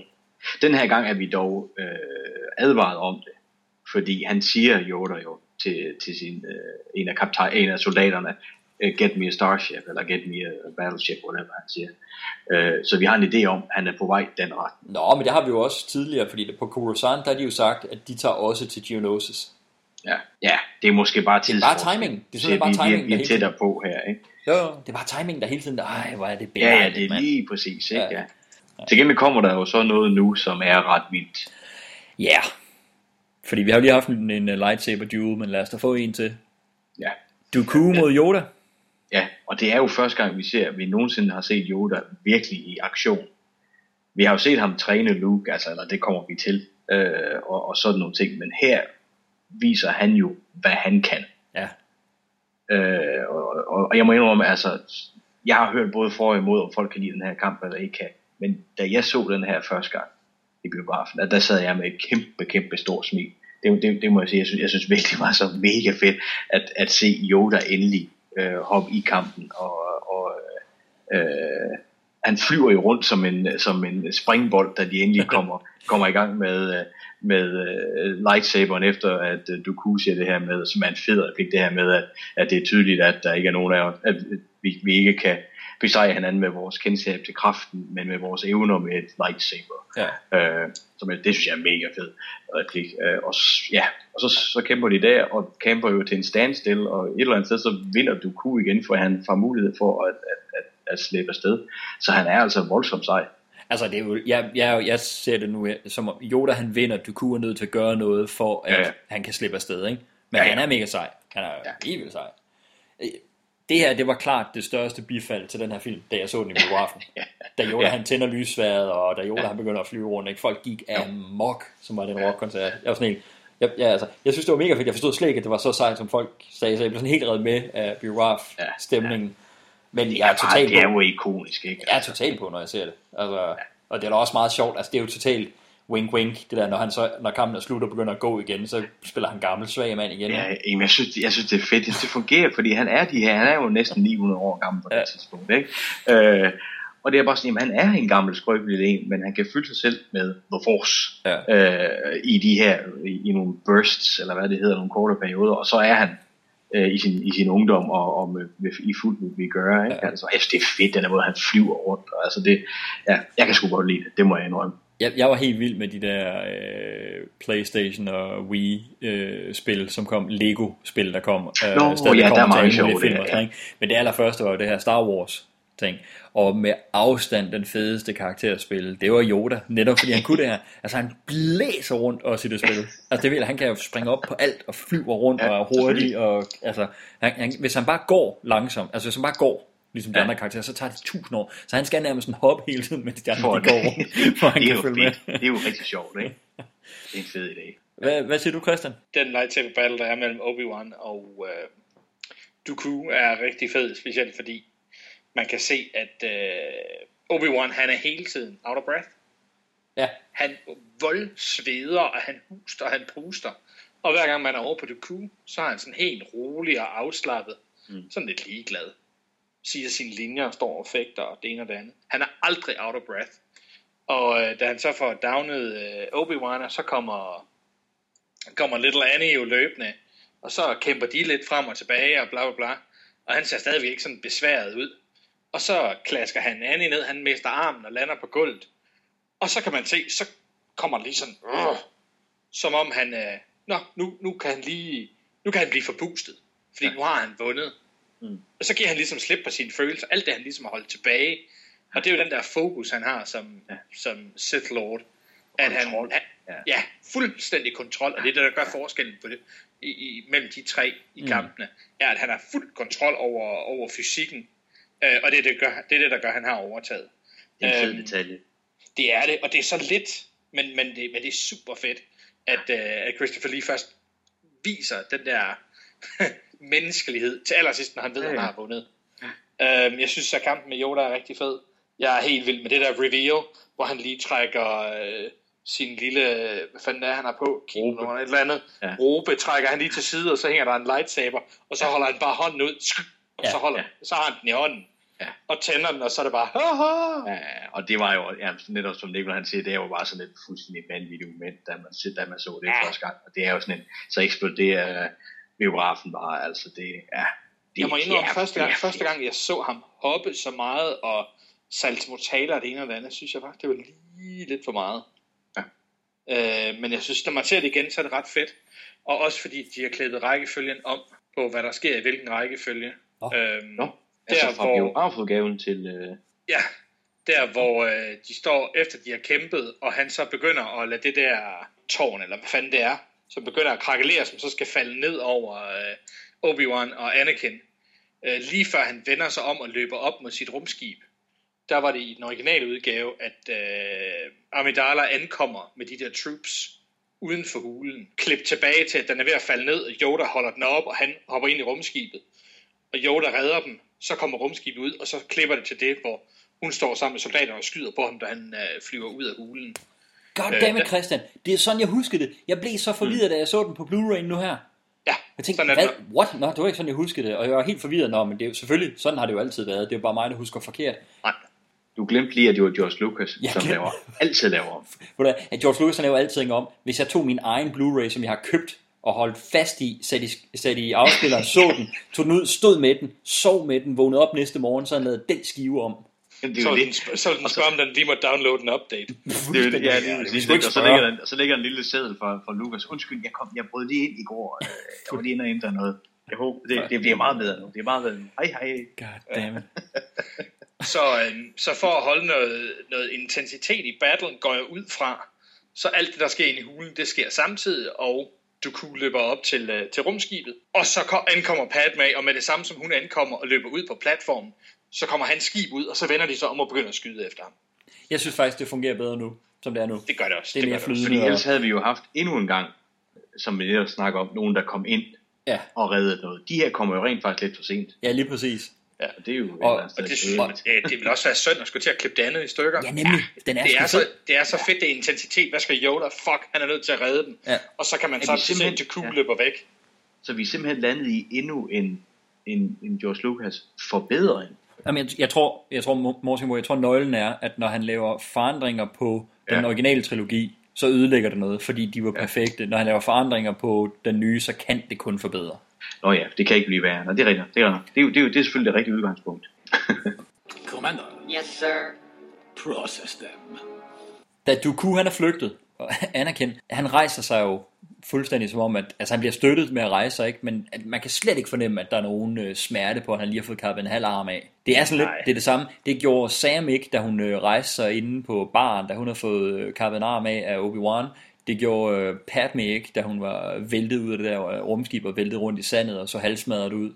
Speaker 10: Den her gang er vi dog øh, advaret om det. Fordi han siger Yoda jo til, til sin, øh, en, af kaptajn, en af soldaterne, øh, get me a starship, eller get me a battleship, whatever han siger. Øh, så vi har en idé om, at han er på vej den retning.
Speaker 11: Nå, men det har vi jo også tidligere, fordi på Coruscant, der har de jo sagt, at de tager også til Geonosis.
Speaker 10: Ja, ja det er måske bare
Speaker 11: Det er bare timing. Det er simpelthen bare timing,
Speaker 10: vi, er tættere på her, ikke?
Speaker 11: Jo, jo, det er bare timing, der hele tiden, ej, hvor er det
Speaker 10: Ja, ja,
Speaker 11: belejligt,
Speaker 10: det er
Speaker 11: mand.
Speaker 10: lige præcis, ikke? Ja. Ja. Til gengæld kommer der jo så noget nu, som er ret vildt.
Speaker 11: Ja, yeah. fordi vi har jo lige haft en, en uh, lightsaber duel, men lad os da få en til.
Speaker 10: Ja.
Speaker 11: Dooku mod Yoda.
Speaker 10: Ja, og det er jo første gang, vi ser, at vi nogensinde har set Yoda virkelig i aktion. Vi har jo set ham træne Luke, altså, eller det kommer vi til, øh, og, og sådan nogle ting, men her viser han jo, hvad han kan.
Speaker 11: Ja.
Speaker 10: Øh, og, og, og jeg må indrømme, altså, jeg har hørt både for og imod, om folk kan lide den her kamp, eller ikke kan. Men da jeg så den her første gang i biografen, at der sad jeg med et kæmpe, kæmpe stort smil. Det, det, det må jeg sige, jeg synes, jeg synes virkelig det var så mega fedt, at, at se Yoda endelig øh, hoppe i kampen, og, og øh, han flyver jo rundt som en, som en springbold, da de endelig kommer, kommer i gang med, øh, med uh, lightsaberen efter, at uh, Dooku siger det her med, som er en fed replik, det her med, at, at det er tydeligt, at der ikke er nogen af os, at vi, vi ikke kan besejre hinanden med vores kendskab til kraften, men med vores evner med et lightsaber.
Speaker 11: Ja.
Speaker 10: Øh, som det synes jeg er mega fed replik. Øh, og, ja, og så, så kæmper de der, og kæmper jo til en standstill, og et eller andet sted, så vinder Dooku igen, for han får mulighed for at, at, at, slippe afsted. Så han er altså voldsomt sej.
Speaker 11: Altså, det er jo, jeg, jeg, jeg ser det nu som om Yoda han vinder, Dooku er nødt til at gøre noget, for at
Speaker 10: Ja,
Speaker 11: ja,
Speaker 10: ja.
Speaker 11: ja. han kan slippe afsted, ikke? Men
Speaker 10: Ja,
Speaker 11: ja,
Speaker 10: ja.
Speaker 11: han er mega sej. Han er ja. helt vildt sej. Øh, Det her, det var klart det største bifald til den her film, da jeg så den i biografen. Da Yoda
Speaker 10: Ja.
Speaker 11: han tænder lysværet, og da Yoda han begynder at flyve rundt, ikke? Folk gik amok, som var det en rockkoncert. Jeg var sådan helt, jeg, ja, altså, jeg synes, det var mega fedt. Jeg forstod slet ikke, at det var så sejt, som folk sagde, så jeg blev sådan helt reddet med af biograf-stemningen. Men jeg er
Speaker 10: bare-
Speaker 11: totalt
Speaker 10: det er jo ikonisk, ikke?
Speaker 11: Jeg er totalt på, når jeg ser det. Altså, og det er da også meget sjovt. Altså, det er jo totalt wink wink, det der, når, han så, når kampen er slut og begynder at gå igen, så spiller han gammel svag mand igen.
Speaker 10: Ja, jamen, jeg, synes, jeg synes, det er fedt. Det fungerer, fordi han er, de her, han er jo næsten 900 år gammel på det
Speaker 11: Ja.
Speaker 10: tidspunkt. Ikke? Øh, og det er bare sådan, jamen, han er en gammel skrøbelig en, men han kan fylde sig selv med The Force
Speaker 11: Ja.
Speaker 10: øh, i de her, i, i nogle bursts, eller hvad det hedder, nogle korte perioder, og så er han øh, i, sin, i sin ungdom og, og med, med, i fuld vi gør. Ikke? Ja. Altså, synes, det er fedt, den der måde, han flyver rundt. Og, altså, det, ja, jeg kan sgu godt lide det, det må jeg indrømme.
Speaker 11: Jeg, jeg var helt vild med de der øh, Playstation og Wii øh, spil, som kom, Lego spil, der kom. Øh,
Speaker 10: Nå, ja, der er mange sjove, det
Speaker 11: ikke? Men det allerførste var jo det her Star Wars ting. Og med afstand den fedeste karakterspil, det var Yoda, netop fordi han kunne det her. Altså han blæser rundt også i det spil. Altså det vil, han kan jo springe op på alt og flyver rundt
Speaker 10: Ja,
Speaker 11: og er hurtig. Og, altså, han, han, hvis han bare går langsomt, altså hvis han bare går, ligesom de
Speaker 10: Ja.
Speaker 11: andre karakterer, så tager det tusind år. Så han skal nærmest sådan hoppe hele tiden, mens de andre de går rundt, for han
Speaker 10: det, er
Speaker 11: kan
Speaker 10: jo
Speaker 11: følge med.
Speaker 10: det er jo rigtig sjovt, ikke? Det er en fed idé.
Speaker 11: Hvad, hvad siger du, Christian?
Speaker 13: Den lightsaber battle, der er mellem Obi-Wan og øh, Dooku, er rigtig fed, specielt fordi man kan se, at øh, Obi-Wan, han er hele tiden out of breath.
Speaker 11: Ja.
Speaker 13: Han voldsveder, og han huster, og han puster. Og hver gang man er over på Dooku, så er han sådan helt rolig og afslappet. Mm. Sådan lidt ligeglad. Siger sine linjer, står og fægter og det ene og det andet. Han er aldrig out of breath. Og øh, da han så får downet øh, Obi-Wan, så kommer, kommer Little Annie jo løbende. Og så kæmper de lidt frem og tilbage og bla bla bla. Og han ser stadigvæk ikke sådan besværet ud. Og så klasker han Annie ned, han mister armen og lander på gulvet. Og så kan man se, så kommer lige sådan, øh, som om han, øh, nå, nu, nu kan han lige, nu kan han blive forpustet. Fordi ja. nu har han vundet.
Speaker 10: Mm.
Speaker 13: Og så giver han ligesom slip på sine følelser, alt det han ligesom har holdt tilbage. Og det er jo den der fokus, han har som, ja. som Sith Lord. At han,
Speaker 10: Kontrol.
Speaker 13: han,
Speaker 10: Ja.
Speaker 13: ja, fuldstændig kontrol, og det er det, der gør forskellen på det, i, i, mellem de tre i
Speaker 11: Mm.
Speaker 13: kampene, er, at han har fuld kontrol over, over fysikken, øh, og det er det, gør, det er det, der gør, at han har overtaget.
Speaker 10: Det er en
Speaker 13: Øhm,
Speaker 10: detalje.
Speaker 13: det er det, og det er så lidt, men, men, det, men det er super fedt, at, øh, at Christopher Lee først viser den der, menneskelighed til allersidst, når han ved, at han
Speaker 10: Ja, ja.
Speaker 13: har vundet. Øhm, jeg synes, at kampen med Yoda er rigtig fed. Jeg er helt vild med det der reveal, hvor han lige trækker øh, sin lille, hvad fanden er han har på, kimono eller et eller andet,
Speaker 10: Ja.
Speaker 13: robe, trækker han lige til side, og så hænger der en lightsaber, og så holder han bare hånden ud, og så, holder, så har han den i hånden,
Speaker 10: Ja.
Speaker 13: og tænder den, og så er det bare, haha.
Speaker 10: Ja, og det var jo, ja, netop som Nicolai han siger, det er jo bare sådan et fuldstændig vanvittigt moment, da man, da man så det
Speaker 13: Ja.
Speaker 10: første gang. Og det er jo sådan en, så eksploderer biografen bare, altså det, ja. Det,
Speaker 13: Jeg må indrømme,
Speaker 10: ja,
Speaker 13: første gang,
Speaker 10: ja,
Speaker 13: første gang jeg så ham hoppe så meget og saltomortaler og det ene og det andet, synes jeg faktisk, det var lige lidt for meget.
Speaker 10: Ja.
Speaker 13: Øh, men jeg synes, når man ser det igen, så er det ret fedt. Og også fordi de har klædet rækkefølgen om på, hvad der sker i hvilken rækkefølge.
Speaker 11: Nå.
Speaker 13: Øhm,
Speaker 10: Nå, altså
Speaker 13: der,
Speaker 10: fra
Speaker 13: hvor,
Speaker 10: biografudgaven til, øh,
Speaker 13: ja, der hvor øh, de står efter de har kæmpet, og han så begynder at lade det der tårn, eller hvad fanden det er, som begynder at krakelere, som så skal falde ned over øh, Obi-Wan og Anakin. Øh, lige før han vender sig om og løber op mod sit rumskib, der var det i den originale udgave, at øh, Amidala ankommer med de der troops uden for hulen. Klip tilbage til, at den er ved at falde ned, og Yoda holder den op, og han hopper ind i rumskibet. Og Yoda redder dem, så kommer rumskibet ud, og så klipper det til det, hvor hun står sammen med soldaterne og skyder på ham, da han øh, flyver ud af hulen.
Speaker 11: Goddammit,
Speaker 13: Øh,
Speaker 11: Christian. Det er sådan, jeg huskede det. Jeg blev så forvirret, da jeg så den på Blu-ray nu her.
Speaker 13: Ja,
Speaker 11: Jeg tænkte,
Speaker 13: sådan er
Speaker 11: hvad?
Speaker 13: det.
Speaker 11: What? Nå, det var ikke sådan, jeg huskede det. Og jeg var helt forvirret. Nå, men det er jo selvfølgelig, sådan har det jo altid været. Det er jo bare mig, der husker forkert.
Speaker 10: du glemte lige, at det var George Lucas,
Speaker 11: Jeg
Speaker 10: som
Speaker 11: glemte-
Speaker 10: laver, altid laver om.
Speaker 11: At George Lucas han laver altid ting om. Hvis jeg tog min egen Blu-ray, som jeg har købt og holdt fast i, sat i, sat i afspilleren, så den, tog den ud, stod med den, sov med den, vågnede op næste morgen, så han lavede den skive om.
Speaker 10: Det er
Speaker 13: Så
Speaker 10: det.
Speaker 13: den, så den spørge, om den lige må downloade en update.
Speaker 10: Det er jo det, ja, det, det. Og så ligger, der, og så ligger der en lille seddel fra, fra Lucas. Undskyld, jeg, kom, jeg brød lige ind i går. Øh, Jeg var lige inde og ændre noget. Jeg håber, det, det bliver meget bedre nu. Det er meget bedre nu. Hej, hej.
Speaker 11: God damn it.
Speaker 13: Så, øhm, så for at holde noget, noget intensitet i battlen, går jeg ud fra, så alt det, der sker inde i hulen, det sker samtidig, og Dooku løber op til, øh, til rumskibet. Og så kom, ankommer Padme, og med det samme som hun ankommer og løber ud på platformen, så kommer hans skib ud, og så vender de så om og begynder at skyde efter ham.
Speaker 11: Jeg synes faktisk, det fungerer bedre nu, som det er nu.
Speaker 13: Det gør det også.
Speaker 11: Det er
Speaker 13: det
Speaker 11: mere flydende.
Speaker 10: Fordi ellers havde vi jo haft endnu en gang, som vi netop snakker om, nogen der kom ind
Speaker 11: Ja.
Speaker 10: og reddede noget. De her kommer jo rent faktisk lidt for sent.
Speaker 11: Ja, lige præcis.
Speaker 10: Ja, det er jo
Speaker 11: Og-
Speaker 13: Og det, øh, det vil også være synd at skulle til at klippe det andet i stykker.
Speaker 11: Ja, nemlig. Den er
Speaker 13: det, er så, det er så fedt, det er intensitet. Hvad skal Yoda? Fuck, han er nødt til at redde dem.
Speaker 11: Ja.
Speaker 13: Og så kan man
Speaker 10: Er
Speaker 13: så se,
Speaker 10: simpelthen-
Speaker 13: at Dooku
Speaker 10: ja.
Speaker 13: løber væk.
Speaker 10: Så vi er simpelthen landet i endnu en, en, en George Lucas forbedring.
Speaker 11: Jamen, jeg, jeg tror, jeg tror, Mo- Mortimer, jeg tror nøglen er, at når han laver forandringer på den
Speaker 10: Ja.
Speaker 11: originale trilogi, så ødelægger det noget, fordi de var perfekte. Når han laver forandringer på den nye, så kan det kun forbedre.
Speaker 10: Nå ja, det kan ikke blive værre. Nå, det er rigtigt. Det er, rigtigt. det er, jo, det er, jo, det er selvfølgelig det rigtige udgangspunkt.
Speaker 16: Commander,
Speaker 5: Yes, sir.
Speaker 16: process them.
Speaker 11: Da Dooku han er flygtet, og Anakin, han rejser sig jo fuldstændig som om, at altså, han bliver støttet med at rejse sig, ikke? men at man kan slet ikke fornemme, at der er nogen øh, smerte på, at han lige har fået kappet en halv arm af. Det er sådan lidt,
Speaker 13: Nej.
Speaker 11: det er det samme. Det gjorde Sam ikke, da hun øh, rejste sig inde på baren, da hun havde fået øh, kappet en arm af af Obi-Wan. Det gjorde øh, Padme ikke, da hun var væltet ud af det der øh, rumskib og væltet rundt i sandet og så halsmadret ud.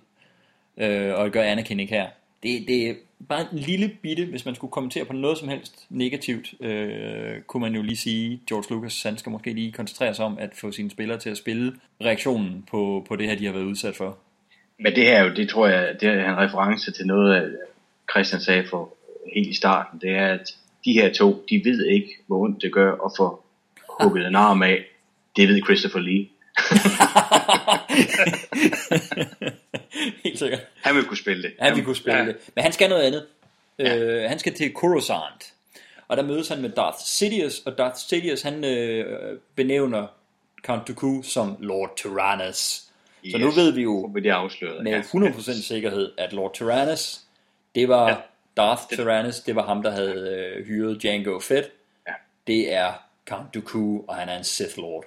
Speaker 11: Øh, og det gør Anakin ikke her. Det, det er bare en lille bitte, hvis man skulle kommentere på noget som helst negativt, øh, kunne man jo lige sige, George Lucas, han skal måske lige koncentrere sig om at få sine spillere til at spille reaktionen på, på det her, de har været udsat for.
Speaker 10: Men det her er jo, det tror jeg, det er en reference til noget, øh, Christian sagde for helt i starten. Det er, at de her to, de ved ikke, hvor ondt det gør at få hugget en arm af. Det ved Christopher Lee.
Speaker 11: Helt sikkert.
Speaker 10: Han vil kunne spille det.
Speaker 11: Han vil kunne spille
Speaker 10: ja.
Speaker 11: det. Men han skal noget andet. Øh, han skal til Coruscant. Og der mødes han med Darth Sidious, og Darth Sidious han øh, benævner Count Dooku som Lord Tyrannus. Så nu
Speaker 10: Yes.
Speaker 11: ved vi jo
Speaker 10: det afsløret.
Speaker 11: med
Speaker 10: ja.
Speaker 11: 100% sikkerhed, at Lord Tyrannus, det var ja. Darth Tyrannus, det var ham, der havde øh, hyret Django Fett.
Speaker 10: Ja.
Speaker 11: Det er Count Dooku, og han er en Sith Lord.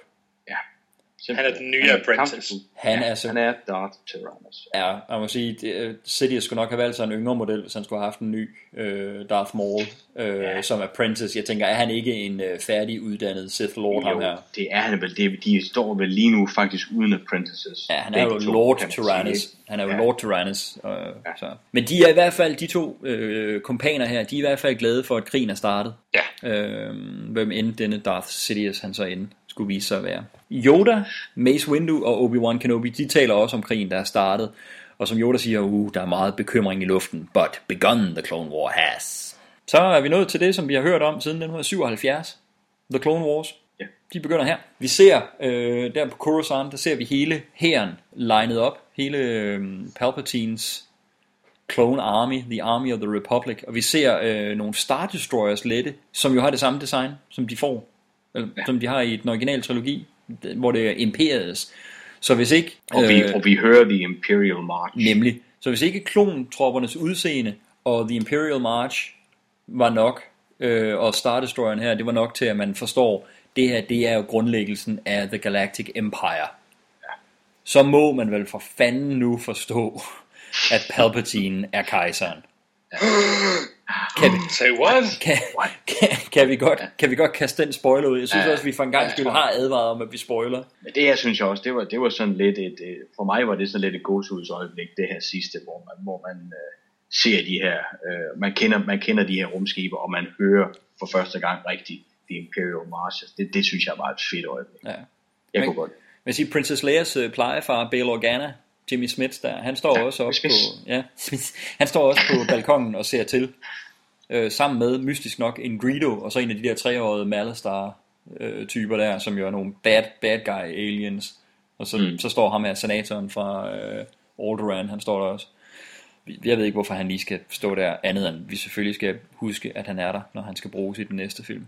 Speaker 13: Han er den nye apprentice.
Speaker 11: Han er så
Speaker 10: Han er Darth Tyrannus.
Speaker 11: Ja, jeg må sige, det, øh, Sidious skulle nok have valgt sig en yngre model, hvis han skulle have haft en ny øh, Darth Maul øh, ja. som apprentice. Jeg tænker, er han ikke en øh, færdig uddannet Sith Lord, ham her?
Speaker 10: det er han vel. Det, de står vel lige nu faktisk uden apprentices.
Speaker 11: Ja, han er jo
Speaker 10: to,
Speaker 11: Lord
Speaker 10: man
Speaker 11: Tyrannus. Han er jo
Speaker 10: Ja.
Speaker 11: Lord Tyrannus. Øh, ja. så. Men de er i hvert fald, de to øh, kompaner her, de er i hvert fald glade for, at krigen er startet.
Speaker 13: Ja.
Speaker 11: Øh, hvem end denne Darth Sidious han så end skulle vise sig at være. Yoda, Mace Windu og Obi-Wan Kenobi, de taler også om krigen, der er startet. Og som Yoda siger, uh, der er meget bekymring i luften, but begun the Clone War has. Så er vi nået til det, som vi har hørt om siden 1977. The Clone Wars.
Speaker 10: Ja.
Speaker 11: De begynder her. Vi ser øh, der på Coruscant, der ser vi hele hæren legnet op. Hele øh, Palpatines Clone Army, The Army of the Republic. Og vi ser øh, nogle Star Destroyers lette, som jo har det samme design, som de får. Eller, ja. Som de har i den originale trilogi, hvor det er Imperiets. Så hvis ikke...
Speaker 10: Og, vi, og vi hører The Imperial March.
Speaker 11: Nemlig. Så hvis ikke klontroppernes udseende og The Imperial March var nok, øh, og Star Destroyeren her, det var nok til, at man forstår, det her, det er jo grundlæggelsen af The Galactic Empire. Ja. Så må man vel for fanden nu forstå, at Palpatine er kejseren. Ja.
Speaker 13: Kan vi, Say what?
Speaker 11: Kan, kan, kan, vi godt, kan vi godt kaste den spoiler ud? Jeg synes ja, også, at vi for en gang skyld har advaret om, at vi spoiler.
Speaker 10: Men det her synes jeg også, det var, det var sådan lidt et, for mig var det sådan lidt et gåshudsøjeblik, det her sidste, hvor man, hvor man uh, ser de her, uh, man, kender, man kender de her rumskibe, og man hører for første gang rigtigt The Imperial Marches. Det, det synes jeg var et fedt øjeblik. Ja. Jeg
Speaker 11: men,
Speaker 10: kunne godt.
Speaker 11: Men sige, Princess Leias uh, plejefar, Bail Organa, Jimmy Smith der, han står ja, også op på, ja, han står også på balkongen og ser til, øh, sammen med, mystisk nok, en Greedo, og så en af de der treårige Malestar øh, typer der, som jo er nogle bad, bad guy aliens. Og så, mm. så står ham her, senatoren fra øh, Alderaan, han står der også. Jeg ved ikke, hvorfor han lige skal stå der, andet end vi selvfølgelig skal huske, at han er der, når han skal bruges i den næste film.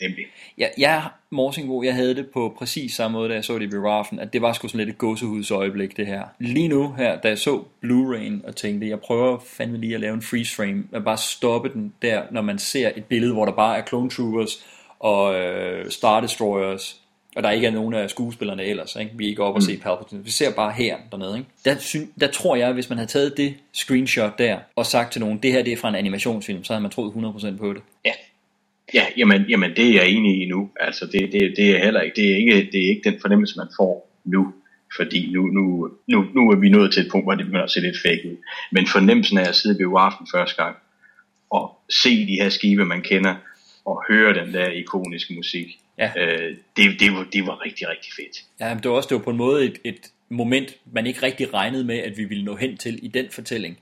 Speaker 10: Nemlig.
Speaker 11: Ja, jeg, Morsingbo, jeg havde det på præcis samme måde, da jeg så det i biografen, at det var sgu sådan lidt et gåsehuds øjeblik, det her. Lige nu her, da jeg så Blu-ray'en og tænkte, jeg prøver fandme lige at lave en freeze frame, at bare stoppe den der, når man ser et billede, hvor der bare er Clone Troopers og øh, Star Destroyers, og der ikke er nogen af skuespillerne ellers, ikke? vi er ikke oppe og se mm. Palpatine, vi ser bare her dernede. Ikke? Der, syn, der tror jeg, hvis man havde taget det screenshot der, og sagt til nogen, det her det er fra en animationsfilm, så havde man troet 100% på det.
Speaker 10: Ja, Ja, jamen, jamen det er jeg enig i nu. Altså det, det, det er heller ikke, det er ikke, det er ikke den fornemmelse, man får nu. Fordi nu, nu, nu, nu er vi nået til et punkt, hvor det begynder at se lidt fake ud. Men fornemmelsen af at sidde ved aften første gang, og se de her skibe, man kender, og høre den der ikoniske musik, ja. øh, det, det, var, det var rigtig, rigtig fedt.
Speaker 11: Ja, men det var også det var på en måde et, et moment, man ikke rigtig regnede med, at vi ville nå hen til i den fortælling.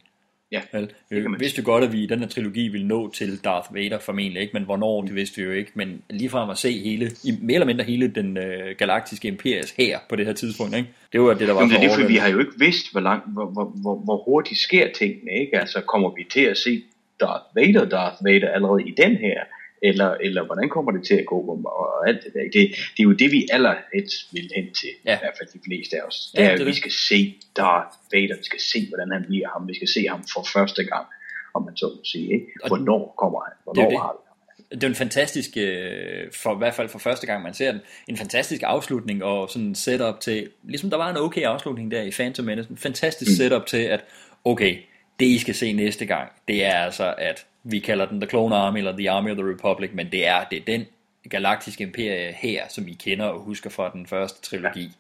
Speaker 10: Ja,
Speaker 11: Vel, vi vidste jo godt, at vi i den her trilogi ville nå til Darth Vader formentlig ikke, men hvornår, det vidste vi jo ikke. Men ligefrem at se hele, i mere eller mindre hele den øh, galaktiske imperias her på det her tidspunkt, ikke? det var det, der var
Speaker 10: Jamen, det er det, vi har jo ikke vidst, hvor, lang, hvor, hvor, hvor, hvor hurtigt sker tingene. Ikke? Altså, kommer vi til at se Darth Vader, Darth Vader allerede i den her eller, eller hvordan kommer det til at gå, og alt det der. Det, det er jo det, vi allerhelst vil hen til, ja. i hvert fald de fleste af os. Det ja, er at vi skal se Darth Vader, vi skal se, hvordan han bliver ham, vi skal se ham for første gang, om man så må sige. Ikke? Hvornår kommer han? Hvornår det har vi
Speaker 11: det er en fantastisk, øh, for, i hvert fald for første gang man ser den, en fantastisk afslutning og sådan setup til, ligesom der var en okay afslutning der i Phantom Menace, en fantastisk mm. setup til, at okay, det I skal se næste gang, det er altså, at vi kalder den The Clone Army eller The Army of the Republic, men det er, det er den galaktiske imperie her, som I kender og husker fra den første trilogi. Ja.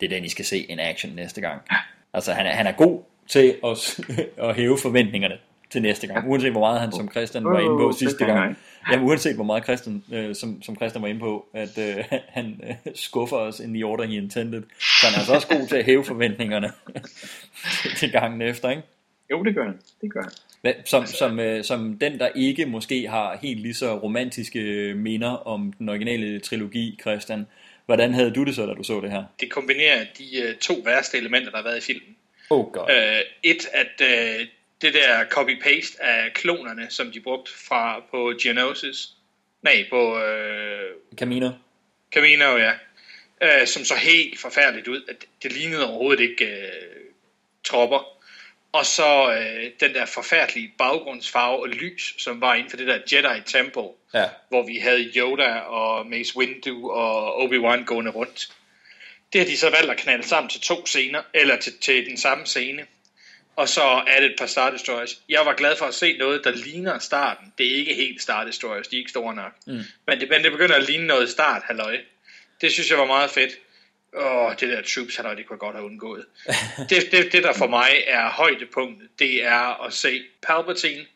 Speaker 11: Det er den, I skal se in action næste gang. Ja. Altså, han er, han er god til at, at hæve forventningerne til næste gang, uanset hvor meget han som Christian var inde på sidste gang. Jamen, uanset hvor meget Christian, øh, som, som Christian var inde på, at øh, han øh, skuffer os in the order he intended. Så han er altså også god til at hæve forventningerne til gangen efter, ikke?
Speaker 10: Jo, det gør han. Det gør han.
Speaker 11: Som, som, øh, som den, der ikke måske har helt lige så romantiske minder om den originale trilogi, Christian. Hvordan havde du det så, da du så det her?
Speaker 13: Det kombinerer de uh, to værste elementer, der har været i filmen.
Speaker 11: Oh god.
Speaker 13: Uh, et, at uh, det der copy-paste af klonerne, som de brugte fra på Geonosis. Nej, på... Uh,
Speaker 11: Camino.
Speaker 13: Camino, ja. Uh, som så helt forfærdeligt ud. At det lignede overhovedet ikke uh, tropper og så øh, den der forfærdelige baggrundsfarve og lys, som var inden for det der Jedi Temple,
Speaker 11: ja.
Speaker 13: hvor vi havde Yoda og Mace Windu og Obi-Wan gående rundt. Det har de så valgt at knalde sammen til to scener, eller til, til den samme scene. Og så er det et par Star Destroyers. Jeg var glad for at se noget, der ligner starten. Det er ikke helt Star Destroyers, de er ikke store nok. Mm. Men, det, men det begynder at ligne noget start, halløj. Det synes jeg var meget fedt. Åh, det der Troops, han det kunne jeg godt have undgået. det, det, det, der for mig er højdepunktet, det er at se Palpatine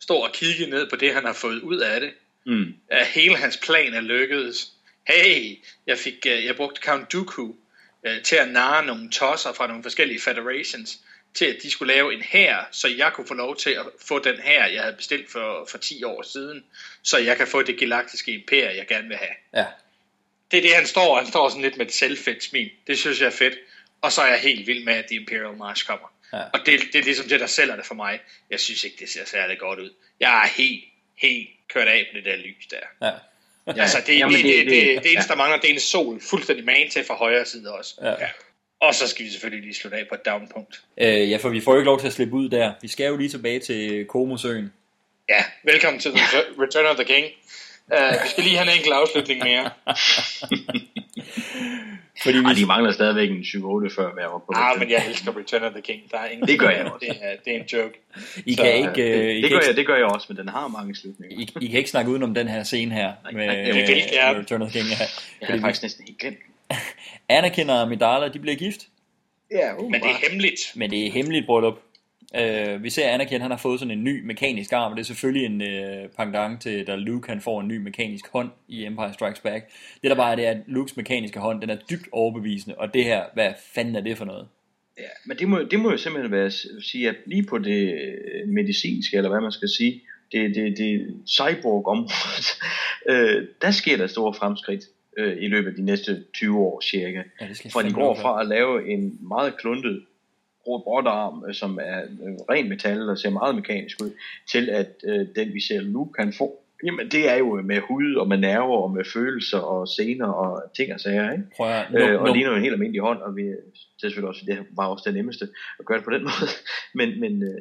Speaker 13: stå og kigge ned på det, han har fået ud af det.
Speaker 10: Mm.
Speaker 13: At hele hans plan er lykkedes. hey, jeg fik, øh, jeg brugte Count Dooku øh, til at narre nogle tosser fra nogle forskellige federations, til at de skulle lave en hær, så jeg kunne få lov til at få den her, jeg havde bestilt for, for 10 år siden, så jeg kan få det galaktiske imperium, jeg gerne vil have.
Speaker 11: Ja.
Speaker 13: Det er det, han står. Han står sådan lidt med et selvfedt smil. Det synes jeg er fedt. Og så er jeg helt vild med, at The Imperial March kommer.
Speaker 11: Ja.
Speaker 13: Og det, det er ligesom det, der sælger det for mig. Jeg synes ikke, det ser særlig godt ud. Jeg er helt, helt kørt af på det der lys der.
Speaker 11: Ja.
Speaker 13: Ja, altså, det,
Speaker 10: Jamen,
Speaker 13: det, det, det, det, det eneste,
Speaker 10: ja.
Speaker 13: der mangler, det er en sol fuldstændig man til fra højre side også.
Speaker 11: Ja.
Speaker 13: Og så skal vi selvfølgelig lige slutte af på et downpunkt.
Speaker 11: Øh, ja, for vi får jo ikke lov til at slippe ud der. Vi skal jo lige tilbage til Komosøen.
Speaker 13: Ja, velkommen til The Return of the King. Uh, vi skal lige have en enkelt afslutning mere.
Speaker 11: Fordi
Speaker 10: Ej, de mangler stadigvæk en 7-8 før hver år på
Speaker 13: Ah, men jeg elsker Return of the King. Der er ingen
Speaker 10: Det gør jeg også.
Speaker 13: Det er, det er en joke.
Speaker 11: I
Speaker 10: Så,
Speaker 11: kan ikke,
Speaker 10: det,
Speaker 11: øh, I
Speaker 10: det,
Speaker 11: kan
Speaker 10: gør
Speaker 11: ikke,
Speaker 10: jeg, det gør jeg også, men den har mange slutninger.
Speaker 11: I, I kan ikke snakke udenom den her scene her med,
Speaker 10: nej, det jeg
Speaker 11: med Return of the King. Ja.
Speaker 10: Jeg har faktisk næsten helt glemt.
Speaker 11: Anakin og Amidala, de bliver gift.
Speaker 10: Ja,
Speaker 13: Men det er hemmeligt.
Speaker 11: Men det er hemmeligt bryllup. Uh, vi ser Anakin, han har fået sådan en ny mekanisk arm, og det er selvfølgelig en uh, pendant til, da Luke han får en ny mekanisk hånd i Empire Strikes Back. Det der bare er, det er, at Lukes mekaniske hånd, den er dybt overbevisende, og det her, hvad fanden er det for noget?
Speaker 10: Ja, men det må, det må jo simpelthen være at sige, at lige på det øh, medicinske, eller hvad man skal sige, det, det, det cyborg-området, øh, der sker der store fremskridt øh, i løbet af de næste 20 år cirka.
Speaker 11: Ja, det skal
Speaker 10: For de går fra at lave en meget kluntet robotarm, øh, som er øh, ren metal og ser meget mekanisk ud, til at øh, den vi ser Luke kan få, jamen det er jo med hud og med nerver og med følelser og sener og ting og sager, ikke?
Speaker 11: Prøv at,
Speaker 10: øh, og ligner jo en helt almindelig hånd, og vi, selvfølgelig også, det var også det nemmeste at gøre det på den måde, men, men øh,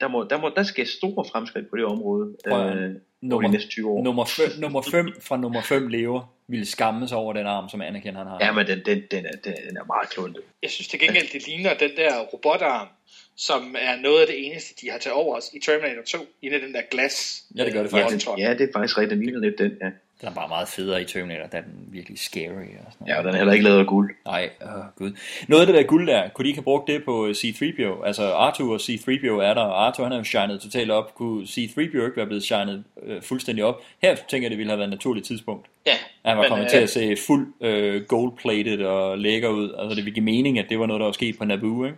Speaker 10: der, må, der, må, der skal store fremskridt på det område
Speaker 11: Prøv at-
Speaker 10: øh, over de
Speaker 11: nummer,
Speaker 10: næste 20 år.
Speaker 11: nummer, fem, nummer 5 fra nummer 5 lever ville skamme sig over den arm, som Anakin han har.
Speaker 10: Ja, men den, den, den, er, den, er meget kluntet.
Speaker 13: Jeg synes til gengæld, det ligner den der robotarm, som er noget af det eneste, de har til overs i Terminator 2, inde i den der glas.
Speaker 11: Ja, det gør det
Speaker 10: Ja,
Speaker 11: faktisk.
Speaker 10: den, ja, det er faktisk rigtigt. Den ligner lidt den, ja.
Speaker 11: Den er bare meget federe i Terminator, er den virkelig scary. Og sådan
Speaker 10: Ja, og den er heller ikke lavet af guld.
Speaker 11: Nej, åh gud. Noget af det der guld der, kunne de ikke have brugt det på C-3PO? Altså Arthur og C-3PO er der, og Arthur han er jo shined totalt op. Kunne C-3PO ikke være blevet shined øh, fuldstændig op? Her tænker jeg, det ville have været et naturligt tidspunkt.
Speaker 13: Ja,
Speaker 11: Han var
Speaker 13: men,
Speaker 11: kommet
Speaker 13: øh,
Speaker 11: til at se fuld øh, gold-plated og lækker ud. Altså det ville give mening, at det var noget, der var sket på Naboo, ikke?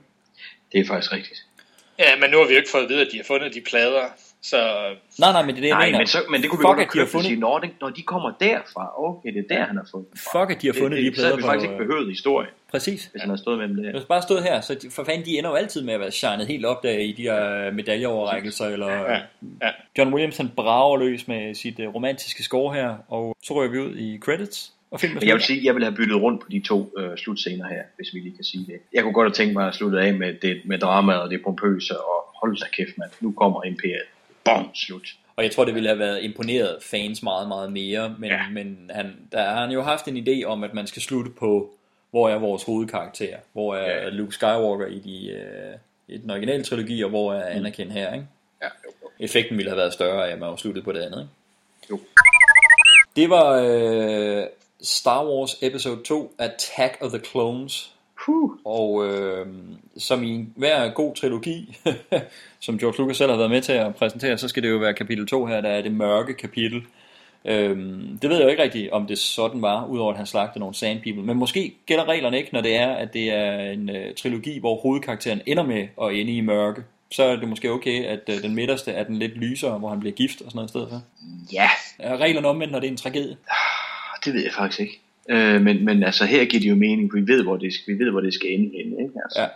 Speaker 10: Det er faktisk rigtigt.
Speaker 13: Ja, men nu har vi jo ikke fået at vide, at de har fundet de plader, så...
Speaker 11: Nej, nej, men det er det, jeg
Speaker 10: Nej,
Speaker 11: mener.
Speaker 10: men, så, men det kunne vi
Speaker 11: Fuck,
Speaker 10: godt have
Speaker 11: de har fundet...
Speaker 10: sige, når, det, når de kommer derfra, okay, det er der, han har fundet dem fra.
Speaker 11: Fuck, at de har
Speaker 10: Det-
Speaker 11: fundet
Speaker 10: det,
Speaker 11: de
Speaker 10: Så havde
Speaker 11: plader
Speaker 10: vi
Speaker 11: på...
Speaker 10: faktisk ikke behøvet historie,
Speaker 11: Præcis.
Speaker 10: hvis han havde stået mellem det her.
Speaker 11: Hvis bare stået her, så de, for fanden, de ender jo altid med at være shined helt op der i de her medaljeoverrækkelser, eller
Speaker 13: Ja, ja.
Speaker 11: John Williams han brager løs med sit uh, romantiske score her, og så rører vi ud i credits, og filmen er
Speaker 10: Men jeg vil sige, jeg vil have byttet rundt på de to øh, slutscener her, hvis vi lige kan sige det. Jeg kunne godt have tænkt mig at slutte af med, det, med dramaet og det pompøse, og hold da kæft, mand. Nu kommer Imperiet. Bom, slut.
Speaker 11: Og jeg tror, det ville have været imponeret fans meget, meget mere, men, ja. men han, der har han jo haft en idé om, at man skal slutte på, hvor er vores hovedkarakter, hvor er ja. Luke Skywalker i, de, øh, i den originale trilogi, og hvor er Anakin her, ikke?
Speaker 10: Ja,
Speaker 11: Effekten ville have været større at man var sluttet på det andet, ikke?
Speaker 10: Jo.
Speaker 11: Det var øh, Star Wars Episode 2, Attack of the Clones.
Speaker 10: Puh.
Speaker 11: Og øh, som i hver god trilogi, som George Lucas selv har været med til at præsentere, så skal det jo være kapitel 2 her, der er det mørke kapitel. Øhm, det ved jeg jo ikke rigtigt, om det sådan var, udover at han slagte nogle sand people. Men måske gælder reglerne ikke, når det er, at det er en øh, trilogi, hvor hovedkarakteren ender med at ende i mørke. Så er det måske okay, at øh, den midterste er den lidt lysere, hvor han bliver gift og sådan noget i stedet for.
Speaker 10: Ja,
Speaker 11: Er reglerne omvendt, når det er en tragedie?
Speaker 10: det ved jeg faktisk ikke. Øh, men, men altså her giver det jo mening, for vi ved, hvor det skal, vi ved, hvor det skal ende henne. Ikke? Altså,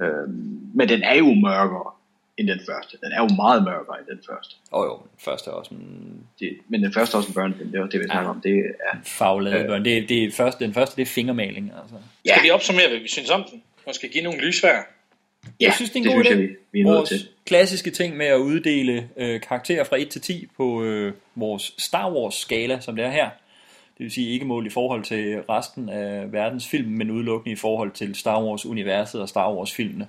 Speaker 11: Ja.
Speaker 10: øhm, men den er jo mørkere end den første. Den er jo meget mørkere end den første.
Speaker 11: Åh oh, jo, den første er også en
Speaker 10: Det, men den første er også en børnefilm, det var det, vi snakker om. Det er,
Speaker 11: faglade
Speaker 10: Øh.
Speaker 11: børn. Det, det er første, den første, det er fingermaling. Altså.
Speaker 13: Skal vi opsummere, hvad vi synes om den? Måske give nogle lysvær?
Speaker 10: ja,
Speaker 11: jeg synes, det er en
Speaker 10: det
Speaker 11: god
Speaker 10: synes
Speaker 11: idé.
Speaker 10: jeg, vi, vi er nødt
Speaker 11: vores
Speaker 10: til.
Speaker 11: klassiske ting med at uddele øh, karakterer fra 1 til 10 på øh, vores Star Wars skala, som det er her. Det vil sige ikke målt i forhold til resten af verdens film, men udelukkende i forhold til Star Wars universet og Star Wars filmene.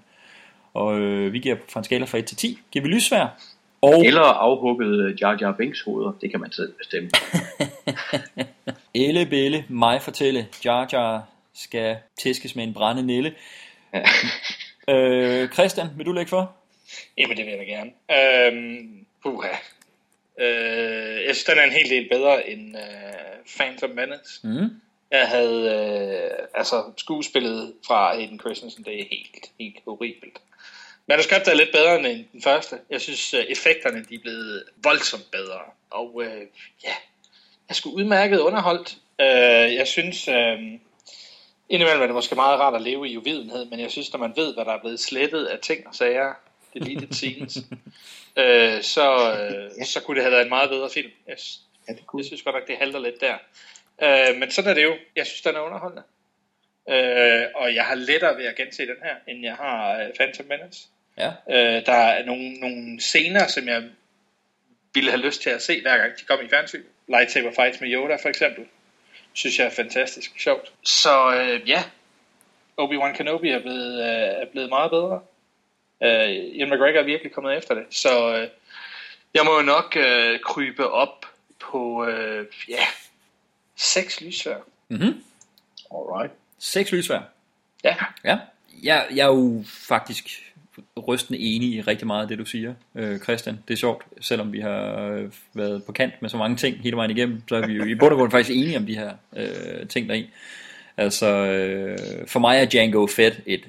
Speaker 11: Og øh, vi giver fra en skala fra 1 til 10, giver vi lysvær. Og
Speaker 10: Eller afhugget Jar Jar Binks hoveder, det kan man selv bestemme.
Speaker 11: Elle Belle, mig fortælle, Jar Jar skal tæskes med en brænde nille. øh, Christian, vil du lægge for?
Speaker 13: Jamen, det vil jeg da gerne. Øhm, puha. Øh, jeg synes, den er en hel del bedre end øh, Phantom Menace.
Speaker 11: Mm.
Speaker 13: Jeg havde, øh, altså skuespillet fra Hayden Christensen, det er helt, helt horribelt. Manuskriptet er lidt bedre end den første. Jeg synes, øh, effekterne de er blevet voldsomt bedre. Og øh, ja, jeg skulle udmærket underholdt. Øh, jeg synes, øh, indimellem er det måske meget rart at leve i uvidenhed, men jeg synes, når man ved, hvad der er blevet slettet af ting og sager, deleted scenes, øh, så, øh, så kunne det have været en meget bedre film. Jeg,
Speaker 10: ja, det
Speaker 13: jeg synes godt nok, det halter lidt der. Øh, men sådan er det jo. Jeg synes, den er underholdende. Øh, og jeg har lettere ved at gense den her, end jeg har øh, Phantom Menace.
Speaker 11: Ja.
Speaker 13: Øh, der er nogle, nogle scener, som jeg ville have lyst til at se, hver gang de kom i fjernsyn. Lightsaber fights med Yoda, for eksempel. Synes jeg er fantastisk sjovt. Så øh, ja, Obi-Wan Kenobi er blevet, øh, er blevet meget bedre. Øh, Ian McGregor er virkelig kommet efter det. Så øh, jeg må jo nok øh, krybe op på, øh, ja, seks lysvær.
Speaker 11: Mm-hmm.
Speaker 10: Alright.
Speaker 11: Seks lysvær.
Speaker 13: Ja.
Speaker 11: Ja. Jeg, jeg er jo faktisk rystende enig i rigtig meget af det, du siger, øh, Christian. Det er sjovt, selvom vi har øh, været på kant med så mange ting hele vejen igennem, så er vi jo i bund og grund faktisk enige om de her øh, ting deri. Altså, øh, for mig er Django Fett et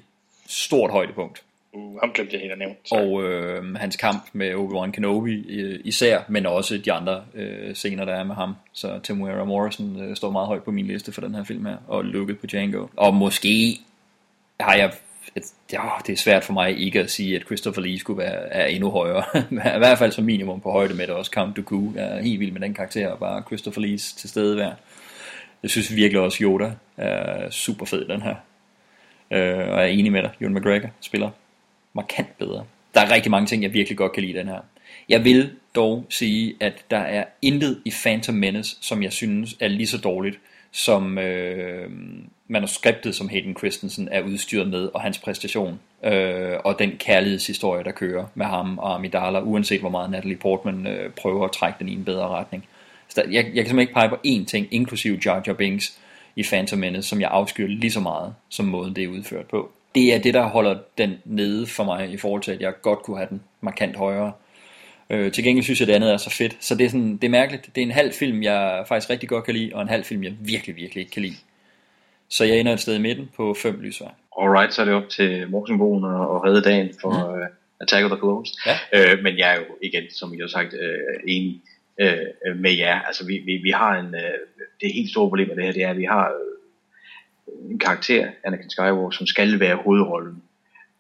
Speaker 11: stort højdepunkt.
Speaker 13: Uh, ham glemte jeg helt at nævne.
Speaker 11: Og øh, hans kamp med Obi-Wan Kenobi øh, især, men også de andre øh, scener, der er med ham. Så Temuera Morrison øh, står meget højt på min liste for den her film her, og lukket på Django. Og måske har jeg et, ja, det er svært for mig ikke at sige, at Christopher Lee skulle være er endnu højere. I hvert fald som minimum på højde med det også. Count Dooku jeg er helt vild med den karakter, og bare Christopher Lees tilstedevær. Jeg synes virkelig også, Yoda er super fed den her. Øh, og jeg er enig med dig, Ewan McGregor spiller markant bedre. Der er rigtig mange ting, jeg virkelig godt kan lide den her. Jeg vil dog sige, at der er intet i Phantom Menace, som jeg synes er lige så dårligt, som øh, manuskriptet, som Hayden Christensen er udstyret med, og hans præstation, øh, og den kærlighedshistorie, der kører med ham og Amidala, uanset hvor meget Natalie Portman øh, prøver at trække den i en bedre retning. Så der, jeg, jeg kan simpelthen ikke pege på én ting, inklusive Jar Jar Binks i Phantom Menace, som jeg afskyr lige så meget, som måden det er udført på. Det er det, der holder den nede for mig, i forhold til, at jeg godt kunne have den markant højere. Øh, til gengæld synes jeg, det andet er så fedt. Så det er, sådan, det er mærkeligt. Det er en halv film, jeg faktisk rigtig godt kan lide, og en halv film, jeg virkelig, virkelig ikke kan lide. Så jeg ender et sted i midten på fem lysvær.
Speaker 10: Alright, så er det op til Morsenbogen og, redde dagen for mm. uh, Attack of the Clones.
Speaker 11: Ja.
Speaker 10: Øh, men jeg er jo igen, som I har sagt, øh, enig øh, med jer. Altså vi, vi, vi har en, øh, det helt store problem med det her, det er, at vi har en karakter, Anakin Skywalker, som skal være hovedrollen.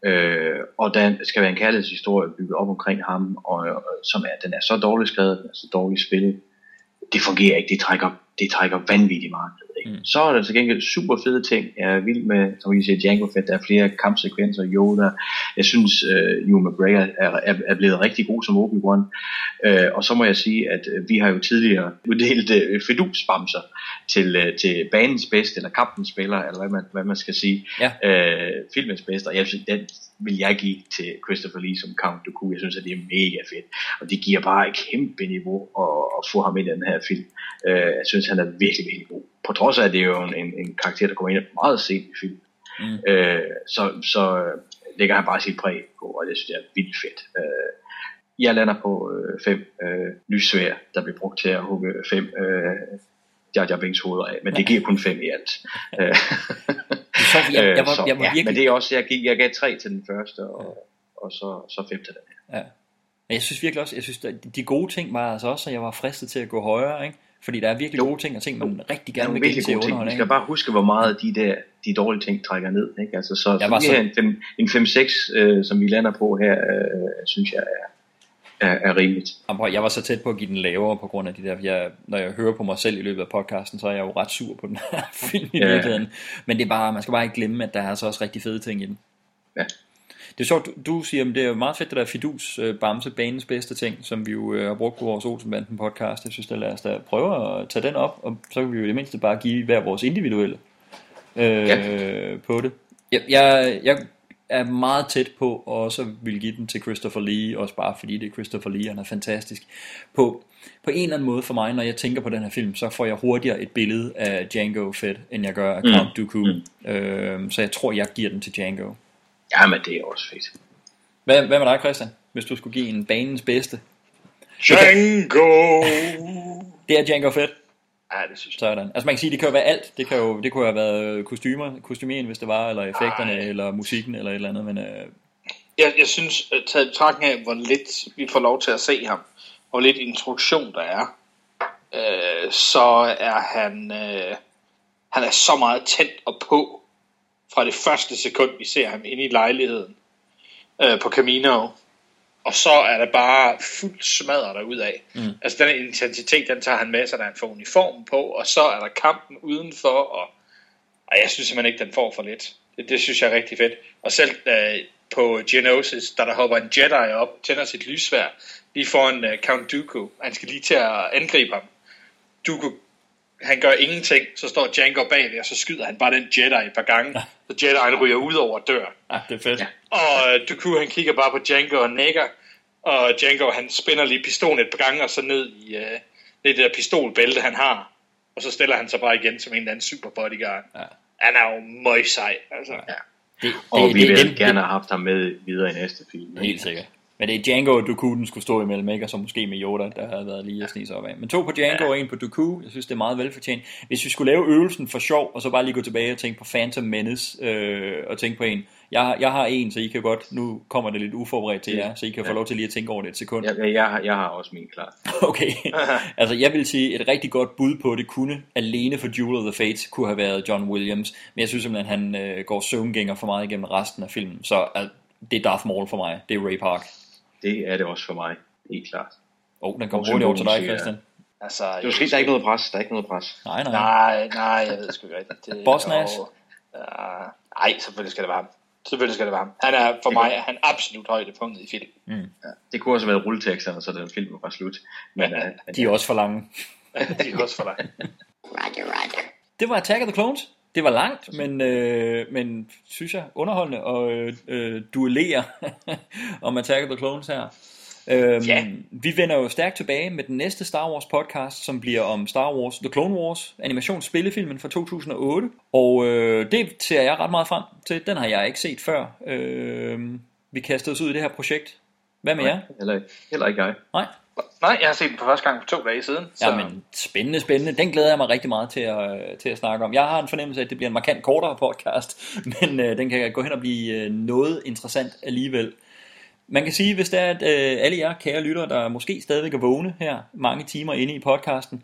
Speaker 10: Øh, og der skal være en kærlighedshistorie bygget op omkring ham, og, og som er, den er så dårligt skrevet, den er så dårligt spillet. Det fungerer ikke, det trækker, det trækker vanvittigt meget. Mm. Så er der til gengæld super fede ting. Jeg er vild med, som I siger, Django Fett. Der er flere kampsekvenser, Yoda. Jeg synes, uh, Ewan McGregor er, er, er blevet rigtig god som Obi-Wan. Uh, og så må jeg sige, at uh, vi har jo tidligere uddelt uh, fedusbamser til, uh, til banens bedste, eller kampens spiller, eller hvad man, hvad man skal sige.
Speaker 11: Ja.
Speaker 10: Uh, filmens bedste. Og jeg synes, den vil jeg give til Christopher Lee som Count Dooku. Jeg synes, at det er mega fedt. Og det giver bare et kæmpe niveau at, at få ham ind i den her film. Uh, jeg synes, han er virkelig, virkelig god på trods af, at det er jo en, en, en karakter, der kommer ind meget sent i filmen. Mm. Øh, så, så lægger han bare sit præg på, og det synes jeg er vildt fedt. Øh, jeg lander på øh, fem øh, lyssvær, der bliver brugt til at hugge fem øh, Jar Jar Binks hoveder af, men det giver kun fem i alt. Øh,
Speaker 11: så, jeg, jeg, var,
Speaker 10: så,
Speaker 11: jeg var
Speaker 10: ja,
Speaker 11: virkelig...
Speaker 10: men det er også, jeg, gik, jeg gav tre til den første, og, og så, så fem til den her.
Speaker 11: Ja. Men jeg synes virkelig også, jeg synes, de gode ting var altså også, at jeg var fristet til at gå højere, ikke? Fordi der er virkelig jo. gode ting og ting, man rigtig gerne vil
Speaker 10: virkelig gode ting. Vi skal bare huske, hvor meget de der de dårlige ting trækker ned. Ikke? Altså, så, så var så... en, en 5-6, øh, som vi lander på her, øh, synes jeg er, er, er rimeligt.
Speaker 11: Jeg var så tæt på at give den lavere på grund af de der, jeg, når jeg hører på mig selv i løbet af podcasten, så er jeg jo ret sur på den her film i ja. virkeligheden. Men det er bare, man skal bare ikke glemme, at der er så også rigtig fede ting i den.
Speaker 10: Ja.
Speaker 11: Det er sjovt, du, du siger, at det er meget fedt, det der Fidus øh, Bamse, banens bedste ting, som vi jo øh, har brugt på vores Olsenbanden podcast. Jeg synes, det lad os da prøve at tage den op, og så kan vi jo i det mindste bare give hver vores individuelle øh, ja. på det. Jeg, jeg, jeg er meget tæt på at også vil give den til Christopher Lee, også bare fordi det er Christopher Lee, han er fantastisk. På, på en eller anden måde for mig, når jeg tænker på den her film, så får jeg hurtigere et billede af Django Fett, end jeg gør af
Speaker 10: Mm.
Speaker 11: Count Dooku.
Speaker 10: Mm.
Speaker 11: Øh, så jeg tror, jeg giver den til Django.
Speaker 10: Ja, men det er også fedt.
Speaker 11: Hvad, hvad med dig, Christian? Hvis du skulle give en banens bedste?
Speaker 17: Django!
Speaker 11: Det er Django Fett.
Speaker 13: Ja, det synes jeg.
Speaker 11: Sådan. Altså man kan sige, det kan jo være alt. Det, kan jo, det kunne have været kostymer, kostymeren, hvis det var, eller effekterne, Ej. eller musikken, eller et eller andet, men... Øh,
Speaker 13: Jeg, jeg synes, at taget i betragtning af, hvor lidt vi får lov til at se ham, hvor lidt introduktion der er, øh, så er han, øh, han er så meget tændt og på, fra det første sekund, vi ser ham inde i lejligheden øh, på Camino. Og så er der bare fuldt smadret derud af.
Speaker 11: Mm.
Speaker 13: Altså den intensitet, den tager han med sig, da han får uniformen på, og så er der kampen udenfor, og, og jeg synes simpelthen ikke, den får for lidt. Det, det synes jeg er rigtig fedt. Og selv øh, på Geonosis, da der hopper en Jedi op, tænder sit lysvær, lige foran øh, Count Dooku, han skal lige til at angribe ham. Dooku, han gør ingenting, så står Django bagved, og så skyder han bare den Jedi et par gange, så Jedi'en ryger ud over døren.
Speaker 11: Ja, det er fedt. Ja.
Speaker 13: Og øh, Dooku, han kigger bare på Django og nækker, og Django, han spænder lige pistolen et par gange, og så ned i øh, det der pistolbælte, han har. Og så stiller han sig bare igen som en eller anden super bodyguard.
Speaker 11: Ja.
Speaker 13: Han er jo møg sej, altså. Ja.
Speaker 11: Det,
Speaker 15: Og
Speaker 11: det,
Speaker 15: vi
Speaker 11: det,
Speaker 15: ville
Speaker 11: det,
Speaker 15: gerne have haft ham med videre i næste film. ikke?
Speaker 11: Helt sikkert. Men det er Django og Dooku, den skulle stå imellem, ikke? Og så måske med Yoda, der havde været lige at snige sig op af. Men to på Django ja. og en på Dooku, jeg synes, det er meget velfortjent. Hvis vi skulle lave øvelsen for sjov, og så bare lige gå tilbage og tænke på Phantom Menace, øh, og tænke på en. Jeg, har- jeg har en, så I kan godt, nu kommer det lidt uforberedt til jer, så I kan få
Speaker 15: Ja.
Speaker 11: lov til lige at tænke over det et sekund.
Speaker 15: Jeg, jeg, jeg, har- jeg har også min klar.
Speaker 11: Okay, altså jeg vil sige, et rigtig godt bud på det kunne, alene for Jewel of the Fates, kunne have været John Williams. Men jeg synes simpelthen, han øh, går søvngænger for meget igennem resten af filmen. Så øh, det er Darth Maul for mig, det er Ray Park.
Speaker 15: Det er det også for mig, helt klart.
Speaker 11: Åh, oh, den kom
Speaker 15: Og
Speaker 11: hurtigt over til dig, Christian.
Speaker 13: Altså,
Speaker 15: Det var skidt, der er ikke noget pres. Der er ikke noget pres.
Speaker 11: Nej, nej.
Speaker 13: Nej, nej, jeg ved sgu ikke rigtigt. Det,
Speaker 11: Boss Nash?
Speaker 13: og- Ja, nej, selvfølgelig skal det være ham. Selvfølgelig skal det være ham. Han er, for mig er han absolut højdepunktet i filmen.
Speaker 11: Mm.
Speaker 15: Ja, det kunne også have været rulleteksterne, så den film var slut. Men, uh,
Speaker 11: De er også for lange.
Speaker 13: De er også for dig.
Speaker 9: Roger, roger.
Speaker 11: Det var Attack of the Clones. Det var langt, men, øh, men synes jeg underholdende at øh, øh, duellere om Attack of the Clones her. Øhm,
Speaker 13: Ja.
Speaker 11: Vi vender jo stærkt tilbage med den næste Star Wars podcast, som bliver om Star Wars The Clone Wars, animationsspillefilmen fra 2008. Og øh, det ser jeg ret meget frem til. Den har jeg ikke set før. Øh, vi kastede os ud i det her projekt. Hvad med jer?
Speaker 15: Heller, heller ikke jeg.
Speaker 11: Nej.
Speaker 13: Nej, jeg har set den for første gang for to dage siden. Så...
Speaker 11: Ja, men spændende, spændende. Den glæder jeg mig rigtig meget til at, til at snakke om. Jeg har en fornemmelse af, at det bliver en markant kortere podcast, men øh, den kan gå hen og blive øh, noget interessant alligevel. Man kan sige, hvis det er, at øh, alle jer kære lyttere, der måske stadigvæk er vågne her, mange timer inde i podcasten,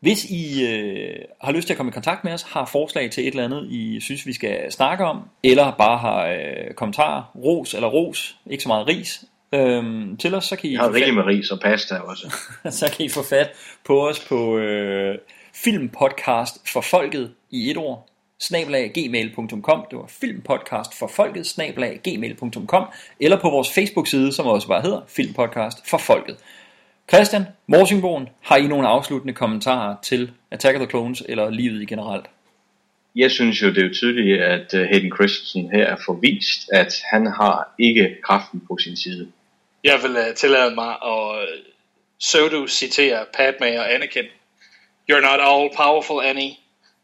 Speaker 11: hvis I øh, har lyst til at komme i kontakt med os, har forslag til et eller andet, I synes, vi skal snakke om, eller bare har øh, kommentarer, ros eller ros, ikke så meget ris, øh, til os, så kan I
Speaker 15: Jeg har
Speaker 11: fat-
Speaker 15: med ris og pasta også.
Speaker 11: så kan I få fat på os på øh, filmpodcast for folket i et ord gmail.com det var filmpodcast for folket snabelag gmail.com eller på vores Facebook side som også bare hedder filmpodcast for folket Christian, Morsingbogen, har I nogle afsluttende kommentarer til Attack of the Clones eller livet i generelt?
Speaker 15: Jeg synes jo, det er jo tydeligt, at øh, Hayden Christensen her er forvist, at han har ikke kraften på sin side.
Speaker 13: Jeg vil uh, tillade mig at uh, pseudo-citere Padme og Anakin. You're not all powerful, Annie.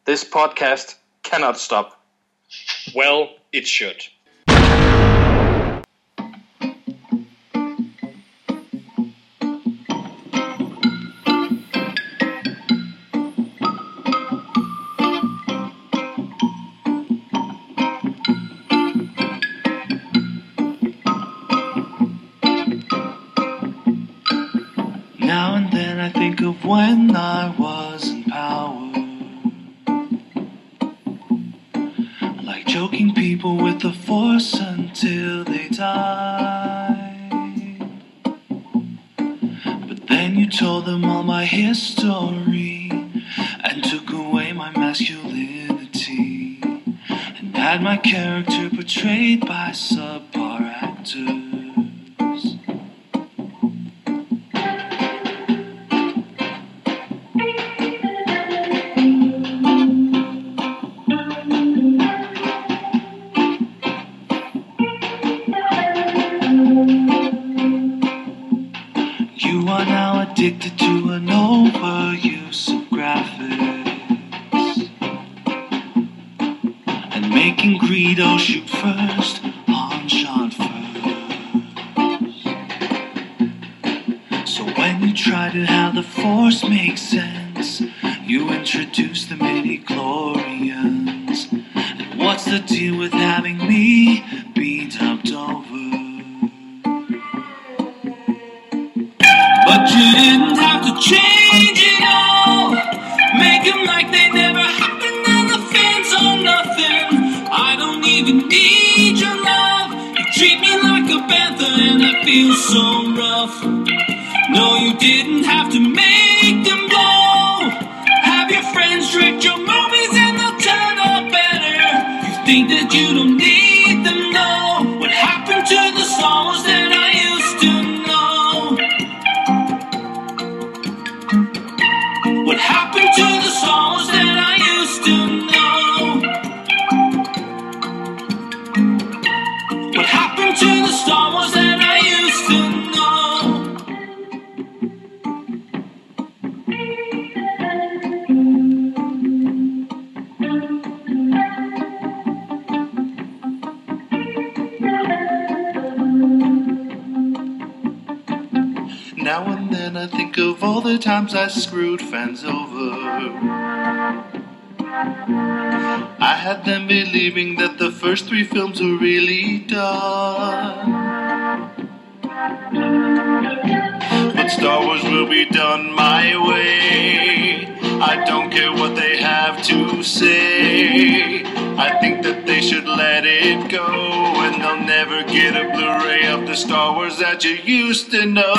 Speaker 13: This podcast cannot stop. Well, it should.
Speaker 18: betrayed by some. first three films are really done. But Star Wars will be done my way. I don't care what they have to say. I think that they should let it go, and they'll never get a Blu ray of the Star Wars that you used to know.